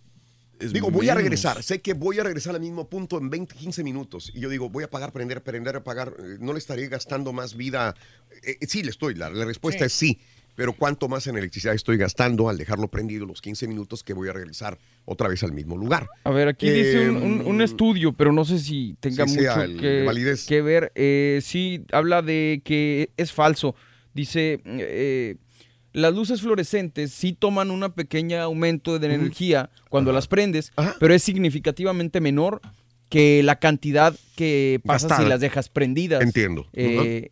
es Digo, voy a regresar. Sé que voy a regresar al mismo punto en 20, 15 minutos. Y yo digo, voy a pagar, prender, prender, apagar. Eh, No le estaré gastando más vida. Eh, eh, sí, le estoy. La, la respuesta Sí. es sí. Pero ¿cuánto más en electricidad estoy gastando al dejarlo prendido los 15 minutos que voy a regresar otra vez al mismo lugar? A ver, aquí dice un, un- un estudio, pero no sé si tenga sí mucho que, ver. Eh, sí, habla de que es falso. Dice, eh, las luces fluorescentes sí toman un pequeño aumento de energía cuando las prendes, pero es significativamente menor que la cantidad que pasa Gastada. si las dejas prendidas. Entiendo. Eh,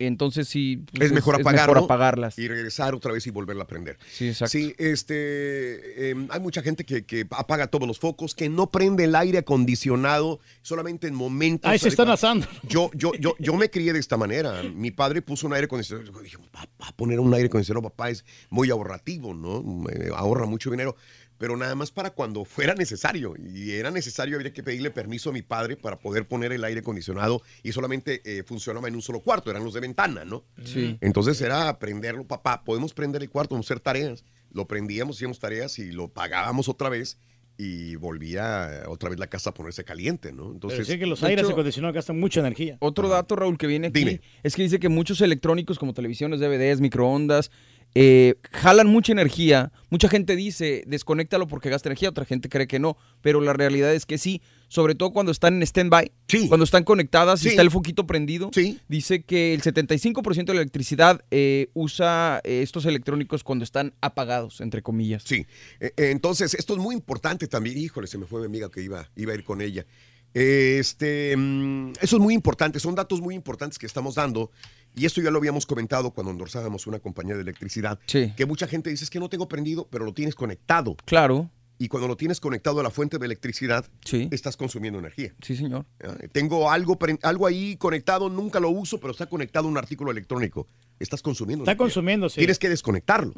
Entonces sí. pues, es mejor apagarlo apagarlas. y regresar otra vez y volverla a prender. Sí, exacto. Sí, este, eh, hay mucha gente que, que apaga todos los focos, que no prende el aire acondicionado solamente en momentos. Ahí se están asando. Yo, yo, yo, yo me crié de esta manera. Mi padre puso un aire acondicionado. Yo dije, papá, poner un aire acondicionado, papá, es muy ahorrativo, ¿no? Me ahorra mucho dinero. Pero nada más para cuando fuera necesario. Y era necesario, habría que pedirle permiso a mi padre para poder poner el aire acondicionado y solamente eh, funcionaba en un solo cuarto, eran los de ventana, ¿no? Sí. Entonces era prenderlo, papá, podemos prender el cuarto, vamos a hacer tareas. Lo prendíamos, hacíamos tareas y lo pagábamos otra vez y volvía otra vez la casa a ponerse caliente, ¿no? Pero Entonces, sí que los aires hecho- acondicionados gastan mucha energía. Otro dato, Raúl, que viene aquí Dime. es que dice que muchos electrónicos como televisiones, DVDs, microondas, eh, jalan mucha energía. Mucha gente dice, desconéctalo porque gasta energía, otra gente cree que no, pero la realidad es que sí, sobre todo cuando están en stand-by, cuando están conectadas y Sí. está el foquito prendido, dice que el 75% de la electricidad eh, usa eh, estos electrónicos cuando están apagados, entre comillas. Sí, Eh, eh, entonces esto es muy importante también. Híjole, se me fue mi amiga que iba, iba a ir con ella. Este, mm, eso es muy importante, son datos muy importantes que estamos dando. Y esto ya lo habíamos comentado cuando endorsábamos una compañía de electricidad. Que mucha gente dice es que no tengo prendido, pero lo tienes conectado. Claro. Y cuando lo tienes conectado a la fuente de electricidad, estás consumiendo energía. Sí, señor. ¿Ya? Tengo algo, algo ahí conectado, nunca lo uso, pero está conectado a un artículo electrónico. Estás consumiendo. Está energía. consumiendo, sí. Tienes que desconectarlo.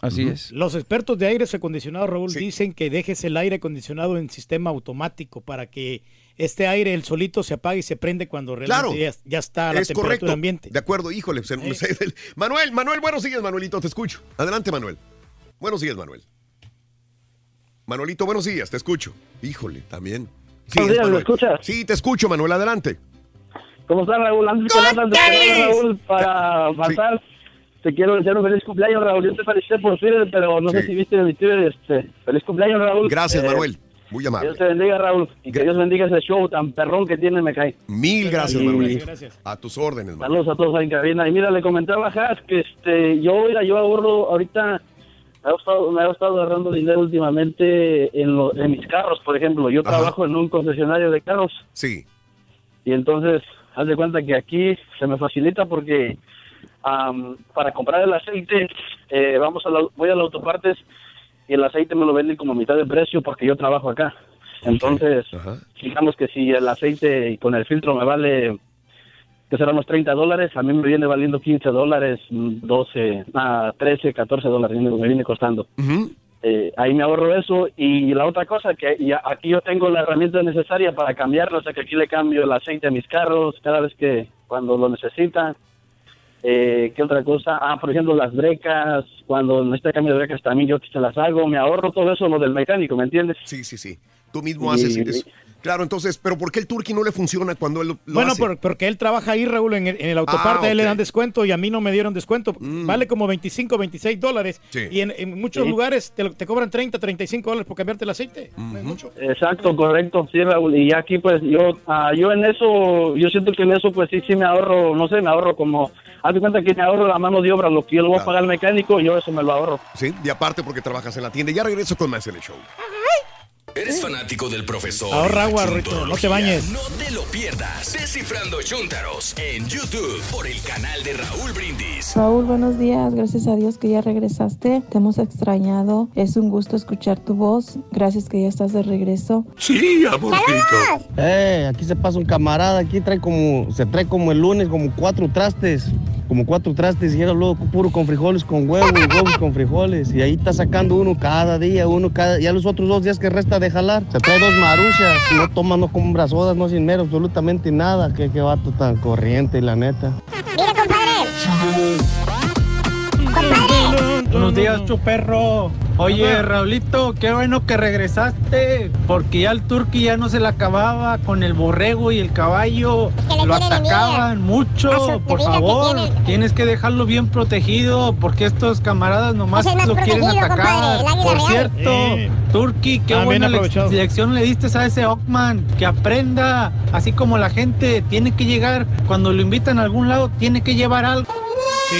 Así es. Los expertos de aires acondicionados, Raúl, dicen que dejes el aire acondicionado en sistema automático para que este aire, el solito, se apague y se prende cuando Claro. realmente ya, ya está la es temperatura correcto. ambiente. De acuerdo, híjole. se- se- Manuel, Manuel, buenos días, Manuelito, te escucho. Adelante, Manuel. Buenos días, Manuel. Manuelito, buenos días, te escucho. Híjole, también. Sí, Buenos días, ¿me escuchas? Sí, te escucho, Manuel, adelante. ¿Cómo estás, Raúl? Antes que nada, antes que nada, Raúl, para avanzar, te quiero desear un feliz cumpleaños, Raúl. Yo te felicité por Twitter, pero no sé Sí. si viste mi Twitter. Este, feliz cumpleaños, Raúl. Gracias, Eh, Manuel. Muy amable. Dios te bendiga, Raúl. Y que Dios bendiga ese show tan perrón que tiene, me cae. Mil gracias, Y- Manuel. A tus órdenes, Manuel. Saludos a todos en cabina. Y mira, le comentaba a que este, yo, mira, yo ahorro ahorita, me ha estado, me ha estado agarrando dinero últimamente en, lo- en mis carros, por ejemplo. Yo trabajo en un concesionario de carros. Sí. Y entonces, haz de cuenta que aquí se me facilita porque am, para comprar el aceite, eh, vamos a la- voy a la autopartes y el aceite me lo venden como a mitad de precio porque yo trabajo acá. Entonces, digamos que si el aceite con el filtro me vale, que serán unos 30 dólares, a mí me viene valiendo 15 dólares, mm, 12, ah, 13, 14 dólares, me viene costando. Eh, ahí me ahorro eso y la otra cosa que aquí yo tengo la herramienta necesaria para cambiarlo, o sea que aquí le cambio el aceite a mis carros cada vez que cuando lo necesitan. Eh, ¿Qué otra cosa? Ah, por ejemplo, las brecas, cuando necesita cambio de brecas también yo que se las hago, me ahorro todo eso lo del mecánico, ¿me entiendes? Sí, sí, sí. Tú mismo Y- haces eso. Claro, entonces, pero ¿por qué el Turkey no le funciona cuando él lo, lo Bueno, hace? por- porque él trabaja ahí, Raúl, en el, en el autoparte, a él le dan descuento y a mí no me dieron descuento. Vale como 25, 26 dólares. Sí. Y en, en muchos Sí. lugares te, lo- te cobran 30, 35 dólares por cambiarte el aceite. No es mucho. Exacto, correcto, sí, Raúl. Y aquí, pues, yo ah, yo en eso, yo siento que en eso, pues, sí, sí me ahorro, no sé, me ahorro como, haz de cuenta que me ahorro la mano de obra, lo que yo le voy a pagar al mecánico, yo eso me lo ahorro. Sí, y aparte porque trabajas en la tienda. Ya regreso con más en el show. ¿Eres fanático del profesor? Ahorra agua, Rito, no te bañes. No te lo pierdas. Descifrando Chuntaros en YouTube por el canal de Raúl Brindis. Raúl, buenos días. Gracias a Dios que ya regresaste. Te hemos extrañado. Es un gusto escuchar tu voz. Gracias que ya estás de regreso. Sí, amorcito. Eh, aquí se pasa un camarada, aquí trae como, se trae como el lunes, como cuatro trastes, como cuatro trastes, y llega luego puro con frijoles, con huevos, y huevos con frijoles, y ahí está sacando uno cada día, uno cada, ya los otros dos días que resta de jalar, se trae dos maruchas, no toma, no compra sodas, no sin mero, absolutamente nada, qué, qué vato tan corriente, la neta. Buenos días, chuperro. Oye, Raulito, qué bueno que regresaste, porque ya el turqui ya no se la acababa con el borrego y el caballo. le Lo atacaban mucho, por que favor. Tienes que dejarlo bien protegido, porque estos camaradas nomás es lo quieren compadre, atacar. Por real. cierto, Eh. Turqui, qué Ah, buena le- lección le diste a ese Ockman. Que aprenda, así como la gente tiene que llegar, cuando lo invitan a algún lado, tiene que llevar algo. Sí.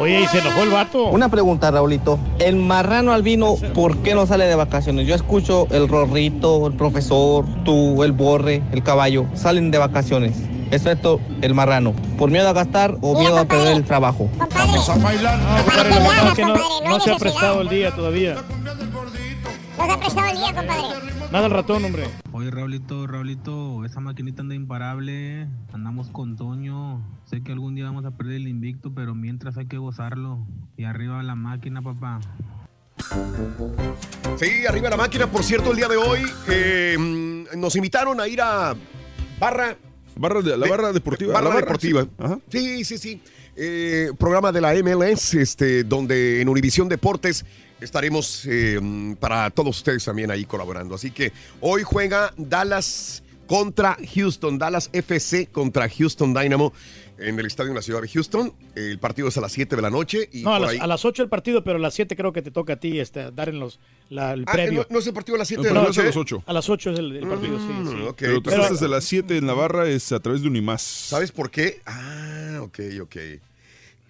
Oye, y se enojó el vato. Una pregunta, Raulito. El marrano albino, ¿por qué no sale de vacaciones? Yo escucho el rorrito, el profesor, tú, el borre, el caballo, salen de vacaciones. Excepto el marrano. ¿Por miedo a gastar o miedo a perder el trabajo? Vamos a bailar. No, compadre, lo que pasa es que no, no se ha prestado el día todavía. No se ha prestado el día, compadre. Nada al ratón, hombre. Oye, Raulito, Raulito, esa maquinita anda imparable. Andamos con Toño. Sé que algún día vamos a perder el invicto, pero mientras hay que gozarlo. Y arriba la máquina, papá. Sí, arriba la máquina. Por cierto, el día de hoy eh, mm, nos invitaron a ir a Barra. Barra de, la barra deportiva. Barra la barra, deportiva. sí. Ajá. Sí, sí, sí. Eh, programa de la MLS, este, donde en Univisión Deportes estaremos eh, para todos ustedes también ahí colaborando. Así que hoy juega Dallas contra Houston, Dallas FC contra Houston Dynamo en el estadio en la ciudad de Houston. El partido es a las 7 de la noche. Y No, a las, ahí- a las 8 el partido, pero a las 7 creo que te toca a ti este, dar en los, la- el Ah, previo. ¿no, no es el partido a las 7 No, de la pero es noche? a las 8. A las 8 es el, el partido, sí, sí. Mm. Pero tú Pero- estás desde las 7 en la barra, es a través de Unimás. ¿Sabes por qué? Ah, ok, ok.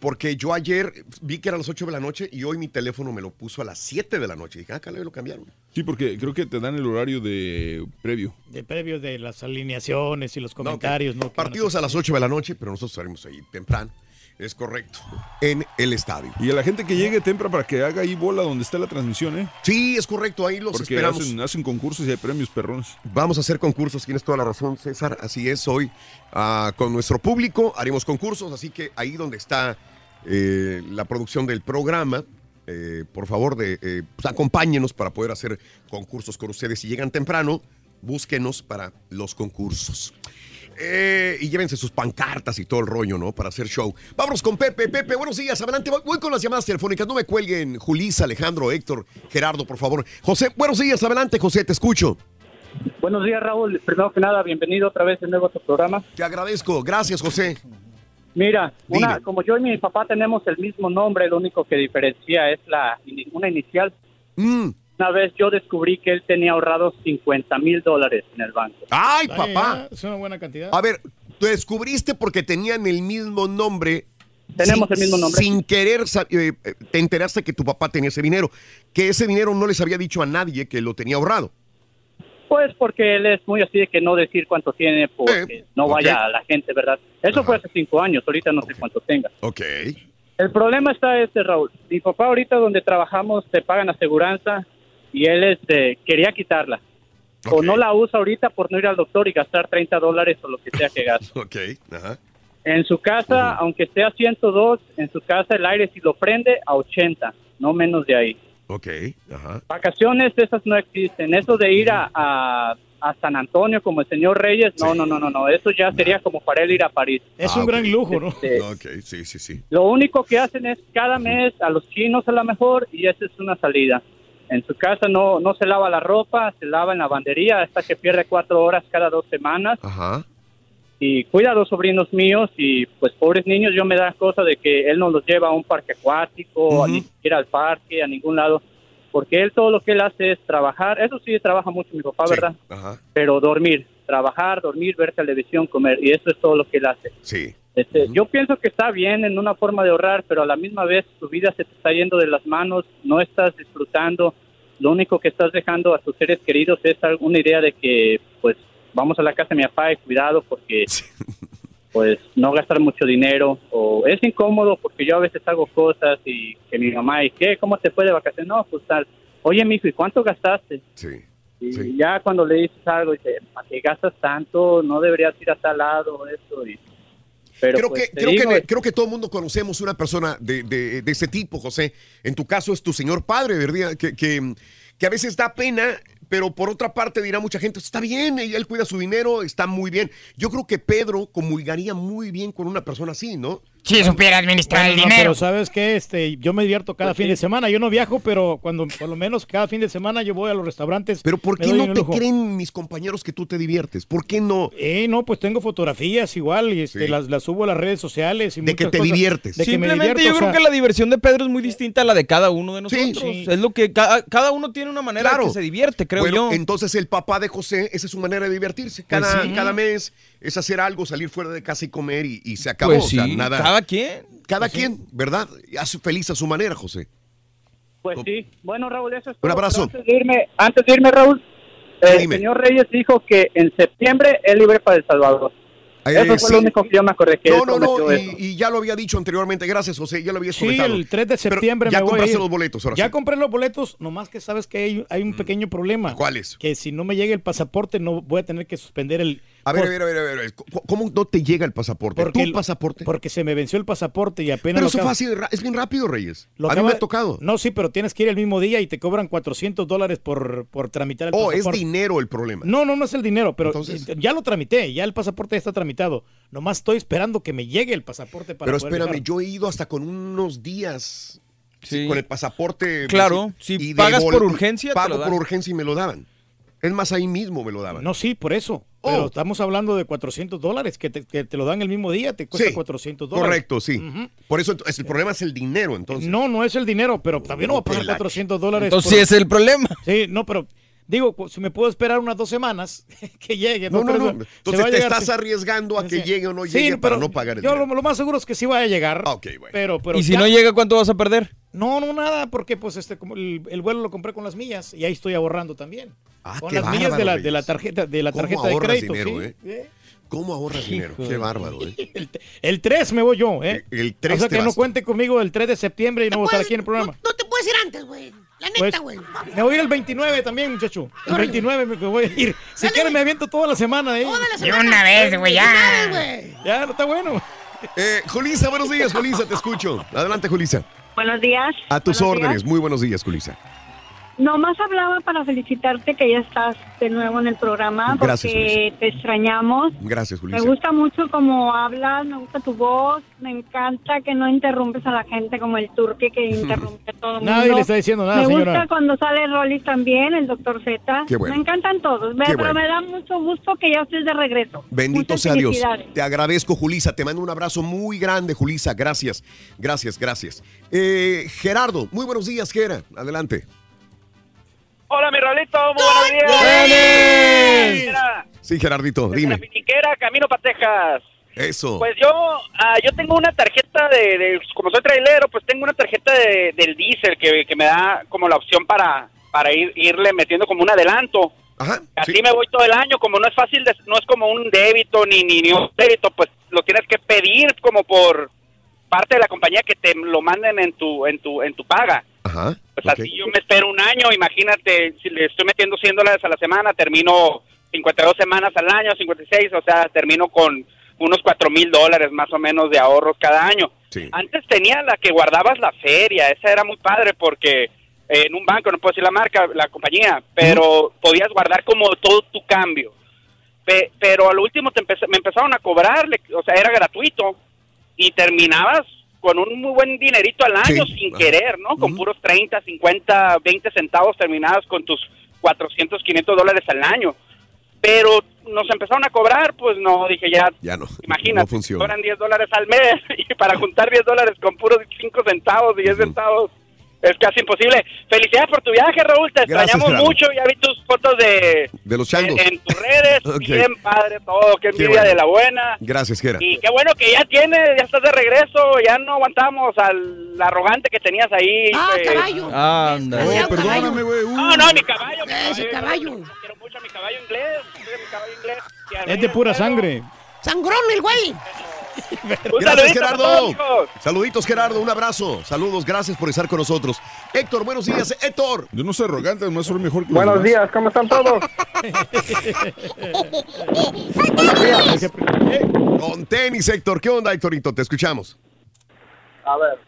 Porque yo ayer vi que era a las 8 de la noche y hoy mi teléfono me lo puso a las 7 de la noche. Y dije, ah, caray, lo cambiaron. Sí, porque creo que te dan el horario de previo. De previo de las alineaciones y los comentarios. ¿no? Partidos a las 8 de la noche, pero nosotros estaremos ahí temprano. Es correcto. En el estadio. Y a la gente que llegue temprano para que haga ahí bola donde está la transmisión, ¿eh? Sí, es correcto, ahí los Porque esperamos. hacen, hacen concursos y hay premios perrones. Vamos a hacer concursos, tienes toda la razón, César. Así es, hoy ah, con nuestro público haremos concursos, así que ahí donde está eh, la producción del programa, eh, por favor, de, eh, pues, acompáñenos para poder hacer concursos con ustedes. Si llegan temprano, búsquenos para los concursos. Eh, y llévense sus pancartas y todo el rollo, ¿no? Para hacer show. Vámonos con Pepe. Pepe, buenos días. Adelante. Voy- Voy con las llamadas telefónicas. No me cuelguen. Julisa, Alejandro, Héctor, Gerardo, por favor. José, buenos días. Adelante, José, te escucho. Buenos días, Raúl. Primero que nada, bienvenido otra vez de nuevo a tu programa. Te agradezco. Gracias, José. Mira, una, como yo y mi papá tenemos el mismo nombre, lo único que diferencia es la una inicial. Mm. Una vez yo descubrí que él tenía ahorrados 50 mil dólares en el banco. ¡Ay, papá! ya, Es una buena cantidad. A ver, tú descubriste porque tenían el mismo nombre. Tenemos sin- el mismo nombre. Sin querer, eh, eh, te enteraste que tu papá tenía ese dinero. Que ese dinero no les había dicho a nadie que lo tenía ahorrado. Pues porque él es muy así de que no decir cuánto tiene porque no vaya a la gente, ¿verdad? Eso fue hace cinco años, ahorita no sé cuánto tenga. Ok. El problema está este, Raúl. Mi papá ahorita donde trabajamos te pagan aseguranza y él este, quería quitarla. O no la usa ahorita por no ir al doctor y gastar 30 dólares o lo que sea que gaste. Ok. Ajá. En su casa, aunque esté a 102, en su casa el aire si lo prende a 80, no menos de ahí. Ok. Ajá. Vacaciones esas no existen. Eso de ir a, a, a San Antonio como el señor Reyes, no, no, no, no, no. Eso ya sería como para él ir a París. Es Ah, un gran lujo, ¿no? Este, Ok, sí, sí, sí. lo único que hacen es cada mes a los chinos a lo mejor y esa es una salida. En su casa no, no se lava la ropa, se lava en lavandería hasta que pierde cuatro horas cada dos semanas Ajá. Y cuida a dos sobrinos míos y pues pobres niños yo me da cosa de que él no los lleva a un parque acuático, a ni siquiera al parque, a ningún lado, porque él todo lo que él hace es trabajar, eso sí trabaja mucho mi papá, ¿verdad? Ajá. Pero dormir, trabajar, dormir, ver televisión, comer y eso es todo lo que él hace. Sí. Este, Yo pienso que está bien en una forma de ahorrar, pero a la misma vez tu vida se te está yendo de las manos, no estás disfrutando, lo único que estás dejando a tus seres queridos es una idea de que, pues, vamos a la casa de mi papá y cuidado porque, pues, no gastar mucho dinero, o es incómodo porque yo a veces hago cosas y que mi mamá, ¿y qué? ¿Cómo te fue de vacaciones? No, pues tal. Oye, mijo, ¿y cuánto gastaste? Sí. Y ya cuando le dices algo, dice, ¿para qué gastas tanto? No deberías ir a tal lado, eso. Y... Pero creo, pues, que, creo, digo, que, creo que todo el mundo conocemos una persona de, de, de ese tipo, José. En tu caso es tu señor padre, ¿verdad? Que, que, que a veces da pena, pero por otra parte dirá mucha gente, está bien, él cuida su dinero, está muy bien. Yo creo que Pedro comulgaría muy bien con una persona así, ¿no? Si supiera administrar Bueno, el no, dinero. pero sabes que este, yo me divierto cada Pues fin de semana. Yo no viajo, pero cuando por lo menos cada fin de semana yo voy a los restaurantes. Pero ¿por qué no te lujo. creen mis compañeros que tú te diviertes? ¿Por qué no? Eh, no, pues tengo fotografías igual y este, Sí. las, las subo a las redes sociales. Y De que te cosas. diviertes. De que me Simplemente divierto, yo o creo sea, que la diversión de Pedro es muy distinta a la de cada uno de nosotros. Sí. Es lo que cada, cada uno tiene una manera Claro. que se divierte, creo bueno, yo. entonces el papá de José, esa es su manera de divertirse. Pues Cada, sí. cada mes es hacer algo, salir fuera de casa y comer y, y se acabó. Pues o sea, sí, nada. Cada quien. Cada Pues sí. quien, ¿verdad? Hace feliz a su manera, José. Pues sí. Bueno, Raúl, eso es Un todo. abrazo. Pero Antes de irme, antes de irme Raúl, el dime. señor Reyes dijo que en septiembre él libre para El Salvador. Eh, eso fue sí. lo único que yo me acordé que No, no, no, y, y ya lo había dicho anteriormente. Gracias, José, ya lo habías Sí, comentado. el 3 de Pero septiembre ya me voy a compraste ir. los boletos, ahora Ya sí. Mm. compré los boletos, nomás que sabes que hay, hay un pequeño problema. ¿Cuál es? Que si no me llega el pasaporte no voy a tener que suspender el, A ver, a Por- ver, a ver, a ver, a ver, ¿cómo- ¿Cómo no te llega el pasaporte? Porque ¿Tu el- pasaporte? Porque se me venció el pasaporte y apenas Pero lo eso acabo- fácil, es bien rápido, Reyes. lo a mí me acaba- ha tocado. No, sí, pero tienes que ir el mismo día y te cobran 400 dólares por, por tramitar el Oh, es pasaporte. dinero el problema. No, no, no es el dinero, pero eh, ya lo tramité, ya el pasaporte ya está tramitado. Nomás estoy esperando que me llegue el pasaporte para Pero poder espérame, viajar. yo he ido hasta con unos días sí, con el pasaporte. Claro, sí, si pagas por urgencia, te Pago lo dan. por urgencia y me lo daban. Es más, ahí mismo me lo daban. No, sí, por eso. Oh. Pero estamos hablando de 400 dólares, que te, que te lo dan el mismo día, te cuesta Sí, 400 dólares. Correcto, sí. Por eso ent- el problema es el dinero, entonces. No, no es el dinero, pero también no voy a pagar te la- 400 dólares. Entonces sí es el problema. Sí, no, pero digo, si me puedo esperar unas dos semanas que llegue. No, no, no. va Entonces te llegar, estás sí. arriesgando a que Sí. llegue o no Sí, llegue para pero no pagar el Yo dinero. lo, lo más seguro es que sí vaya a llegar. Ah, ok, bueno. Pero, pero y si ya- no llega, ¿cuánto vas a perder? No, no, nada, porque pues este, como el, el vuelo lo compré con las millas y ahí estoy ahorrando también. con Ah, qué las millas de la, de la tarjeta, de la ¿Cómo tarjeta de ahorras crédito. dinero, sí. eh? ¿Cómo ahorras dinero? Qué bárbaro, ¿eh? El 3 me voy yo, ¿eh? El 3 O sea te que no cuente conmigo el 3 de septiembre y no voy a estar aquí en el programa. No te puedes ir antes, güey. La neta, Pues, güey. me voy a ir el 29 también, muchacho. El 29 me, me voy a ir. Si quieres me aviento toda la semana, ¿eh? De una vez, güey, ya. Ya, no está bueno. Eh, Julisa, buenos días, Julisa, te escucho. Adelante, Julisa. Buenos días. A tus Buenos órdenes. días. Muy buenos días, Julisa. Nomás hablaba para felicitarte que ya estás de nuevo en el programa Gracias, porque te extrañamos. Gracias, Me Julisa. gusta mucho cómo hablas, me gusta tu voz, me encanta que no interrumpes a la gente como el turque que interrumpe a todo el mundo. Nadie le está diciendo nada, Me señora. gusta cuando sale Rollis también, el doctor Z. Qué bueno. Me encantan todos, Qué pero bueno. me da mucho gusto que ya estés de regreso. Bendito Muchas sea Dios. Te agradezco, Julisa. Te mando un abrazo muy grande, Julisa. Gracias, gracias, gracias. Eh, Gerardo, muy buenos días, Gera. Adelante. Hola, mi Rolito, muy buenos días. Sí, Gerardito, desde la dime. finiquera, camino para Texas. Eso. Pues yo, ah, yo tengo una tarjeta de, de- como soy trailero, pues tengo una tarjeta de- del diésel que, que me da como la opción para, para ir, irle metiendo como un adelanto. Así me voy todo el año, como no es fácil, de- no es como un débito ni, ni, ni un débito, pues lo tienes que pedir como por parte de la compañía que te lo manden en tu, en tu, en tu paga. Ajá. Pues así yo me espero un año, imagínate, si le estoy metiendo 100 dólares a la semana, termino 52 semanas al año, 56, o sea, termino con unos 4 mil dólares más o menos de ahorros cada año. Antes tenía la que guardabas la feria, esa era muy padre porque eh, en un banco, no puedo decir la marca, la compañía, pero podías guardar como todo tu cambio. Pe- pero al último te empeza- me empezaron a cobrar, le- o sea, era gratuito y terminabas con un muy buen dinerito al año Sí. sin querer, ¿no? Con puros 30, 50, 20 centavos terminabas con tus 400, 500 dólares al año. Pero nos empezaron a cobrar, pues no, dije ya, Ya no. imagínate, No funciona. cobran 10 dólares al mes y para juntar 10 dólares con puros 5 centavos, 10 centavos, es casi imposible. Felicidades por tu viaje, Raúl, te Gracias, extrañamos Gerardo. mucho, ya vi tus fotos de De los changos. en, en tus redes, bien padre todo, qué envidia bueno. de la buena. Gracias, Gera. Y qué bueno que ya tienes, ya estás de regreso, ya no aguantamos al arrogante que tenías ahí. Ah, eh. caballo. Anda. Oh, perdóname, güey. uh. No, no, mi caballo. mi Ese caballo. Quiero mucho a mi caballo inglés, mi caballo inglés. Y al Es de pura sangre. Sangrón el güey. Un Gracias, todos, Gerardo. Saluditos, Gerardo. Un abrazo. Saludos, gracias por estar con nosotros. Héctor, buenos días, Héctor. Yo no soy arrogante, además soy mejor que Buenos días, ¿cómo están todos? Con tenis, Héctor. ¿Qué onda, Héctorito? Te escuchamos. A ver,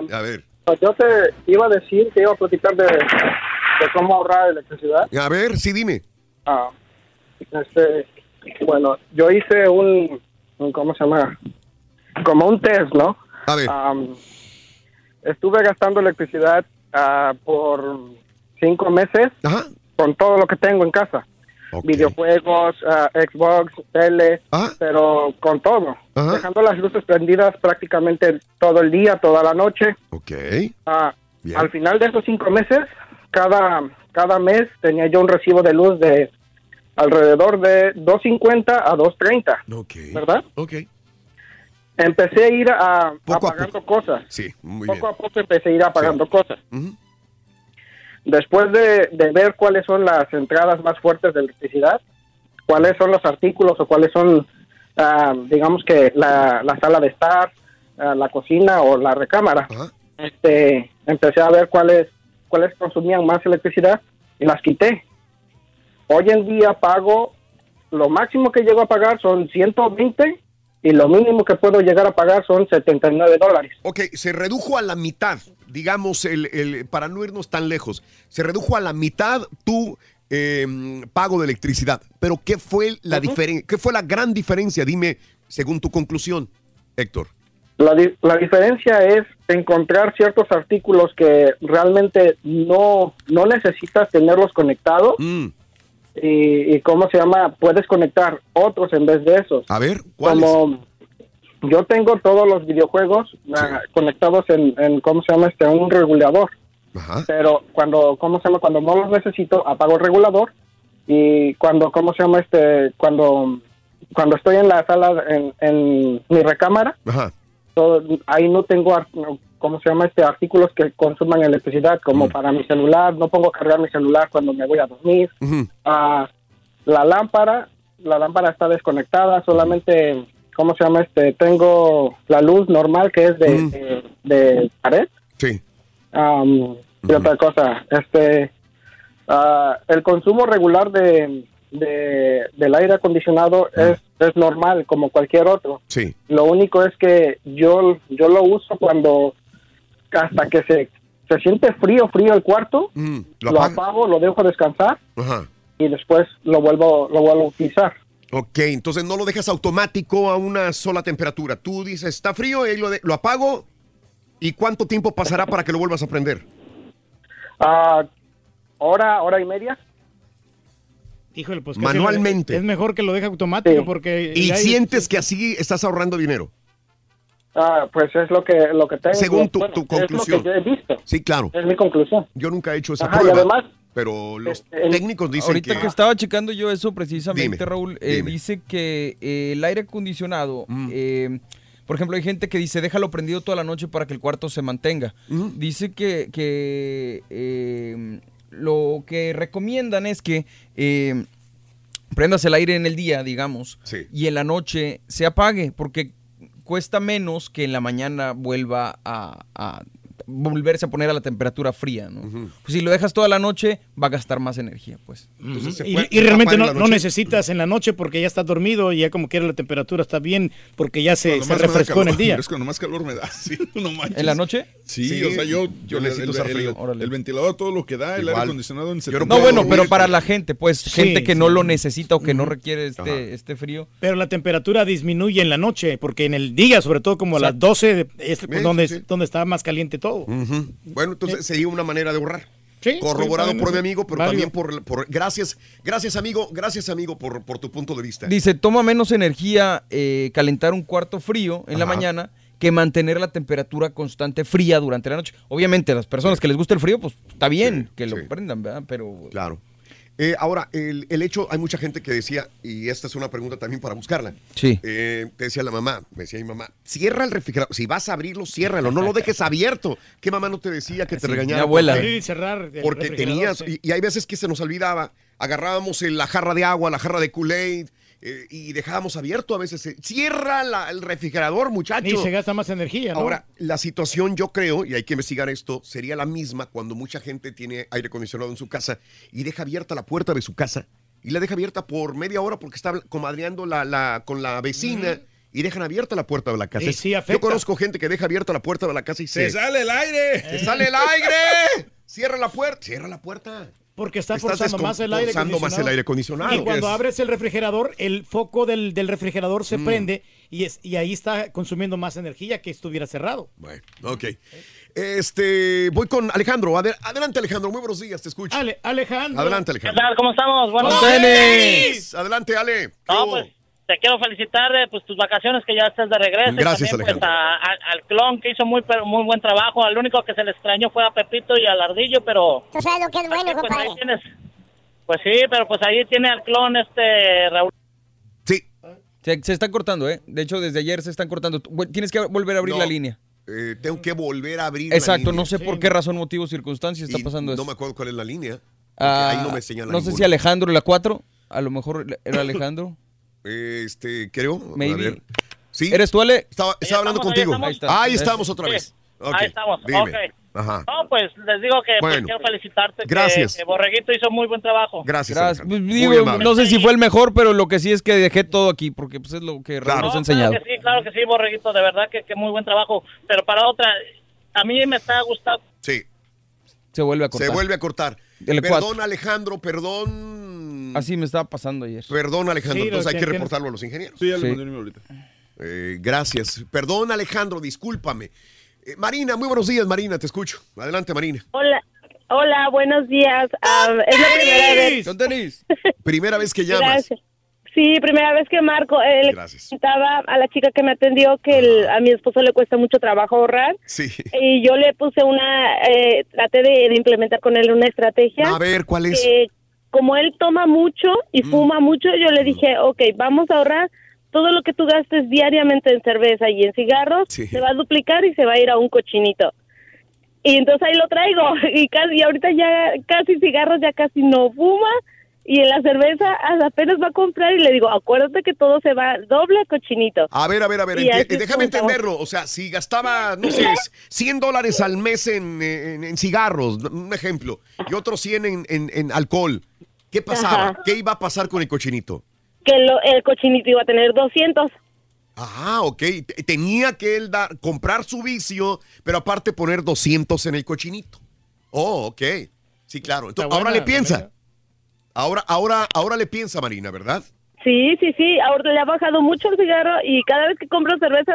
um, A ver. yo te iba a decir que iba a platicar de, de cómo ahorrar electricidad. A ver, sí, dime. Ah, este, bueno, yo hice un, un- ¿cómo se llama? Como un test, ¿no? A ver. Um, estuve gastando electricidad ah, por cinco meses con todo lo que tengo en casa. Videojuegos, ah, Xbox, tele, pero con todo. Dejando las luces prendidas prácticamente todo el día, toda la noche. Ok. Ah, Bien. al final de esos cinco meses, cada, cada mes tenía yo un recibo de luz de alrededor de 2.50 a 2.30. ¿Verdad? Ok. Empecé a ir a, Poco a apagando cosas. Sí, muy poco bien. a poco empecé a ir apagando cosas. Después de, de ver cuáles son las entradas más fuertes de electricidad, cuáles son los artículos o cuáles son, ah, digamos que la, la sala de estar, ah, la cocina o la recámara, este, empecé a ver cuáles, cuáles consumían más electricidad y las quité. Hoy en día pago lo máximo que llego a pagar son 120 y lo mínimo que puedo llegar a pagar son 79 dólares. Ok, se redujo a la mitad, digamos, el, el- para no irnos tan lejos, se redujo a la mitad tu eh, pago de electricidad. Pero ¿qué fue la diferencia? ¿Qué fue la gran diferencia? Dime, según tu conclusión, Héctor. La, di- la diferencia es encontrar ciertos artículos que realmente no, no necesitas tenerlos conectados. Mm. Y, y cómo se llama, puedes conectar otros en vez de esos. A ver, ¿cuáles? Como yo tengo todos los videojuegos ah, conectados en, en, ¿cómo se llama? Este, un regulador. Pero cuando, ¿cómo se llama? Cuando no los necesito, apago el regulador. Y cuando, ¿cómo se llama? Este, cuando, cuando estoy en la sala, en, en mi recámara, Ajá. todo- ahí no tengo, ¿cómo se llama? Este, artículos que consuman electricidad, como para mi celular. No pongo a cargar mi celular cuando me voy a dormir. Ah, la lámpara, la lámpara está desconectada, solamente, ¿cómo se llama? Este, tengo la luz normal que es de, de, de pared. Sí. Am, y otra cosa, este, ah, el consumo regular de, de- del aire acondicionado es, es normal como cualquier otro. Sí. Lo único es que yo, yo lo uso cuando hasta que se, se siente frío, frío el cuarto, Mm, ¿Lo apago, lo dejo descansar Ajá. y después lo vuelvo, lo vuelvo a utilizar. Ok, entonces no lo dejas automático a una sola temperatura. Tú dices, está frío, y ahí lo, de- lo apago. ¿Y cuánto tiempo pasará para que lo vuelvas a prender? Ah, hora, hora y media. Híjole, pues Manualmente. Es mejor que lo deje automático porque... ¿Y hay- sientes que así estás ahorrando dinero? Ah, pues es lo que, lo que tengo. Según tu, bueno, tu Es lo conclusión. que yo he visto. Sí, claro. Es mi conclusión. Yo nunca he hecho esa Ajá, y prueba. además, pero los el- técnicos dicen Ahorita que... que... estaba checando yo eso precisamente, Dime, Raúl, eh, dime. dice que eh, el aire acondicionado, Mm. eh, por ejemplo, hay gente que dice déjalo prendido toda la noche para que el cuarto se mantenga. Mm. Dice que, que, eh, lo que recomiendan es que eh, prendas el aire en el día, digamos, Sí. y en la noche se apague, porque cuesta menos que en la mañana vuelva a, a volverse a poner a la temperatura fría, ¿no? Pues si lo dejas toda la noche, va a gastar más energía, pues. Y, y realmente no, no necesitas en la noche porque ya estás dormido y ya como quiera la temperatura está bien porque ya se, refrescó en el día. Es que nomás calor me da, sí, no manches. ¿En la noche? Sí, Sí, o sea, yo, yo el- necesito el, usar el- frío. el- Órale. el ventilador, todo lo que da, el aire acondicionado en Yo 70 No, bueno, pero para la gente, pues, Sí, gente que sí. no lo necesita o que no requiere este, este frío. Pero la temperatura disminuye en la noche porque en el día, sobre todo como a las 12, es donde, donde está más caliente todo. Bueno, entonces sería una manera de ahorrar. Sí, Corroborado por mi amigo, pero Válido. también por, por- gracias, gracias amigo, gracias amigo por, por tu punto de vista. Dice, toma menos energía eh, calentar un cuarto frío en la mañana que mantener la temperatura constante fría durante la noche. Obviamente, a las personas que les gusta el frío, pues está bien que lo prendan, ¿verdad? Pero... Claro. Eh, ahora, el, el hecho, hay mucha gente que decía, y esta es una pregunta también para buscarla. Sí. Eh, te decía la mamá, me decía mi mamá, cierra el refrigerador. Si vas a abrirlo, ciérralo, no lo dejes abierto. ¿Qué mamá no te decía que te Sí, regañara? mi abuela. Porque- Abrir y cerrar el Porque tenías, sí. y, y hay veces que se nos olvidaba, agarrábamos el- la jarra de agua, la jarra de Kool-Aid, eh, y dejábamos abierto a veces. eh, Cierra la- el refrigerador, muchacho. Y se gasta más energía, ¿no? Ahora, la situación yo creo, y hay que investigar esto, sería la misma cuando mucha gente tiene aire acondicionado en su casa y deja abierta la puerta de su casa y la deja abierta por media hora porque está comadreando la, la- con la vecina. Y dejan abierta la puerta de la casa. Y sí Yo conozco gente que deja abierta la puerta de la casa y se, ¡Se sale el aire! ¡Se sale el aire! Cierra la puerta. Cierra la puerta. Porque está Estás forzando más el aire forzando más el aire acondicionado. Y cuando Es- abres el refrigerador, el foco del, del refrigerador se Mm. prende y, es, y ahí está consumiendo más energía que estuviera cerrado. Bueno, ok. Este, voy con Alejandro. Ade- adelante, Alejandro. Muy buenos días, te escucho. Ale, Alejandro. Adelante, ¿Qué Alejandro. tal? ¿Cómo estamos? Buenos ¡Con días. Adelante, Ale. ¿Qué No, pues te quiero felicitar de pues, tus vacaciones que ya estás de regreso. Y Gracias, también, pues, Alejandro. a- a- al clon que hizo muy muy buen trabajo. Al único que se le extrañó fue a Pepito y al Ardillo, pero Tú sabes lo que es bueno, pues, ahí compadre. tienes. Pues sí, pero pues ahí tiene al clon este Raúl. Se, se están cortando, ¿eh? De hecho, desde ayer se están cortando. Tienes que volver a abrir No, la línea. eh, tengo que volver a abrir la Exacto, línea. no sé por qué razón, motivo, circunstancia está Y pasando No eso. me acuerdo cuál es la línea. Ah, ahí no me señala No sé si. Alejandro la 4, a lo mejor era Alejandro. Este, creo. A Maybe. ver. Sí. ¿Eres tú, Ale? Estaba, estaba hablando estamos, ahí contigo. estamos. Ahí Ahí estamos, otra Sí, vez. Ok, Ahí estamos. dime. Ok. Ajá. No, pues les digo que pues, Bueno. quiero felicitarte. que- Gracias. Que, Borreguito hizo muy buen trabajo. Gracias. Gracias. Pues, digo, no sé si fue el mejor, pero lo que sí es que dejé todo aquí, porque pues, es lo que Raúl nos ha enseñado. Claro que sí, claro que sí, Borreguito, de verdad que, que muy buen trabajo. Pero para otra, a mí me está gustando. Sí. Se vuelve a cortar. Se vuelve a cortar. El perdón, cuatro. Alejandro, perdón. Así me estaba pasando ayer. Perdón, Alejandro. Sí, Entonces hay que reportarlo a los ingenieros. Sí, ya le Sí. mandé un email ahorita. Eh, gracias. Perdón, Alejandro, discúlpame. Eh, Marina, muy buenos días, Marina, te escucho. Adelante, Marina. Hola, hola, buenos días. Ah, es la primera vez. Con tenis. Primera vez que llamas. Gracias. Sí, primera vez que marco. Eh, le Gracias. comentaba a la chica que me atendió que el- a mi esposo le cuesta mucho trabajo ahorrar. Sí. Y yo le puse una, eh, traté de, de implementar con él una estrategia. A ver, ¿cuál es? que como él toma mucho y Mm. fuma mucho, yo le dije, ok, vamos a ahorrar todo lo que tú gastes diariamente en cerveza y en cigarros, Sí. se va a duplicar y se va a ir a un cochinito. Y entonces ahí lo traigo y casi y ahorita ya casi cigarros ya casi no fuma y en la cerveza apenas va a comprar y le digo, acuérdate que todo se va doble cochinito. A ver, a ver, a ver, enti- déjame entenderlo. O sea, si gastaba, no sé, 100 dólares al mes en, en- en cigarros, un ejemplo, y otros 100 en, en- en alcohol, ¿qué pasaba? Ajá. ¿Qué iba a pasar con el cochinito? Que lo- el cochinito iba a tener 200. Ah, ok. Tenía que él dar, comprar su vicio, pero aparte poner 200 en el cochinito. Oh, ok. Sí, claro. Entonces, ahora le piensa. Ahora, ahora, ahora le piensa, Marina, ¿verdad? Sí, sí, sí. Ahora le ha bajado mucho el cigarro y cada vez que compro cerveza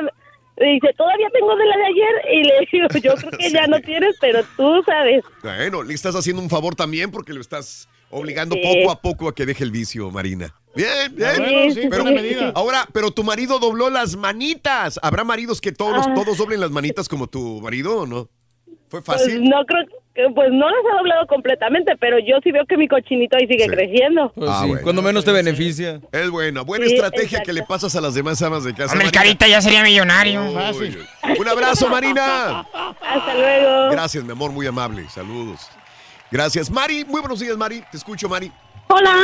me dice, todavía tengo de la de ayer. Y le digo, yo creo que ya no tienes, pero tú sabes. Bueno, le estás haciendo un favor también porque lo estás obligando Sí. poco a poco a que deje el vicio, Marina. Bien, bien. Bueno, sí, pero, medida. ahora, pero tu marido dobló las manitas. ¿Habrá maridos que todos, Ah. todos doblen las manitas como tu marido o no? ¿Fue Pues fácil? no creo que, pues no las ha doblado completamente, pero yo sí veo que mi cochinito ahí sigue creciendo. Pues Ah, sí, bueno. cuando menos te beneficia. Es buena, buena Sí, estrategia exacto. que le pasas a las demás amas de casa. Hombre, carita ya sería millonario. Uy, Un abrazo, Marina. Hasta luego. Gracias, mi amor, muy amable. Saludos. Gracias. Mari, muy buenos días, Mari. Te escucho, Mari. Hola.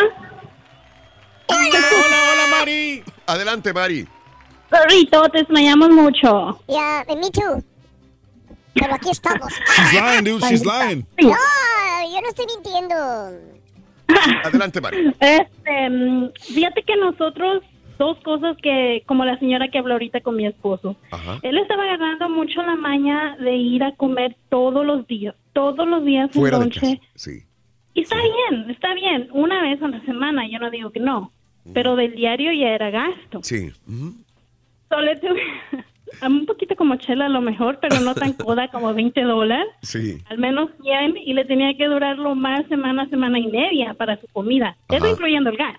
Hola, hola, Mari. Adelante, Mari. Perrito, te extrañamos mucho. Ya, me too. Pero aquí estamos. She's lying, dude. She's lying. No, yo no estoy mintiendo. Adelante, Mari. Este, mm, fíjate que nosotros, dos cosas que, como la señora que habló ahorita con mi esposo, Ajá. él estaba agarrando mucho la maña de ir a comer todos los días, todos los días en Fuera de noche. casa. Sí. Y está bien, está bien, una vez a la semana, yo no digo que no, pero del diario ya era gasto. Sí. Le tuve un poquito como chela a lo mejor, pero no tan coda como 20 dólares, Sí. al menos 100, y le tenía que durar lo más semana, semana y media para su comida, eso incluyendo el gas.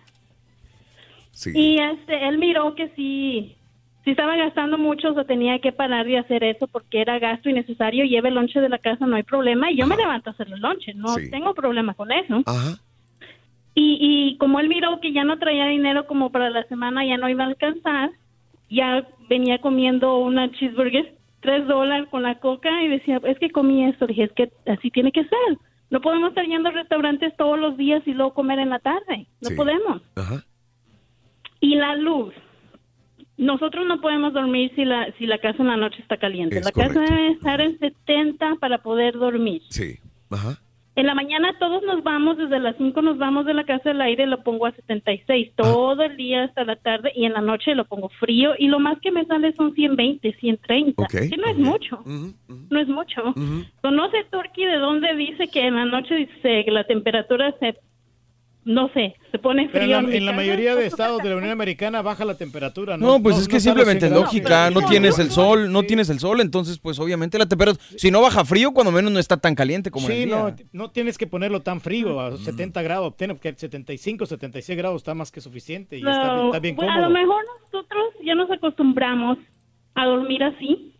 Sí. Y este, él miró que sí, si estaba gastando mucho, se tenía que parar de hacer eso porque era gasto innecesario. Lleve el lonche de la casa, no hay problema. Y yo me levanto a hacer el lonche, no Sí. tengo problema con eso. Ajá. Y, y como él miró que ya no traía dinero como para la semana, ya no iba a alcanzar, ya venía comiendo una cheeseburger, tres dólares con la coca y decía, es que comí esto. Dije, es que así tiene que ser. No podemos estar yendo a restaurantes todos los días y luego comer en la tarde. No Sí. podemos. Ajá. Y la luz. Nosotros no podemos dormir si la, si la casa en la noche está caliente. Es la casa debe estar en 70 para poder dormir. Sí. Ajá. En la mañana todos nos vamos, desde las 5 nos vamos de la casa del aire, lo pongo a 76 Ah. todo el día hasta la tarde y en la noche lo pongo frío y lo más que me sale son 120, 130, Ok, que no es mucho, no es mucho. Pero no sé, Turkey, de dónde dice que en la noche dice que la temperatura se, no sé, se pone Pero frío. en la, en mayoría de estados de la Unión Americana baja la temperatura. No, pues es no que simplemente es 100 grados. lógica, no tienes el sol, no tienes el sol, entonces pues obviamente la temperatura, si no baja frío, cuando menos no está tan caliente como en Sí, el no, día. no tienes que ponerlo tan frío, a 70 grados, tiene que 75, 76 grados está más que suficiente y está, No, está bien bueno, cómodo. a lo mejor nosotros ya nos acostumbramos a dormir así.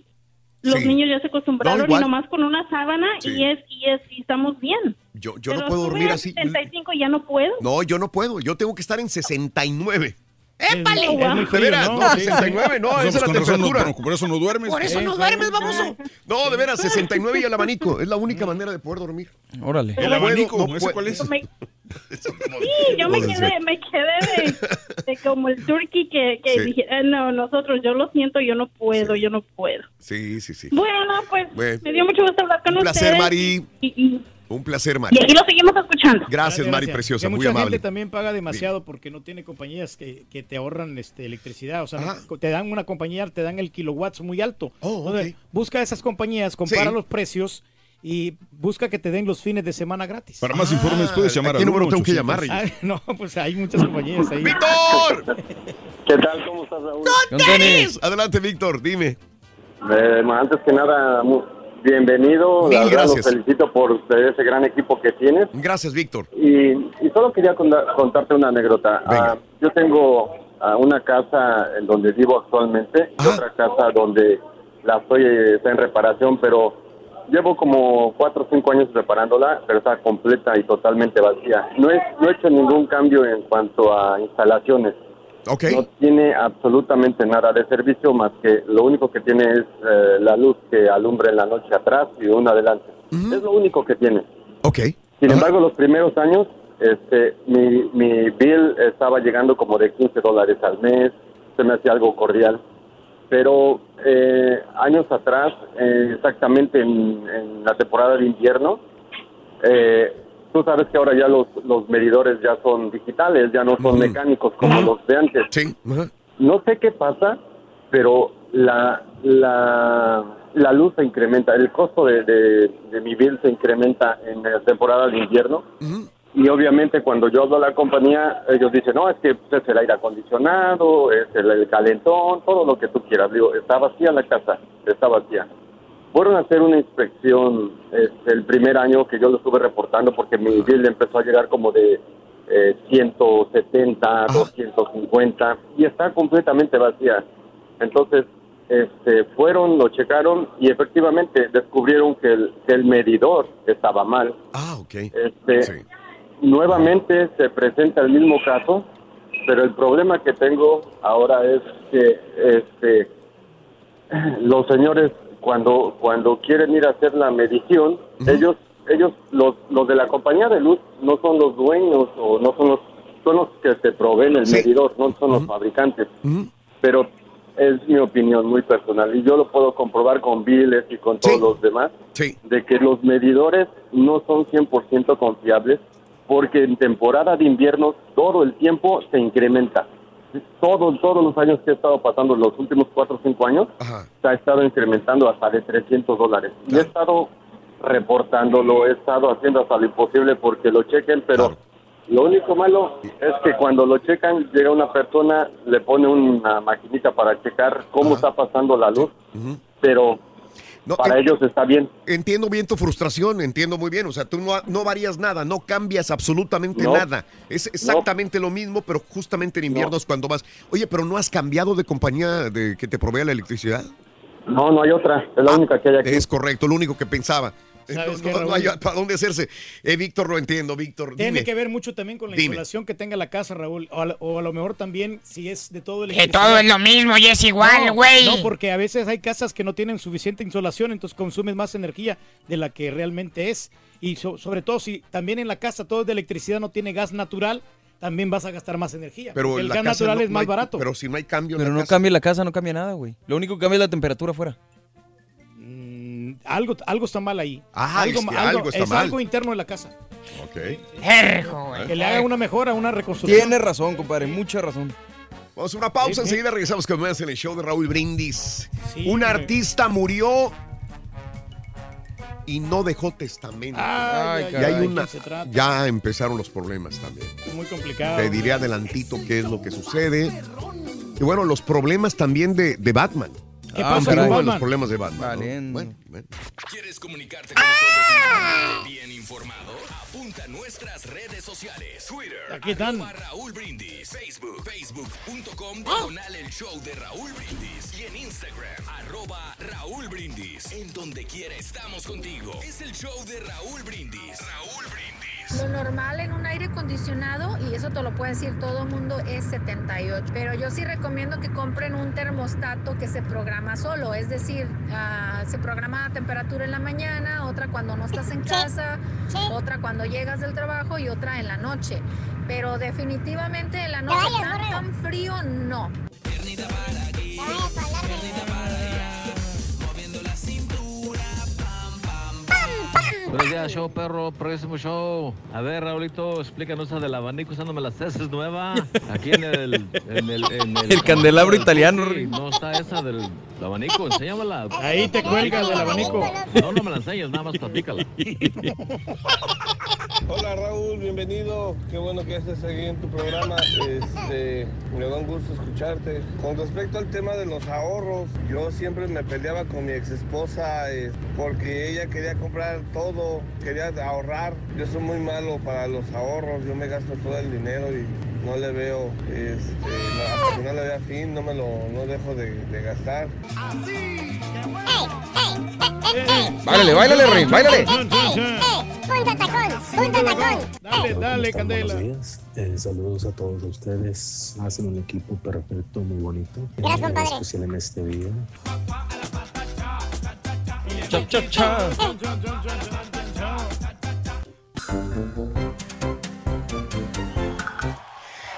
Los Sí. niños ya se acostumbraron No, y nomás con una sábana Sí. y es y es y estamos bien. Yo, yo no puedo dormir así. 75 ya no puedo. No, yo no puedo. Yo tengo que estar en 69. ¡Épale! Es muy De frío, veras, ¿no? no, Sí, sí. 69, no, No, esa es la razón no- temperatura. por- eso no duermes. Por eso no duermes, baboso. No, de veras, 69 y el abanico. Es la única manera de poder dormir. Órale. El No puedo, abanico, no ¿ese cuál es? Me- sí, yo me quedé, me quedé de de como el turkey que, que Sí. dije, "Ah, no, nosotros, yo lo siento, yo no puedo, yo no puedo. Sí, sí, sí. Bueno, pues Bueno. me dio mucho gusto hablar con Un placer, ustedes. Mari. Y, y- Un placer, Mari. y aquí lo seguimos escuchando. Gracias, Mari Preciosa, Que muy mucha amable. gente también paga demasiado porque no tiene compañías que, que te ahorran este, electricidad. O sea, no- te dan una compañía, te dan el kilowatts muy alto. Entonces, Busca esas compañías, compara Oh, Sí. los precios y busca que te den los fines de semana gratis. Para más informes puedes llamar ¿a qué número tengo que 1-800. llamar? Ah, no, pues hay muchas compañías ahí. ¡Víctor! ¿Qué tal? ¿Cómo estás, Raúl? Adelante, Víctor, dime. Eh, antes que nada, bienvenido. Mil La verdad, gracias. Los felicito por ese gran equipo que tienes. Gracias, Víctor. Y, y solo quería contar- contarte una anécdota. Ah, yo tengo ah, una casa en donde vivo actualmente y otra casa donde la estoy está en reparación, pero llevo como cuatro o cinco años reparándola, pero está completa y totalmente vacía. No, es, no he hecho ningún cambio en cuanto a instalaciones. No tiene absolutamente nada de servicio más que lo único que tiene es eh, la luz que alumbra en la noche atrás y una adelante. Es lo único que tiene. Ok. Sin embargo, los primeros años, este, mi, mi bill estaba llegando como de 15 dólares al mes, se me hacía algo cordial. Pero eh, años atrás, eh, exactamente en, en la temporada de invierno, eh, tú sabes que ahora ya los, los medidores ya son digitales, ya no son mecánicos como los de antes. No sé qué pasa, pero la, la, la luz se incrementa, el costo de, de, de mi bill se incrementa en la temporada de invierno. Y obviamente cuando yo hablo a la compañía, ellos dicen, no, es que pues, es el aire acondicionado, es el, el calentón, todo lo que tú quieras. Digo, está vacía la casa, está vacía. Fueron a hacer una inspección este, el primer año que yo lo estuve reportando porque mi bill empezó a llegar como de eh, 170, 250 y está completamente vacía. Entonces, este, fueron, lo checaron y efectivamente descubrieron que el, que el medidor estaba mal. Ah, ok. Este, Nuevamente se presenta el mismo caso, pero el problema que tengo ahora es que este, los señores cuando cuando quieren ir a hacer la medición, ellos ellos los los de la compañía de luz no son los dueños o no son los son los que te proveen el medidor, no son los fabricantes. Pero es mi opinión muy personal y yo lo puedo comprobar con biles y con todos los demás de que los medidores no son 100% confiables porque en temporada de invierno todo el tiempo se incrementa. Todos, todos los años que he estado pasando, los últimos cuatro o cinco años, se ha estado incrementando hasta de 300 dólares. Y he estado reportándolo, he estado haciendo hasta lo imposible porque lo chequen, pero lo único malo es que cuando lo checan, llega una persona, le pone una maquinita para checar cómo está pasando la luz, pero para ellos está bien. Entiendo bien tu frustración, entiendo muy bien. O sea, tú no, no varías nada, no cambias absolutamente No. nada. Es exactamente lo mismo, pero justamente en invierno es cuando vas. Oye, pero no has cambiado de compañía de que te provea la electricidad. No, no hay otra, es la única que hay aquí. Es correcto, lo único que pensaba. ¿Sabes No, qué, no- no hay para dónde hacerse. Eh, Víctor, lo entiendo, Víctor. Tiene dime. que ver mucho también con la Dime. insolación que tenga la casa, Raúl. O a, lo- o a lo mejor también si es de todo el Que todo es lo mismo y es igual, güey. No, porque a veces hay casas que no tienen suficiente insolación, entonces consumes más energía de la que realmente es. Y so- sobre todo si también en la casa todo es de electricidad, no tiene gas natural, también vas a gastar más energía. Pero el gas natural no- es no más hay- barato. Pero si no hay cambio en Pero la no casa. cambia la casa, no cambia nada, güey. Lo único que cambia es la temperatura afuera. Algo, algo está mal ahí. Ah, algo, es que algo- algo está es mal. algo interno de la casa. Ok. Que le haga una mejora, una reconstrucción. Tiene razón, compadre, mucha razón. Vamos a una pausa, Sí, enseguida regresamos con más en el show de Raúl Brindis. Sí, Un güey. artista murió y no dejó testamento. Ay, y ay, hay ay, una, ya empezaron los problemas también. Es muy complicado. Te diré adelantito qué es lo que sucede. Y bueno, los problemas también de, de Batman. ¿Qué Ah, pasa con Batman? los problemas de Batman. ¿no? Bueno, bueno. ¿Quieres comunicarte con nosotros bien informado? Apunta a nuestras redes sociales. Twitter, Aquí están. Raúl Brindis. Facebook, facebook.com, diagonal el show de Raúl Brindis. Y en Instagram, arroba Raúl Brindis. En donde quiera estamos contigo. Es el show de Raúl Brindis. Raúl Brindis. Lo normal en un aire acondicionado, y eso te lo puede decir todo el mundo, es 78. Pero yo sí recomiendo que compren un termostato que se programa solo, es decir, ah, se programa temperatura en la mañana, otra cuando no estás en casa, otra cuando llegas del trabajo y otra en la noche. Pero definitivamente en la noche tan, tan frío, no. Buenos días, show perro, próximo show. A ver, Raulito, explícanos esa del abanico usándome las heces nueva. Aquí en el... En el, en El candelabro italiano. Sí, no está esa del abanico, enséñamela. Ahí te cuelga del abanico. No, no me la enseñes, nada más platícala. Hola Raúl, bienvenido. Qué bueno que estés aquí en tu programa. Este, me da un gusto escucharte. Con respecto al tema de los ahorros, yo siempre me peleaba con mi ex esposa porque ella quería comprar todo, quería ahorrar. Yo soy muy malo para los ahorros, yo me gasto todo el dinero y no le veo, este, no, hasta que no le vea fin, no me lo no dejo de, de gastar. Báilale, báilale, báilale. Punta tacón, punta tacón. Dale, dale, Candela. Buenos días. Eh, saludos a todos ustedes. Hacen un equipo perfecto, muy bonito. Gracias, Eh, compadre. especial en este día. Cha, cha, cha.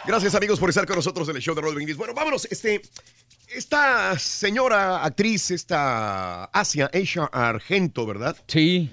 Gracias amigos por estar con nosotros en el show de Roll Brindis. Bueno, vámonos. Este, esta señora actriz, esta Asia, Asia Argento, ¿verdad? Sí.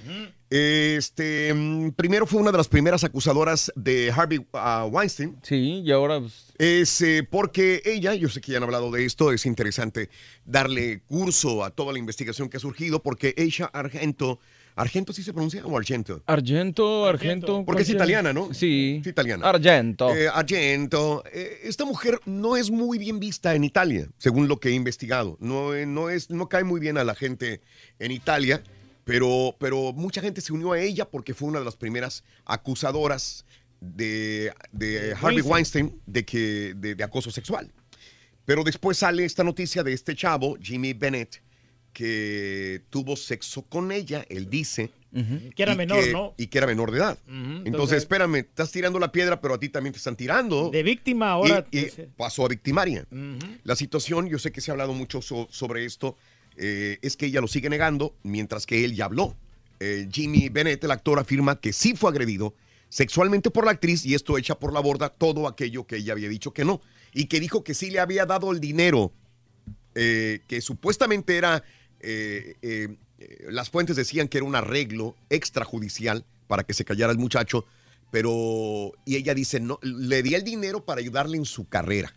Este, mm, primero fue una de las primeras acusadoras de Harvey ah, Weinstein. Sí, y ahora pues, Es eh, porque ella, yo sé que ya han hablado de esto, es interesante darle curso a toda la investigación que ha surgido, porque Asia Argento, ¿Argento sí se pronuncia o Argento? Argento, Argento. Porque es italiana, ¿no? Sí. Es italiana. Argento. Eh, Argento. Eh, esta mujer no es muy bien vista en Italia, según lo que he investigado. No, eh, no, es, no cae muy bien a la gente en Italia, pero, pero mucha gente se unió a ella porque fue una de las primeras acusadoras de, de Harvey Weinstein de, que, de, de acoso sexual. Pero después sale esta noticia de este chavo, Jimmy Bennett, que tuvo sexo con ella, él dice. Que era menor, que- ¿no? Y que era menor de edad. Ujú, entonces, entonces- espérame, estás tirando la piedra, pero a ti también te están tirando. De víctima ahora. Y, y pasó a victimaria. Ujú. La situación, yo sé que se ha hablado mucho so- sobre esto, eh, es que ella lo sigue negando, mientras que él ya habló. Eh, Jimmy Bennett, el actor, afirma que sí fue agredido sexualmente por la actriz y esto echa por la borda todo aquello que ella había dicho que no. Y que dijo que sí le había dado el dinero, eh, que supuestamente era, eh, eh, las fuentes decían que era un arreglo extrajudicial para que se callara el muchacho, pero, y ella dice, no, le di el dinero para ayudarle en su carrera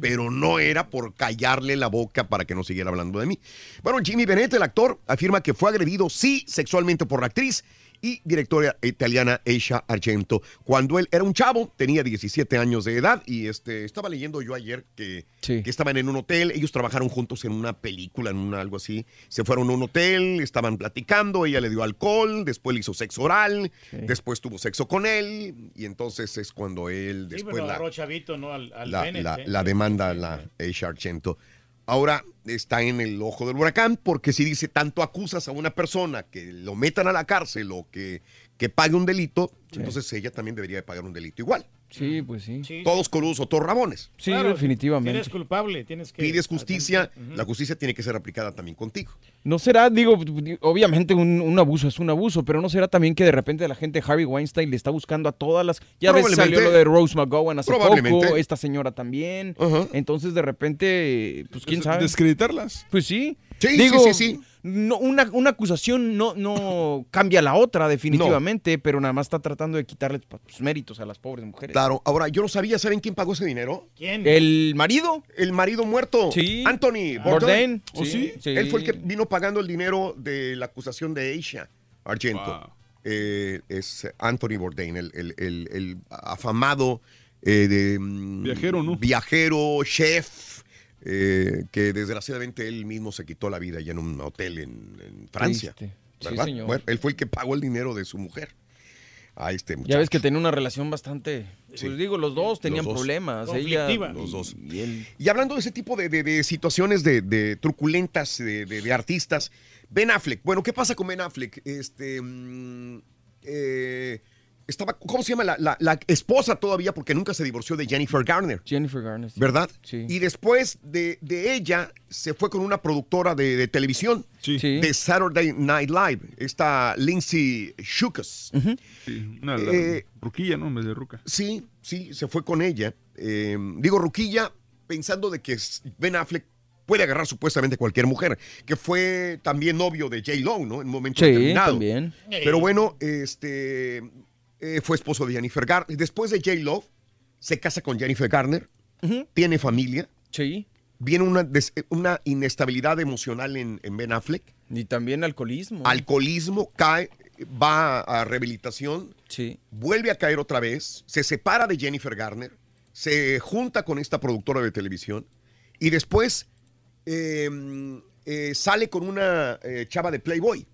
pero no era por callarle la boca para que no siguiera hablando de mí. Bueno, Jimmy Bennett, el actor, afirma que fue agredido, sí, sexualmente por la actriz y directora italiana Aisha Argento. Cuando él era un chavo, tenía 17 años de edad y este, estaba leyendo yo ayer que, que estaban en un hotel, ellos trabajaron juntos en una película, en una, algo así. Se fueron a un hotel, estaban platicando, ella le dio alcohol, después le hizo sexo oral, después tuvo sexo con él y entonces es cuando él Sí, después pero la, chavito, ¿no? Al, al la, Bennett, la- ¿eh? la demanda la Aisha Argento. Ahora está en el ojo del huracán porque si dice tanto acusas a una persona que lo metan a la cárcel o que, que pague un delito, entonces ella también debería de pagar un delito igual. Sí, pues sí. Todos coludos o todos rabones. Sí, definitivamente. Eres culpable, tienes que. Pides justicia, la justicia tiene que ser aplicada también contigo. No será, digo, obviamente un, un abuso es un abuso, pero no será también que de repente la gente Harvey Weinstein le está buscando a todas las... Ya ves, salió lo de Rose McGowan hace poco, esta señora también. Entonces de repente, pues quién sabe. ¿Descreditarlas? Pues sí. Sí, Digo, sí, sí, sí. No, una, una acusación no, no cambia la otra definitivamente, pero nada más está tratando de quitarle pues, méritos a las pobres mujeres. Claro, ahora yo no sabía, ¿saben quién pagó ese dinero? ¿Quién? ¿El marido? El marido muerto. Sí. Anthony Ah. Bourdain. ¿Oh, sí, sí? sí. Él fue el que vino pagando el dinero de la acusación de Aisha Argento. Eh, es Anthony Bourdain, el, el- el- el afamado eh, de, mm, Viajero, ¿no? Viajero, chef, eh, que desgraciadamente él mismo se quitó la vida ya en un hotel en, en Francia. Triste. Sí, ¿verdad? señor. Bueno, él fue el que pagó el dinero de su mujer. A este muchacho. Ya ves que tenía una relación bastante... Sí. Pues digo, los dos tenían Los dos. problemas. Ella, Los dos. y él. Y hablando de ese tipo de, de- de situaciones de, de truculentas de, de- de artistas, Ben Affleck. Bueno, ¿qué pasa con Ben Affleck? Este, mm, eh, estaba, ¿cómo se llama? La, la- la esposa todavía, porque nunca se divorció de Jennifer Garner. Jennifer Garner. sí. ¿Verdad? Sí. Y después de, de ella se fue con una productora de, de televisión Sí. de Saturday Night Live, esta Lindsay Shukas. Una, la- Eh, ruquilla, ¿no? En vez de ruca. Sí, sí, se fue con ella. Eh, digo Ruquilla pensando de que Ben Affleck puede agarrar supuestamente a cualquier mujer, que fue también novio de J. Lo, ¿no? En un momento Sí, determinado. también. Pero bueno, este eh, fue esposo de Jennifer Garner. Después de J. Lo, se casa con Jennifer Garner, tiene familia. Sí. Viene una, una inestabilidad emocional en, en Ben Affleck. Y también alcoholismo. Alcoholismo, cae, va a rehabilitación, Sí. vuelve a caer otra vez, se separa de Jennifer Garner, se junta con esta productora de televisión y después eh, eh, sale con una eh, chava de Playboy.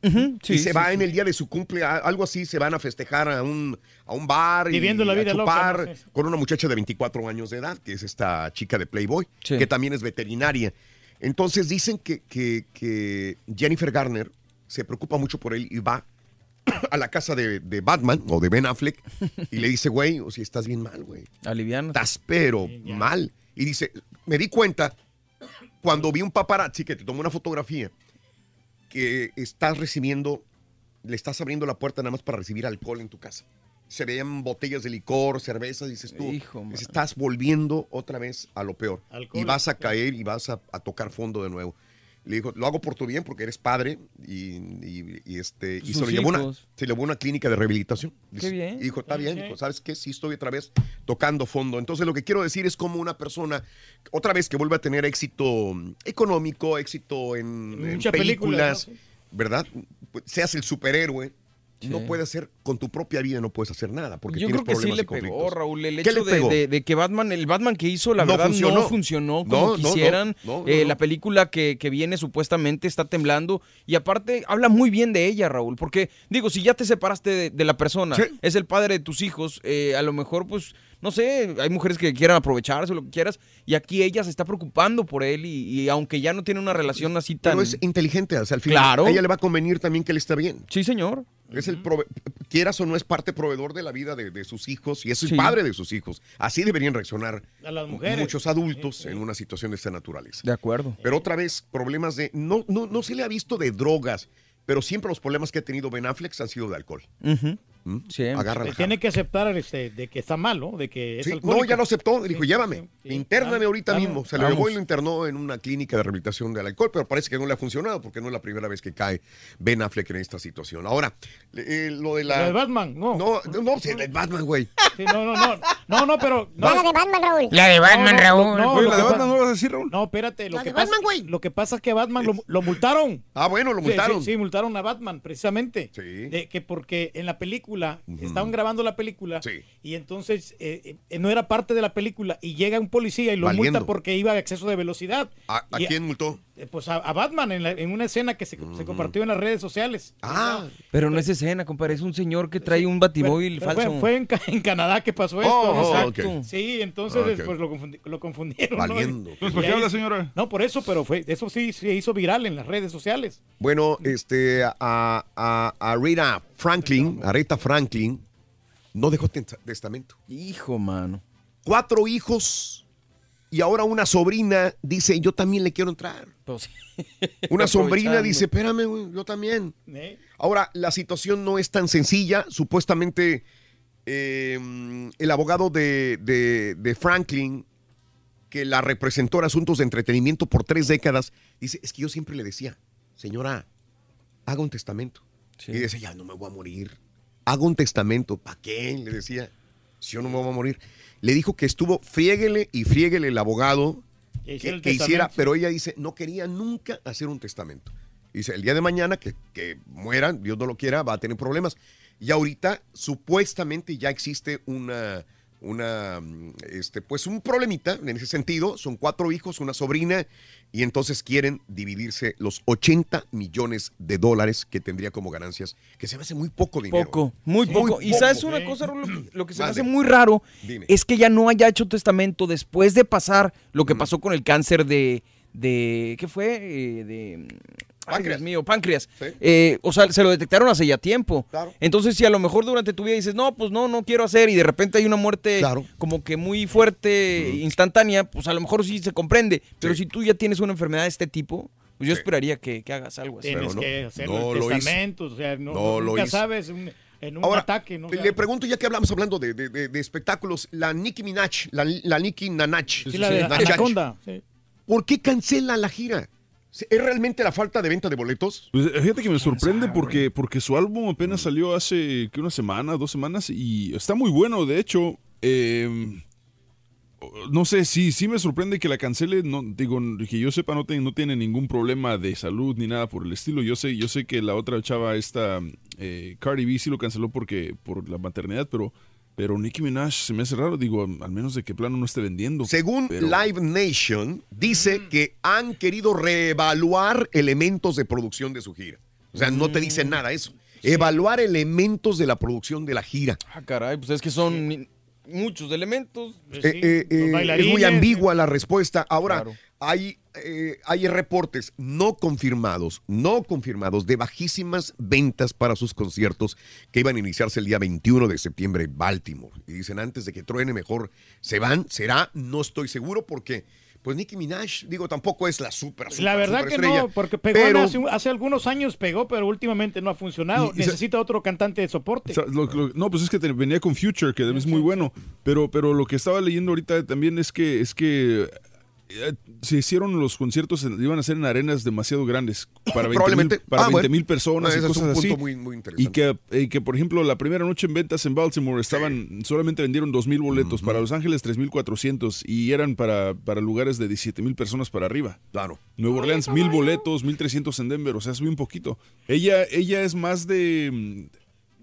sí, y se sí, va sí. en el día de su cumple, a- algo así, se van a festejar a un, a un bar Viviendo y la a vida loca, chupar sí. con una muchacha de 24 años de edad, que es esta chica de Playboy, que también es veterinaria. Entonces dicen que, que- que Jennifer Garner se preocupa mucho por él y va a la casa de, de Batman o de Ben Affleck y le dice, güey, o si estás bien mal, güey. Aliviana. Estás pero mal. Y dice, me di cuenta cuando vi un paparazzi que te tomó una fotografía que estás recibiendo, le estás abriendo la puerta nada más para recibir alcohol en tu casa. Se veían botellas de licor, cervezas, dices tú, dices, estás volviendo otra vez a lo peor. Alcohol. Y vas a caer y vas a, a tocar fondo de nuevo. Le dijo, lo hago por tu bien porque eres padre y, y- y, este, y se lo llevó a una, se llevó a una clínica de rehabilitación. Qué bien. Y dijo, está bien, dijo, ¿sabes qué? Sí estoy otra vez tocando fondo. Entonces lo que quiero decir es como una persona, otra vez que vuelve a tener éxito económico, éxito en, en Muchas películas, películas, ¿verdad? Pues, Seas el superhéroe, Sí. no puedes hacer, con tu propia vida no puedes hacer nada. Porque Yo tienes creo que sí le pegó, Raúl. El ¿Qué hecho de, pegó? de- de que Batman, el Batman que hizo, la No verdad, funcionó. no funcionó como No, quisieran. no, Eh. La película que, que viene supuestamente está temblando. Y aparte, habla muy bien de ella, Raúl. Porque, digo, si ya te separaste de, de la persona, es el padre de tus hijos, eh, a lo mejor, pues, no sé, hay mujeres que quieran aprovecharse o lo que quieras. Y aquí ella se está preocupando por él. Y, y aunque ya no tiene una relación así tan. Pero es inteligente, o sea, al final Claro. a ella le va a convenir también que él esté bien. Sí, señor. Es el prove- quieras o no es parte proveedor de la vida de, de sus hijos y es el Sí. padre de sus hijos. Así deberían reaccionar A las mujeres. muchos adultos en una situación de esta naturaleza. De acuerdo. Pero otra vez, problemas de. No, no, no se le ha visto de drogas, pero siempre los problemas que ha tenido Ben Affleck han sido de alcohol. ¿Mm? Siempre. Agarra la Se tiene que aceptar este, de que está mal, ¿no? De que es Sí, no, ya lo aceptó. Dijo, Sí, llévame. sí, sí. Intername ahorita mismo. Se lo llevó y lo internó en una clínica de rehabilitación del alcohol, pero parece que no le ha funcionado porque no es la primera vez que cae Ben Affleck en esta situación. Ahora, eh, lo de la. La de Batman, no. No, no, sí, la de Batman, güey. Sí, no, no, no. No, no, pero. No, La de Batman, Raúl. La de Batman, no, no, Raúl. no, lo la de Batman no vas a decir, Raúl. No, espérate. Lo La que de pasa, Batman, güey. Lo que pasa es que a Batman lo, lo multaron. Ah, bueno, lo Sí, multaron. Sí, sí, multaron a Batman, precisamente. Sí. De que porque en la película, estaban grabando la película, Sí. y entonces eh, eh, no era parte de la película, y llega un policía y lo Valiendo. multa porque iba a exceso de velocidad. ¿A, a Y quién multó? Eh, Pues a, a Batman en, la- en una escena que se, se compartió en las redes sociales. Ah, Pero no es escena, compadre. Es un señor que trae un batimóvil Pero falso. Fue, fue en, Ca- en Canadá que pasó esto. Oh, ¿no? oh. Sí, entonces pues lo, confundi- lo confundieron. ¿no? Valiendo. Entonces, ¿por Y qué habla, señora? No, por eso, pero fue eso sí se hizo viral en las redes sociales. Bueno, este, a, a, a Rita Franklin, a Rita Franklin, no dejó testamento. Hijo, mano. Cuatro hijos y ahora una sobrina dice, yo también le quiero entrar. Pues, Una sobrina dice, espérame, güey, yo también. ¿eh? Ahora, la situación no es tan sencilla. Supuestamente, eh, el abogado de, de- de Franklin, que la representó en asuntos de entretenimiento por tres décadas, dice, es que yo siempre le decía, señora, haga un testamento. Sí. Y dice, ya no me voy a morir. Haga un testamento. ¿Para qué? Le decía, si yo no me voy a morir. Le dijo que estuvo, friéguele y friéguele el abogado Que hiciera que, hiciera, pero ella dice, no quería nunca hacer un testamento. Dice, el día de mañana que, que mueran, Dios no lo quiera, va a tener problemas. Y ahorita, supuestamente, ya existe una, una, mm, este, pues un problemita en ese sentido. Son cuatro hijos, una sobrina, y entonces quieren dividirse los 80 millones de dólares que tendría como ganancias, que se me hace muy poco dinero. Poco, muy Sí, poco. muy y sabes una cosa, lo que, lo que se me hace muy raro Dime. es que ya no haya hecho testamento después de pasar lo que pasó con el cáncer de, de ¿qué fue? Eh, de, páncreas mío, páncreas. Eh, o sea, se lo detectaron hace ya tiempo. Entonces, si a lo mejor durante tu vida dices, no, pues no, no quiero hacer, y de repente hay una muerte como que muy fuerte, instantánea, pues a lo mejor sí se comprende. Pero si tú ya tienes una enfermedad de este tipo, pues yo esperaría que, que hagas algo así. Tienes Pero no. que hacer no el lo testamento, o sea, no, No lo nunca hizo. sabes un- en un Ahora, ataque, ¿no? Le pregunto, ya que hablamos hablando de, de- de- de espectáculos, la Nicki Minaj, la, la Nicki Nanach. Sí, la de Minaj, Anaconda, sí. ¿Por qué cancela la gira? ¿Es realmente la falta de venta de boletos? Pues, fíjate que me sorprende porque, porque su álbum apenas salió hace que una semana, dos semanas y está muy bueno. De hecho, eh, no sé, sí, sí me sorprende que la cancele. No, digo, que yo sepa, no, tiene- no tiene ningún problema de salud ni nada por el estilo. Yo sé, yo sé que la otra chava, esta eh, Cardi B, sí lo canceló porque por la maternidad, pero, pero Nicki Minaj se me hace raro. Digo, al menos de que plano no esté vendiendo. Según Pero- Live Nation, dice que han querido reevaluar elementos de producción de su gira. O sea, no te dice Mm. nada eso. Evaluar elementos de la producción de la gira. Ah, caray, pues es que son muchos elementos. Eh, eh, eh, es muy ambigua la respuesta. Ahora, hay, eh, hay reportes no confirmados, no confirmados de bajísimas ventas para sus conciertos que iban a iniciarse el día 21 de septiembre en Baltimore. Y dicen, antes de que truene mejor, ¿se van? ¿Será? No estoy seguro porque, pues Nicki Minaj, digo, tampoco es la super, super La verdad que no, porque pegó pero- hace, hace algunos años pegó, pero últimamente no ha funcionado. Y- y se- Necesita otro cantante de soporte. O sea, lo- lo- no, pues es que te- venía con Future, que es muy bueno. Pero, pero lo que estaba leyendo ahorita también es que es que eh, se hicieron los conciertos, iban a ser en arenas demasiado grandes para 20 Probablemente. mil para Ah, 20 mil bueno. personas y es un cosas así. punto muy- muy interesante. y que, eh, que, por ejemplo, la primera noche en ventas en Baltimore estaban, solamente vendieron 2 mil boletos, para Los Ángeles 3.400 y eran para, para lugares de 17 mil personas para arriba. Claro. Nueva Orleans, mil boletos, 1.300 en Denver, o sea, sube un poquito. Ella, ella es más de,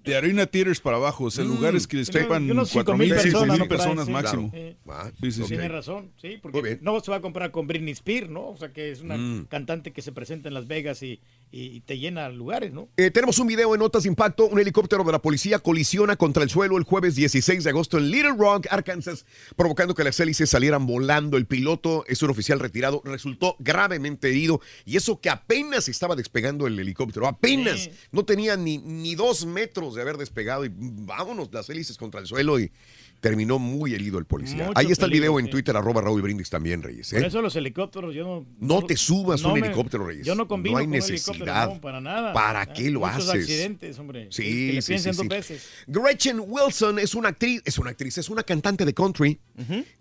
de Arena Theaters para abajo, o sea, Mm. lugares que 4 5,000 mil, 5 personas, mil personas máximo. Claro. Eh, Ah, Sí, sí, sí. Tiene razón, sí, porque no se va a comparar con Britney Spears, ¿no? O sea, que es una Mm. cantante que se presenta en Las Vegas y, y- te llena lugares, ¿no? Eh, tenemos un video en Notas de Impacto. Un helicóptero de la policía colisiona contra el suelo el jueves 16 de agosto en Little Rock, Arkansas, provocando que las hélices salieran volando. El piloto es un oficial retirado, resultó gravemente herido y eso que apenas estaba despegando el helicóptero, apenas. Sí. No tenía ni, ni dos metros de haber despegado y vámonos las hélices contra el suelo y terminó muy herido el policía. Mucho Ahí está el video en sí. Twitter, arroba Raúl Brindis también, Reyes. ¿eh? Por eso los helicópteros, yo no... No te subas un me- helicóptero, Reyes. Yo no combino No hay con un necesidad. helicóptero, no, para nada. ¿Para ¿eh? qué lo Muchos haces? accidentes, hombre. Sí, que le sí, piensen sí, dos veces. Gretchen Wilson es una actriz, es una actriz, es una cantante de country.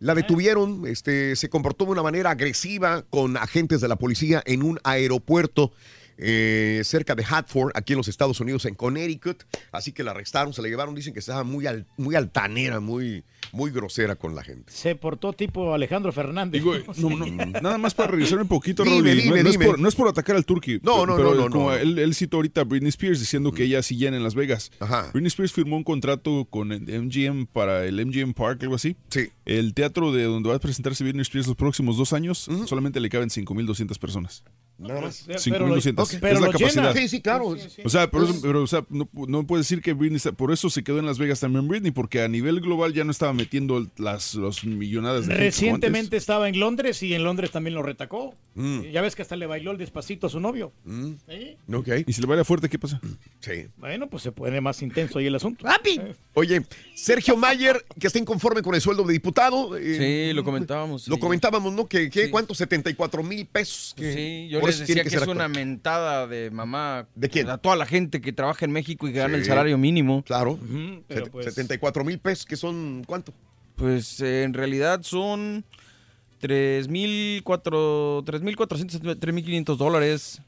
La detuvieron, este, se comportó de una manera agresiva con agentes de la policía en un aeropuerto eh, cerca de Hartford, aquí en los Estados Unidos, en Connecticut. Así que la arrestaron, se la llevaron, dicen que estaba muy, al- muy altanera, muy, muy grosera con la gente. Se portó tipo Alejandro Fernández. Digo, no, no, nada más para revisar un poquito, Dime, dime, no, no es por, no es por atacar al Turkey. No, no, pero no, no, como no. Él, él citó ahorita a Britney Spears diciendo que ella sí llena en Las Vegas. Ajá. Britney Spears firmó un contrato con el MGM para el MGM Park, algo así. Sí. El teatro de donde va a presentarse Britney Spears los próximos dos años, solamente le caben 5.200 personas. Nada más. Pero 5.200. lo- Es pero la capacidad. Sí, sí, claro. O sea, pero, o sea, no, no puedes decir que Britney, está- por eso se quedó en Las Vegas también Britney, porque a nivel global ya no estaba metiendo las los millonadas de. Recientemente estaba en Londres y en Londres también lo retacó. Mm. Ya ves que hasta le bailó el despacito a su novio. Mm. ¿Sí? Ok. Y si le baila fuerte, ¿qué pasa? Sí. Bueno, pues se pone más intenso ahí el asunto. ¡Papi! Oye, Sergio Mayer, que está inconforme con el sueldo de diputado. eh, Sí, lo comentábamos. Lo comentábamos, ¿no? Que, que Sí. ¿Cuánto? 74 mil pesos. que Sí, yo decía que, es una mentada de mamá. ¿De quién? A toda la gente que trabaja en México y que gana el salario mínimo. Claro. Ujú, pero Set- pues- 74 mil pesos, que son ¿cuánto? Pues eh, en realidad son 3.400, 3.400, 3.500 dólares.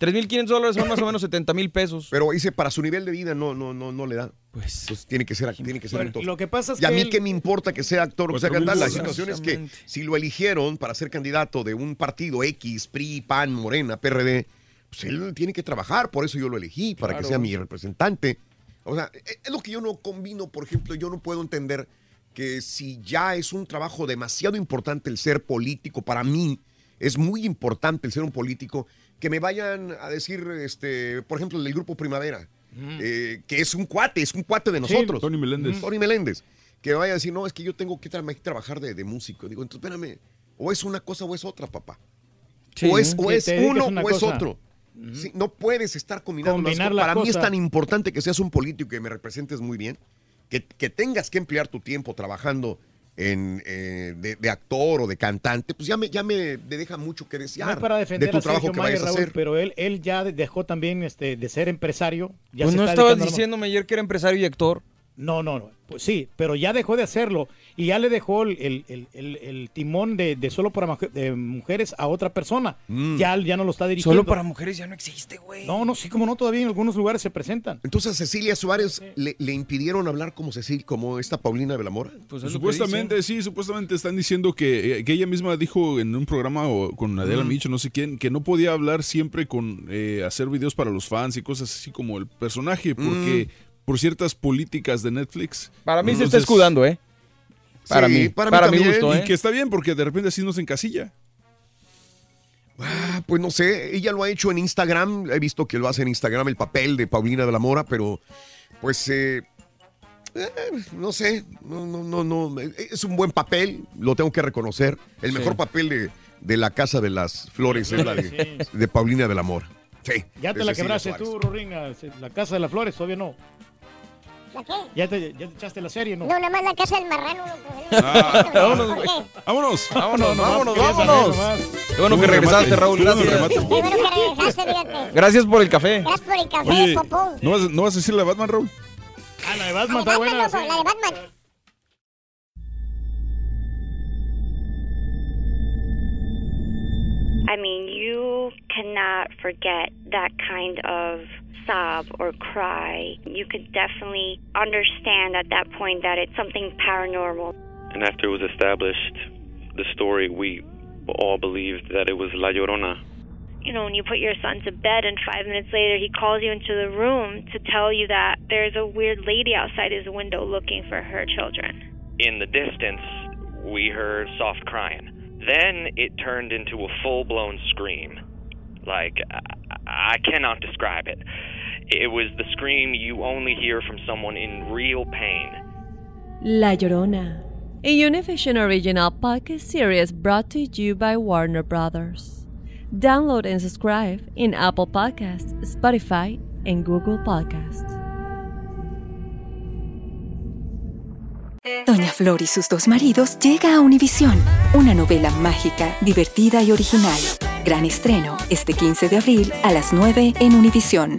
3.500 dólares son más o menos 70 mil pesos. Pero dice, para su nivel de vida no, no, no, no le da. Pues, Pues tiene que ser, tiene que ser Bueno, actor. lo que pasa es y a que mí él- qué me importa que sea actor o que sea cantante. La situación es que si lo eligieron para ser candidato de un partido X, PRI, PAN, Morena, PRD, pues él tiene que trabajar. Por eso yo lo elegí, para que sea mi representante. O sea, e- es lo que yo no combino, por ejemplo, yo no puedo entender que si ya es un trabajo demasiado importante el ser político, para mí es muy importante el ser un político, que me vayan a decir, este, por ejemplo, del grupo Primavera, eh, que es un cuate, es un cuate de nosotros. Tony Meléndez. Tony Meléndez, que vaya a decir, no, es que yo tengo que tra- trabajar de, de músico. Digo, entonces espérame, o es una cosa o es otra, papá. Sí. o es, o uno o es otro. Sí, no puedes estar combinando las cosas. Para mí es tan importante que seas un político y que me representes muy bien, que, que tengas que emplear tu tiempo trabajando en, eh, de, de actor o de cantante, pues ya me, ya me, deja mucho que No desear es para de defender tu a trabajo Sergio que Mayer, vayas a Raúl, hacer. pero él, él ya dejó también este, de ser empresario. Ya Pues se no está estabas diciéndome ayer que era empresario y actor. No, no, no. Pues sí, pero ya dejó de hacerlo y ya le dejó el, el- el- el- timón de, de solo para de mujeres a otra persona. Mm. Ya, ya no lo está dirigiendo. Solo para mujeres ya no existe, güey. No, no, sí, como no, todavía en algunos lugares se presentan. Entonces a Cecilia Suárez le, le impidieron hablar como Cecilia, como esta Paulina de la Mora. Pues supuestamente, sí, supuestamente están diciendo que, eh, que ella misma dijo en un programa o con Adela Mm. Micho, no sé quién, que no podía hablar siempre con eh, hacer videos para los fans y cosas así como el personaje, porque por ciertas políticas de Netflix. Para mí se está escudando, ¿eh? Para Sí, mí, para, mi también, gusto, Y ¿eh? que está bien, porque de repente así nos encasilla. Ah, pues no sé, ella lo ha hecho en Instagram, he visto que lo hace en Instagram el papel de Paulina de la Mora, pero pues eh, eh, no sé, no, no, no, no, es un buen papel, lo tengo que reconocer. El Sí. mejor papel de, de la Casa de las Flores es la de, Sí. de Paulina de la Mora. Sí, Ya te la quebraste tú, Roringa. La Casa de las Flores, todavía no. ¿La qué? ¿Ya te, ya te echaste la serie, no? No, nada más la casa del marrano. loco. Ah, vámonos. Vámonos. Vámonos, No, vámonos, vámonos. Qué bueno que regresaste, Raúl. Gracias. remate. Qué bueno que regresaste, fíjate. Gracias por el café. Gracias por el café, Oye. ¿no vas, ¿no vas a decir la de Batman, Raúl? Ah, la de Batman de está buena. loco, sí. la de Batman. I mean, you cannot forget that kind of sob or cry. You could definitely understand at that point that it's something paranormal. And after it was established, the story, we all believed that it was La Llorona. You know, when you put your son to bed and five minutes later he calls you into the room to tell you that there's a weird lady outside his window looking for her children. In the distance, we heard soft crying. Then it turned into a full blown scream. Like, I-, I cannot describe it. It was the scream you only hear from someone in real pain. La Llorona, a Univision original podcast series brought to you by Warner Brothers. Download and subscribe in Apple Podcasts, Spotify, and Google Podcasts. Doña Flor y sus dos maridos llega a Univisión, una novela mágica, divertida y original. Gran estreno este 15 de abril a las 9 en Univisión.